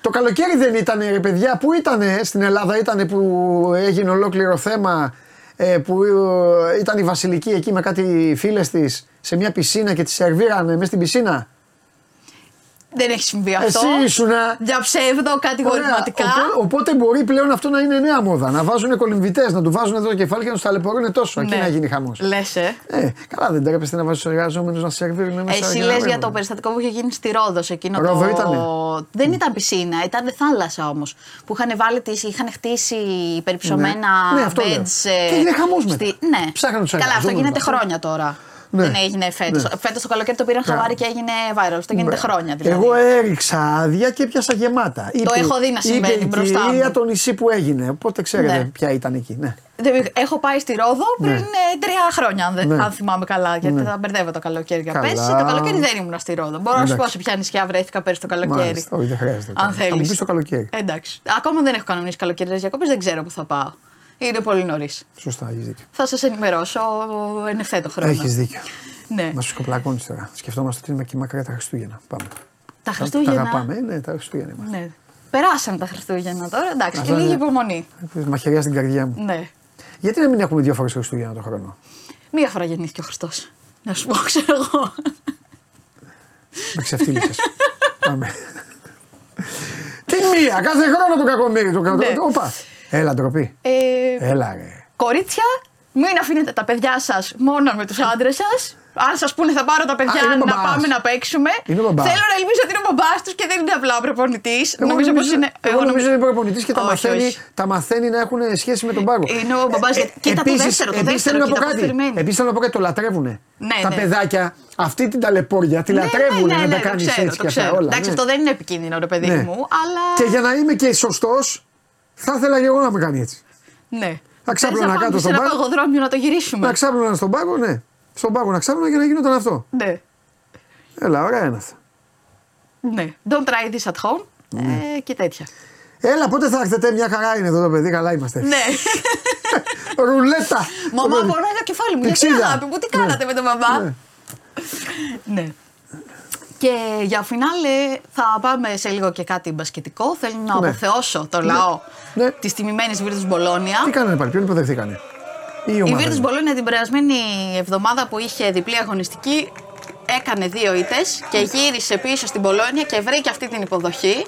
Το καλοκαίρι δεν ήταν, ρε παιδιά, πού ήταν στην Ελλάδα, ήταν που έγινε ολόκληρο θέμα. ε, που ε, ήταν η Βασιλική εκεί με κάτι φίλες της σε μια πισίνα και τη σερβίρανε μέσα στην πισίνα; Δεν έχει συμβεί αυτό. Εσύ ήσουνα. Για ψεύδο κατηγορηματικά. Ωραία, οπό- οπότε μπορεί πλέον αυτό να είναι νέα μόδα. Να βάζουν κολυμβητές, να του βάζουν εδώ το κεφάλι και να τους ταλαιπωρούν τόσο. Εκεί Ναι. να γίνει χαμός. Λες, ε. Ε, καλά, δεν τρέπεστε να βάζεις τους εργαζόμενους να σερβίρουν μέσα Εσύ για λες να για μένουν. το περιστατικό που είχε γίνει στη Ρόδος. Εκείνο Ρόδο το... ήτανε; Δεν ήταν πισίνα, ήταν θάλασσα όμως. Που είχαν, βάλει τις, είχαν χτίσει υπερυψωμένα Ναι. Ναι, αυτό λέω. beds. ε, Και έγινε χαμός μετά. Ναι. Ψάχναν τους Καλά, αυτό εργαζόμενους γίνεται αυτό. χρόνια τώρα. Ναι. Δεν έγινε φέτος. Ναι. Φέτος το καλοκαίρι το πήραν Μπράβο. χαμπάρι και έγινε viral. Αυτό γίνεται χρόνια δηλαδή. Εγώ έριξα άδεια και πιάσα γεμάτα. Το έχω δει να συμβαίνει είπε η μπροστά μου. κυρία το νησί που έγινε. Οπότε ξέρετε Ναι. ποια ήταν εκεί. Ναι. Δεν- Έχω πάει στη Ρόδο πριν Ναι. ε, τρία χρόνια, αν, δεν- Ναι. αν θυμάμαι καλά. Γιατί Ναι. θα μπερδεύω το καλοκαίρι. για Καλά. Πέρσι το καλοκαίρι δεν ήμουν στη Ρόδο. Μπορώ να σου πω Εντάξει. σε ποια νησιά βρέθηκα πέρσι το καλοκαίρι. Μάλιστα, όχι, δεν χρειάζεται. Αν Θα μου θέλεις. πεις το καλοκαίρι. Εντάξει. Ακόμα δεν έχω κανονίσει καλοκαιρινέ διακοπέ, δεν ξέρω που θα πάω. Είναι πολύ νωρίς. Σωστά, έχεις δίκιο. Θα σας ενημερώσω εν ευθέτω χρόνο. Έχεις δίκιο. Ναι. Μα σκοπλακώνει τώρα. Σκεφτόμαστε ότι είναι και μακριά τα Χριστούγεννα. Πάμε. Τα Τα Χριστούγεννα; αγαπάμε, ε, ναι, τα Χριστούγεννα είμαστε. Ναι. Περάσαν τα Χριστούγεννα τώρα. Εντάξει, και Αυτό λίγη είναι. υπομονή. Μαχαιριά στην καρδιά μου. Ναι. Γιατί να μην έχουμε δύο φορές Χριστούγεννα το χρόνο; Μία φορά γεννήθηκε ο Χριστός. Να σου πω, ξέρω εγώ. Με ξεφτύλισε. Πάμε. Τι μία, κάθε χρόνο το κακομίρι του. Ναι. Όπα. Έλα, ντροπή. Ε, Έλα, ρε. κορίτσια, μην αφήνετε τα παιδιά σας μόνο με τους άντρες σας. Αν σας πούνε θα πάρω τα παιδιά Α, είναι ο να μπαμπάς. πάμε να παίξουμε. Είναι ο μπαμπάς. Θέλω να ελπίζω ότι είναι ο μπαμπάς τους και δεν είναι απλά ο προπονητής. Εγώ Νομίζω πως είναι. Εγώ νομίζω είναι προπονητής και τα Όχι, μαθαίνει, όχι. τα μαθαίνει να έχουν σχέση με τον πάγκο. Είναι ο μπαμπάς, γιατί- κοίτα το δεύτερο, το επίσης δεύτερο, θέλω να πω κοίτα πώς κάτι. περιμένει. Επίσης θέλω να πω κάτι, το λατρεύουνε. Ναι, τα ναι. παιδάκια αυτή την ταλαιπώρια τη Ναι, λατρεύουν ναι, ναι, να ναι, τα το κάνεις ξέρω, έτσι το και αυτά ξέρω. όλα. Εντάξει, ναι. αυτό δεν είναι επικίνδυνο, ρε παιδί Ναι. μου, αλλά. Και για να είμαι και σωστός, θα ήθελα και εγώ να με κάνει έτσι. Ναι. Να ξάπλωνα Θέλεις κάτω πάμε στον σε ένα πάγκο. παγοδρόμιο να το γυρίσουμε. Να ξάπλωνα στον πάγκο, ναι. Στον πάγκο να ξάπλωνα και να γινόταν αυτό. Ναι. Έλα, ωραία είναι αυτό. Ναι. Don't try this at home. Ε, και τέτοια. Έλα, πότε θα έρθετε, μια χαρά είναι εδώ το παιδί, καλά είμαστε. Ναι. Ρουλέτα. Μαμά, Το παιδί. πονάει το κεφάλι μου. Γιατί Πηξίδα. αγάπη μου, τι κάνατε με τον μπαμπά. Ναι. Ναι. Και για φινάλε θα πάμε σε λίγο και κάτι μπασκετικό. Θέλω να Ναι. αποθεώσω το λαό Ναι. της τιμημένης Βίρτους Μπολόνια. Τι κάνανε πάλι, ποιον υποδεχθήκανε. Η Η ομάδα. Βίρτους Μπολόνια την περασμένη εβδομάδα που είχε διπλή αγωνιστική έκανε δύο ήττες και γύρισε πίσω στην Μπολόνια και βρήκε αυτή την υποδοχή.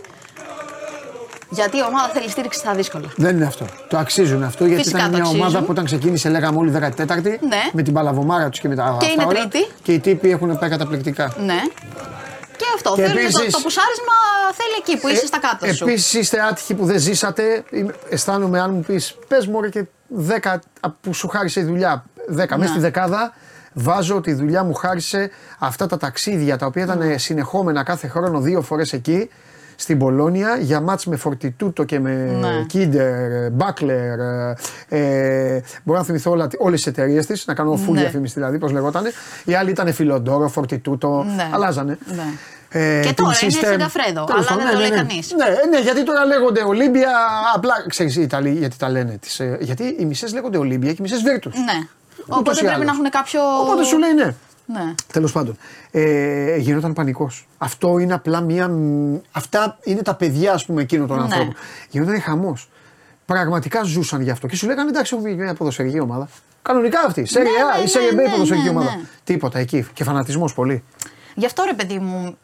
Γιατί η ομάδα θέλει στήριξη στα δύσκολα. Δεν είναι αυτό. Το αξίζουν αυτό γιατί Φυσικά ήταν το μια αξίζουν. ομάδα που όταν ξεκίνησε λέγαμε όλοι 14η Ναι. με την παλαβομάρα τους και με τα αυτά είναι όλα. τρίτη. Και οι τύποι έχουν πάει καταπληκτικά. Ναι. Και αυτό. Και θέλει το, επίσης- το πουσάρισμα θέλει εκεί που είσαι στα κάτω σου. Επίσης είστε άτυχοι που δεν ζήσατε. Είμαι- Αισθάνομαι αν μου πεις πες μου και 10 που σου χάρισε η δουλειά. 10 μέσα στη δεκάδα. Βάζω ότι η δουλειά μου χάρισε αυτά τα ταξίδια τα οποία ήταν συνεχόμενα κάθε χρόνο δύο φορές εκεί στην Πολώνια για μάτς με Φορτιτούτο και με Ναι. Κίντερ, Μπάκλερ. Ε, μπορώ να θυμηθώ όλα, όλες τις εταιρείες της, να κάνω full Ναι. διαφήμιση δηλαδή, πώς λεγότανε. Οι άλλοι ήταν Φιλοντόρο, Φορτιτούτο, Ναι. αλλάζανε. Ναι. Ε, Και την τώρα είναι System. Σεγκαφρέδο, Τέλος αλλά πάντων, δεν το ναι, λέει ναι, ναι. κανείς. Ναι, ναι, γιατί τώρα λέγονται Ολύμπια. Απλά ξέρεις οι Ιταλοί γιατί τα λένε. Τις, ε, γιατί οι μισές λέγονται Ολύμπια και οι μισές Βίρτους. Ναι. Οπότε ή πρέπει άλλως. να έχουν κάποιο. Οπότε σου λέει ναι. Ναι. Τέλος πάντων. Ε, γινόταν πανικός. Αυτό είναι απλά μία. μ, Αυτά είναι τα παιδιά, ας πούμε, εκείνων των Ναι. ανθρώπων. Γινόταν χαμός. Πραγματικά ζούσαν γι' αυτό. Και σου λέγανε εντάξει, έχουμε μια ποδοσφαιρική ομάδα. Κανονικά αυτή. Σέρια ναι, A ή ναι, Σέρια B ναι, ποδοσφαιρική ναι, ομάδα. ναι. Τίποτα εκεί. Και φανατισμός πολύ. Γι' αυτό ρε παιδί μου.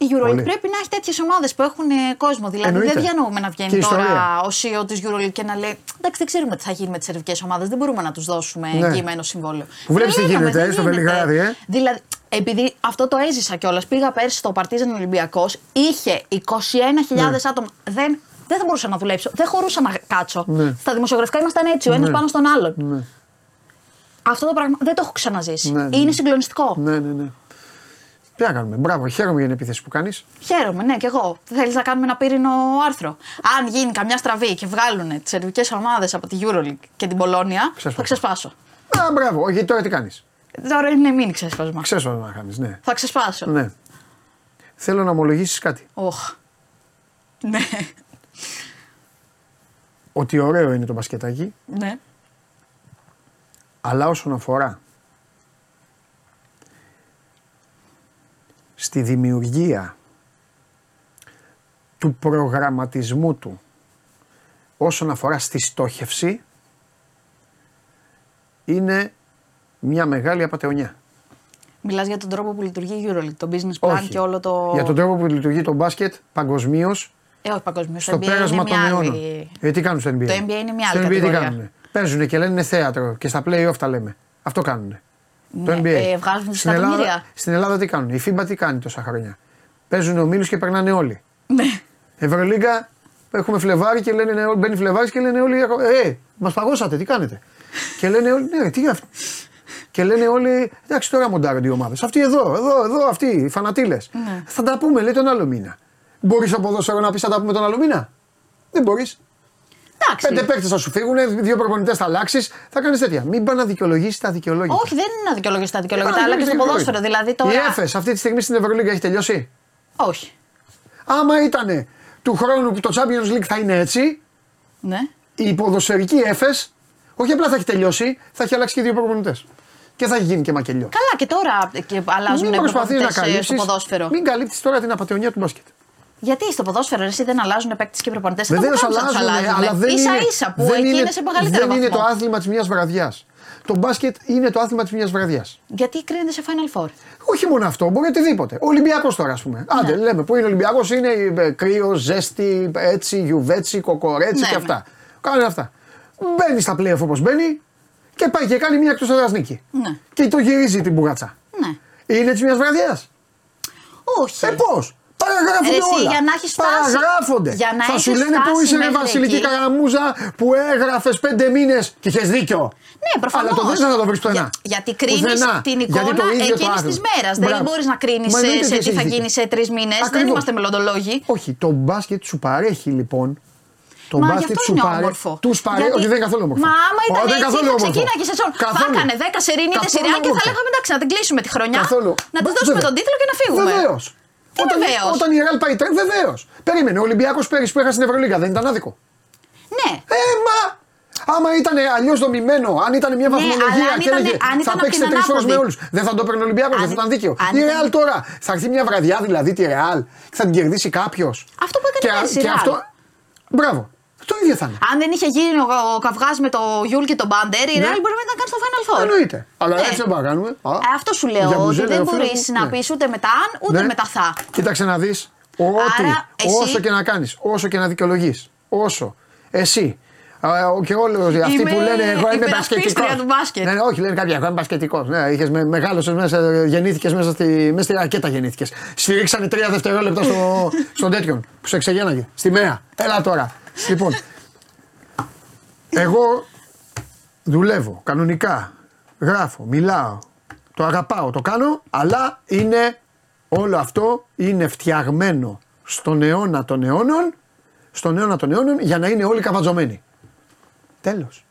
Η Euroleague Πολύ. πρέπει να έχει τέτοιες ομάδες που έχουν ε, κόσμο. Δηλαδή Εννοείται. δεν διανοούμε να Και βγαίνει τώρα ιστορία. ο CEO της Euroleague και να λέει Εντάξει, δεν ξέρουμε τι θα γίνει με τις ελληνικέ ομάδες. Δεν μπορούμε να τους δώσουμε Ναι. εγγυημένο συμβόλαιο. Που βλέπεις τι Λέγαμε, γίνεται, δεν ε, στο γίνεται. Βελιγράδι, ε. Δηλαδή, επειδή αυτό το έζησα κιόλας, πήγα πέρσι στο Παρτίζαν Ολυμπιακός, είχε 21.000 άτομα. Δεν, δεν θα μπορούσα να δουλέψω. Δεν χωρούσα να κάτσω. Ναι. Στα δημοσιογραφικά ήμασταν έτσι, ο ένας Ναι. πάνω στον άλλον. Ναι. Αυτό το πράγμα δεν το έχω ξαναζήσει. Ναι, ναι. Είναι συγκλονιστικό. Ναι, ναι, ναι. Τι να κάνουμε. Μπράβο, χαίρομαι για την επίθεση που κάνεις. Χαίρομαι, ναι, και εγώ. Θέλεις να κάνουμε ένα πύρινο άρθρο. Αν γίνει καμιά στραβή και βγάλουν τις ελληνικέ ομάδες από τη Euroleague και την Πολώνια, Ξέσπασμα. θα ξεσπάσω. Α, μπράβο, όχι τώρα τι κάνεις; Τώρα είναι μήνυ ξέσπασμα. Ξέρω να κάνεις, ναι. Θα ξεσπάσω. ναι. Θέλω να ομολογήσεις κάτι. Οχ. Ναι. Ότι ωραίο είναι το μπασκετάκι, ναι. αλλά όσον αφορά στη δημιουργία του προγραμματισμού του όσον αφορά στη στόχευση είναι μια μεγάλη απατεωνιά. Μιλάς για τον τρόπο που λειτουργεί η EuroLeague, το business plan Όχι. και όλο το. Για τον τρόπο που λειτουργεί το μπάσκετ παγκοσμίως Ε, όχι παγκοσμίως. στο πέρασμα των αιώνων. Ε, τι κάνουν στο NBA. Το NBA; Είναι μια στο άλλη NBA τι κατηγορία. κάνουν. Παίζουν και λένε είναι θέατρο και στα play-off τα λέμε. Αυτό κάνουν. Το Ναι, NBA. ε, βγάζουν στην, Ελλάδα, δισεκατομμύρια. στην Ελλάδα τι κάνουν; Η FIBA τι κάνει τόσα χρόνια; Παίζουν ομίλου και περνάνε όλοι. Ναι. Ευρωλίγκα έχουμε Φλεβάρι και λένε όλοι, μπαίνει Φλεβάρι και λένε όλοι, Ε, μας παγώσατε, τι κάνετε; και λένε όλοι, Ναι, τι αυτό; Και λένε όλοι, εντάξει τώρα μοντάρονται οι ομάδες. Αυτοί εδώ, εδώ, εδώ, αυτοί, οι φανατήλες. Ναι. Θα τα πούμε, λέει τον άλλο μήνα. Μπορείς στο ποδόσφαιρο να πεις θα τα πούμε τον άλλο μήνα. Δεν μπορείς. Εντάξει. Πέντε παίκτες θα σου φύγουν, δύο προπονητές θα αλλάξεις, θα κάνεις τέτοια. Μην πά να δικαιολογήσεις τα δικαιολόγητα. Όχι, δεν είναι να δικαιολογήσεις τα Ε, δικαιολογητά, αλλά και στο ποδόσφαιρο. Δηλαδή τώρα. Η ΕΦΕΣ αυτή τη στιγμή στην Ευρωλίγκα έχει τελειώσει; Όχι. Άμα ήταν του χρόνου που το Champions League θα είναι έτσι, Ναι. η ποδοσφαιρική ΕΦΕΣ όχι απλά θα έχει τελειώσει, θα έχει αλλάξει και δύο προπονητές. Και θα έχει γίνει και μακελιό. Καλά, και τώρα και αλλάζουν Μην προσπαθεί να προπονητές, ε, καλύψεις. στο ποδόσφαιρο. Μην καλύπτεις τώρα την απαταιωνία του μπάσκετ. Γιατί στο ποδόσφαιρο εσύ δεν αλλάζουν παίκτες και προπονητές. Βεβαίως αλλάζουν, αλλά δεν ίσα είναι, ίσα που δεν εκεί είναι, είναι σε μεγαλύτερο δεν είναι βαθμό. το άθλημα της μιας βραδιάς. Το μπάσκετ είναι το άθλημα της μιας βραδιάς. Γιατί κρίνεται σε Final Four; Όχι μόνο αυτό, μπορεί οτιδήποτε. Ο Ολυμπιακός τώρα, ας πούμε. Άντε, Ναι. λέμε που είναι Ολυμπιακός, είναι ε, κρύο, ζέστη, έτσι, γιουβέτσι, κοκορέτσι Ναι, και ναι. αυτά. Κάνουν αυτά. Μπαίνει στα playoff όπως μπαίνει και πάει και κάνει μια εκτός έδρας νίκη. Ναι. Και το γυρίζει την μπουγάτσα. Ναι. Είναι της μιας βραδιάς. Όχι. Ε, πώς; Παραγράφονται Ρε, εσύ, όλα. για να έχεις φτάσει- Παραγράφονται. για να Θα σου έχεις λένε πού φτάσει είσαι, ρε μέχρι Βασιλική εκεί. Καραμούζα, που έγραφες πέντε μήνες και είχες δίκιο. Ναι, προφανώς. Αλλά το δεν θα το βρεις πουθενά. γιατί κρίνεις Πουθενά. την Γιατί εικόνα το ίδιο το εκείνης της άθλημα. μέρας. Δεν Μπράβο. μπορείς να κρίνεις Μα εννοείται σε ότι τι εσύ θα έχεις γίνεις δίκιο. σε τρεις μήνες. Δεν Ακριβώς. είμαστε μελλοντολόγοι. Όχι, το μπάσκετ σου παρέχει λοιπόν. Το Μα γι' μπάσκετ αυτό σου είναι παρέχει. όμορφο. Τους παρέχει. Γιατί- Όχι, δεν είναι καθόλου όμορφο. Μα άμα ήταν Ω, δεν είναι έτσι, καθόλου θα όμορφο. ξεκίναγες η σεζόν. Θα Καθόλου. έκανε 10 σερίνιδες Καθόλου σειρά και θα όμορφο. λέγαμε εντάξει, να την κλείσουμε τη χρονιά. Καθόλου. Να τη Μα, δώσουμε βέβαια. τον τίτλο και να φύγουμε. Βεβαίως. Τι Όταν, βεβαίως; όταν η Ρεάλ πάει τρέχει, βεβαίως. Περίμενε. Ο Ολυμπιακός πέρυσι που έχασε στην Ευρωλίγα δεν ήταν άδικο. Ναι. Ε, μα. Άμα ήταν αλλιώς δομημένο, αν ήταν μια Ναι, βαθμολογία αλλά αν και ήταν- έλεγε αν θα ήταν απ' παίξετε την τρεις φορές με ανάποδη. όλους, δεν θα το έπαιρνε ο Ολυμπιακός, δεν Αν- θα ήταν δίκαιο. αν Η ήταν- Ρεάλ τώρα θα έρθει μια βραδιά δηλαδή τη Ρεάλ και θα την κερδίσει κάποιος. Αυτό που έκανε πέρσι η και Real. αυτό. Μπράβο. Το ίδιο θα είναι. Αν δεν είχε γίνει ο, ο καυγάς με το Γιούλ και τον Πάντερ, η Ναι. Real μπορεί να ήταν κάνει στο Final Four. Εννοείται. Αλλά Ναι. έτσι δεν μπορούμε να κάνουμε. Α, Ε, Αυτό σου λέω. για Ότι μπουζέλα, δεν ο φίλος μπορείς μου, να ναι. πεις ούτε με τα αν ούτε Ναι. με τα θα. Κοίταξε να δεις. Ό,τι, Άρα, εσύ- όσο και να κάνεις, όσο και να δικαιολογείς, όσο εσύ α, ο- και όλοι αυτοί Είμαι που λένε Εγώ είμαι υπερασπίστρια μπασκετικό. του μπάσκετ. Ναι, ναι, όχι, λένε κάποιοι Εγώ είμαι μπασκετικός. Ναι, είχες με, μεγάλωσες μέσα, γεννήθηκες μέσα στη, μέσα στη ρακέτα. Γεννήθηκες. Σφυρίξανε τρία δευτερόλεπτα στο, στον τέτοιον που σε ξεγέναγε. Στη ΜΕΑ. Έλα τώρα. λοιπόν, εγώ δουλεύω κανονικά. Γράφω, μιλάω, το αγαπάω, το κάνω, αλλά είναι όλο αυτό είναι φτιαγμένο στον αιώνα των αιώνων, στον αιώνα των αιώνων για να είναι όλοι καβατζωμένοι. Τέλος.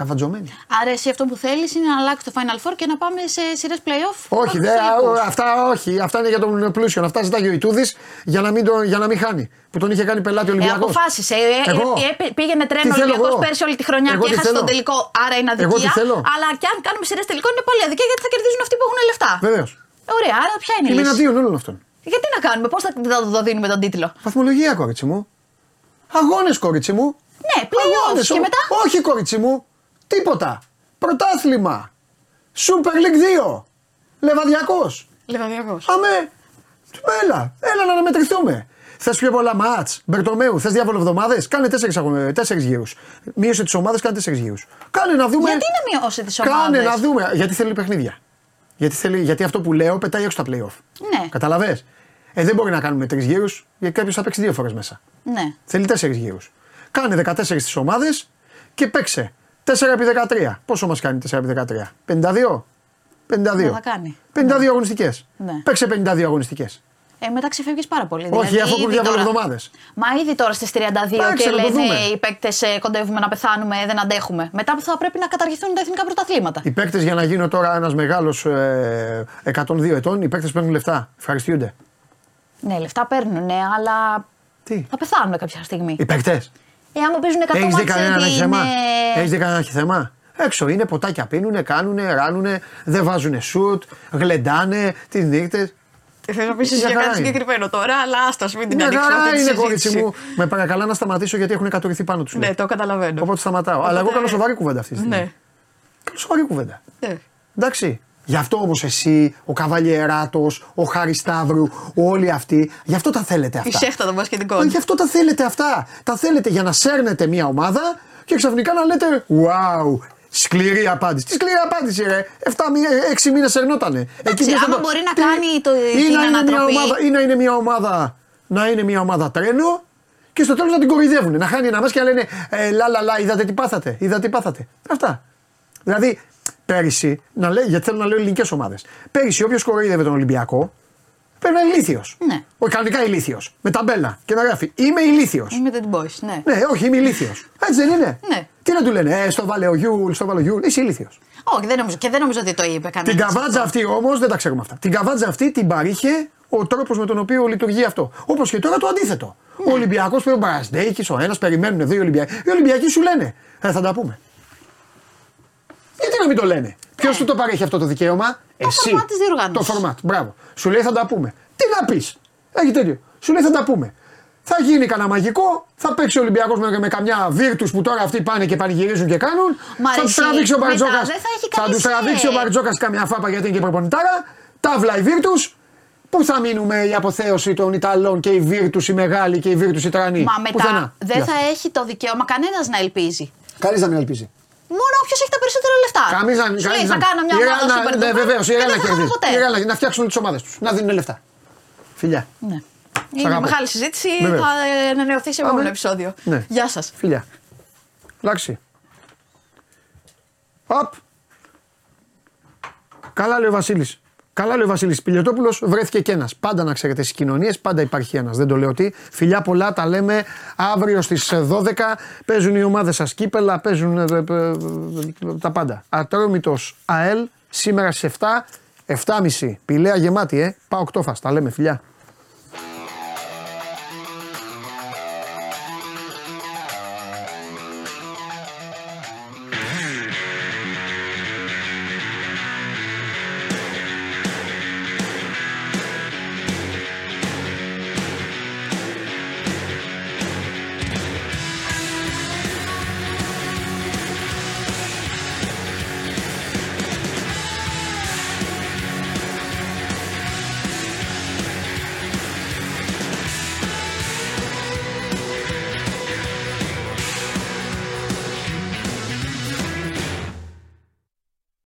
Καβατζωμένοι. Άρα εσύ αυτό που θέλεις είναι να αλλάξει το Final Four και να πάμε σε σειρές playoff. Όχι, δε, Παναθηναϊκούς. α, αυτά όχι. Αυτά είναι για τον πλούσιο. Αυτά ζητάει ο Ιτούδης για, να μην το- για να μην χάνει. Που τον είχε κάνει πελάτη ο Ε, Ολυμπιακός. αποφάσισε. Ε, Εγώ; ε, ε, πήγαινε τρένο Τι ο θέλω Ολυμπιακός εγώ; πέρσι όλη τη χρονιά Εγώ και τι έχασε θέλω; τον τελικό. Άρα είναι Εγώ τι αδικία. θέλω; Αλλά και αν κάνουμε σειρές τελικό είναι πολύ αδικία γιατί θα κερδίζουν αυτοί που έχουν λεφτά. Βεβαίως. Ωραία, άρα ποια είναι η Είμαι λύση; εναντίον όλων αυτών. Γιατί να κάνουμε, πώς θα θα το δίνουμε τον τίτλο; Βαθμολογία, κορίτσι μου. Αγώνες, κορίτσι μου. Ναι, playoffs Αγώνες, και ο- μετά. Όχι, κορίτσι μου. Τίποτα. Πρωτάθλημα. Super League 2. Λεβαδιακός. Λεβαδιακός. Αμέ. Έλα, έλα να αναμετρηθούμε. Θες πιο πολλά μάτς, Μπερτομέου, θες διάβολο εβδομάδες, κάνε τέσσερις γύρους. Μείωσε τις ομάδες, κάνε τέσσερις γύρους. Κάνε να δούμε. Γιατί να μειώσει τις Κάνε ομάδες; να δούμε. Γιατί θέλει παιχνίδια. Γιατί, θέλει, γιατί αυτό που λέω πετάει έξω τα playoff. Ναι, Καταλαβέ. Ε, δεν μπορεί να κάνουμε τρεις γύρους γιατί κάποιος θα παίξει δύο φορές μέσα. ναι. Θέλει τέσσερις γύρους. Κάνε 14 τις ομάδες και παίξε 4x13. Πόσο μας κάνει 4x13, 52. 52. Δεν θα κάνει. 52 αγωνιστικές. Ναι. Παίξε 52 αγωνιστικές. Ε, μετά ξεφεύγεις πάρα πολύ. Όχι, δηλαδή, αφού έχουν ήδη διάβολο τώρα- εβδομάδες. Μα ήδη τώρα στις 32 Εντάξει, και να το λένε δούμε. οι παίκτες κοντεύουμε να πεθάνουμε, δεν αντέχουμε. Μετά θα πρέπει να καταργηθούν τα εθνικά πρωταθλήματα. Οι παίκτες για να γίνω τώρα ένας μεγάλος ε, 102 ετών, οι παίκτες παίρνουν λεφτά. Ευχαριστούνται. Ναι, λεφτά παίρνουν, ναι, αλλά Τι; θα πεθάνουν κάποια στιγμή. Οι παίκτες; Ε, άμα παίζουν 100 Έχεις δει μάτς, κανένα να έχει είναι- θέμα; Έχεις δει κανένα να έχει θέμα; Έξω είναι ποτάκια πίνουνε, κάνουνε, ράνουνε, δεν βάζουνε σουτ, γλεντάνε τις νύχτες. Θέλω να πεις Μια για χαρά κάτι είναι. συγκεκριμένο τώρα, αλλά άστα μην την Μια ανοίξω χαρά αυτή τη είναι, συζήτηση. κορίτσι μου. Με παρακαλά να σταματήσω γιατί έχουν κατορριθεί πάνω τους. Ναι, το καταλαβαίνω. Οπότε σταματάω. Αλλά εγώ κάνω σοβαρή κουβέντα αυτή τη στιγμή. Ναι. Κάνω σοβαρή κουβέντα. Ναι. Εντάξει. Γι' αυτό όμως εσύ, ο Καβαλιεράτος, ο Χάρης Σταύρου, όλοι αυτοί, γι' αυτό τα θέλετε Η αυτά. σέχτα των Ε, μπασκετικών. Γι' αυτό τα θέλετε αυτά. Τα θέλετε για να σέρνετε μια ομάδα και ξαφνικά να λέτε Wow, σκληρή απάντηση. Τι σκληρή απάντηση, ρε. 6 μήνες σερνότανε. Εντάξει, μέσα άμα το- μπορεί να Τι- κάνει το- ή την να είναι μια ανατροπή. ομάδα, ή να είναι μια ομάδα, να είναι μια ομάδα τρένο και στο τέλος να την κοροϊδεύουν. Να χάνει ένα ματς και να λένε ε, Λα, λα, λα, είδατε τι πάθατε. Είδατε τι πάθατε. Αυτά. Δηλαδή, πέρυσι, να λέει, γιατί θέλω να λέω ελληνικές ομάδες. Πέρυσι, όποιος κοροϊδεύε τον Ολυμπιακό, πρέπει να είναι ηλίθιος. Ναι. Ο κανονικά ηλίθιος. Με ταμπέλα και να γράφει Είμαι ηλίθιος. Είμαι δεν boys, ναι. Ναι, όχι, είμαι ηλίθιος. Έτσι δεν είναι. Ναι. Τι να του λένε, Ε, στο βάλε ο Γιούλ, στο βάλε ο Γιούλ. Είσαι ηλίθιος. Όχι, δεν νομίζω, και δεν νομίζω ότι το είπε κανένας. Την καβάτζα αυτή όμως δεν τα ξέρουμε αυτά. Την καβάτζα αυτή την παρήχε ο τρόπος με τον οποίο λειτουργεί αυτό. Όπως και τώρα το αντίθετο. Ο Ολυμπιακός πρέπει ο Παρασδέκη, ο ένας περιμένουν δύο Ολυμπιακοί. Οι Ολυμπιακοί σου λένε, ε, θα τα πούμε. Γιατί να μην το λένε. Ποιος σου το παρέχει αυτό το δικαίωμα, Εσύ. φορμάτ της διοργάνωσης. Το φορμάτ, μπράβο. Σου λέει θα τα πούμε. Τι να πεις. Έχει τέτοιο. Σου λέει θα τα πούμε. Θα γίνει κανένα μαγικό, θα παίξει ο Ολυμπιακός με, με καμιά βίρτου που τώρα αυτοί πάνε και πανηγυρίζουν και κάνουν. Μ' θα τους αρέσει. τραβήξει ο Μετά Μπαρτζόκα. δεν θα έχει Θα κανείς, τους τραβήξει ε, ο Μπαρτζόκας καμιά φάπα γιατί είναι και προπονητάρα. Ταύλα η βίρτου. Πού θα μείνουμε η αποθέωση των Ιταλών και η βίρτου η μεγάλη και η βίρτου η τρανή; Μα μετά Πουθενά. δεν Γεια. θα έχει το δικαίωμα κανένας να ελπίζει. Κανείς να μην ελπίζει. Μόνο όποιος έχει τα περισσότερα λεφτά. Καμί να Σου λέει κανείς θα να- κάνω μια η ομάδα Real super να- Ναι, duper βεβαίως, η και Real δεν να θα χάνω κερδίσει. ποτέ. Η Real να- Να φτιάξουν τις ομάδες τους. Να δίνουν λεφτά. Φιλιά. Ναι. Είναι αγαπώ. μεγάλη συζήτηση. Βεβαίως. Θα ε, ανανεωθεί σε επόμενο Πάμε. επεισόδιο. Ναι. Γεια σας. Φιλιά. Εντάξει. Οπ. Καλά λέει ο Βασίλης. Καλά λέει ο Βασίλης Πιλιοτόπουλο. Βρέθηκε και ένας. Πάντα να ξέρετε στις κοινωνίες, πάντα υπάρχει ένας. Δεν το λέω τι. Φιλιά πολλά, τα λέμε αύριο στις 12. Παίζουν οι ομάδες σας κύπελα, παίζουν ε, ε, ε, τα πάντα. Ατρόμητος ΑΕΛ σήμερα στις 7. 7.30. Πηλαία γεμάτη, ε. Πάω 8 Τα λέμε, φιλιά.